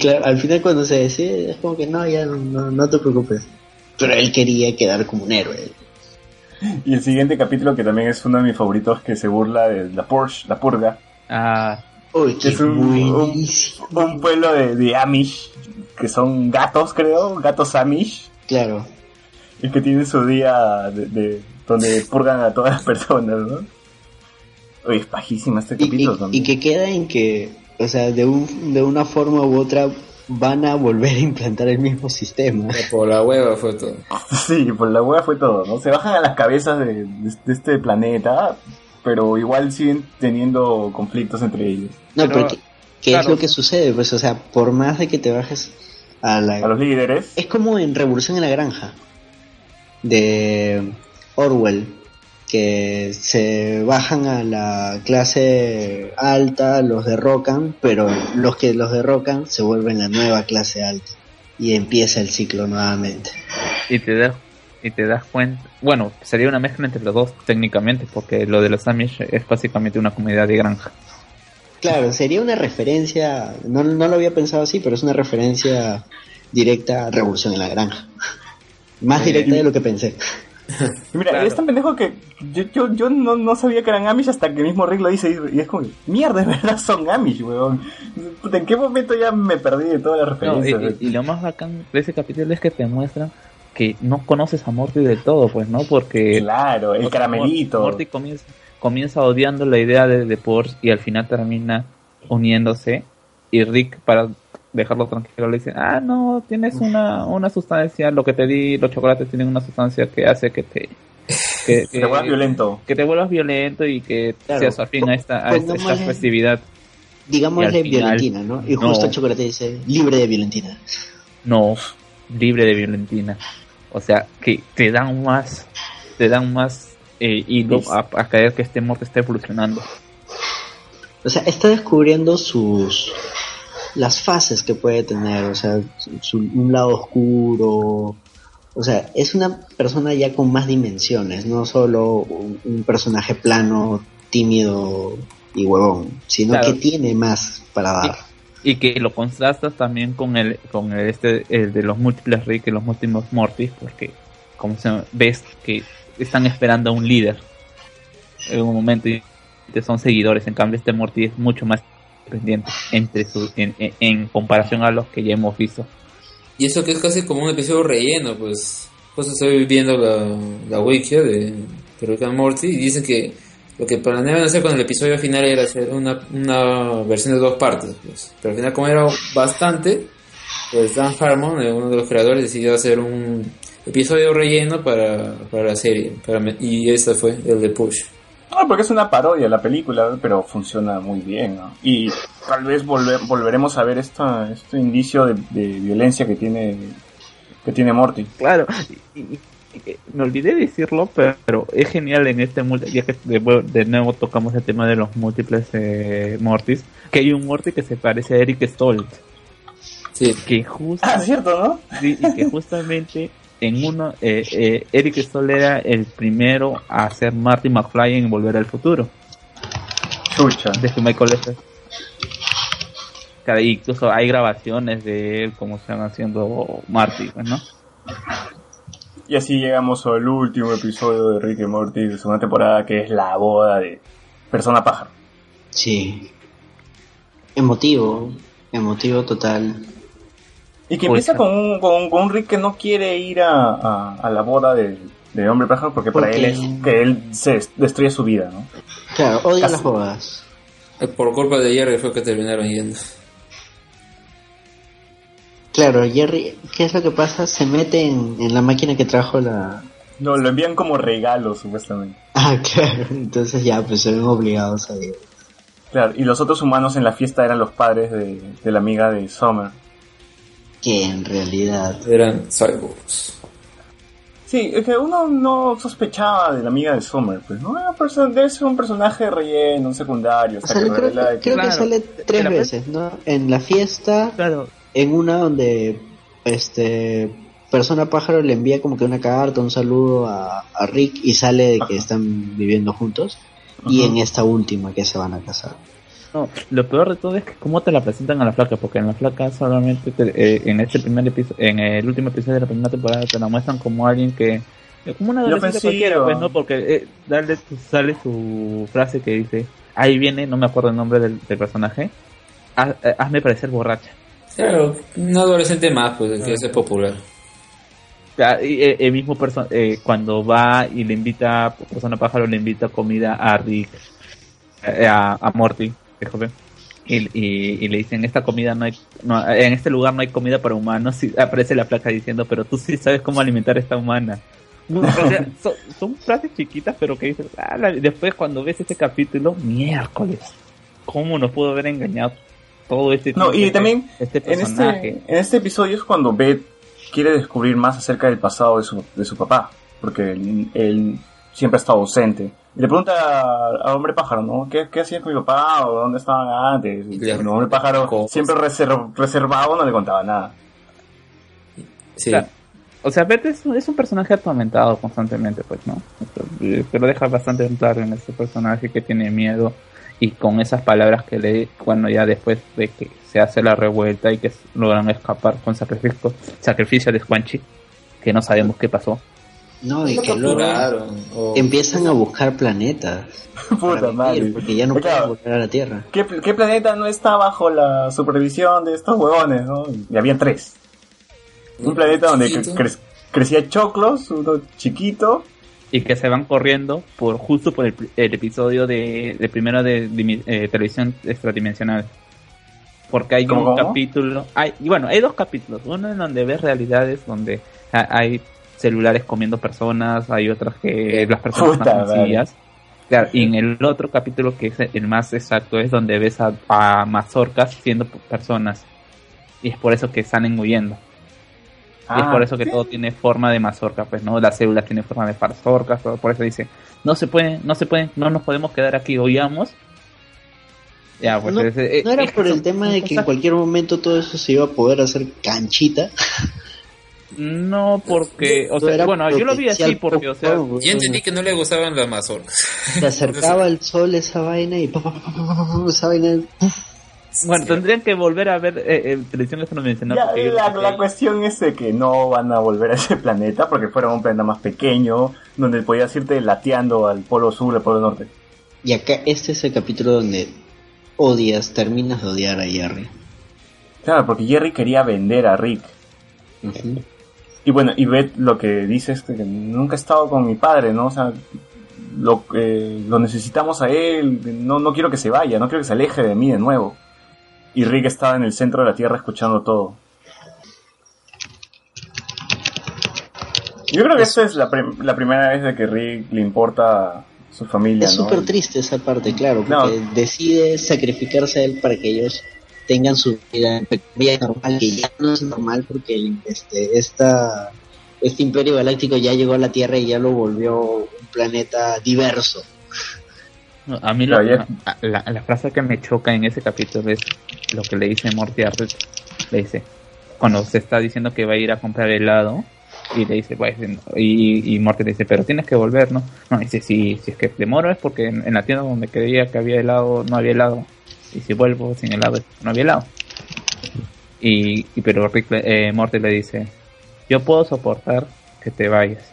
Claro, al final cuando se decide es como que no, ya no, no, no te preocupes. Pero él quería quedar como un héroe. Y el siguiente capítulo, que también es uno de mis favoritos, que se burla de la Porsche, la purga. Ah, Uy, es un, un, buenísimo. un pueblo de, de Amish, que son gatos, creo, gatos Amish, Claro. y que tienen su día de, de- donde purgan a todas las personas, ¿no? Uy, es pajísima este capítulo y- también. y que queda en que, o sea, de, un, de una forma u otra van a volver a implantar el mismo sistema. Por la hueva fue todo. Sí, por la hueá fue todo, ¿no? Se bajan a las cabezas de, de- de este planeta, pero igual siguen teniendo conflictos entre ellos. No, Pero, pero, ¿qué, qué claro. es lo que sucede? Pues, o sea, por más de que te bajes a la... A los líderes, Es como en Revolución en la Granja de Orwell, que se bajan a la clase alta, los derrocan, pero los que los derrocan se vuelven la nueva clase alta y empieza el ciclo nuevamente. y te das y te das cuenta bueno sería una mezcla entre los dos técnicamente porque lo de los Amish es básicamente una comunidad de granja Claro, sería una referencia, no, no lo había pensado así, pero es una referencia directa a Revolución en la Granja. Más directa de lo que pensé. Mira, Claro. es tan pendejo que yo, yo, yo no, no sabía que eran Amish hasta que el mismo Rick lo dice y, y es como, mierda, de verdad son Amish, weón. ¿En qué momento ya me perdí de todas las No, y, referencias? y- y lo más bacán de ese capítulo es que te muestran que no conoces a Morty del todo pues no porque claro, el caramelito. Morty comienza comienza odiando la idea de, de Porsche y al final termina uniéndose y Rick para dejarlo tranquilo le dice ah no tienes una, una sustancia lo que te di los chocolates tienen una sustancia que hace que te que, te vuelvas violento. que te vuelvas violento y que Claro. seas afín a esta, a Pues esta, esta festividad Digámosle violentina, ¿no? Y No. justo el chocolate dice libre de violentina. no libre de violentina o sea que te dan más te dan más eh, hilo a, a caer que este morte está evolucionando O sea, está descubriendo sus las fases que puede tener, o sea, su- un lado oscuro. O sea, es una persona ya con más dimensiones, no solo un, un personaje plano, tímido y huevón, sino Claro. que tiene más para dar. y que lo contrastas también con el con el este el de los múltiples Rick y los múltiples Mortis porque como se ves que están esperando a un líder en un momento y son seguidores en cambio este Morty es mucho más independiente entre sus en, comparación a los que ya hemos visto Y eso que es casi como un episodio relleno, pues. Pues estoy viendo la, la wiki de, Rick Morty y dicen que lo que planeaban hacer con el episodio final era hacer una, una versión de dos partes, pues. Pero al final como era bastante, pues Dan Harmon, eh, uno de los creadores, decidió hacer un episodio relleno para, para la serie. Para me- y este fue el de Push. No, porque es una parodia la película, pero funciona muy bien, ¿no? Y tal vez volve- volveremos a ver esta, este indicio de, de violencia que tiene que tiene Morty. Claro, y- y- y- me olvidé decirlo, pero, pero es genial en este multi, ya que de, de nuevo tocamos el tema de los múltiples eh, Mortis, que hay un Morty que se parece a Eric Stoltz. Sí. Que justo, Ah, cierto, ¿no? sí, y que justamente en uno, eh, eh, Eric Stoltz era el primero a hacer Marty McFly en Volver al Futuro, Chucha. de que Michael Lester. Claro, incluso hay grabaciones de él como se van haciendo Marty, pues, ¿no? Y así llegamos al último episodio de Rick y Morty de segunda temporada, que es la boda de Persona Pájaro. Sí. Emotivo, emotivo total. Y que Pues, empieza con un, con, un- con un Rick que no quiere ir a, a, a la boda de, de Hombre Pájaro porque para él es que él se destruye su vida, ¿no? Claro, odia Casi. las bodas. Eh, Por culpa de Jerry fue que terminaron yendo. Claro, Jerry, ¿qué es lo que pasa? Se mete en, en la máquina que trajo la... No, lo envían como regalo, supuestamente. Ah, claro, entonces ya, pues se ven obligados a ir. Claro, y los otros humanos en la fiesta eran los padres de, de la amiga de Summer. Que en realidad... Eran cyborgs. Sí, es que uno no sospechaba de la amiga de Summer, pues, ¿no? Era perso- debe ser un personaje relleno, un secundario, o sea, sea, que creo, que, creo que Claro. sale tres Pero- veces, ¿no? En la fiesta, Claro, en una donde este persona pájaro le envía como que una carta, un saludo a, a Rick y sale de que Ajá. están viviendo juntos. Y en esta última que se van a casar. No, lo peor de todo es que cómo te la presentan a la flaca, porque en la flaca solamente te- eh, en este primer episodio, en el último episodio de la primera temporada te la muestran como alguien que eh, como una adolescente cualquiera, pues no, porque eh, dale, sale su frase que dice, ahí viene, no me acuerdo el nombre del, del personaje, "Haz- eh, hazme parecer borracha. Claro, un adolescente más, pues, el que es popular. Eh, el mismo perso- eh, cuando va y le invita, persona pájaro le invita comida a Rick, eh, a, a Morty, y, y, y le dicen, esta comida no hay, no, en este lugar no hay comida para humanos, y aparece la placa diciendo, pero tú sí sabes cómo alimentar a esta humana. O sea, son, son frases chiquitas, pero que dices, "Ah, la-". después cuando ves este capítulo, miércoles, ¿cómo nos pudo haber engañado todo este No, y este- también este En personaje? este, en este episodio es cuando Beth quiere descubrir más acerca del pasado de su, de su papá, porque él, él siempre ha estado ausente. Y le pregunta a- al hombre pájaro, ¿no? ¿Qué, qué hacía con mi papá o dónde estaban antes? Y el hombre pájaro cosas. siempre reserv- reservado no le contaba nada. Sí. O sea, Beth es, un- es un personaje atormentado constantemente, pues, ¿no? Pero deja bastante claro en este personaje que tiene miedo y con esas palabras que lee, bueno, ya después de que se hace la revuelta y que logran escapar con sacrificio, sacrificio de Squanchy, que no sabemos qué pasó. No, y Lo que luego o- empiezan a buscar planetas. Puta madre. Porque ya no pueden volver a la Tierra. ¿Qué, qué planeta no está bajo la supervisión de estos huevones, no? Y había tres. Un planeta donde cre- crecía choclos, uno chiquito. Y que se van corriendo por justo por el, episodio de, de primero de, dimi- eh, televisión extradimensional. Porque hay ¿Cómo, un capítulo, hay, y bueno, hay dos capítulos. Uno en donde ves realidades donde ha- hay celulares comiendo personas, hay otras que las personas Puta madre. sencillas. Claro, y en el otro capítulo que es el más exacto es donde ves a, a mazorcas siendo personas. Y es por eso que salen huyendo. Y es Ah, por eso que ¿sí? todo tiene forma de mazorca, pues, ¿no? Las células tienen forma de mazorcas, por eso dice, no se pueden, no se pueden, no nos podemos quedar aquí, huyamos. Ya, pues no, es- eh, no era es por el tema de que en cualquier momento todo eso se iba a poder hacer canchita. No, porque, o sea, Era bueno, yo lo vi así porque, o sea, Yo entendí que no le gustaban las mazorcas. Se acercaba el sol esa vaina y esa vaina. bueno, tendrían que volver a ver eh, eh, televisión la, la cuestión es de que no van a volver a ese planeta porque fuera un planeta más pequeño donde podías irte lateando al polo sur, al polo norte. Y acá este es el capítulo donde odias, terminas de odiar a Jerry. Claro, porque Jerry quería vender a Rick. Ujú. Y bueno, y Beth lo que dice es que nunca he estado con mi padre, ¿no? O sea, lo, eh, lo necesitamos a él, no, no quiero que se vaya, no quiero que se aleje de mí de nuevo. Y Rick estaba en el centro de la Tierra escuchando todo. Yo creo que esa es la, prim la primera vez de que Rick le importa su familia. Es ¿no? súper triste esa parte, claro, porque decide sacrificarse a él para que ellos tengan su vida, vida normal, que ya no es normal porque este, esta, este imperio galáctico ya llegó a la Tierra y ya lo volvió un planeta diverso. A mí Claro, lo- ya- a- la, la frase que me choca en ese capítulo es lo que le dice Morty a Rick. Le dice, cuando se está diciendo que va a ir a comprar helado, y le dice, pues, y, y Morty le dice, pero tienes que volver, ¿no? No, dice, si, si es que demoro es porque en, en la tienda donde creía que había helado, no había helado. Y si vuelvo sin helado, no había helado. Y, y pero Rick, le- eh, Morty le dice, yo puedo soportar que te vayas,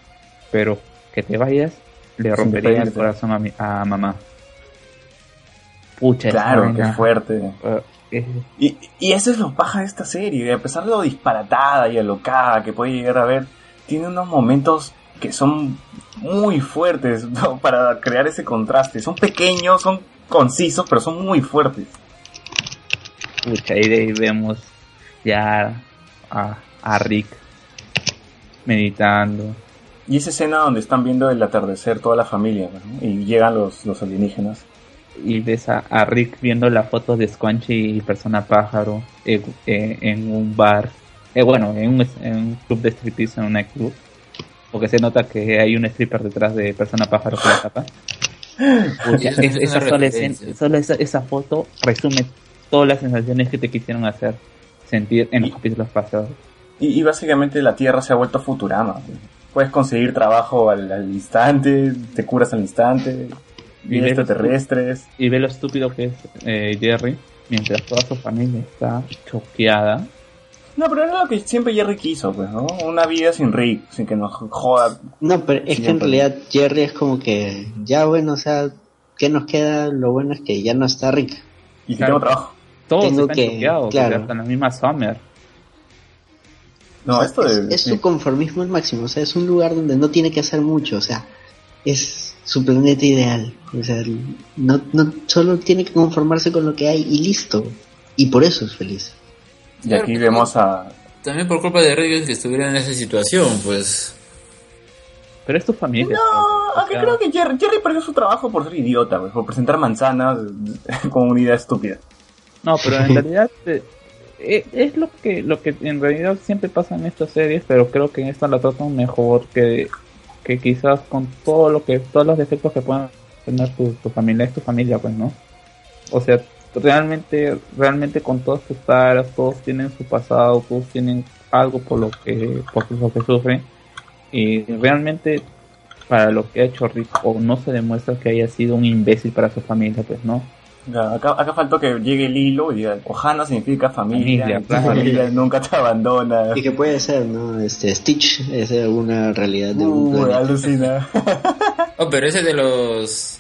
pero que te vayas le rompería el corazón a, mi, a mamá. Pucha, Claro, qué fuerte. eh, es- Y, y eso es lo paja de esta serie, a pesar de lo disparatada y alocada que puede llegar a ver, tiene unos momentos que son muy fuertes ¿no? para crear ese contraste. Son pequeños, son concisos, pero son muy fuertes. pucha, y de ahí vemos ya a, a Rick meditando. Y esa escena donde están viendo el atardecer toda la familia ¿no? y llegan los, los alienígenas. y ves a, a Rick viendo la foto de Squanchy y Persona Pájaro eh, eh, en un bar, eh, bueno, en un, en un club de striptease, en un nightclub, porque se nota que hay un stripper detrás de Persona Pájaro con la tapa. Es- es- es esa, solo esa, esa foto resume todas las sensaciones que te quisieron hacer sentir en los capítulos pasados. Y, y básicamente la Tierra se ha vuelto Futurama. Puedes conseguir trabajo al, al instante, te curas al instante, Y extraterrestres. Y ve lo estúpido que es eh, Jerry, mientras toda su familia está choqueada. No, pero era lo que siempre Jerry quiso, pues, ¿no? Una vida sin Rick, sin que nos joda. No, pero es que en realidad Jerry es como que, ya bueno, o sea, ¿qué nos queda? Lo bueno es que ya no está Rick. Y que Claro. tengo trabajo. Todos Tengo están que- choqueados, claro. hasta la misma Summer. No, O sea, esto es, de... es su conformismo al máximo, o sea, es un lugar donde no tiene que hacer mucho, o sea, es su planeta ideal, o sea, no, no solo tiene que conformarse con lo que hay y listo, y por eso es feliz. Y aquí vemos a... También por culpa de Rick es que estuviera en esa situación, pues. Pero es tu familia. No, pues, aunque creo que Jerry, Jerry perdió su trabajo por ser idiota, pues, por presentar manzanas con una idea estúpida. No, pero en realidad eh, eh, es lo que lo que en realidad siempre pasa en estas series, pero creo que en esta la tratan mejor que, que quizás con todo lo que todos los defectos que puedan tener tu, tu familia es tu familia, pues, ¿no? O sea, realmente realmente con todas tus taras, todos tienen su pasado, todos tienen algo por lo que por lo que sufren y realmente para lo que ha hecho Rick o no se demuestra que haya sido un imbécil para su familia, pues, ¿no? Ya, acá, acá faltó que llegue el hilo y diga, Ohana significa familia, Familia, claro. familia nunca te abandona. Y que puede ser, ¿no? Este, Stitch es una realidad de un Uh, planeta. alucina. Oh, pero ese de los.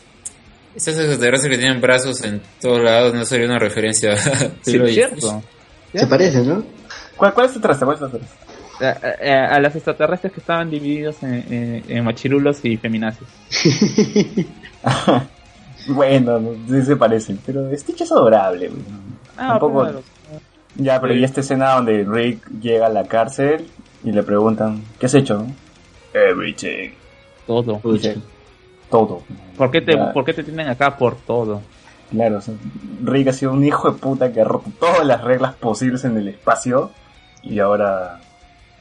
Esos extraterrestres que tienen brazos en todos lados no sería una referencia Sí, y cierto. Se parece, ¿no? ¿Cuál, ¿Cuál es tu traste? ¿Cuál es tu? A, a- a las extraterrestres que estaban divididos en, en- en machirulos y feminazis. Bueno, no, sí se parecen, pero Stitch es adorable. Ah, Tampoco- claro. Ya, pero Sí. y esta escena donde Rick llega a la cárcel y le preguntan, ¿qué has hecho? Everything. Todo. Pucha. Todo. ¿Por qué, te, Ya, ¿Por qué te tienen acá por todo? Claro, o sea, Rick ha sido un hijo de puta que ha roto todas las reglas posibles en el espacio y ahora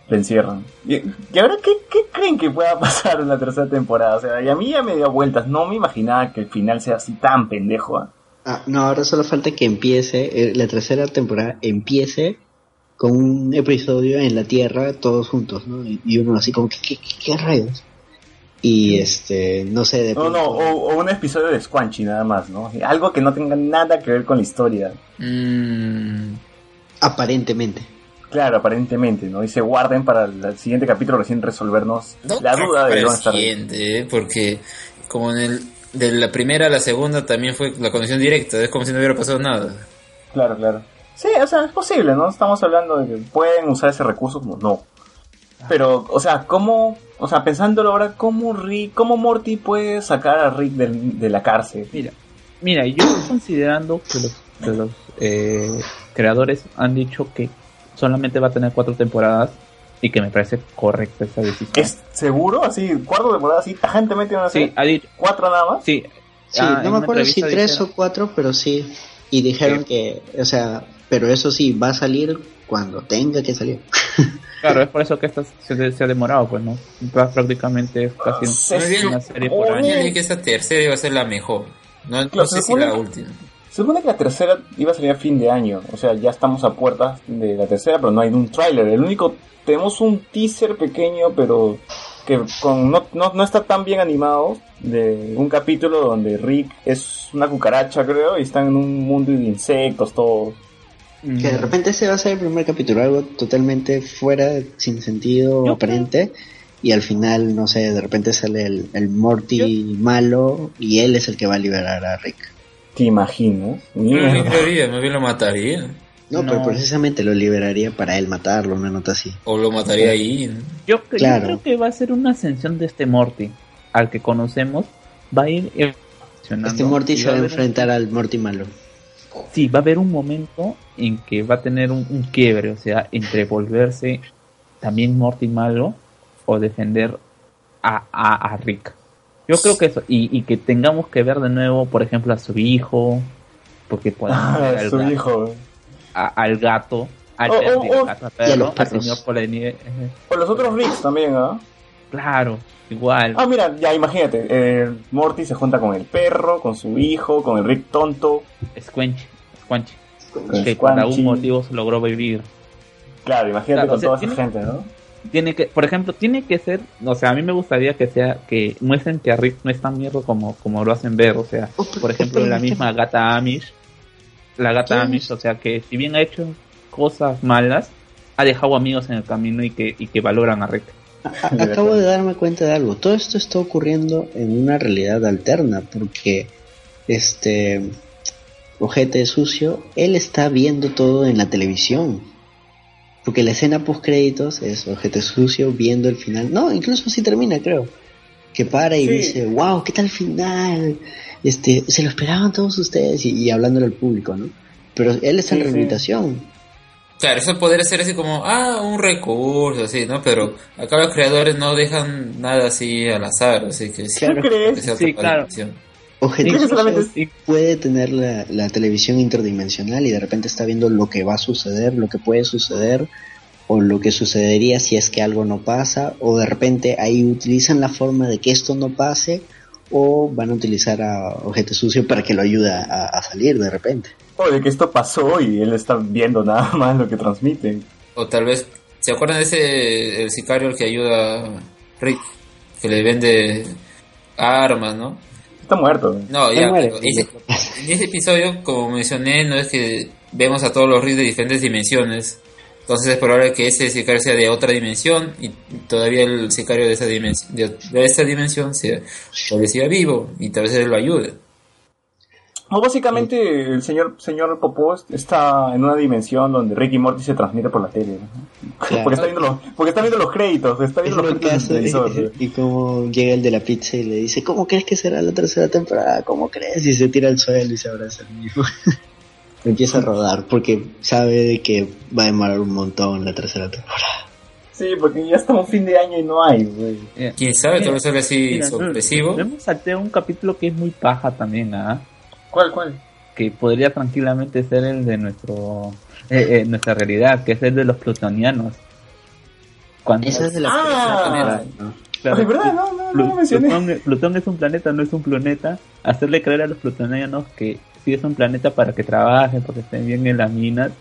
le encierran. ¿Y, y ahora qué, qué creen que pueda pasar en la tercera temporada? O sea, y a mí ya me dio vueltas, no me imaginaba que el final sea así tan pendejo. ¿ah? Ah, no, ahora solo falta que empiece, eh, la tercera temporada empiece con un episodio en la Tierra todos juntos, ¿no? Y, y uno así como, ¿qué, qué, qué- qué rayos? Y este, no sé, de No, no, o, o un episodio de Squanchy nada más, ¿no? Algo que no tenga nada que ver con la historia. Mm, aparentemente. Claro, aparentemente, ¿no? Y se guarden para el siguiente capítulo recién resolvernos no la duda que de dónde Rick. siguiente, ¿eh? porque como en el de la primera a la segunda también fue la conexión directa, es como si no hubiera pasado nada. Claro, claro. Sí, o sea, es posible, ¿no? Estamos hablando de que pueden usar ese recurso como no. Pero, o sea, ¿cómo, o sea, pensándolo ahora, cómo Rick, cómo Morty puede sacar a Rick del- de la cárcel? Mira, mira, yo considerando que los, que los eh, creadores han dicho que solamente va a tener cuatro temporadas, y que me parece correcta esa decisión. ¿Es seguro? Así, cuarto temporada, así, tajantemente van a ser Sí, dicho, cuatro nada más. sí. Sí, Ah, no me acuerdo si tres dijeron- o cuatro, pero sí. Y dijeron que, o sea, pero eso sí, va a salir cuando tenga que salir. Claro, es por eso que esta se, se ha demorado, pues, ¿no? Pr- Prácticamente es casi una serie por año. Yo que esta tercera iba a ser la mejor. No, no sé si la última. Se supone que la tercera iba a salir a fin de año. O sea, ya estamos a puertas de la tercera, pero no hay un tráiler. El único, tenemos un teaser pequeño, pero que con no, no, no está tan bien animado, de un capítulo donde Rick es una cucaracha, creo, y están en un mundo de insectos, todo. Mm. Que de repente ese va a ser el primer capítulo, algo totalmente fuera, sin sentido Yo aparente. Y al final, no sé, de repente sale el, el Morty malo y él es el que va a liberar a Rick. ¿Te imaginas? No lo Mierda. más bien lo mataría. No, No. pero precisamente lo liberaría para él matarlo, una nota así. O lo mataría ahí. ¿no? Yo, cre- yo Claro. creo que va a ser una ascensión de este Morty, al que conocemos, va a ir evolucionando. Este Morty se va a enfrentar al Morty malo. Sí, va a haber un momento en que va a tener un, un quiebre, o sea, entre volverse también Morty malo o defender a, a, a Rick. Yo creo que eso, y, y que tengamos que ver de nuevo, por ejemplo, a su hijo, porque podemos ver Ah, al, su gato, hijo. a- al gato, al Oh, perro, oh, oh. gato, al Y a los perro, al perros. señor Polenier. O los otros Ricks también, ¿ah? Claro, igual. Ah, mira, ya imagínate. eh, Morty se junta con el perro, con su hijo, con el Rick tonto. Squanch, Squanch, que por algún motivo se logró vivir. Claro, imagínate Claro, con o sea, toda tiene- esa gente, ¿no? tiene que, por ejemplo, tiene que ser, o sea, a mí me gustaría que sea, que muestren que a Rick no es tan mierda como, como lo hacen ver, o sea, Oh, por ejemplo, la misma gata Amish, la gata ¿Quién? Amish, o sea, que si bien ha hecho cosas malas, ha dejado amigos en el camino y que, y que valoran a Rick. Acabo de darme cuenta de algo. Todo esto está ocurriendo en una realidad alterna porque este ojete sucio, él está viendo todo en la televisión. Porque la escena post créditos es ojete sucio viendo el final. No, incluso así termina, creo. Que para y Sí. dice, wow, ¿qué tal final? Este, se lo esperaban todos ustedes y, y hablándole al público, ¿no? Pero él está Sí, en sí. Claro, eso podría ser así como, ah, un recurso, así, ¿no? Pero acá los creadores no dejan nada así al azar, así que sí. Claro. Sí, claro. Y- puede tener la, la televisión interdimensional y de repente está viendo lo que va a suceder, lo que puede suceder o lo que sucedería si es que algo no pasa o de repente ahí utilizan la forma de que esto no pase o van a utilizar a Ojete Sucio para que lo ayude a, a salir de repente. O de que esto pasó y él está viendo nada más lo que transmiten. O tal vez, ¿se acuerdan de ese, el sicario el que ayuda a Rick? Que le vende armas, ¿no? Está muerto. No, ya, muere, ese- en ese episodio, como mencioné, no es que vemos a todos los Rick de diferentes dimensiones. Entonces es probable que ese sicario sea de otra dimensión y todavía el sicario de esa dimensión, de, de esa dimensión sea, todavía siga vivo y tal vez él lo ayude. O básicamente el señor señor Popó está en una dimensión donde Rick y Morty se transmite por la tele. ¿no? Claro. Porque, está viendo los, porque está viendo los créditos, está Es viendo los créditos y como llega el de la pizza y le dice, ¿cómo crees que será la tercera temporada? ¿Cómo crees? Y se tira al suelo y se abraza el mismo. Empieza a rodar porque sabe de que va a demorar un montón la tercera temporada. Sí, porque ya estamos fin de año y no hay, güey. Quién sabe, tal vez sea así sorpresivo. no hemos salteado un capítulo que es muy paja también, ¿ah? ¿Cuál, cuál? que podría tranquilamente ser el de nuestro eh, eh, nuestra realidad, que es el de los plutonianos. Cuando Esa es de la Ah. claro, Ay, ¿verdad? No, no, no lo mencioné. Plutón, Plutón es un planeta, no es un planeta. Hacerle creer a los plutonianos que sí es un planeta para que trabajen, porque estén bien en las minas.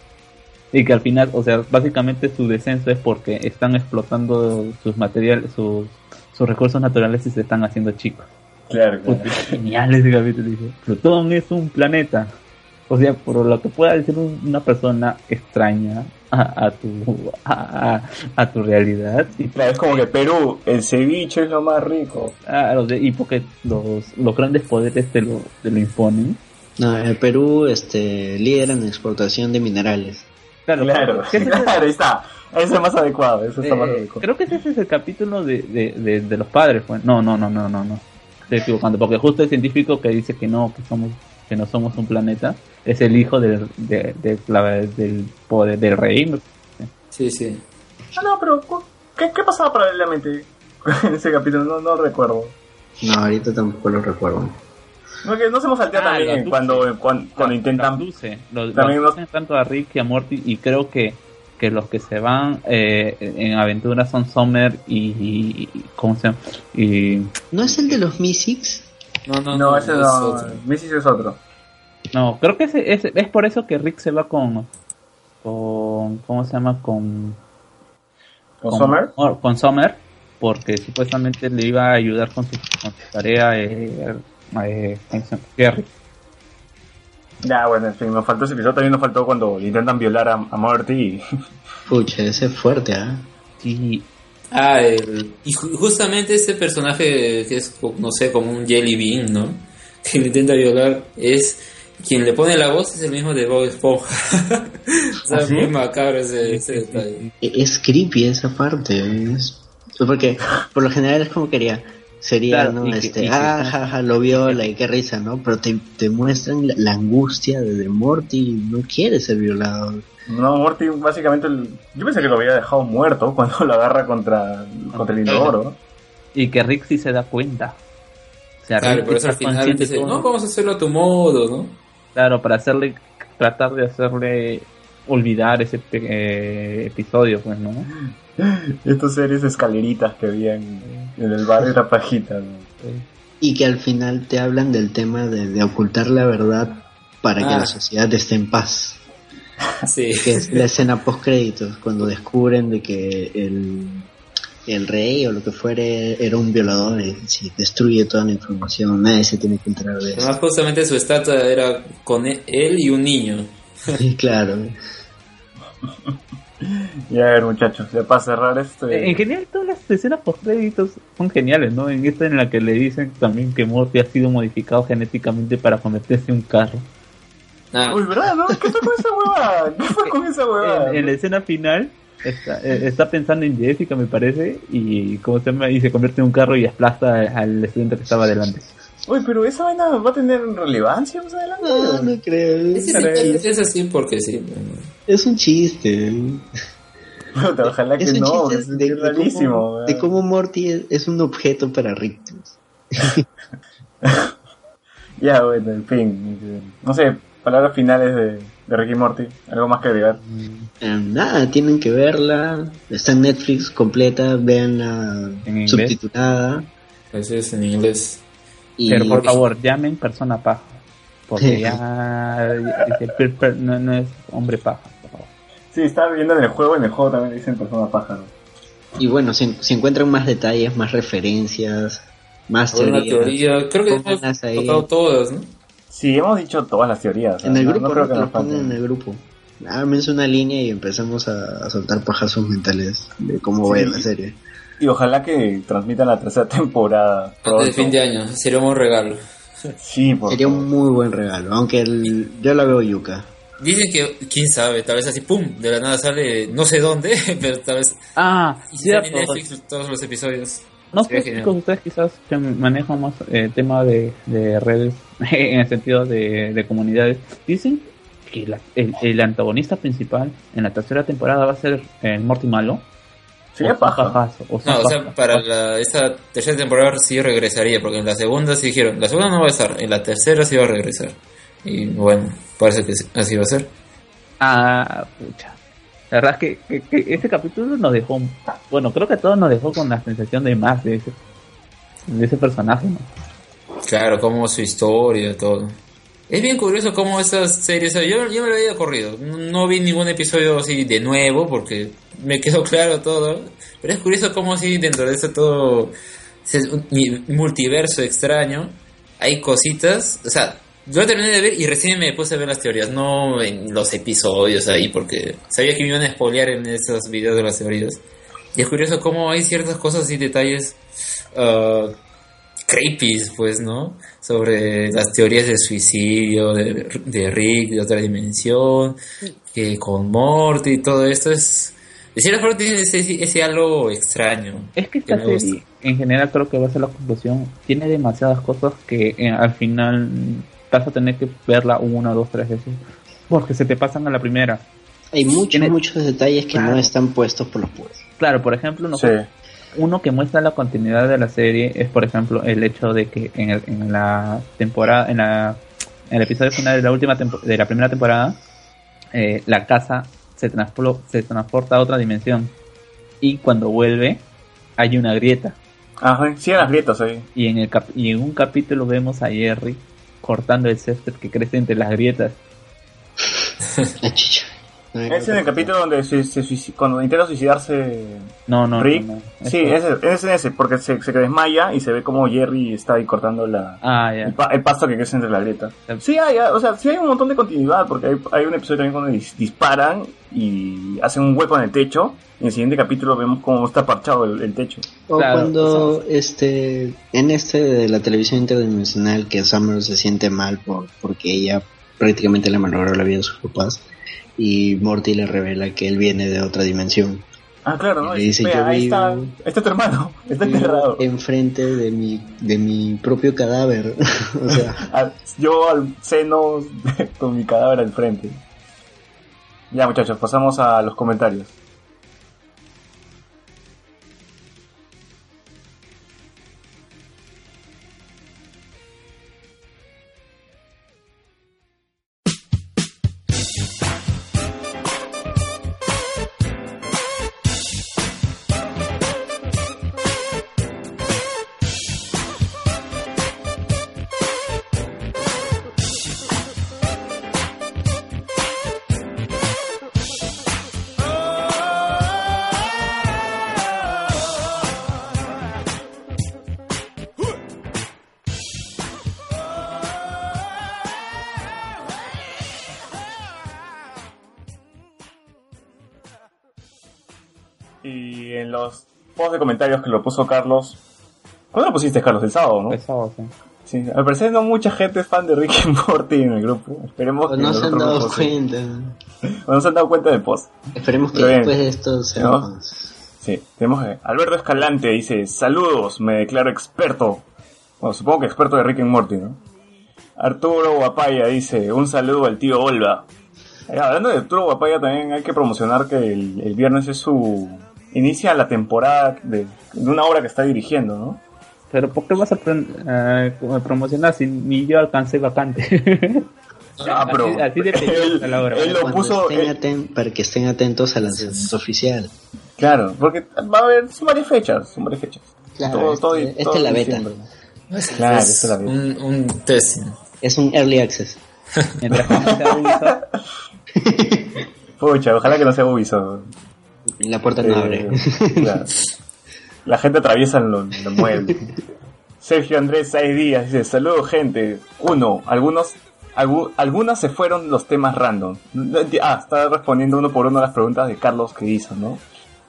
Y que al final, o sea, básicamente su descenso es porque están explotando sus materiales, sus, sus recursos naturales y se están haciendo chicos. Claro, claro. Puta, es genial ese capítulo. Dice, Plutón es un planeta. O sea, por lo que pueda decir un- una persona extraña a, a tu a, tu realidad y, Claro, es como que Perú, el ceviche es lo más rico. claro, y porque los, los grandes poderes te lo, te lo imponen. No, el Perú este, líder en exportación de minerales. Claro, Claro, es claro, está. Ese es más adecuado, ese está más eh, adecuado. creo que ese es el capítulo de, de, de, de los padres. Pues. No, no, no, no, no, no. Estoy equivocando, porque justo el científico que dice que no, que somos que no somos un planeta, es el hijo del, de, de la- del poder del rey. Sí, sí. Ah, no, pero ¿cu- ¿Qué, qué pasaba paralelamente en ese capítulo? No, no recuerdo. No, ahorita tampoco lo recuerdo. No, que no se hemos salteado Ah, también cuando, cuando, cuando intentan... Los, También los tanto a Rick y a Morty y creo que, que los que se van eh, en aventuras son Summer y, y- ¿cómo se llama? Y ¿No es el de los Mystics? No, no, No, ese es no. otro. Missy es otro. no, creo que ese- ese- es por eso que Rick se va con con ¿cómo se llama? con ¿Con Summer? Mor- con Summer porque supuestamente le iba a ayudar con su, con su tarea eh, eh. Gary. Ya, bueno, en fin, nos faltó ese episodio. También nos faltó cuando intentan violar a, a Morty y... Pucha, ese es fuerte, ¿ah? Sí, Ah, el- y ju- justamente este personaje que es, no sé, como un jelly bean, ¿no? Que le intenta violar, es quien le pone la voz es el mismo de Bob Esponja. o sea, ¿Ah, sí? muy macabro ese, ese detalle. E- Es creepy esa parte. es- Porque por lo general es como quería. Sería, Claro, ¿no? este, que- ah, ja, ja, lo viola y qué risa, ¿no? Pero te, te muestran la, la angustia de, de Morty. No quiere ser violado. No, Morty básicamente... el- Yo pensé que lo había dejado muerto cuando lo agarra contra, contra el inodoro. y que Rick sí se da cuenta. O sea, Claro, Rick eso al final dice, no, vamos a hacerlo a tu modo, ¿no? Claro, para hacerle, tratar de hacerle olvidar ese eh, episodio, pues, ¿no? Estas series escaleritas que había en, en el bar era pajita. ¿no? Y que al final te hablan del tema de, de ocultar la verdad para que Ah. la sociedad esté en paz. Sí. Que es la escena post créditos, cuando descubren de que el, el rey o lo que fuere era un violador y si destruye toda la información, nadie se tiene que enterar de eso. Además, justamente su estatua era con él y un niño. Sí, claro. Y a ver, muchachos, ya para cerrar este... En general, todas las escenas post créditos son geniales, ¿no? En esta en la que le dicen también que Morty ha sido modificado genéticamente para convertirse en un carro. Ah, Uy, ¿verdad, no? ¿Qué fue con esa huevada? ¿Qué fue con esa huevada? En, en la escena final está, eh, está pensando en Jessica, me parece, y ¿cómo se llama? Y se convierte en un carro y aplasta al estudiante que estaba delante. Uy, pero esa vaina va a tener relevancia más adelante. No, no creo. ese Es, es, es así porque sí. bueno. Es un chiste. Ojalá que Es un no, chiste es de, de rarísimo. cómo, de cómo Morty es, es un objeto para Rick. Ya, bueno, en fin. No sé, palabras finales de, de Ricky Morty. ¿Algo más que agregar? Eh, nada, tienen que verla. Está en Netflix completa, En inglés. subtitulada. Eso es en inglés. Y Pero por favor, llamen persona paja. Porque ya no, no es hombre paja. Sí, estaba viendo en el juego, en el juego también dicen persona pájaro. Y bueno, si, si encuentran más detalles, más referencias, más teorías, teoría. Creo que hemos tocado todas, ¿no? Sí, hemos dicho todas las teorías. En el grupo, en el grupo. Ámense una línea y empezamos a, a soltar pajazos mentales de cómo va a ir la serie. Y ojalá que transmitan la tercera temporada. Antes pronto. de fin de año. Sería un buen regalo. Sí, por Sería un muy buen regalo, aunque el- yo la veo yuca. Dicen que, quién sabe, tal vez así, pum, de la nada sale, no sé dónde, pero tal vez. Ah, Y cierto. en Netflix todos los episodios. No sé, chicos, ustedes quizás que manejan más el tema de, de redes en el sentido de, de comunidades. Dicen que la- el, el antagonista principal en la tercera temporada va a ser el Morty malo. Sería O paja. o No, o sea, para la, esta tercera temporada sí regresaría, porque en la segunda sí dijeron, la segunda no va a estar, en la tercera sí va a regresar. Y bueno, parece que sí, así va a ser. Ah, pucha. La verdad es que, que, que este capítulo nos dejó, bueno, creo que a todos nos dejó con la sensación de más de ese, de ese personaje, ¿no? Claro, como su historia, todo. Es bien curioso cómo esas series, yo, yo me lo había corrido, no, vi ningún episodio así de nuevo porque me quedó claro todo, pero es curioso cómo así dentro de eso todo, ese multiverso extraño, hay cositas, o sea, yo terminé de ver y recién me puse a ver las teorías, no en los episodios ahí, porque sabía que me iban a spoilear en esos videos de las teorías. Y es curioso cómo hay ciertas cosas y detalles ah, creepy, pues, ¿no? Sobre las teorías del suicidio de, de Rick, de otra dimensión, que con Morty y todo esto es... De cierta forma tiene ese, ese algo extraño. Es que esta serie, en general, creo que va a ser la conclusión. Tiene demasiadas cosas que eh, al final vas a tener que verla una, dos, tres veces. Porque se te pasan a la primera. Hay muchos, muchos detalles que Claro. no están puestos por los puros. Claro, por ejemplo, no Sí. uno que muestra la continuidad de la serie es, por ejemplo, el hecho de que en, el- en la temporada, en, la, en el episodio final de la última tempo- de la primera temporada, eh, la casa se, transplo- se transporta a otra dimensión y cuando vuelve hay una grieta Ajá, siguen las grietas ahí. y en el cap- y en un capítulo vemos a Jerry cortando el césped que crece entre las grietas. La chicha. Es en el capítulo donde se, se suici- cuando intenta suicidarse No, no, Rick. no, no. Sí, ese, es en ese, porque se, se desmaya y se ve como Jerry está ahí cortando la, Ah, el, pa- el pasto que crece entre la grieta. Sí hay, o sea, sí hay un montón de continuidad, porque hay, hay un episodio también cuando dis- disparan y hacen un hueco en el techo. Y en el siguiente capítulo vemos cómo está parchado el, el techo. O Claro, cuando este en este de la televisión interdimensional que Summer se siente mal por porque ella prácticamente le malogró la vida a sus papás y Morty le revela que él viene de otra dimensión. Ah, claro, ¿no? Y le dice, Vea, yo ahí vivo- está, está tu hermano, está enterrado. enfrente de mi de mi propio cadáver. o sea, Al- yo al seno con mi cadáver al frente. Ya muchachos, pasamos a los comentarios. De comentarios que lo puso Carlos. ¿Cuándo lo pusiste, Carlos? El sábado, ¿no? Pesado, sí. Sí, al parecer no mucha gente es fan de Rick y Morty en el grupo. Esperemos que no se han dado cuenta. o no se han dado cuenta del post. Esperemos que Pero bien. después de esto sea ¿No? más. Sí, tenemos que... Alberto Escalante dice, saludos, me declaro experto. Bueno, supongo que experto de Rick y Morty, ¿no? Arturo Guapaya dice, un saludo al tío Olva. Eh, hablando de Arturo Guapaya también hay que promocionar que el, el viernes es su... Inicia la temporada de, de una obra que está dirigiendo, ¿no? Pero ¿por qué vas a eh, promocionar si ni yo alcancé vacante? Ah, pero Así- así de él, está la obra. él lo Cuando puso... estén aten- para que estén atentos al lanzamiento oficial. claro, porque va a haber... Son varias fechas, son varias fechas. Claro, Todo- todo- este- esta todo es la beta. Es, Claro, es es la vida. un, un test. Es un early access. Mientras que no sea Ubisoft, Pucha, ojalá que no sea Ubisoft. La puerta no Eh, abre. claro. La gente atraviesa los, los muebles. Sergio Andrés Saiz Díaz dice, saludos gente. Uno, algunos, algu- algunas se fueron los temas random. Ah, está respondiendo uno por uno a las preguntas de Carlos que hizo, ¿no?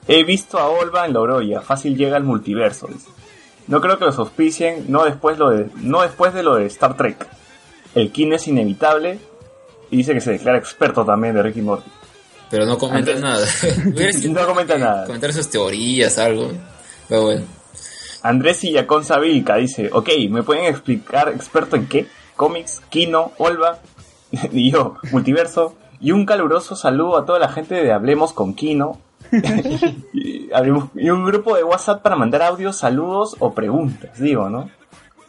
He visto a Olva en la Oroya, fácil llega al multiverso. dice. No creo que los auspicien, no después, lo de, no después de lo de Star Trek. El kin es inevitable y dice que se declara experto también de Ricky Morty. Pero no comenta Andrés- nada. No comenta nada. Comentar sus teorías, algo. Pero bueno. Andrés Illaconza Vilca dice, ok, ¿me pueden explicar experto en qué? Cómics, Kino, Olva, y yo, multiverso, y un caluroso saludo a toda la gente de Hablemos con Kino, y, y un grupo de WhatsApp para mandar audios, saludos o preguntas, digo, ¿no?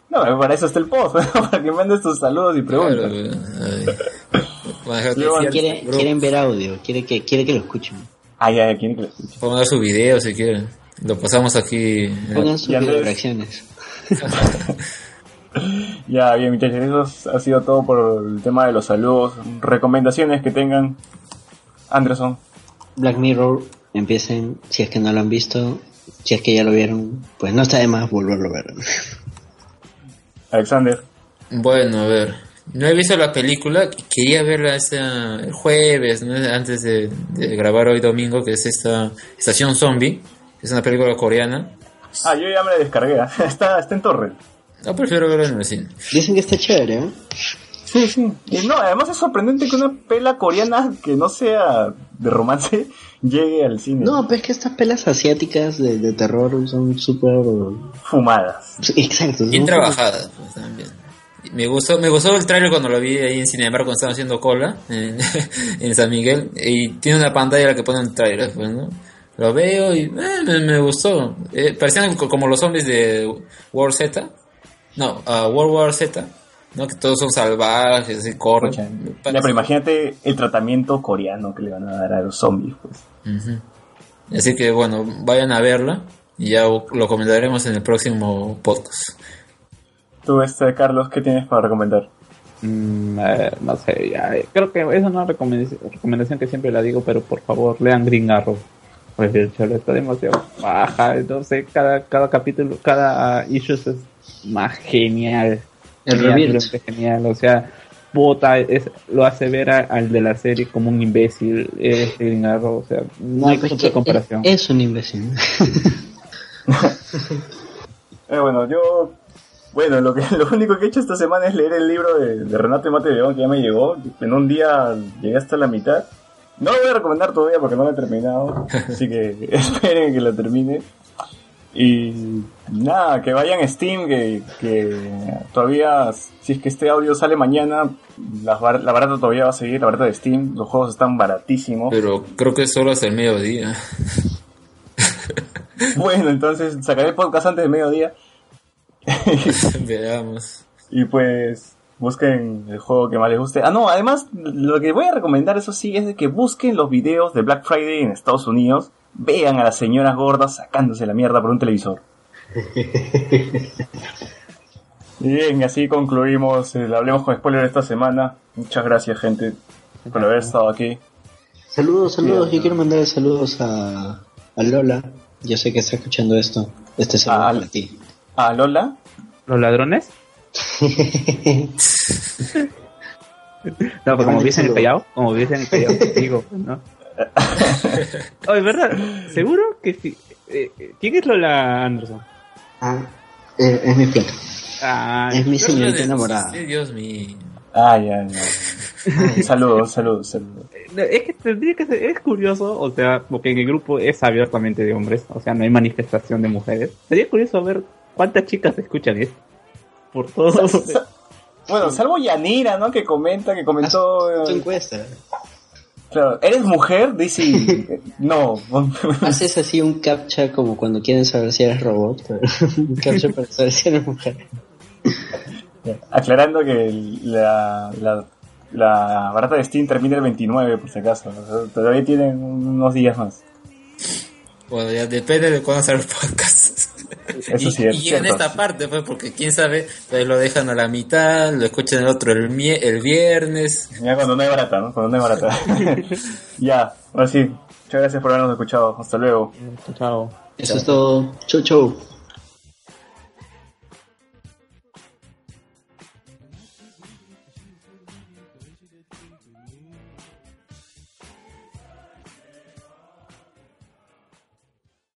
No, para eso está el post, ¿no? para que mandes tus saludos y preguntas. Claro, Luego Quiere, quieren ver audio, quiere que, quiere que lo escuchen. Ah, ya, ya, ¿quién que lo escuche? Puedo mandar su video si quieren. Lo pasamos aquí. la- Pongan sus reacciones. Ya, bien, muchachos, eso ha sido todo por el tema de los saludos. Recomendaciones que tengan. Anderson. Black Mirror, empiecen, si es que no lo han visto, si es que ya lo vieron, pues no está de más volverlo a ver. Alexander. Bueno, a ver. No he visto la película. Quería verla esta, el jueves, ¿no? antes de, de grabar hoy domingo, que es esta Estación Zombie. Es una película coreana. Ah, yo ya me la descargué. está, está en torre. No prefiero verla en el cine. Dicen que está chévere, ¿eh? Sí, sí. Y no, además es sorprendente que una pela coreana que no sea de romance llegue al cine. No, pero es que estas pelas asiáticas de, de terror son súper... Fumadas. Exacto. Bien son- trabajada, pues, también. Me gustó, me gustó el trailer cuando lo vi ahí en Cinemark cuando estaban haciendo cola en, en San Miguel. Y tiene una pantalla en la que ponen trailers, pues, ¿no? Lo veo y eh, me, me gustó. Eh, parecían co- como los zombies de World Z. No, ah, World War Z. ¿no? Que todos son salvajes y corren. Ya, pero imagínate el tratamiento coreano que le van a dar a los zombies, pues. Ujú. Así que bueno, vayan a verla y ya lo comentaremos en el próximo podcast. Tú, este, Carlos, ¿qué tienes para recomendar? Mm, eh, no sé, ya, eh, creo que es una recomendación, recomendación que siempre la digo, pero por favor lean Green Arrow. Pues el cholo está demasiado baja, no sé, cada, cada capítulo, cada issue es más genial. El Genial, realmente genial, o sea, Bota es, lo hace ver a- al de la serie como un imbécil, es Green Arrow, o sea, no hay pues punto de que comparación. Es, es un imbécil. Eh, bueno, yo... Bueno, lo, que, lo único que he hecho esta semana es leer el libro de, de Renato y Mate León, que ya me llegó. En un día llegué hasta la mitad. No lo voy a recomendar todavía porque no lo he terminado. Así que esperen que lo termine. Y nada, que vayan a Steam, que, que todavía, si es que este audio sale mañana, la, bar- la barata todavía va a seguir, la barata de Steam. Los juegos están baratísimos. Pero creo que es solo hasta el mediodía. Bueno, entonces sacaré el podcast antes del mediodía. Veamos. Y pues busquen el juego que más les guste. Ah, no, además lo que voy a recomendar, eso sí, es de que busquen los videos de Black Friday en Estados Unidos. Vean a las señoras gordas sacándose la mierda por un televisor. Bien, así concluimos el Hablemos con Spoiler esta semana. Muchas gracias, gente, por haber estado aquí. Saludos, saludos. Yo quiero mandar saludos a, a Lola. Yo sé que está escuchando esto. Este saludo Ah, para ti. A Lola. ¿Los ladrones? No, pues como vives en el Callao, como vives en el Callao, digo, ¿no? Oye, ¿verdad? ¿Seguro que sí? Eh, eh, ¿Quién es Lola Anderson? Ah, eh, es mi flaca. Ah, Es mi señorita enamorada. sí, Dios mío. Ah, ya, ya. Saludos, saludos, saludos. es que tendría que ser, es curioso, o sea, porque en el grupo es abiertamente de hombres, o sea, no hay manifestación de mujeres. Sería curioso ver cuántas chicas escuchan esto. Por todo. Bueno, salvo Yanira, ¿no? Que comenta, que comentó... Tu eh, encuesta. Claro, ¿eres mujer? Dice, no. Haces así un captcha como cuando quieren saber si eres robot. un captcha para saber si eres mujer. Aclarando que la, la, la barata de Steam termina el 29, por si acaso. O sea, todavía tienen unos días más. Bueno, ya depende de cuándo sale el podcast. Eso y, y en esta parte, pues, porque quién sabe, pues lo dejan a la mitad, lo escuchan el otro el, mie- el viernes. Ya cuando no hay barata, ¿no? Cuando no hay barata. ya, ahora sí. Muchas gracias por habernos escuchado. Hasta luego. Chao. Eso es todo. Chau, chau.